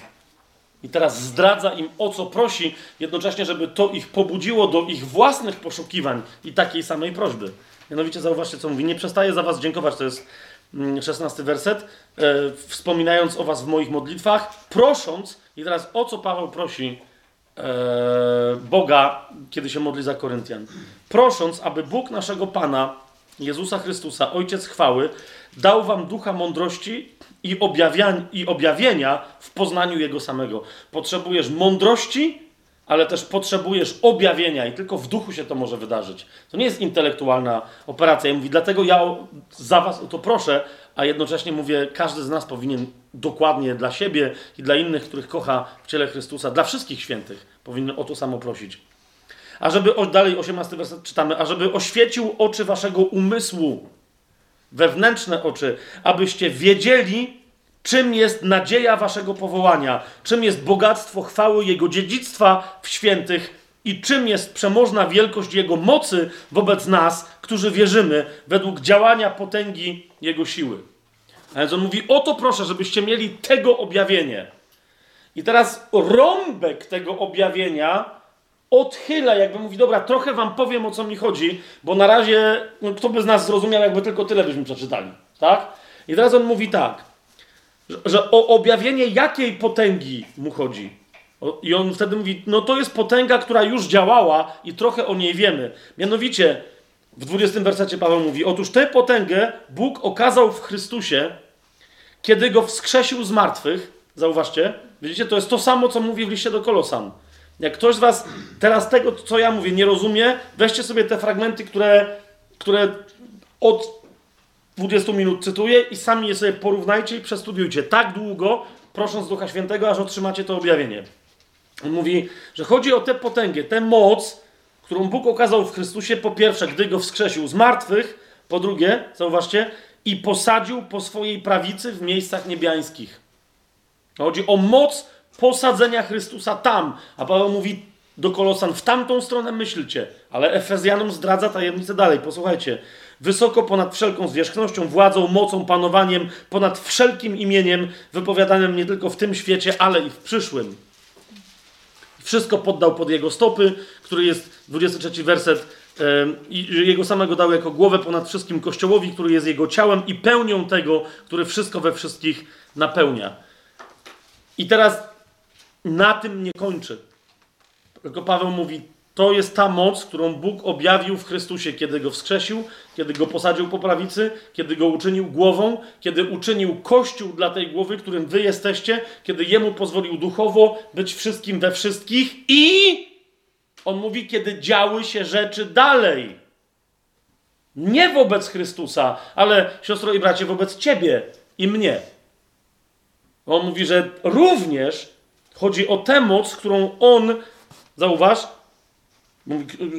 I teraz zdradza im o co prosi, jednocześnie, żeby to ich pobudziło do ich własnych poszukiwań i takiej samej prośby. Mianowicie zauważcie, co mówi. Nie przestaje za was dziękować, to jest 16 mm, werset, e, wspominając o was w moich modlitwach, prosząc, i teraz o co Paweł prosi Boga, kiedy się modli za Koryntian. Prosząc, aby Bóg naszego Pana, Jezusa Chrystusa, Ojciec chwały, dał wam ducha mądrości i, objawiania, i objawienia w poznaniu Jego samego. Potrzebujesz mądrości, ale też potrzebujesz objawienia i tylko w duchu się to może wydarzyć. To nie jest intelektualna operacja. Ja mówię, dlatego ja za was o to proszę, a jednocześnie mówię, każdy z nas powinien dokładnie dla siebie i dla innych, których kocha w ciele Chrystusa, dla wszystkich świętych, powinien o to samo prosić. A żeby, dalej 18 werset czytamy, a żeby oświecił oczy waszego umysłu, wewnętrzne oczy, abyście wiedzieli, czym jest nadzieja waszego powołania, czym jest bogactwo chwały Jego dziedzictwa w świętych i czym jest przemożna wielkość Jego mocy wobec nas, którzy wierzymy, według działania potęgi Jego siły. A więc on mówi: Oto proszę, żebyście mieli tego objawienie. I teraz rąbek tego objawienia odchyla, jakby mówi: Dobra, trochę wam powiem o co mi chodzi, bo na razie no, kto by z nas zrozumiał, jakby tylko tyle byśmy przeczytali. Tak? I teraz on mówi tak, że, że o objawienie jakiej potęgi mu chodzi. I on wtedy mówi: No to jest potęga, która już działała i trochę o niej wiemy. Mianowicie w 20 wersecie Paweł mówi: Otóż tę potęgę Bóg okazał w Chrystusie, kiedy go wskrzesił z martwych. Zauważcie, widzicie, to jest to samo, co mówi w liście do Kolosan. Jak ktoś z Was teraz tego, co ja mówię, nie rozumie, weźcie sobie te fragmenty, które, które od 20 minut cytuję i sami je sobie porównajcie i przestudiujcie tak długo, prosząc Ducha Świętego, aż otrzymacie to objawienie. On mówi, że chodzi o tę potęgę, tę moc, którą Bóg okazał w Chrystusie, po pierwsze, gdy go wskrzesił z martwych, po drugie, zauważcie, i posadził po swojej prawicy w miejscach niebiańskich. Chodzi o moc posadzenia Chrystusa tam. A Paweł mówi do Kolosan, w tamtą stronę myślcie, ale Efezjanom zdradza tajemnicę dalej. Posłuchajcie. Wysoko ponad wszelką zwierzchnością, władzą, mocą, panowaniem, ponad wszelkim imieniem wypowiadanym nie tylko w tym świecie, ale i w przyszłym wszystko poddał pod jego stopy, który jest 23 werset, i jego samego dał jako głowę ponad wszystkim Kościołowi, który jest jego ciałem i pełnią tego, który wszystko we wszystkich napełnia. I teraz na tym nie kończy. Tylko Paweł mówi, to jest ta moc, którą Bóg objawił w Chrystusie, kiedy go wskrzesił, kiedy go posadził po prawicy, kiedy go uczynił głową, kiedy uczynił kościół dla tej głowy, którym wy jesteście, kiedy jemu pozwolił duchowo być wszystkim we wszystkich i on mówi, kiedy działy się rzeczy dalej. Nie wobec Chrystusa, ale siostro i bracie, wobec ciebie i mnie. On mówi, że również chodzi o tę moc, którą on, zauważ,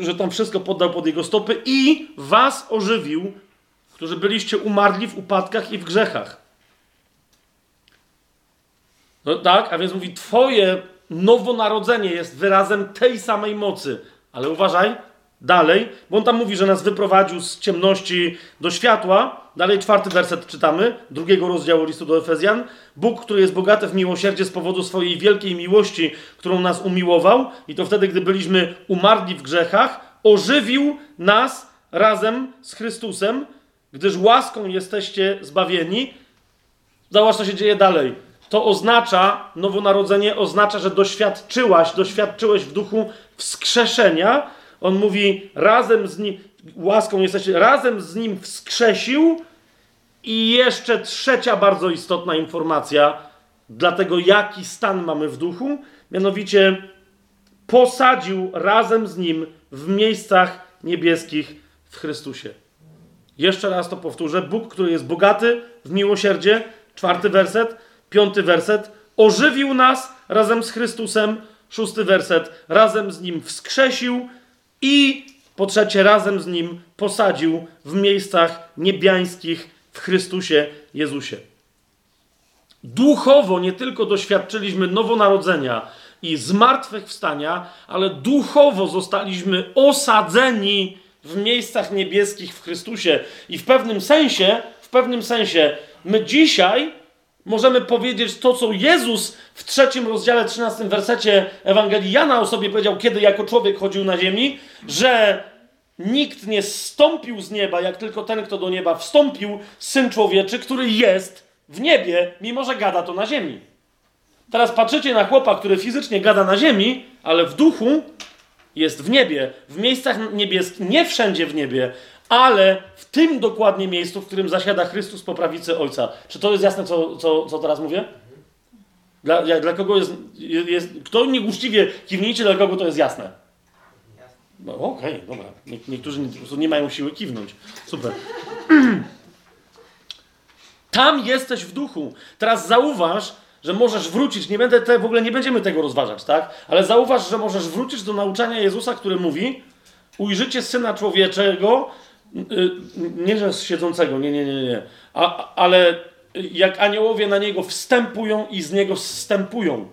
że tam wszystko poddał pod jego stopy i was ożywił, którzy byliście umarli w upadkach i w grzechach. No tak, a więc mówi, twoje nowonarodzenie jest wyrazem tej samej mocy. Ale uważaj, dalej, bo on tam mówi, że nas wyprowadził z ciemności do światła. Dalej czwarty werset czytamy, drugiego rozdziału listu do Efezjan. Bóg, który jest bogaty w miłosierdzie z powodu swojej wielkiej miłości, którą nas umiłował, i to wtedy, gdy byliśmy umarli w grzechach, ożywił nas razem z Chrystusem, gdyż łaską jesteście zbawieni. Zobacz, co się dzieje dalej to oznacza, nowonarodzenie oznacza, że doświadczyłaś, doświadczyłeś w duchu wskrzeszenia. On mówi, razem z nim, łaską jesteś, razem z nim wskrzesił. I jeszcze trzecia bardzo istotna informacja, dlatego jaki stan mamy w duchu, mianowicie posadził razem z nim w miejscach niebieskich w Chrystusie. Jeszcze raz to powtórzę. Bóg, który jest bogaty w miłosierdzie, czwarty werset, Piąty werset. Ożywił nas razem z Chrystusem. Szósty werset. Razem z Nim wskrzesił i po trzecie razem z Nim posadził w miejscach niebiańskich w Chrystusie Jezusie. Duchowo nie tylko doświadczyliśmy nowonarodzenia i zmartwychwstania, ale duchowo zostaliśmy osadzeni w miejscach niebieskich w Chrystusie. I w pewnym sensie, w pewnym sensie, my dzisiaj możemy powiedzieć to, co Jezus w trzecim rozdziale, trzynastym wersecie Ewangelii Jana o sobie powiedział, kiedy jako człowiek chodził na ziemi, że nikt nie zstąpił z nieba, jak tylko ten, kto do nieba wstąpił, Syn Człowieczy, który jest w niebie, mimo że gada to na ziemi. Teraz patrzycie na chłopa, który fizycznie gada na ziemi, ale w duchu jest w niebie, w miejscach niebieskich, nie wszędzie w niebie, ale w tym dokładnie miejscu, w którym zasiada Chrystus po prawicy Ojca. Czy to jest jasne, co, co, co teraz mówię? Dla, dla kogo jest, jest. Kto nieuczciwie kiwnijcie, dla kogo to jest jasne? No okej, okay, dobra. Nie, niektórzy nie, po prostu nie mają siły kiwnąć. Super. Tam jesteś w duchu. Teraz zauważ, że możesz wrócić, nie będę te, w ogóle nie będziemy tego rozważać, tak? Ale zauważ, że możesz wrócić do nauczania Jezusa, który mówi: Ujrzycie syna człowieczego nie, że z siedzącego, nie, nie, nie, nie. A, ale jak aniołowie na niego wstępują i z niego zstępują.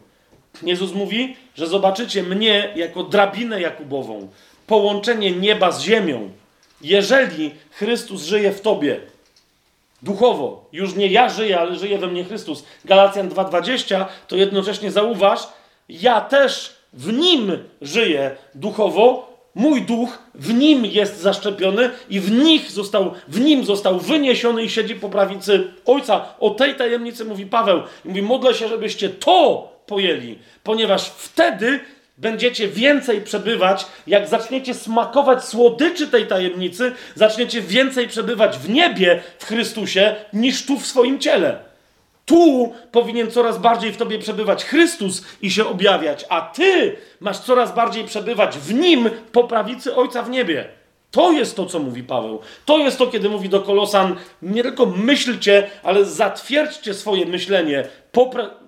Jezus mówi, że zobaczycie mnie jako drabinę Jakubową, połączenie nieba z ziemią. Jeżeli Chrystus żyje w tobie, duchowo, już nie ja żyję, ale żyje we mnie Chrystus. Galacjan 2:20 to jednocześnie zauważ, ja też w nim żyję duchowo, Mój duch w nim jest zaszczepiony i w nich został, w nim został wyniesiony i siedzi po prawicy Ojca. O tej tajemnicy mówi Paweł. I mówi, modlę się, żebyście to pojęli, ponieważ wtedy będziecie więcej przebywać, jak zaczniecie smakować słodyczy tej tajemnicy, zaczniecie więcej przebywać w niebie w Chrystusie niż tu w swoim ciele. Tu powinien coraz bardziej w tobie przebywać Chrystus i się objawiać, a ty masz coraz bardziej przebywać w nim po prawicy Ojca w niebie. To jest to, co mówi Paweł. To jest to, kiedy mówi do Kolosan: nie tylko myślcie, ale zatwierdźcie swoje myślenie.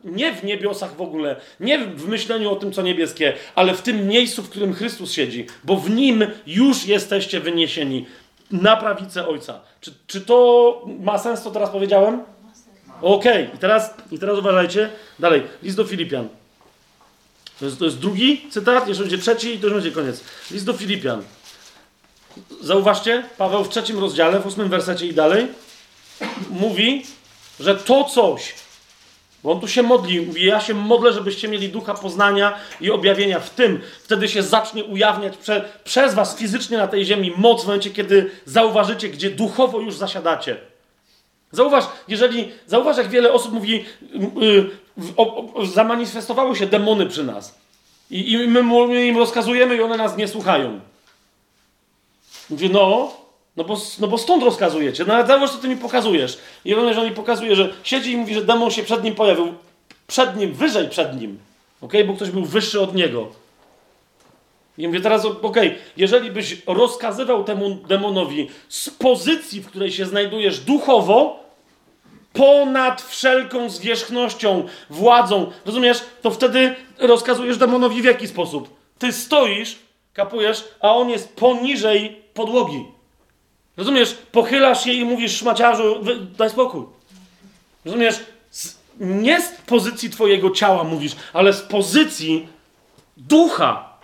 nie w niebiosach w ogóle, nie w myśleniu o tym, co niebieskie, ale w tym miejscu, w którym Chrystus siedzi, bo w nim już jesteście wyniesieni na prawicę Ojca. Czy, czy to ma sens, co teraz powiedziałem? Okej, okay. I, teraz, i teraz uważajcie. Dalej, list do Filipian. To jest, to jest drugi cytat, jeszcze będzie trzeci i to już będzie koniec. List do Filipian. Zauważcie, Paweł w trzecim rozdziale, w ósmym wersecie i dalej, mówi, że to coś, Bo on tu się modli, mówi, ja się modlę, żebyście mieli ducha poznania i objawienia w tym. Wtedy się zacznie ujawniać prze, przez was fizycznie na tej ziemi moc w momencie, kiedy zauważycie, gdzie duchowo już zasiadacie. Zauważ, jeżeli, zauważ, jak wiele osób mówi, yy, o, o, zamanifestowały się demony przy nas. I, i my, im rozkazujemy i one nas nie słuchają. Mówię, no, no bo, no bo stąd rozkazujecie. No ale zauważ, co ty mi pokazujesz. I on, mi pokazuje, że siedzi i mówi, że demon się przed nim pojawił. Przed nim, wyżej przed nim. ok? Bo ktoś był wyższy od niego. I mówię teraz, ok, jeżeli byś rozkazywał temu demonowi z pozycji, w której się znajdujesz duchowo, ponad wszelką zwierzchnością, władzą, rozumiesz, to wtedy rozkazujesz demonowi w jaki sposób? Ty stoisz, kapujesz, a on jest poniżej podłogi. Rozumiesz? Pochylasz się i mówisz szmaciarzu, daj spokój. Rozumiesz? Z, nie z pozycji twojego ciała mówisz, ale z pozycji ducha.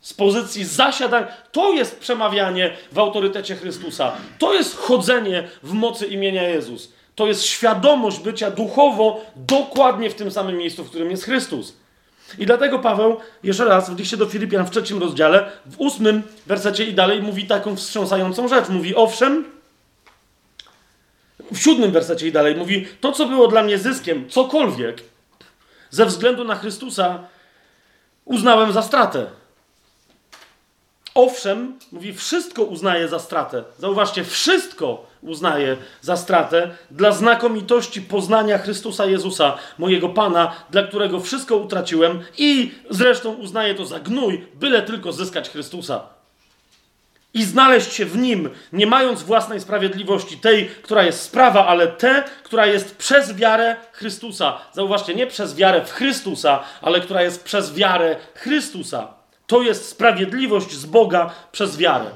Z pozycji zasiadania. To jest przemawianie w autorytecie Chrystusa. To jest chodzenie w mocy imienia Jezus. To jest świadomość bycia duchowo dokładnie w tym samym miejscu, w którym jest Chrystus. I dlatego Paweł, jeszcze raz, w liście do Filipian w trzecim rozdziale, w ósmym wersecie i dalej mówi taką wstrząsającą rzecz. Mówi, owszem, w siódmym wersecie i dalej mówi, to co było dla mnie zyskiem, cokolwiek, ze względu na Chrystusa, uznałem za stratę. Owszem, mówi, wszystko uznaje za stratę. Zauważcie, wszystko uznaję za stratę dla znakomitości poznania Chrystusa Jezusa, mojego Pana, dla którego wszystko utraciłem i zresztą uznaję to za gnój, byle tylko zyskać Chrystusa. I znaleźć się w nim, nie mając własnej sprawiedliwości, tej, która jest sprawa, ale tę, która jest przez wiarę Chrystusa. Zauważcie, nie przez wiarę w Chrystusa, ale która jest przez wiarę Chrystusa. To jest sprawiedliwość z Boga przez wiarę.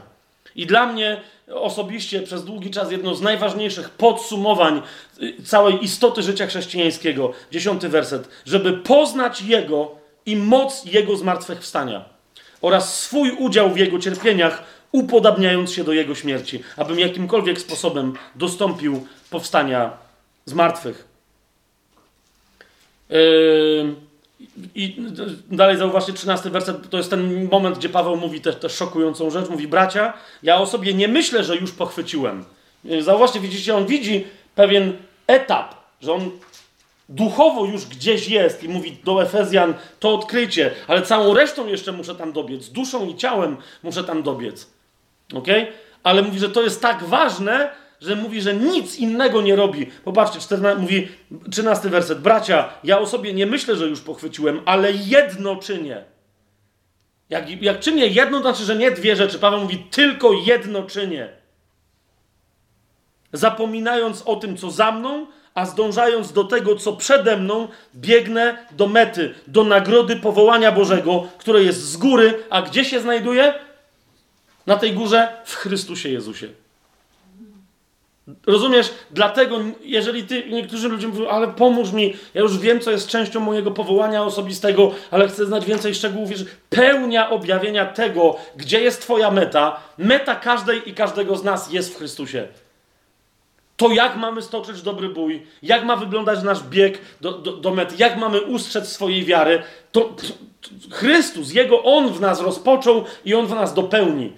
I dla mnie osobiście przez długi czas jedno z najważniejszych podsumowań y, całej istoty życia chrześcijańskiego, dziesiąty werset, żeby poznać Jego i moc Jego zmartwychwstania oraz swój udział w Jego cierpieniach, upodabniając się do Jego śmierci, abym jakimkolwiek sposobem dostąpił powstania z martwych. Yy... I dalej zauważcie, 13 werset, to jest ten moment, gdzie Paweł mówi też, też szokującą rzecz. Mówi, bracia, ja o sobie nie myślę, że już pochwyciłem. Zauważcie, widzicie, on widzi pewien etap, że on duchowo już gdzieś jest i mówi do Efezjan, to odkrycie, ale całą resztą jeszcze muszę tam dobiec. Duszą i ciałem muszę tam dobiec. ok? Ale mówi, że to jest tak ważne, że mówi, że nic innego nie robi. Popatrzcie, 14, mówi 13 werset. Bracia, ja o sobie nie myślę, że już pochwyciłem, ale jedno czynię. Jak, jak czynię jedno, to znaczy, że nie dwie rzeczy. Paweł mówi, tylko jedno czynię. Zapominając o tym, co za mną, a zdążając do tego, co przede mną, biegnę do mety, do nagrody powołania Bożego, które jest z góry, a gdzie się znajduje? Na tej górze w Chrystusie Jezusie. Rozumiesz? Dlatego, jeżeli ty, niektórzy ludzie mówią, ale pomóż mi, ja już wiem, co jest częścią mojego powołania osobistego, ale chcę znać więcej szczegółów. Wiesz, pełnia objawienia tego, gdzie jest Twoja meta, meta każdej i każdego z nas jest w Chrystusie. To, jak mamy stoczyć dobry bój, jak ma wyglądać nasz bieg do, do, do mety, jak mamy ustrzec swojej wiary, to, to Chrystus, Jego On w nas rozpoczął i On w nas dopełni.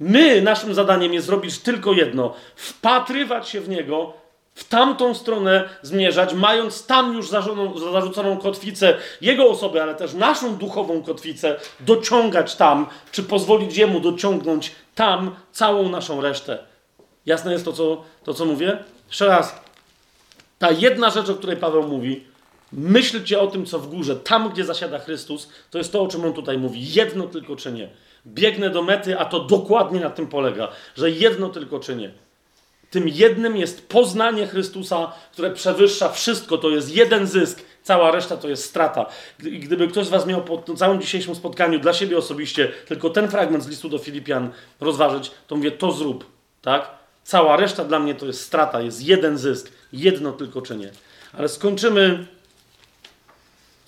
My, naszym zadaniem jest zrobić tylko jedno: wpatrywać się w niego, w tamtą stronę zmierzać, mając tam już zarzuconą kotwicę jego osoby, ale też naszą duchową kotwicę, dociągać tam, czy pozwolić jemu dociągnąć tam całą naszą resztę. Jasne jest to, co, to, co mówię? Jeszcze raz. Ta jedna rzecz, o której Paweł mówi, myślcie o tym, co w górze, tam, gdzie zasiada Chrystus, to jest to, o czym on tutaj mówi. Jedno tylko czynię biegnę do mety, a to dokładnie na tym polega, że jedno tylko czynię. Tym jednym jest poznanie Chrystusa, które przewyższa wszystko. To jest jeden zysk, cała reszta to jest strata. Gdyby ktoś z Was miał po całym dzisiejszym spotkaniu dla siebie osobiście tylko ten fragment z listu do Filipian rozważyć, to mówię, to zrób, tak? Cała reszta dla mnie to jest strata, jest jeden zysk, jedno tylko czynię. Ale skończymy,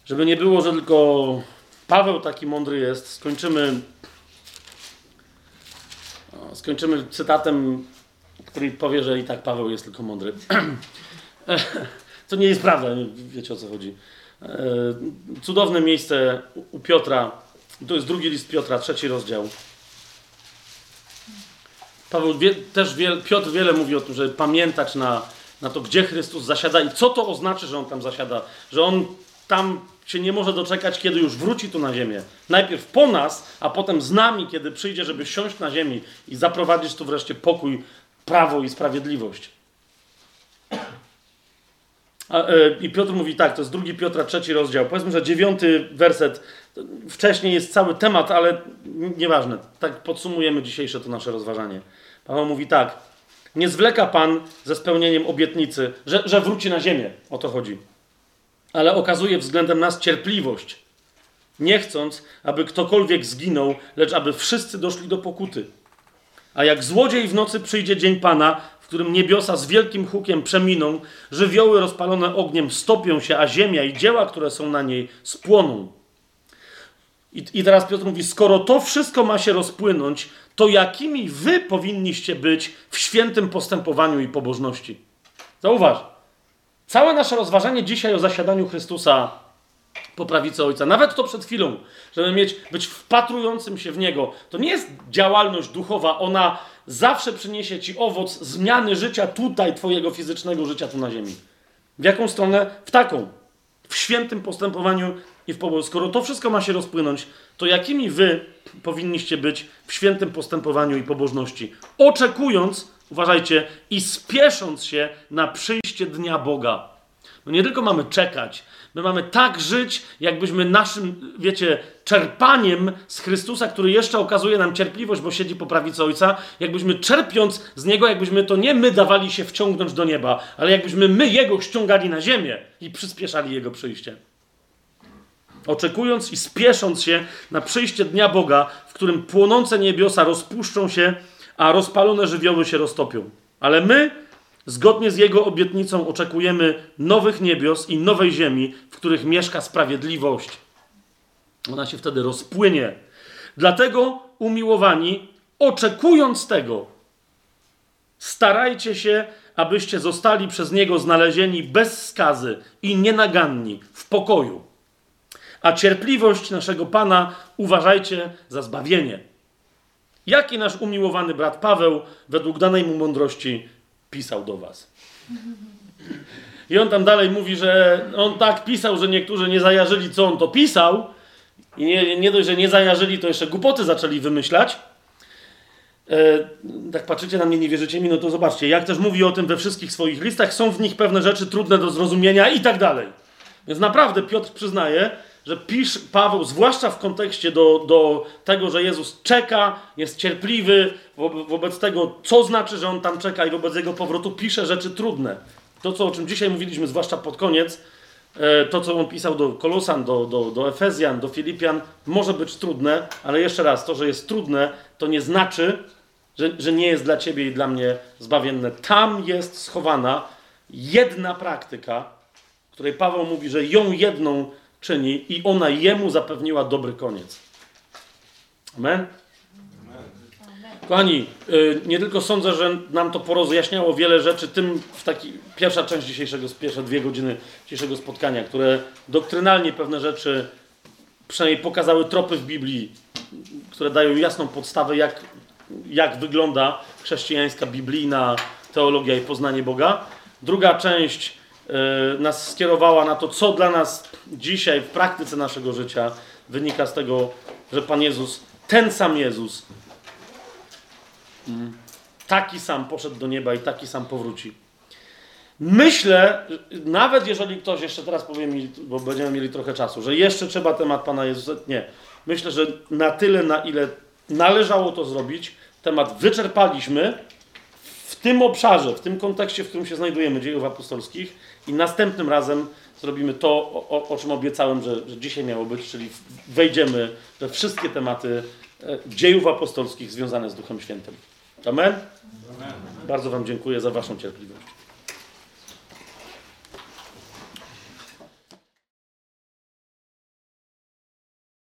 żeby nie było, że tylko Paweł taki mądry jest, skończymy skończymy cytatem, który powie, że i tak Paweł jest tylko mądry. To nie jest prawda, wiecie o co chodzi. E, cudowne miejsce u Piotra, to jest drugi list Piotra, trzeci rozdział. Paweł wie, też wie, Piotr wiele mówi o tym, żeby pamiętać na, na to, gdzie Chrystus zasiada i co to oznacza, że on tam zasiada, że on tam się nie może doczekać, kiedy już wróci tu na ziemię. Najpierw po nas, a potem z nami, kiedy przyjdzie, żeby siąść na ziemi i zaprowadzić tu wreszcie pokój, prawo i sprawiedliwość. E, I Piotr mówi tak, to jest drugi Piotra, trzeci rozdział. Powiedzmy, że dziewiąty werset, wcześniej jest cały temat, ale nieważne. Tak podsumujemy dzisiejsze to nasze rozważanie. Paweł mówi tak, nie zwleka Pan ze spełnieniem obietnicy, że, że wróci na ziemię, o to chodzi. Ale okazuje względem nas cierpliwość, nie chcąc, aby ktokolwiek zginął, lecz aby wszyscy doszli do pokuty. A jak złodziej w nocy przyjdzie dzień Pana, w którym niebiosa z wielkim hukiem przeminą, żywioły rozpalone ogniem stopią się, a ziemia i dzieła, które są na niej, spłoną. I, I teraz Piotr mówi: Skoro to wszystko ma się rozpłynąć, to jakimi wy powinniście być w świętym postępowaniu i pobożności? Zauważ, całe nasze rozważanie dzisiaj o zasiadaniu Chrystusa po prawicy Ojca, nawet to przed chwilą, żeby mieć, być wpatrującym się w Niego, to nie jest działalność duchowa, ona zawsze przyniesie Ci owoc zmiany życia tutaj, Twojego fizycznego życia tu na ziemi. W jaką stronę? W taką. W świętym postępowaniu i w pobożności. Skoro to wszystko ma się rozpłynąć, to jakimi Wy powinniście być w świętym postępowaniu i pobożności? Oczekując, uważajcie, i spiesząc się na przyjście Dnia Boga. No nie tylko mamy czekać, My mamy tak żyć, jakbyśmy naszym, wiecie, czerpaniem z Chrystusa, który jeszcze okazuje nam cierpliwość, bo siedzi po prawicy Ojca, jakbyśmy czerpiąc z Niego, jakbyśmy to nie my dawali się wciągnąć do nieba, ale jakbyśmy my Jego ściągali na ziemię i przyspieszali Jego przyjście. Oczekując i spiesząc się na przyjście Dnia Boga, w którym płonące niebiosa rozpuszczą się, a rozpalone żywioły się roztopią. Ale my Zgodnie z Jego obietnicą oczekujemy nowych niebios i nowej ziemi, w których mieszka sprawiedliwość. Ona się wtedy rozpłynie. Dlatego, umiłowani, oczekując tego, starajcie się, abyście zostali przez Niego znalezieni bez skazy i nienaganni, w pokoju. A cierpliwość naszego Pana uważajcie za zbawienie. Jaki nasz umiłowany brat Paweł, według danej mu mądrości, pisał do was. I on tam dalej mówi, że on tak pisał, że niektórzy nie zajarzyli, co on to pisał. I nie, nie dość, że nie zajarzyli, to jeszcze głupoty zaczęli wymyślać. E, tak patrzycie na mnie, nie wierzycie mi, no to zobaczcie. Jak też mówi o tym we wszystkich swoich listach, są w nich pewne rzeczy trudne do zrozumienia i tak dalej. Więc naprawdę Piotr przyznaje, że pisz Paweł, zwłaszcza w kontekście do, do tego, że Jezus czeka, jest cierpliwy wo, wobec tego, co znaczy, że on tam czeka i wobec jego powrotu pisze rzeczy trudne. To, co, o czym dzisiaj mówiliśmy, zwłaszcza pod koniec, e, to, co on pisał do Kolosan, do, do, do Efezjan, do Filipian, może być trudne, ale jeszcze raz, to, że jest trudne, to nie znaczy, że, że nie jest dla ciebie i dla mnie zbawienne. Tam jest schowana jedna praktyka, której Paweł mówi, że ją jedną czyni i ona jemu zapewniła dobry koniec. Amen? Kochani, y, nie tylko sądzę, że nam to porozjaśniało wiele rzeczy, tym w taki pierwsza część dzisiejszego, pierwsze dwie godziny dzisiejszego spotkania, które doktrynalnie pewne rzeczy przynajmniej pokazały tropy w Biblii, które dają jasną podstawę, jak, jak wygląda chrześcijańska, biblijna teologia i poznanie Boga. Druga część nas skierowała na to, co dla nas dzisiaj w praktyce naszego życia wynika z tego, że Pan Jezus, ten sam Jezus, mm, taki sam poszedł do nieba i taki sam powróci. Myślę, nawet jeżeli ktoś, jeszcze teraz powiem mi, bo będziemy mieli trochę czasu, że jeszcze trzeba temat Pana Jezusa, nie. Myślę, że na tyle, na ile należało to zrobić, temat wyczerpaliśmy w tym obszarze, w tym kontekście, w którym się znajdujemy, dziejów apostolskich i następnym razem zrobimy to, o, o czym obiecałem, że, że dzisiaj miało być, czyli wejdziemy we wszystkie tematy e, dziejów apostolskich związane z Duchem Świętym. Amen? Amen. Bardzo Wam dziękuję za Waszą cierpliwość.